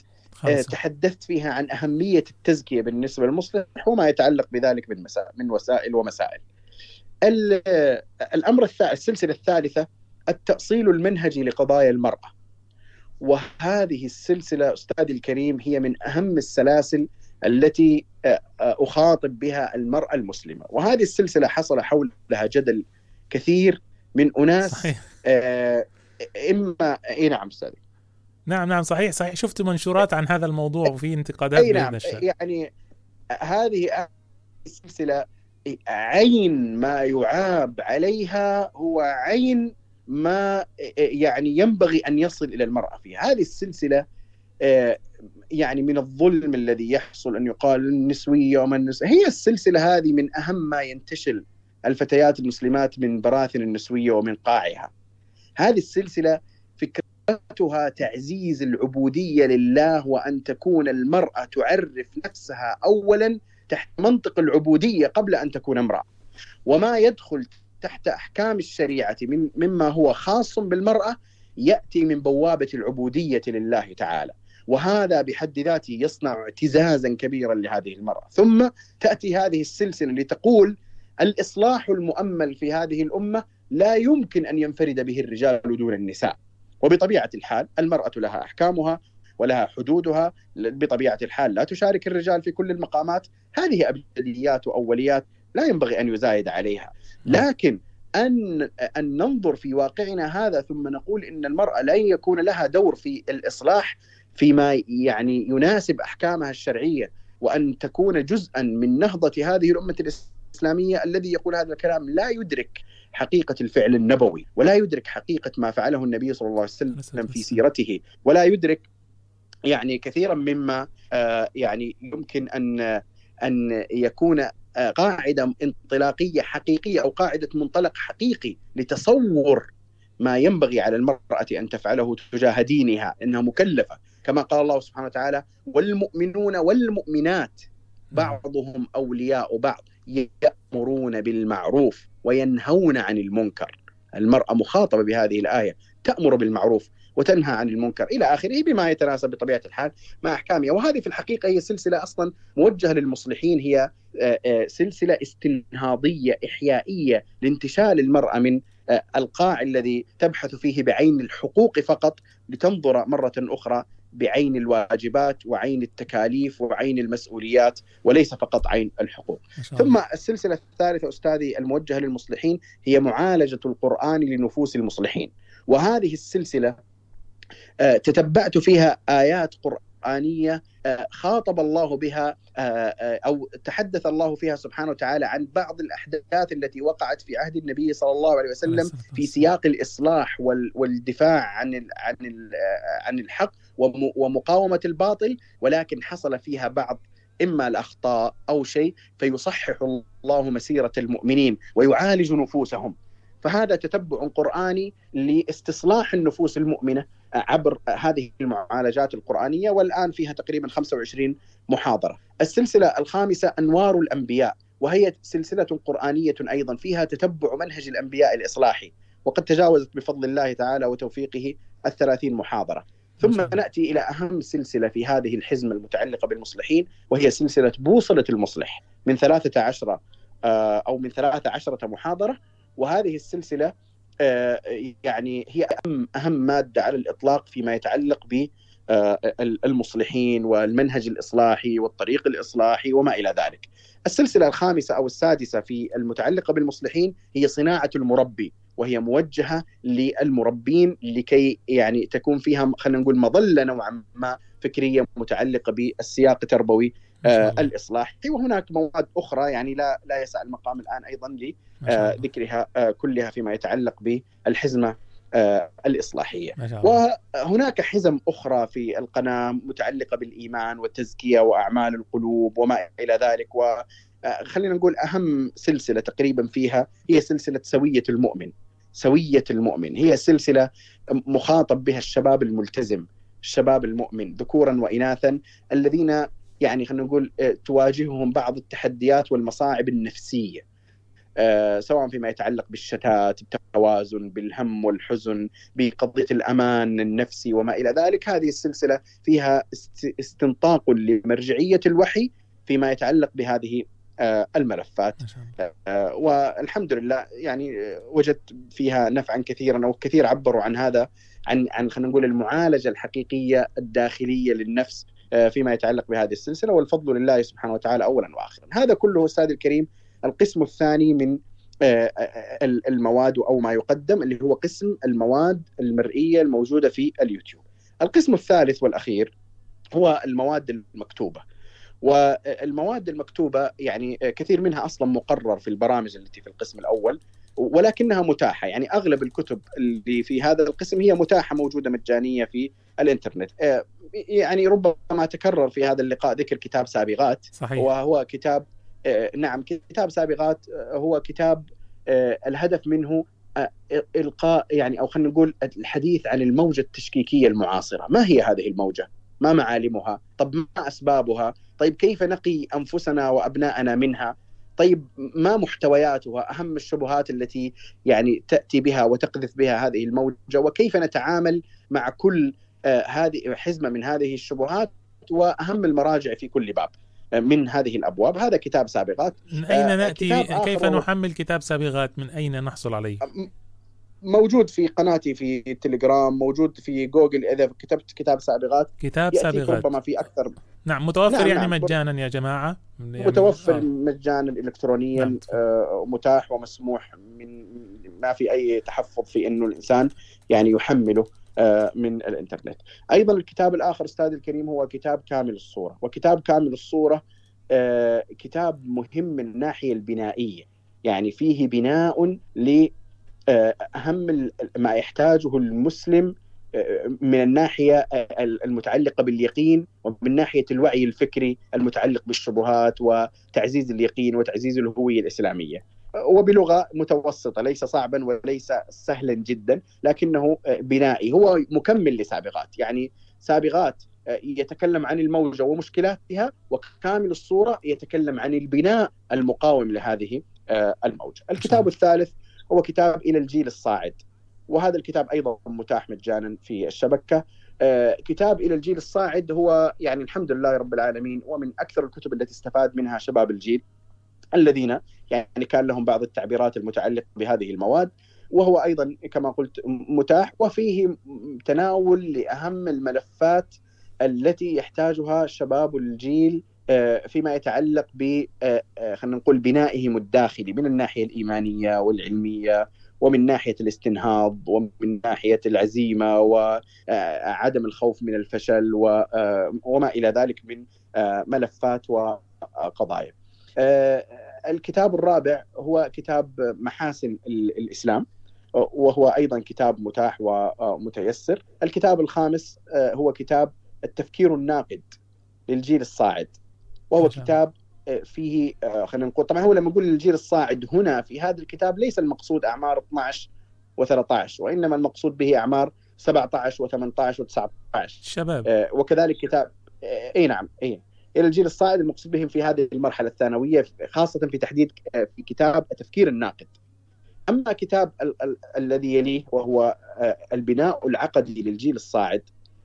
آه، تحدثت فيها عن أهمية التزكية بالنسبة للمصلح وما يتعلق بذلك من مسائل من وسائل ومسائل. ال- الأمر الثالث السلسلة الثالثة التأصيل المنهجي لقضايا المرأة. وهذه السلسلة أستاذي الكريم هي من أهم السلاسل التي آه، آه، أخاطب بها المرأة المسلمة. وهذه السلسلة حصل حولها جدل كثير من أناس صحيح. إما إي نعم أستاذ نعم نعم صحيح صحيح. شفت منشورات عن هذا الموضوع وفي انتقادات بين نعم يعني هذه السلسله عين ما يعاب عليها هو عين ما يعني ينبغي أن يصل إلى المرأة فيها. هذه السلسلة آه، يعني من الظلم الذي يحصل أن يقال النسوية وما النسوية. هي السلسلة هذه من أهم ما ينتشل الفتيات المسلمات من براثن النسوية ومن قاعها. هذه السلسلة فكرتها تعزيز العبودية لله وأن تكون المرأة تعرف نفسها اولا تحت منطق العبودية قبل أن تكون امرأة. وما يدخل تحت أحكام الشريعة من مما هو خاص بالمرأة يأتي من بوابة العبودية لله تعالى. وهذا بحد ذاته يصنع اعتزازا كبيرا لهذه المرأة. ثم تأتي هذه السلسلة لتقول الإصلاح المؤمل في هذه الأمة لا يمكن أن ينفرد به الرجال دون النساء. وبطبيعة الحال المرأة لها أحكامها ولها حدودها بطبيعة الحال لا تشارك الرجال في كل المقامات. هذه أبجديات وأوليات لا ينبغي أن يزايد عليها. لكن أن أن ننظر في واقعنا هذا ثم نقول إن المرأة لن يكون لها دور في الإصلاح فيما يعني يناسب أحكامها الشرعية وأن تكون جزءا من نهضة هذه الأمة الإسلامية الذي يقول هذا الكلام لا يدرك حقيقة الفعل النبوي ولا يدرك حقيقة ما فعله النبي صلى الله عليه وسلم في سيرته ولا يدرك يعني كثيرا مما آه، يعني يمكن أن أن يكون آه، قاعدة انطلاقية حقيقية أو قاعدة منطلق حقيقي لتصور ما ينبغي على المرأة أن تفعله تجاه دينها إنها مكلفة. كما قال الله سبحانه وتعالى والمؤمنون والمؤمنات بعضهم أولياء بعض يأمرون بالمعروف. وينهون عن المنكر. المرأة مخاطبة بهذه الآية تأمر بالمعروف وتنهى عن المنكر إلى آخره بما يتناسب بطبيعة الحال مع أحكامها. وهذه في الحقيقة هي سلسلة أصلا موجهة للمصلحين هي آه، آه، سلسلة استنهاضية إحيائية لانتشال المرأة من آه، القاع الذي تبحث فيه بعين الحقوق فقط لتنظر مرة أخرى بعين الواجبات وعين التكاليف وعين المسؤوليات وليس فقط عين الحقوق. ثم السلسلة الثالثة أستاذي الموجهة للمصلحين هي معالجة القرآن لنفوس المصلحين. وهذه السلسلة آه، تتبعت فيها آيات قرآنية آه، خاطب الله بها آه، أو تحدث الله فيها سبحانه وتعالى عن بعض الأحداث التي وقعت في عهد النبي صلى الله عليه وسلم في سياق الإصلاح وال- والدفاع عن عن عن الحق. ومقاومة الباطل ولكن حصل فيها بعض إما الأخطاء أو شيء فيصحح الله مسيرة المؤمنين ويعالج نفوسهم فهذا تتبع قرآني لاستصلاح النفوس المؤمنة عبر هذه المعالجات القرآنية والآن فيها تقريبا 25 محاضرة. السلسلة الخامسة أنوار الأنبياء وهي سلسلة قرآنية أيضا فيها تتبع منهج الأنبياء الإصلاحي وقد تجاوزت بفضل الله تعالى وتوفيقه الثلاثين محاضرة. ثم نأتي إلى أهم سلسلة في هذه الحزمه المتعلقة بالمصلحين وهي سلسلة بوصلة المصلح من 13 آه، أو من 13 محاضرة. وهذه السلسلة آه، يعني هي أهم أهم مادة على الإطلاق فيما يتعلق ب المصلحين والمنهج الإصلاحي والطريق الإصلاحي وما إلى ذلك. السلسلة الخامسة أو السادسة في المتعلقة بالمصلحين هي صناعة المربي وهي موجهة للمربين لكي يعني تكون فيها خلينا نقول مظلة نوعا ما فكرية متعلقة بالسياق التربوي آه الإصلاحي. وهناك مواد أخرى يعني لا لا يسع المقام الآن أيضا لذكرها آه كلها فيما يتعلق بالحزمة آه الله. وهناك حزم أخرى في القناة متعلقة بالإيمان والتزكية وأعمال القلوب وما إلى ذلك. و آه، خلينا نقول أهم سلسلة تقريبا فيها هي سلسلة سوية المؤمن. سوية المؤمن. هي سلسلة مخاطب بها الشباب الملتزم الشباب المؤمن ذكورا واناثا الذين يعني خلينا نقول آه، تواجههم بعض التحديات والمصاعب النفسية. سواء فيما يتعلق بالشتات بالتوازن بالهم والحزن بقضية الأمان النفسي وما إلى ذلك. هذه السلسلة فيها است- استنطاق لمرجعية الوحي فيما يتعلق بهذه آه، الملفات. آه، والحمد لله يعني آه، وجدت فيها نفعا كثيرا أو كثير عبروا عن هذا عن عن خلينا نقول المعالجة الحقيقية الداخلية للنفس آه، فيما يتعلق بهذه السلسلة. والفضل لله سبحانه وتعالى اولا واخرا. هذا كله أستاذ الكريم القسم الثاني من آه، آه، المواد أو ما يقدم اللي هو قسم المواد المرئية الموجودة في اليوتيوب. القسم الثالث والأخير هو المواد المكتوبة. والمواد المكتوبة يعني كثير منها أصلا مقرر في البرامج التي في القسم الأول ولكنها متاحة يعني أغلب الكتب اللي في هذا القسم هي متاحة موجودة مجانية في الإنترنت آه، يعني ربما تكرر في هذا اللقاء ذكر كتاب سابغات صحيح. وهو كتاب آه، نعم كتاب سابغات آه، هو كتاب آه، الهدف منه آه، إلقاء يعني أو خلينا نقول الحديث عن الموجة التشكيكية المعاصرة، ما هي هذه الموجة؟ ما معالمها؟ طب ما أسبابها؟ طيب كيف نقي أنفسنا وابنائنا منها؟ طيب ما محتوياتها؟ أهم الشبهات التي يعني تأتي بها وتقذف بها هذه الموجة وكيف نتعامل مع كل آه، هذه حزمة من هذه الشبهات وأهم المراجع في كل باب آه، من هذه الأبواب. هذا كتاب سابقات. من أين آه، آخر كيف نحمل كتاب سابغات من أين نحصل عليه؟ موجود في قناتي في تليجرام موجود في جوجل. إذا كتبت كتاب سابقات كتاب سابغات. ربما في أكثر. نعم متوفر نعم، يعني نعم. مجانا يا جماعة. يعني متوفر آه. مجانا الكترونيا نعم. آه، متاح ومسموح من ما في أي تحفظ في إنه الإنسان يعني يحمله. من الإنترنت. أيضا الكتاب الآخر أستاذ الكريم هو كتاب كامل الصورة، وكتاب كامل الصورة آه، كتاب مهم من الناحية البنائية، يعني فيه بناء ل آه، ما يحتاجه المسلم آه، من الناحية آه، المتعلقة باليقين ومن ناحية الوعي الفكري المتعلق بالشبهات وتعزيز اليقين وتعزيز الهوية الإسلامية. وبلغة متوسطة ليس صعبا وليس سهلا جدا لكنه آه، بنائي. هو مكمل لسابغات. يعني سابغات آه، يتكلم عن الموجة ومشكلاتها وكامل الصورة يتكلم عن البناء المقاوم لهذه آه، الموجة. الكتاب الثالث هو كتاب إلى الجيل الصاعد. وهذا الكتاب أيضا متاح مجانا في الشبكة. كتاب إلى الجيل الصاعد هو يعني الحمد لله رب العالمين ومن أكثر الكتب التي استفاد منها شباب الجيل. الذين يعني كان لهم بعض التعبيرات المتعلقة بهذه المواد وهو أيضا كما قلت متاح وفيه تناول لأهم الملفات التي يحتاجها شباب الجيل آه، فيما يتعلق ب آه، آه، خلينا نقول بنائهم الداخلي من الناحية الإيمانية والعلمية ومن ناحية الاستنهاض ومن ناحية العزيمة وعدم الخوف من الفشل وما إلى ذلك من ملفات وقضايا. آه، الكتاب الرابع هو كتاب محاسن ال- الإسلام وهو أيضا كتاب متاح ومتيسر. الكتاب الخامس آه، هو كتاب التفكير الناقد للجيل الصاعد وهو كتاب آه، فيه خلينا نقول طبعا هو لما نقول الجيل الصاعد هنا في هذا الكتاب ليس المقصود أعمار 12 و13 وإنما المقصود به أعمار 17 و18 و19 شباب. وكذلك كتاب إي نعم إي. إلى الجيل الصاعد المقصود بهم في هذه المرحلة الثانوية خاصة في تحديد آه، في كتاب التفكير الناقد. أما كتاب ال- ال- الذي يليه وهو آه، البناء العقدي للجيل الصاعد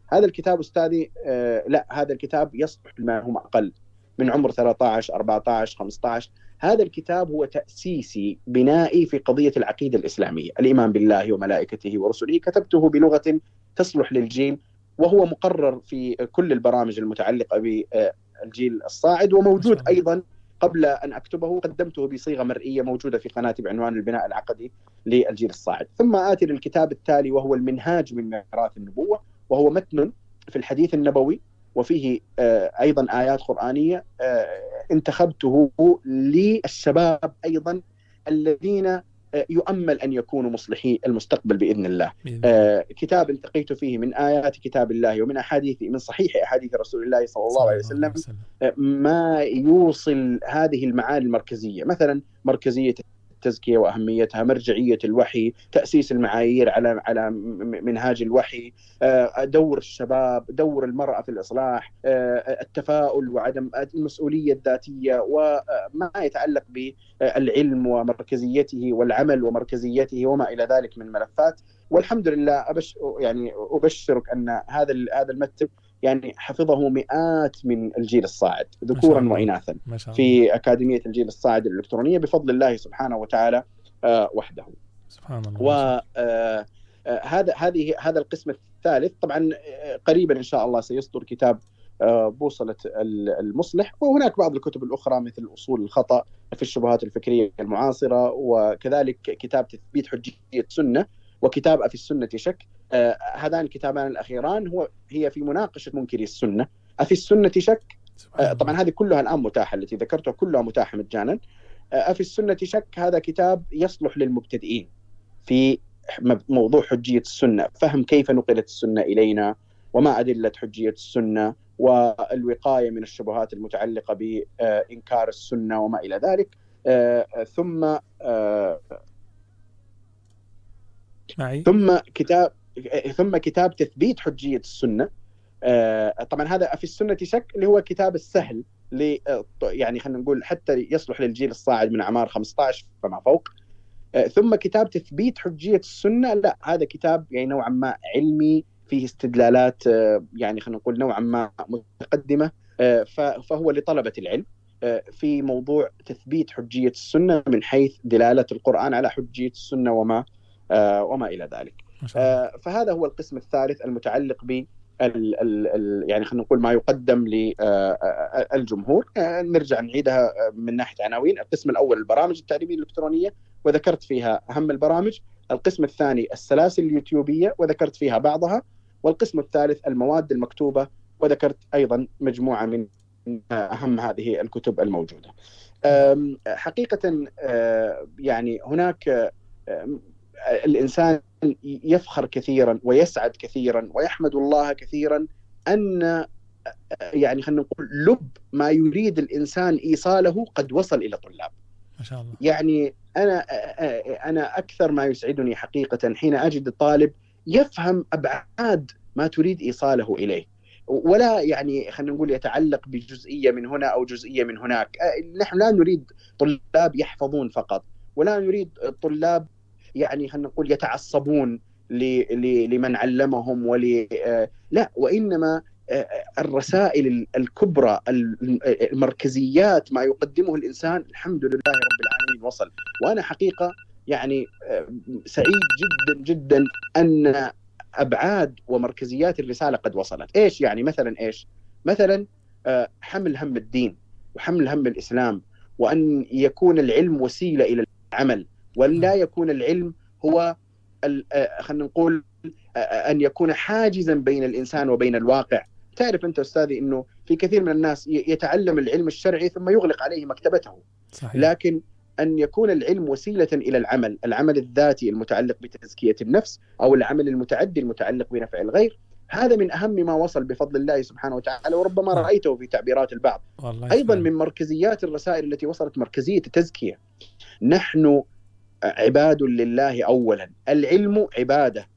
هذا الكتاب أستاذي آه، لا هذا الكتاب يصلح لما هم أقل من عمر 13 14 15 هذا الكتاب هو تأسيسي بنائي في قضية العقيدة الإسلامية، الإيمان بالله وملائكته ورسله كتبته بلغة تصلح للجيل وهو مقرر في كل البرامج المتعلقة بالجيل الصاعد وموجود أيضا قبل أن أكتبه قدمته بصيغة مرئية موجودة في قناتي بعنوان البناء العقدي للجيل الصاعد، ثم آتي للكتاب التالي وهو المنهاج من ميراث النبوة وهو متن في الحديث النبوي وفيه آه، أيضا آيات قرآنية آه، انتخبته للشباب أيضا الذين يؤمل أن يكونوا مصلحي المستقبل بإذن الله. آه، كتاب التقيت فيه من آيات كتاب الله ومن أحاديث من صحيح أحاديث رسول الله صلى الله عليه وسلم. آه، ما يوصل هذه المعاني المركزية، مثلا مركزية التزكية وأهميتها، مرجعية الوحي، تأسيس المعايير على على منهاج الوحي، آه، دور الشباب، دور المرأة في الإصلاح، آه، التفاؤل وعدم المسؤولية الذاتية وما يتعلق بالعلم ومركزيته والعمل ومركزيته وما إلى ذلك من ملفات. والحمد لله أبش يعني أبشرك أن هذا هذا المتن يعني حفظه مئات من الجيل الصاعد ذكورا. واناثا. في أكاديمية الجيل الصاعد الإلكترونية بفضل الله سبحانه وتعالى آه، وحده. سبحان الله وهذا هذه هذا القسم الثالث. طبعا آه، قريبا إن شاء الله سيصدر كتاب آه، بوصلة ال- المصلح. وهناك بعض الكتب الأخرى مثل أصول الخطأ في الشبهات الفكرية المعاصرة وكذلك كتاب تثبيت حجية السنة وكتاب أفي السنة شك. آه، هذان الكتابان الأخيران هو هي في مناقشة منكري السنة. أفي السنة شك آه، طبعا هذه كلها الآن متاحة التي ذكرتها كلها متاحة مجانا. آه، أفي السنة شك هذا كتاب يصلح للمبتدئين في موضوع حجية السنة، فهم كيف نقلت السنة إلينا وما أدلة حجية السنة والوقاية من الشبهات المتعلقة بإنكار السنة وما إلى ذلك. آه، ثم آه، معي؟ ثم كتاب ثم كتاب تثبيت حجية السنة. آه، طبعا هذا في السنة شك اللي هو كتاب السهل ل يعني خلينا نقول حتى يصلح للجيل الصاعد من أعمار 15 فما فوق. آه، ثم كتاب تثبيت حجية السنة. لا هذا كتاب يعني نوعا ما علمي فيه استدلالات آه، يعني خلينا نقول نوعا ما متقدمة. آه، فهو لطلبة العلم. آه، في موضوع تثبيت حجية السنة من حيث دلالة القرآن على حجية السنة وما آه، وما إلى ذلك. آه، فهذا هو القسم الثالث المتعلق ب يعني خلينا نقول ما يقدم للجمهور نرجع نعيدها آه، من ناحية عناوين. القسم الأول البرامج التعليمية الإلكترونية وذكرت فيها أهم البرامج. القسم الثاني السلاسل اليوتيوبية وذكرت فيها بعضها. والقسم الثالث المواد المكتوبة وذكرت أيضا مجموعة من آه، أهم هذه الكتب الموجودة. حقيقه آه، يعني هناك آه، الإنسان يفخر كثيرا ويسعد كثيرا ويحمد الله كثيرا أن يعني خلينا نقول لب ما يريد الإنسان إيصاله قد وصل إلى طلاب. ما شاء الله. يعني أنا أنا أكثر ما يسعدني حقيقة حين أجد الطالب يفهم أبعاد ما تريد إيصاله إليه. ولا يعني خلينا نقول يتعلق بجزئية من هنا أو جزئية من هناك. نحن لا نريد طلاب يحفظون فقط ولا نريد طلاب يعني خلينا نقول يتعصبون لمن علمهم ول آه، لا وإنما آه، الرسائل ال- الكبرى ال- المركزيات ما يقدمه الإنسان الحمد لله رب العالمين وصل. وأنا حقيقة يعني آه، سعيد جدا جدا أن أبعاد ومركزيات الرسالة قد وصلت، إيش يعني؟ مثلا إيش؟ مثلا آه، حمل هم الدين وحمل هم الإسلام وأن يكون العلم وسيلة إلى العمل. وان لا يكون العلم هو آه، خلينا نقول آه، أن يكون حاجزا بين الإنسان وبين الواقع تعرف أنت أستاذي إنه في كثير من الناس يتعلم العلم الشرعي ثم يغلق عليه مكتبته صحيح لكن أن يكون العلم وسيلة إلى العمل، العمل الذاتي المتعلق بتزكية النفس أو العمل المتعدي المتعلق بنفع الغير، هذا من أهم ما وصل بفضل الله سبحانه وتعالى وربما رأيته في تعبيرات البعض. والله أيضا. من مركزيات الرسائل التي وصلت مركزية التزكية. نحن عباد لله اولا، العلم عبادة.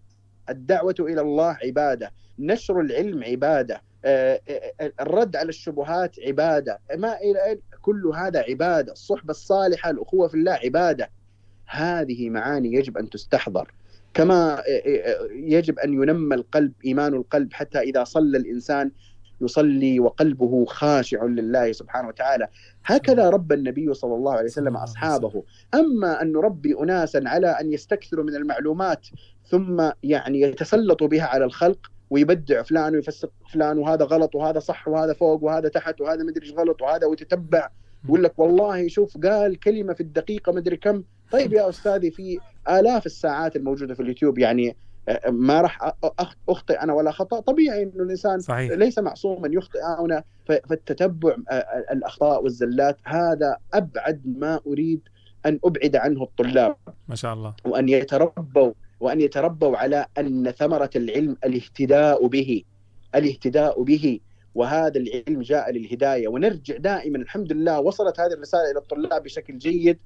الدعوة إلى الله عبادة، نشر العلم عبادة، آه، آه، الرد على الشبهات عبادة، ما إلى كل هذا عبادة، الصحبة الصالحة، الأخوة في الله عبادة. هذه معاني يجب أن تستحضر. كما آه، آه، يجب أن ينمى القلب إيمان القلب حتى إذا صلى الإنسان يصلي وقلبه خاشع لله سبحانه وتعالى. هكذا رب النبي صلى الله عليه وسلم أصحابه. أما أن نربي اناسا على أن يستكثروا من المعلومات ثم يعني يتسلطوا بها على الخلق ويبدع فلان ويفسق فلان وهذا غلط وهذا صح وهذا فوق وهذا تحت وهذا مدري إيش غلط وهذا وتتبع يقول لك والله شوف قال كلمة في الدقيقة مدري كم. طيب يا أستاذي في آلاف الساعات الموجودة في اليوتيوب يعني ما راح أخطئ أنا ولا خطأ. طبيعي إنه الإنسان صحيح. ليس معصوما يخطئ. هنا فالتتبع آه، الأخطاء والزلات هذا أبعد ما أريد أن أبعد عنه الطلاب. ما شاء الله. وأن يتربوا وأن يتربوا على أن ثمرة العلم الاهتداء به الاهتداء به. وهذا العلم جاء للهداية. ونرجع دائما الحمد لله وصلت هذه الرسالة إلى الطلاب بشكل جيد.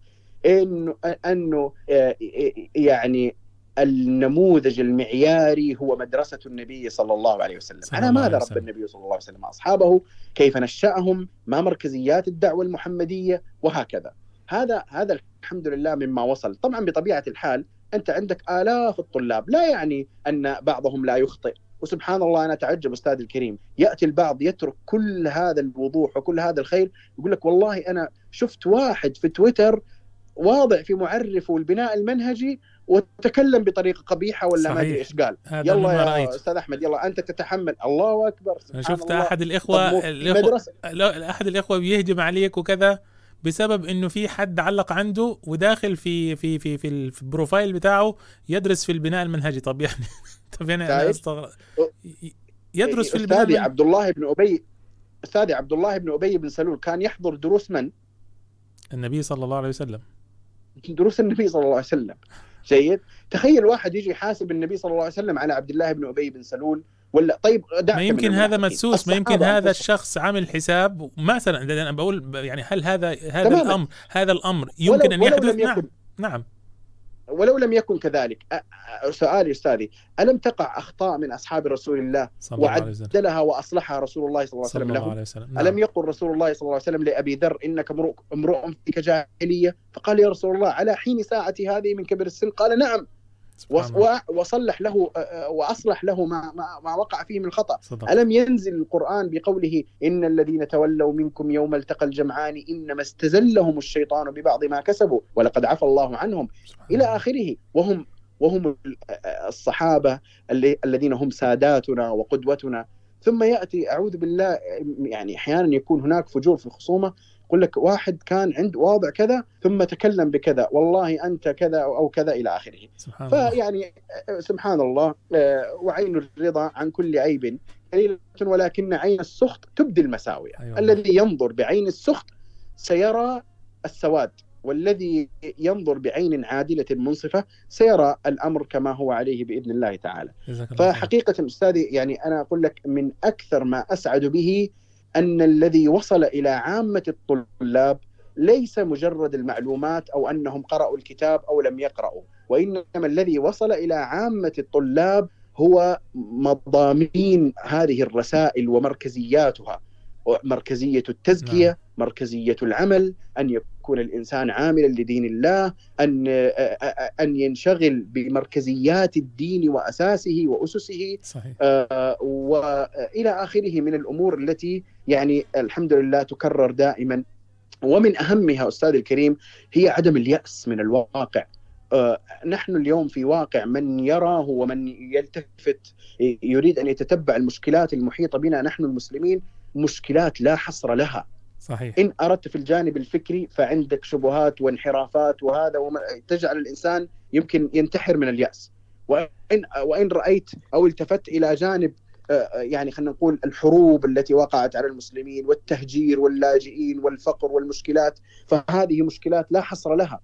انه أنه آه، يعني النموذج المعياري هو مدرسة النبي صلى الله عليه وسلم، على ماذا وسلم. النبي صلى الله عليه وسلم أصحابه؟ كيف نشأهم؟ ما مركزيات الدعوة المحمدية وهكذا. هذا هذا الحمد لله مما وصل، طبعا بطبيعة الحال أنت عندك آلاف الطلاب، لا يعني أن بعضهم لا يخطئ، وسبحان الله أنا أتعجب أستاذ الكريم، يأتي البعض يترك كل هذا الوضوح وكل هذا الخير يقول لك والله أنا شفت واحد في تويتر واضع في معرفه البناء المنهجي وتكلم بطريقة قبيحة ولا ما أدري. إيش قال يلا يا رأيت. أستاذ أحمد يلا أنت تتحمل الله أكبر سبحان شفت الله. أحد الإخوة الاخوه أحد الإخوة بيهجم عليك وكذا بسبب إنه في حد علق عنده وداخل في في في في ال- في البروفايل بتاعه يدرس في البناء المنهجي طب يعني طب يعني أنا طيب. أستغرب يدرس في البناء أستاذي عبد الله بن ابي أستاذي عبد الله بن أبي بن سلول كان يحضر دروس من؟ النبي صلى الله عليه وسلم دروس النبي صلى الله عليه وسلم جيد تخيل واحد يجي يحاسب النبي صلى الله عليه وسلم على عبد الله بن أبي بن سلول ولا طيب ما يمكن هذا. مدسوس ما يمكن هذا. الشخص عامل حساب مثلا أنا بقول يعني هل هذا هذا تماماً. الامر هذا الأمر يمكن أن ولو يحدث لم نعم نعم ولو لم يكن كذلك سؤالي أستاذي ألم تقع أخطاء من أصحاب رسول الله وعدلها وأصلحها رسول الله صلى الله عليه وسلم الله عليه وسلم. نعم. الم يقل رسول الله صلى الله عليه وسلم لأبي ذر إنك امرؤ فيك جاهليه فقال يا رسول الله على حين ساعتي هذه من كبر السن؟ قال نعم. وصلح له وأصلح له ما ما, وقع فيه من الخطا صدق. ألم ينزل القرآن بقوله إن الذين تولوا منكم يوم التقى الجمعان إنما استزلهم الشيطان ببعض ما كسبوا ولقد عفى الله عنهم إلى آخره. وهم وهم ال- الصحابة الذين هم ساداتنا وقدوتنا. ثم يأتي أعوذ بالله يعني أحيانا يكون هناك فجور في الخصومة. يقول لك واحد كان عند واضع كذا ثم تكلم بكذا والله أنت كذا أو كذا إلى آخره. سبحان فيعني آه، سبحان الله آه، وعين الرضا عن كل عيب. قليلة ولكن عين السخط تبدي المساوئ. أيوة. الذي ينظر بعين السخط سيرى السواد والذي ينظر بعين عادلة منصفة سيرى الأمر كما هو عليه بإذن الله تعالى. فحقيقة أستاذي يعني أنا أقول لك من أكثر ما أسعد به أن الذي وصل إلى عامة الطلاب ليس مجرد المعلومات أو أنهم قرأوا الكتاب أو لم يقرأوا وإنما الذي وصل إلى عامة الطلاب هو مضامين هذه الرسائل ومركزياتها. مركزية التزكية نعم. مركزية العمل أن يكون الإنسان عاملا لدين الله أن أن ينشغل بمركزيات الدين وأساسه وأسسه صحيح. آه، والى آخره من الأمور التي يعني الحمد لله تكرر دائما. ومن أهمها أستاذ الكريم هي عدم اليأس من الواقع. آه، نحن اليوم في واقع من يراه ومن يلتفت يريد أن يتتبع المشكلات المحيطة بنا نحن المسلمين مشكلات لا حصر لها. صحيح. إن أردت في الجانب الفكري فعندك شبهات وانحرافات وهذا وما تجعل الإنسان يمكن ينتحر من اليأس. وإن, وإن رأيت أو التفت إلى جانب آه، يعني خلينا نقول الحروب التي وقعت على المسلمين والتهجير واللاجئين والفقر والمشكلات فهذه مشكلات لا حصر لها.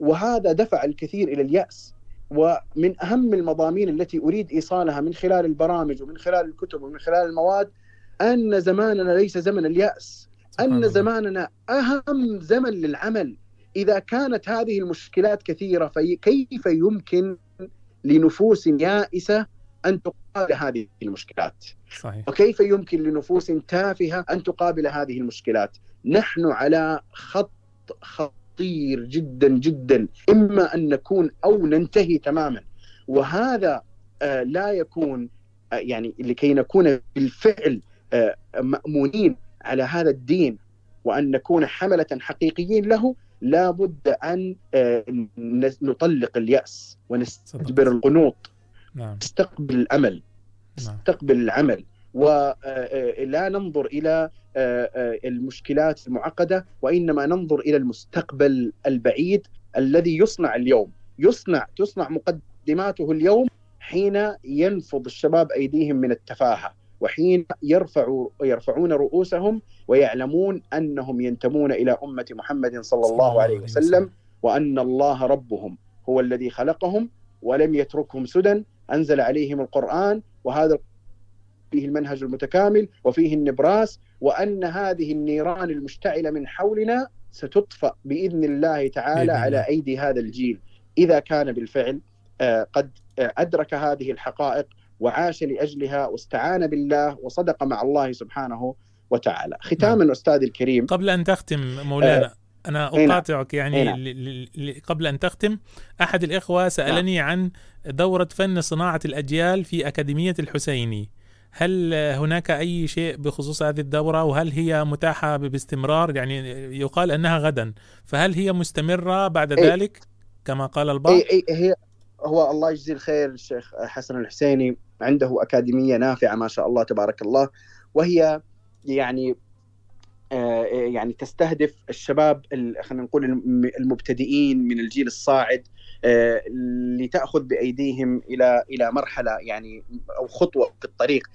وهذا دفع الكثير إلى اليأس. ومن أهم المضامين التي أريد إيصالها من خلال البرامج ومن خلال الكتب ومن خلال المواد أن زماننا ليس زمن اليأس أن زماننا أهم زمن للعمل. إذا كانت هذه المشكلات كثيرة فكيف يمكن لنفوس يائسة أن تقابل هذه المشكلات؟ صحيح. وكيف يمكن لنفوس تافهة أن تقابل هذه المشكلات؟ نحن على خط خطير جدا جدا. إما أن نكون أو ننتهي تماما. وهذا آه، لا يكون آه، يعني لكي نكون بالفعل آه، مأمونين على هذا الدين وأن نكون حملة حقيقيين له لا بد أن آه، نطلق اليأس ونستجبر القنوط. نعم. نستقبل الأمل. نعم. نستقبل العمل. ولا ننظر إلى آه، آه، المشكلات المعقدة وإنما ننظر إلى المستقبل البعيد الذي يصنع اليوم. يصنع تصنع مقدماته اليوم حين ينفض الشباب أيديهم من التفاهة. وحين يرفعوا يرفعون رؤوسهم ويعلمون أنهم ينتمون إلى أمة محمد صلى الله عليه وسلم. وأن الله ربهم هو الذي خلقهم ولم يتركهم سدى. أنزل عليهم القرآن وهذا فيه المنهج المتكامل وفيه النبراس وأن هذه النيران المشتعلة من حولنا ستطفأ بإذن الله تعالى بإذن على. أيدي هذا الجيل. إذا كان بالفعل آه، قد آه، أدرك هذه الحقائق وعاش لأجلها واستعان بالله وصدق مع الله سبحانه وتعالى. ختاما أستاذي الكريم. قبل أن تختم مولانا آه، أنا أي نعم. أقاطعك أي يعني نعم. ل- ل- قبل أن تختم أحد الإخوة سألني عن دورة فن صناعة الأجيال في أكاديمية الحسيني. هل هناك أي شيء بخصوص هذه الدورة؟ وهل هي متاحة باستمرار؟ يعني يقال أنها غدا. فهل هي مستمرة بعد أي. ذلك؟ كما قال البعض. اي اي هي هو الله يجزيه الخير الشيخ حسن الحسيني. عنده أكاديمية نافعة ما شاء الله تبارك الله. وهي يعني آه، يعني تستهدف الشباب ال- خلينا نقول الم- المبتدئين من الجيل الصاعد آه، لتأخذ بأيديهم إلى إلى مرحلة يعني أو خطوة في الطريق.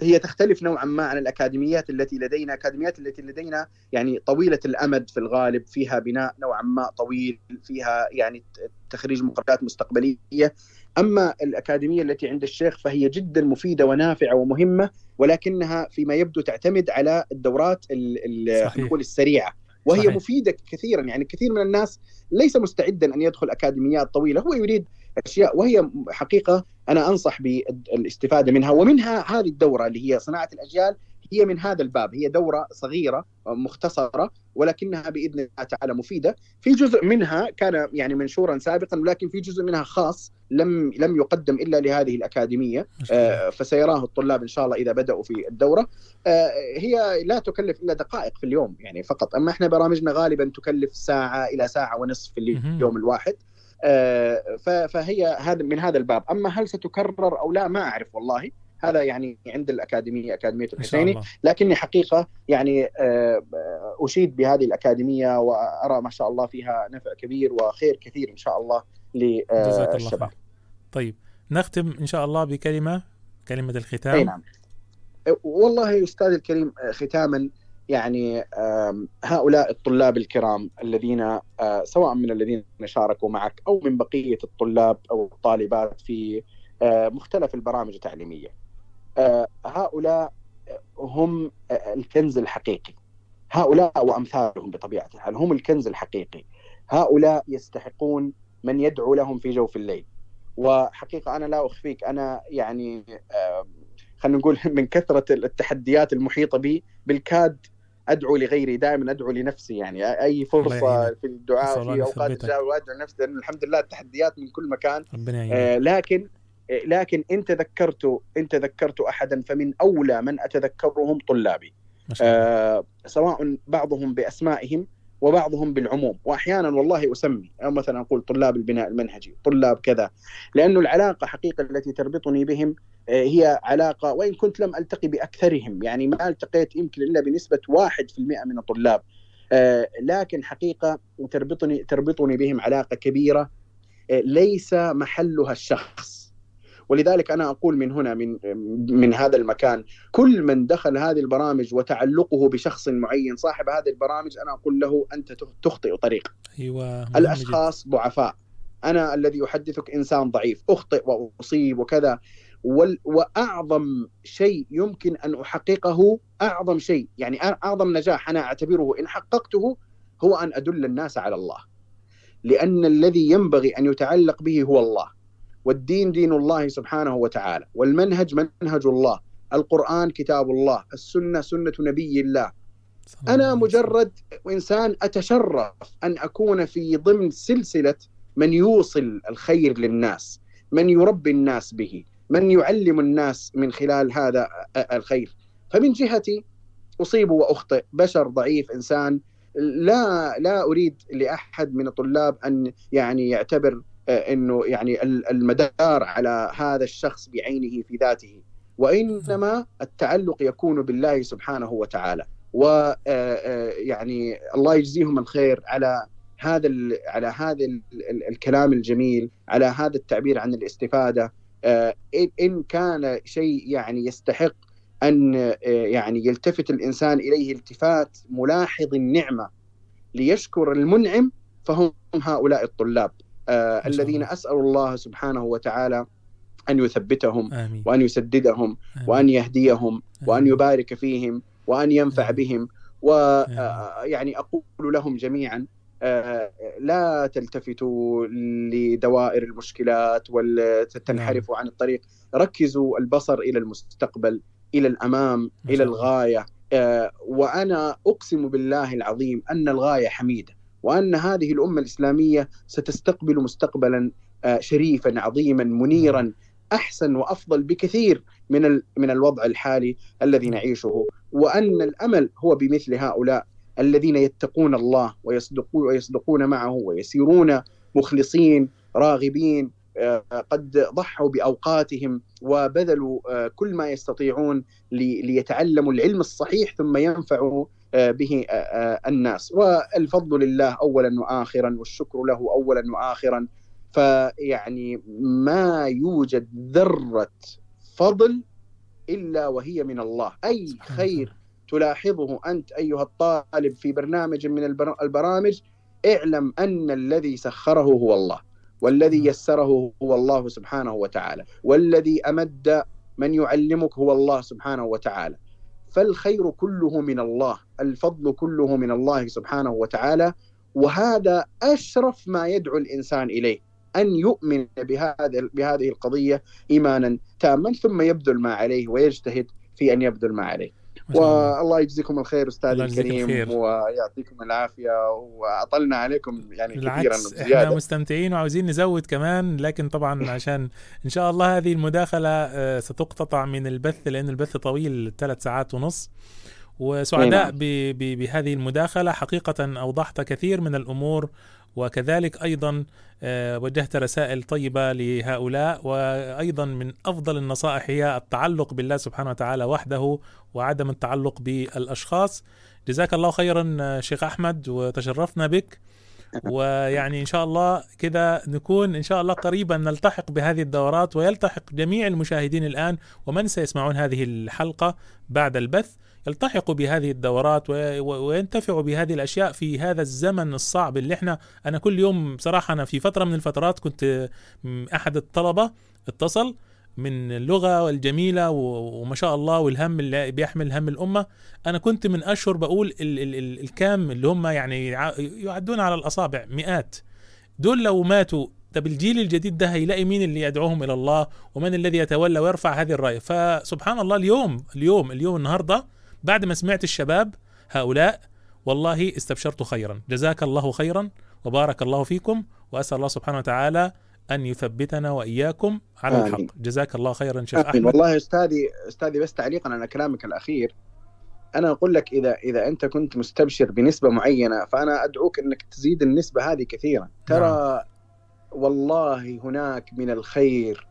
هي تختلف نوعا ما عن الأكاديميات التي لدينا، الأكاديميات التي لدينا يعني طويلة الأمد في الغالب، فيها بناء نوعا ما طويل، فيها يعني تخريج مقررات مستقبلية، أما الأكاديمية التي عند الشيخ فهي جدا مفيدة ونافعة ومهمة ولكنها فيما يبدو تعتمد على الدورات نقول السريعة. وهي صحيح. مفيدة كثيرا. يعني كثير من الناس ليس مستعدا أن يدخل أكاديميات طويلة. هو يريد أشياء وهي حقيقة أنا أنصح بالإستفادة منها. ومنها هذه الدورة اللي هي صناعة الأجيال هي من هذا الباب هي دورة صغيرة مختصرة ولكنها بإذن الله تعالى مفيدة. في جزء منها كان يعني منشورا سابقا ولكن في جزء منها خاص لم لم يقدم إلا لهذه الأكاديمية آه، فسيراه الطلاب إن شاء الله إذا بدأوا في الدورة. آه، هي لا تكلف إلا دقائق في اليوم يعني فقط. أما إحنا برامجنا غالبا تكلف ساعة إلى ساعة ونصف في اليوم الواحد. آه، فهي هذا من هذا الباب. أما هل ستكرر أو لا؟ ما أعرف والله. هذا يعني عند الأكاديمية أكاديمية الحسيني. لكني حقيقة يعني آه، أشيد بهذه الأكاديمية وأرى ما شاء الله فيها نفع كبير وخير كثير إن شاء الله للشباب خير. طيب نختم إن شاء الله بكلمة كلمة الختام. أي نعم. والله أستاذ الكريم ختاما يعني هؤلاء الطلاب الكرام الذين آه، سواء من الذين شاركوا معك أو من بقية الطلاب أو الطالبات في آه، مختلف البرامج التعليمية. آه، هؤلاء هم آه، الكنز الحقيقي. هؤلاء وأمثالهم بطبيعة الحال هم الكنز الحقيقي. هؤلاء يستحقون من يدعو لهم في جوف الليل. وحقيقة أنا لا أخفيك أنا يعني آه، خلينا نقول من كثرة التحديات المحيطة بي بالكاد أدعو لغيري دائما أدعو لنفسي يعني. اي فرصة. في الدعاء في أوقات يثبتك. الجاء وأدعو نفسي لأن الحمد لله التحديات من كل مكان. آه، لكن آه، لكن إن تذكرت إن تذكرت احدا فمن أولى من أتذكرهم طلابي. آه، سواء بعضهم بأسمائهم وبعضهم بالعموم. واحيانا والله أسمي. أو مثلا أقول طلاب البناء المنهجي طلاب كذا. لأنه العلاقة حقيقة التي تربطني بهم آه، هي علاقة وإن كنت لم ألتقي بأكثرهم. يعني ما التقيت يمكن إلا بنسبة 1% من الطلاب. آه، لكن حقيقة تربطني تربطني بهم علاقة كبيرة آه، ليس محلها الشخص. ولذلك أنا أقول من هنا من من هذا المكان كل من دخل هذه البرامج وتعلقه بشخص معين صاحب هذه البرامج أنا أقول له أنت تخطئ طريق. أيوه. الأشخاص ضعفاء. أنا الذي أحدثك إنسان ضعيف أخطئ وأصيب وكذا. وأعظم شيء يمكن أن أحققه أعظم شيء يعني أعظم نجاح أنا أعتبره إن حققته هو أن أدل الناس على الله. لأن الذي ينبغي أن يتعلق به هو الله. والدين دين الله سبحانه وتعالى والمنهج منهج الله القرآن كتاب الله السنة سنة نبي الله. أنا مجرد إنسان أتشرف أن أكون في ضمن سلسلة من يوصل الخير للناس من يربي الناس به من يعلم الناس من خلال هذا الخير. فمن جهتي أصيب وأخطئ بشر ضعيف إنسان لا لا أريد لأحد من الطلاب أن يعني يعتبر إنه يعني المدار على هذا الشخص بعينه في ذاته. وإنما التعلق يكون بالله سبحانه وتعالى. ويعني الله يجزيهم الخير على هذا على هذا الكلام الجميل على هذا التعبير عن الاستفادة. إن كان شيء يعني يستحق أن آه، يعني يلتفت الإنسان إليه التفات ملاحظ النعمة ليشكر المنعم فهم هؤلاء الطلاب. آه الذين أسأل الله سبحانه وتعالى أن يثبتهم آمين. وأن يسددهم وأن يهديهم وأن يبارك فيهم وأن ينفع بهم ويعني أقول لهم جميعا آه، لا تلتفتوا لدوائر المشكلات وتنحرفوا عن الطريق. ركزوا البصر إلى المستقبل إلى الأمام إلى الغاية. آه، وأنا أقسم بالله العظيم أن الغاية حميدة. وأن هذه الأمة الإسلامية ستستقبل مستقبلا آه، شريفا عظيما منيرا أحسن وأفضل بكثير من من الوضع الحالي الذي نعيشه. وأن الأمل هو بمثل هؤلاء الذين يتقون الله ويصدقون ويصدقون معه ويسيرون مخلصين راغبين آه، قد ضحوا بأوقاتهم وبذلوا آه، كل ما يستطيعون ليتعلموا العلم الصحيح ثم ينفعوا به الناس. والفضل لله اولا واخرا والشكر له اولا واخرا. فيعني ما يوجد ذرة فضل إلا وهي من الله. أي خير تلاحظه أنت أيها الطالب في برنامج من البرامج اعلم أن الذي سخره هو الله والذي يسره هو الله سبحانه وتعالى والذي أمد من يعلمك هو الله سبحانه وتعالى. فالخير كله من الله الفضل كله من الله سبحانه وتعالى وهذا أشرف ما يدعو الإنسان إليه أن يؤمن بهذا بهذه القضية إيمانا تاما ثم يبذل ما عليه ويجتهد في أن يبذل ما عليه. والله يجزيكم الخير أستاذ الكريم. ويعطيكم العافية وأطلنا عليكم يعني كثيرا زياده إحنا مستمتعين وعاوزين نزود كمان لكن طبعا عشان إن شاء الله هذه المداخلة آه، ستقتطع من البث لأن البث طويل ثلاث ساعات ونص. وسعداء بهذه المداخلة. حقيقة أوضحت كثير من الأمور وكذلك أيضا آه، وجهت رسائل طيبة لهؤلاء وأيضا من أفضل النصائح هي التعلق بالله سبحانه وتعالى وحده وعدم التعلق بالأشخاص. جزاك الله خيرا آه، شيخ أحمد وتشرفنا بك. ويعني إن شاء الله كذا نكون إن شاء الله قريبا نلتحق بهذه الدورات ويلتحق جميع المشاهدين الآن ومن سيسمعون هذه الحلقة بعد البث. يلتحقوا بهذه الدورات وينتفعوا بهذه الأشياء في هذا الزمن الصعب اللي إحنا أنا كل يوم بصراحه أنا في فترة من الفترات كنت أحد الطلبة اتصل من اللغة الجميلة وما شاء الله والهم اللي بيحمل هم الأمة. أنا كنت من أشهر بقول ال ال ال الكام اللي هم يعني يعدون على الأصابع مئات. دول لو ماتوا طب الجيل الجديد ده هيلاقي مين اللي يدعوهم إلى الله؟ ومن الذي يتولى ويرفع هذه الراية؟ فسبحان الله اليوم اليوم اليوم النهاردة بعد ما سمعت الشباب هؤلاء والله استبشرت خيرا. جزاك الله خيرا وبارك الله فيكم وأسأل الله سبحانه وتعالى أن يثبتنا وإياكم على آمين. الحق. جزاك الله خيرا شيخ أحمد. والله أستاذي أستاذي بس تعليقا على كلامك الأخير. أنا أقول لك إذا إذا أنت كنت مستبشر بنسبة معينة فأنا أدعوك أنك تزيد النسبة هذه كثيرا. ترى نعم. والله هناك من الخير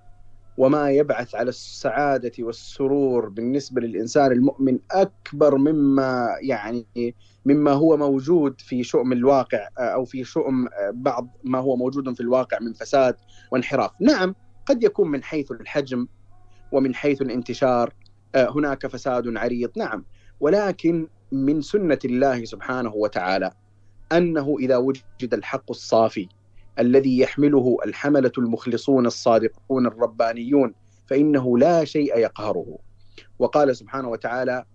وما يبعث على السعادة والسرور بالنسبة للإنسان المؤمن أكبر مما يعني مما هو موجود في شؤم الواقع أو في شؤم بعض ما هو موجود في الواقع من فساد وانحراف. نعم قد يكون من حيث الحجم ومن حيث الانتشار هناك فساد عريض. نعم ولكن من سنة الله سبحانه وتعالى أنه إذا وجد الحق الصافي الذي يحمله الحملة المخلصون الصادقون الربانيون فإنه لا شيء يقهره. وقال سبحانه وتعالى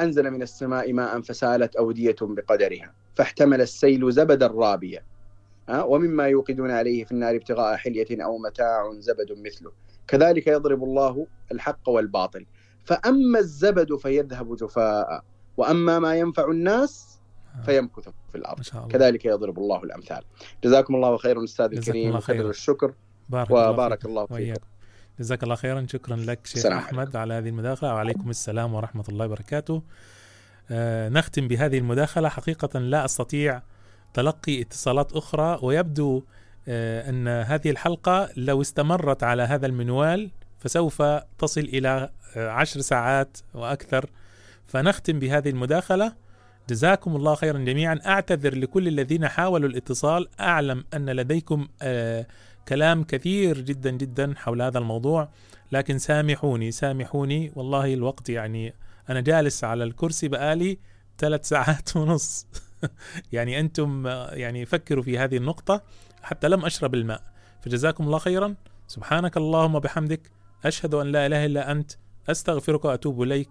أنزل من السماء ماء فسالت أودية بقدرها فاحتمل السيل زبدا رابيا. ومما يوقدون عليه في النار ابتغاء حلية أو متاع زبد مثله. كذلك يضرب الله الحق والباطل. فأما الزبد فيذهب جفاء وأما ما ينفع الناس فيمكث في الأرض. شاء الله. كذلك يضرب الله الأمثال. جزاكم الله خيرا أستاذ الكريم وخير الشكر. بارك وبارك الله فيك. وإياك. جزاك الله خيرا. شكرا لك شيخ أحمد. على هذه المداخلة. وعليكم السلام ورحمة الله وبركاته. آه نختم بهذه المداخلة. حقيقة لا أستطيع تلقي اتصالات أخرى. ويبدو آه أن هذه الحلقة لو استمرت على هذا المنوال فسوف تصل إلى آه عشر ساعات وأكثر. فنختم بهذه المداخلة. جزاكم الله خيرا جميعا. أعتذر لكل الذين حاولوا الاتصال. أعلم أن لديكم آه، كلام كثير جدا جدا حول هذا الموضوع. لكن سامحوني سامحوني. والله الوقت يعني أنا جالس على الكرسي بقالي ثلاث ساعات ونص. يعني أنتم يعني فكروا في هذه النقطة حتى لم أشرب الماء. فجزاكم الله خيرا. سبحانك اللهم وبحمدك. أشهد أن لا إله إلا أنت. أستغفرك وأتوب إليك.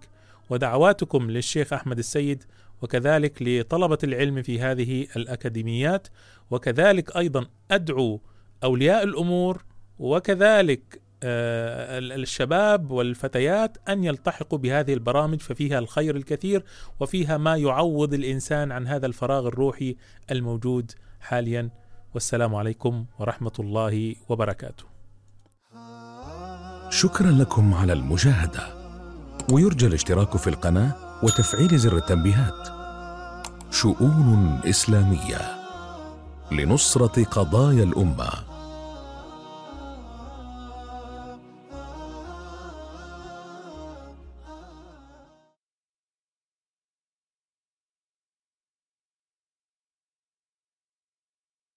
ودعواتكم للشيخ أحمد السيد وكذلك لطلبة العلم في هذه الأكاديميات وكذلك أيضا أدعو أولياء الأمور وكذلك آه، الشباب والفتيات أن يلتحقوا بهذه البرامج ففيها الخير الكثير وفيها ما يعوض الإنسان عن هذا الفراغ الروحي الموجود حاليا. والسلام عليكم ورحمة الله وبركاته. شكرا لكم على المشاهدة. ويرجى الاشتراك في القناة وتفعيل زر التنبيهات. شؤون إسلامية لنصرة قضايا الأمة.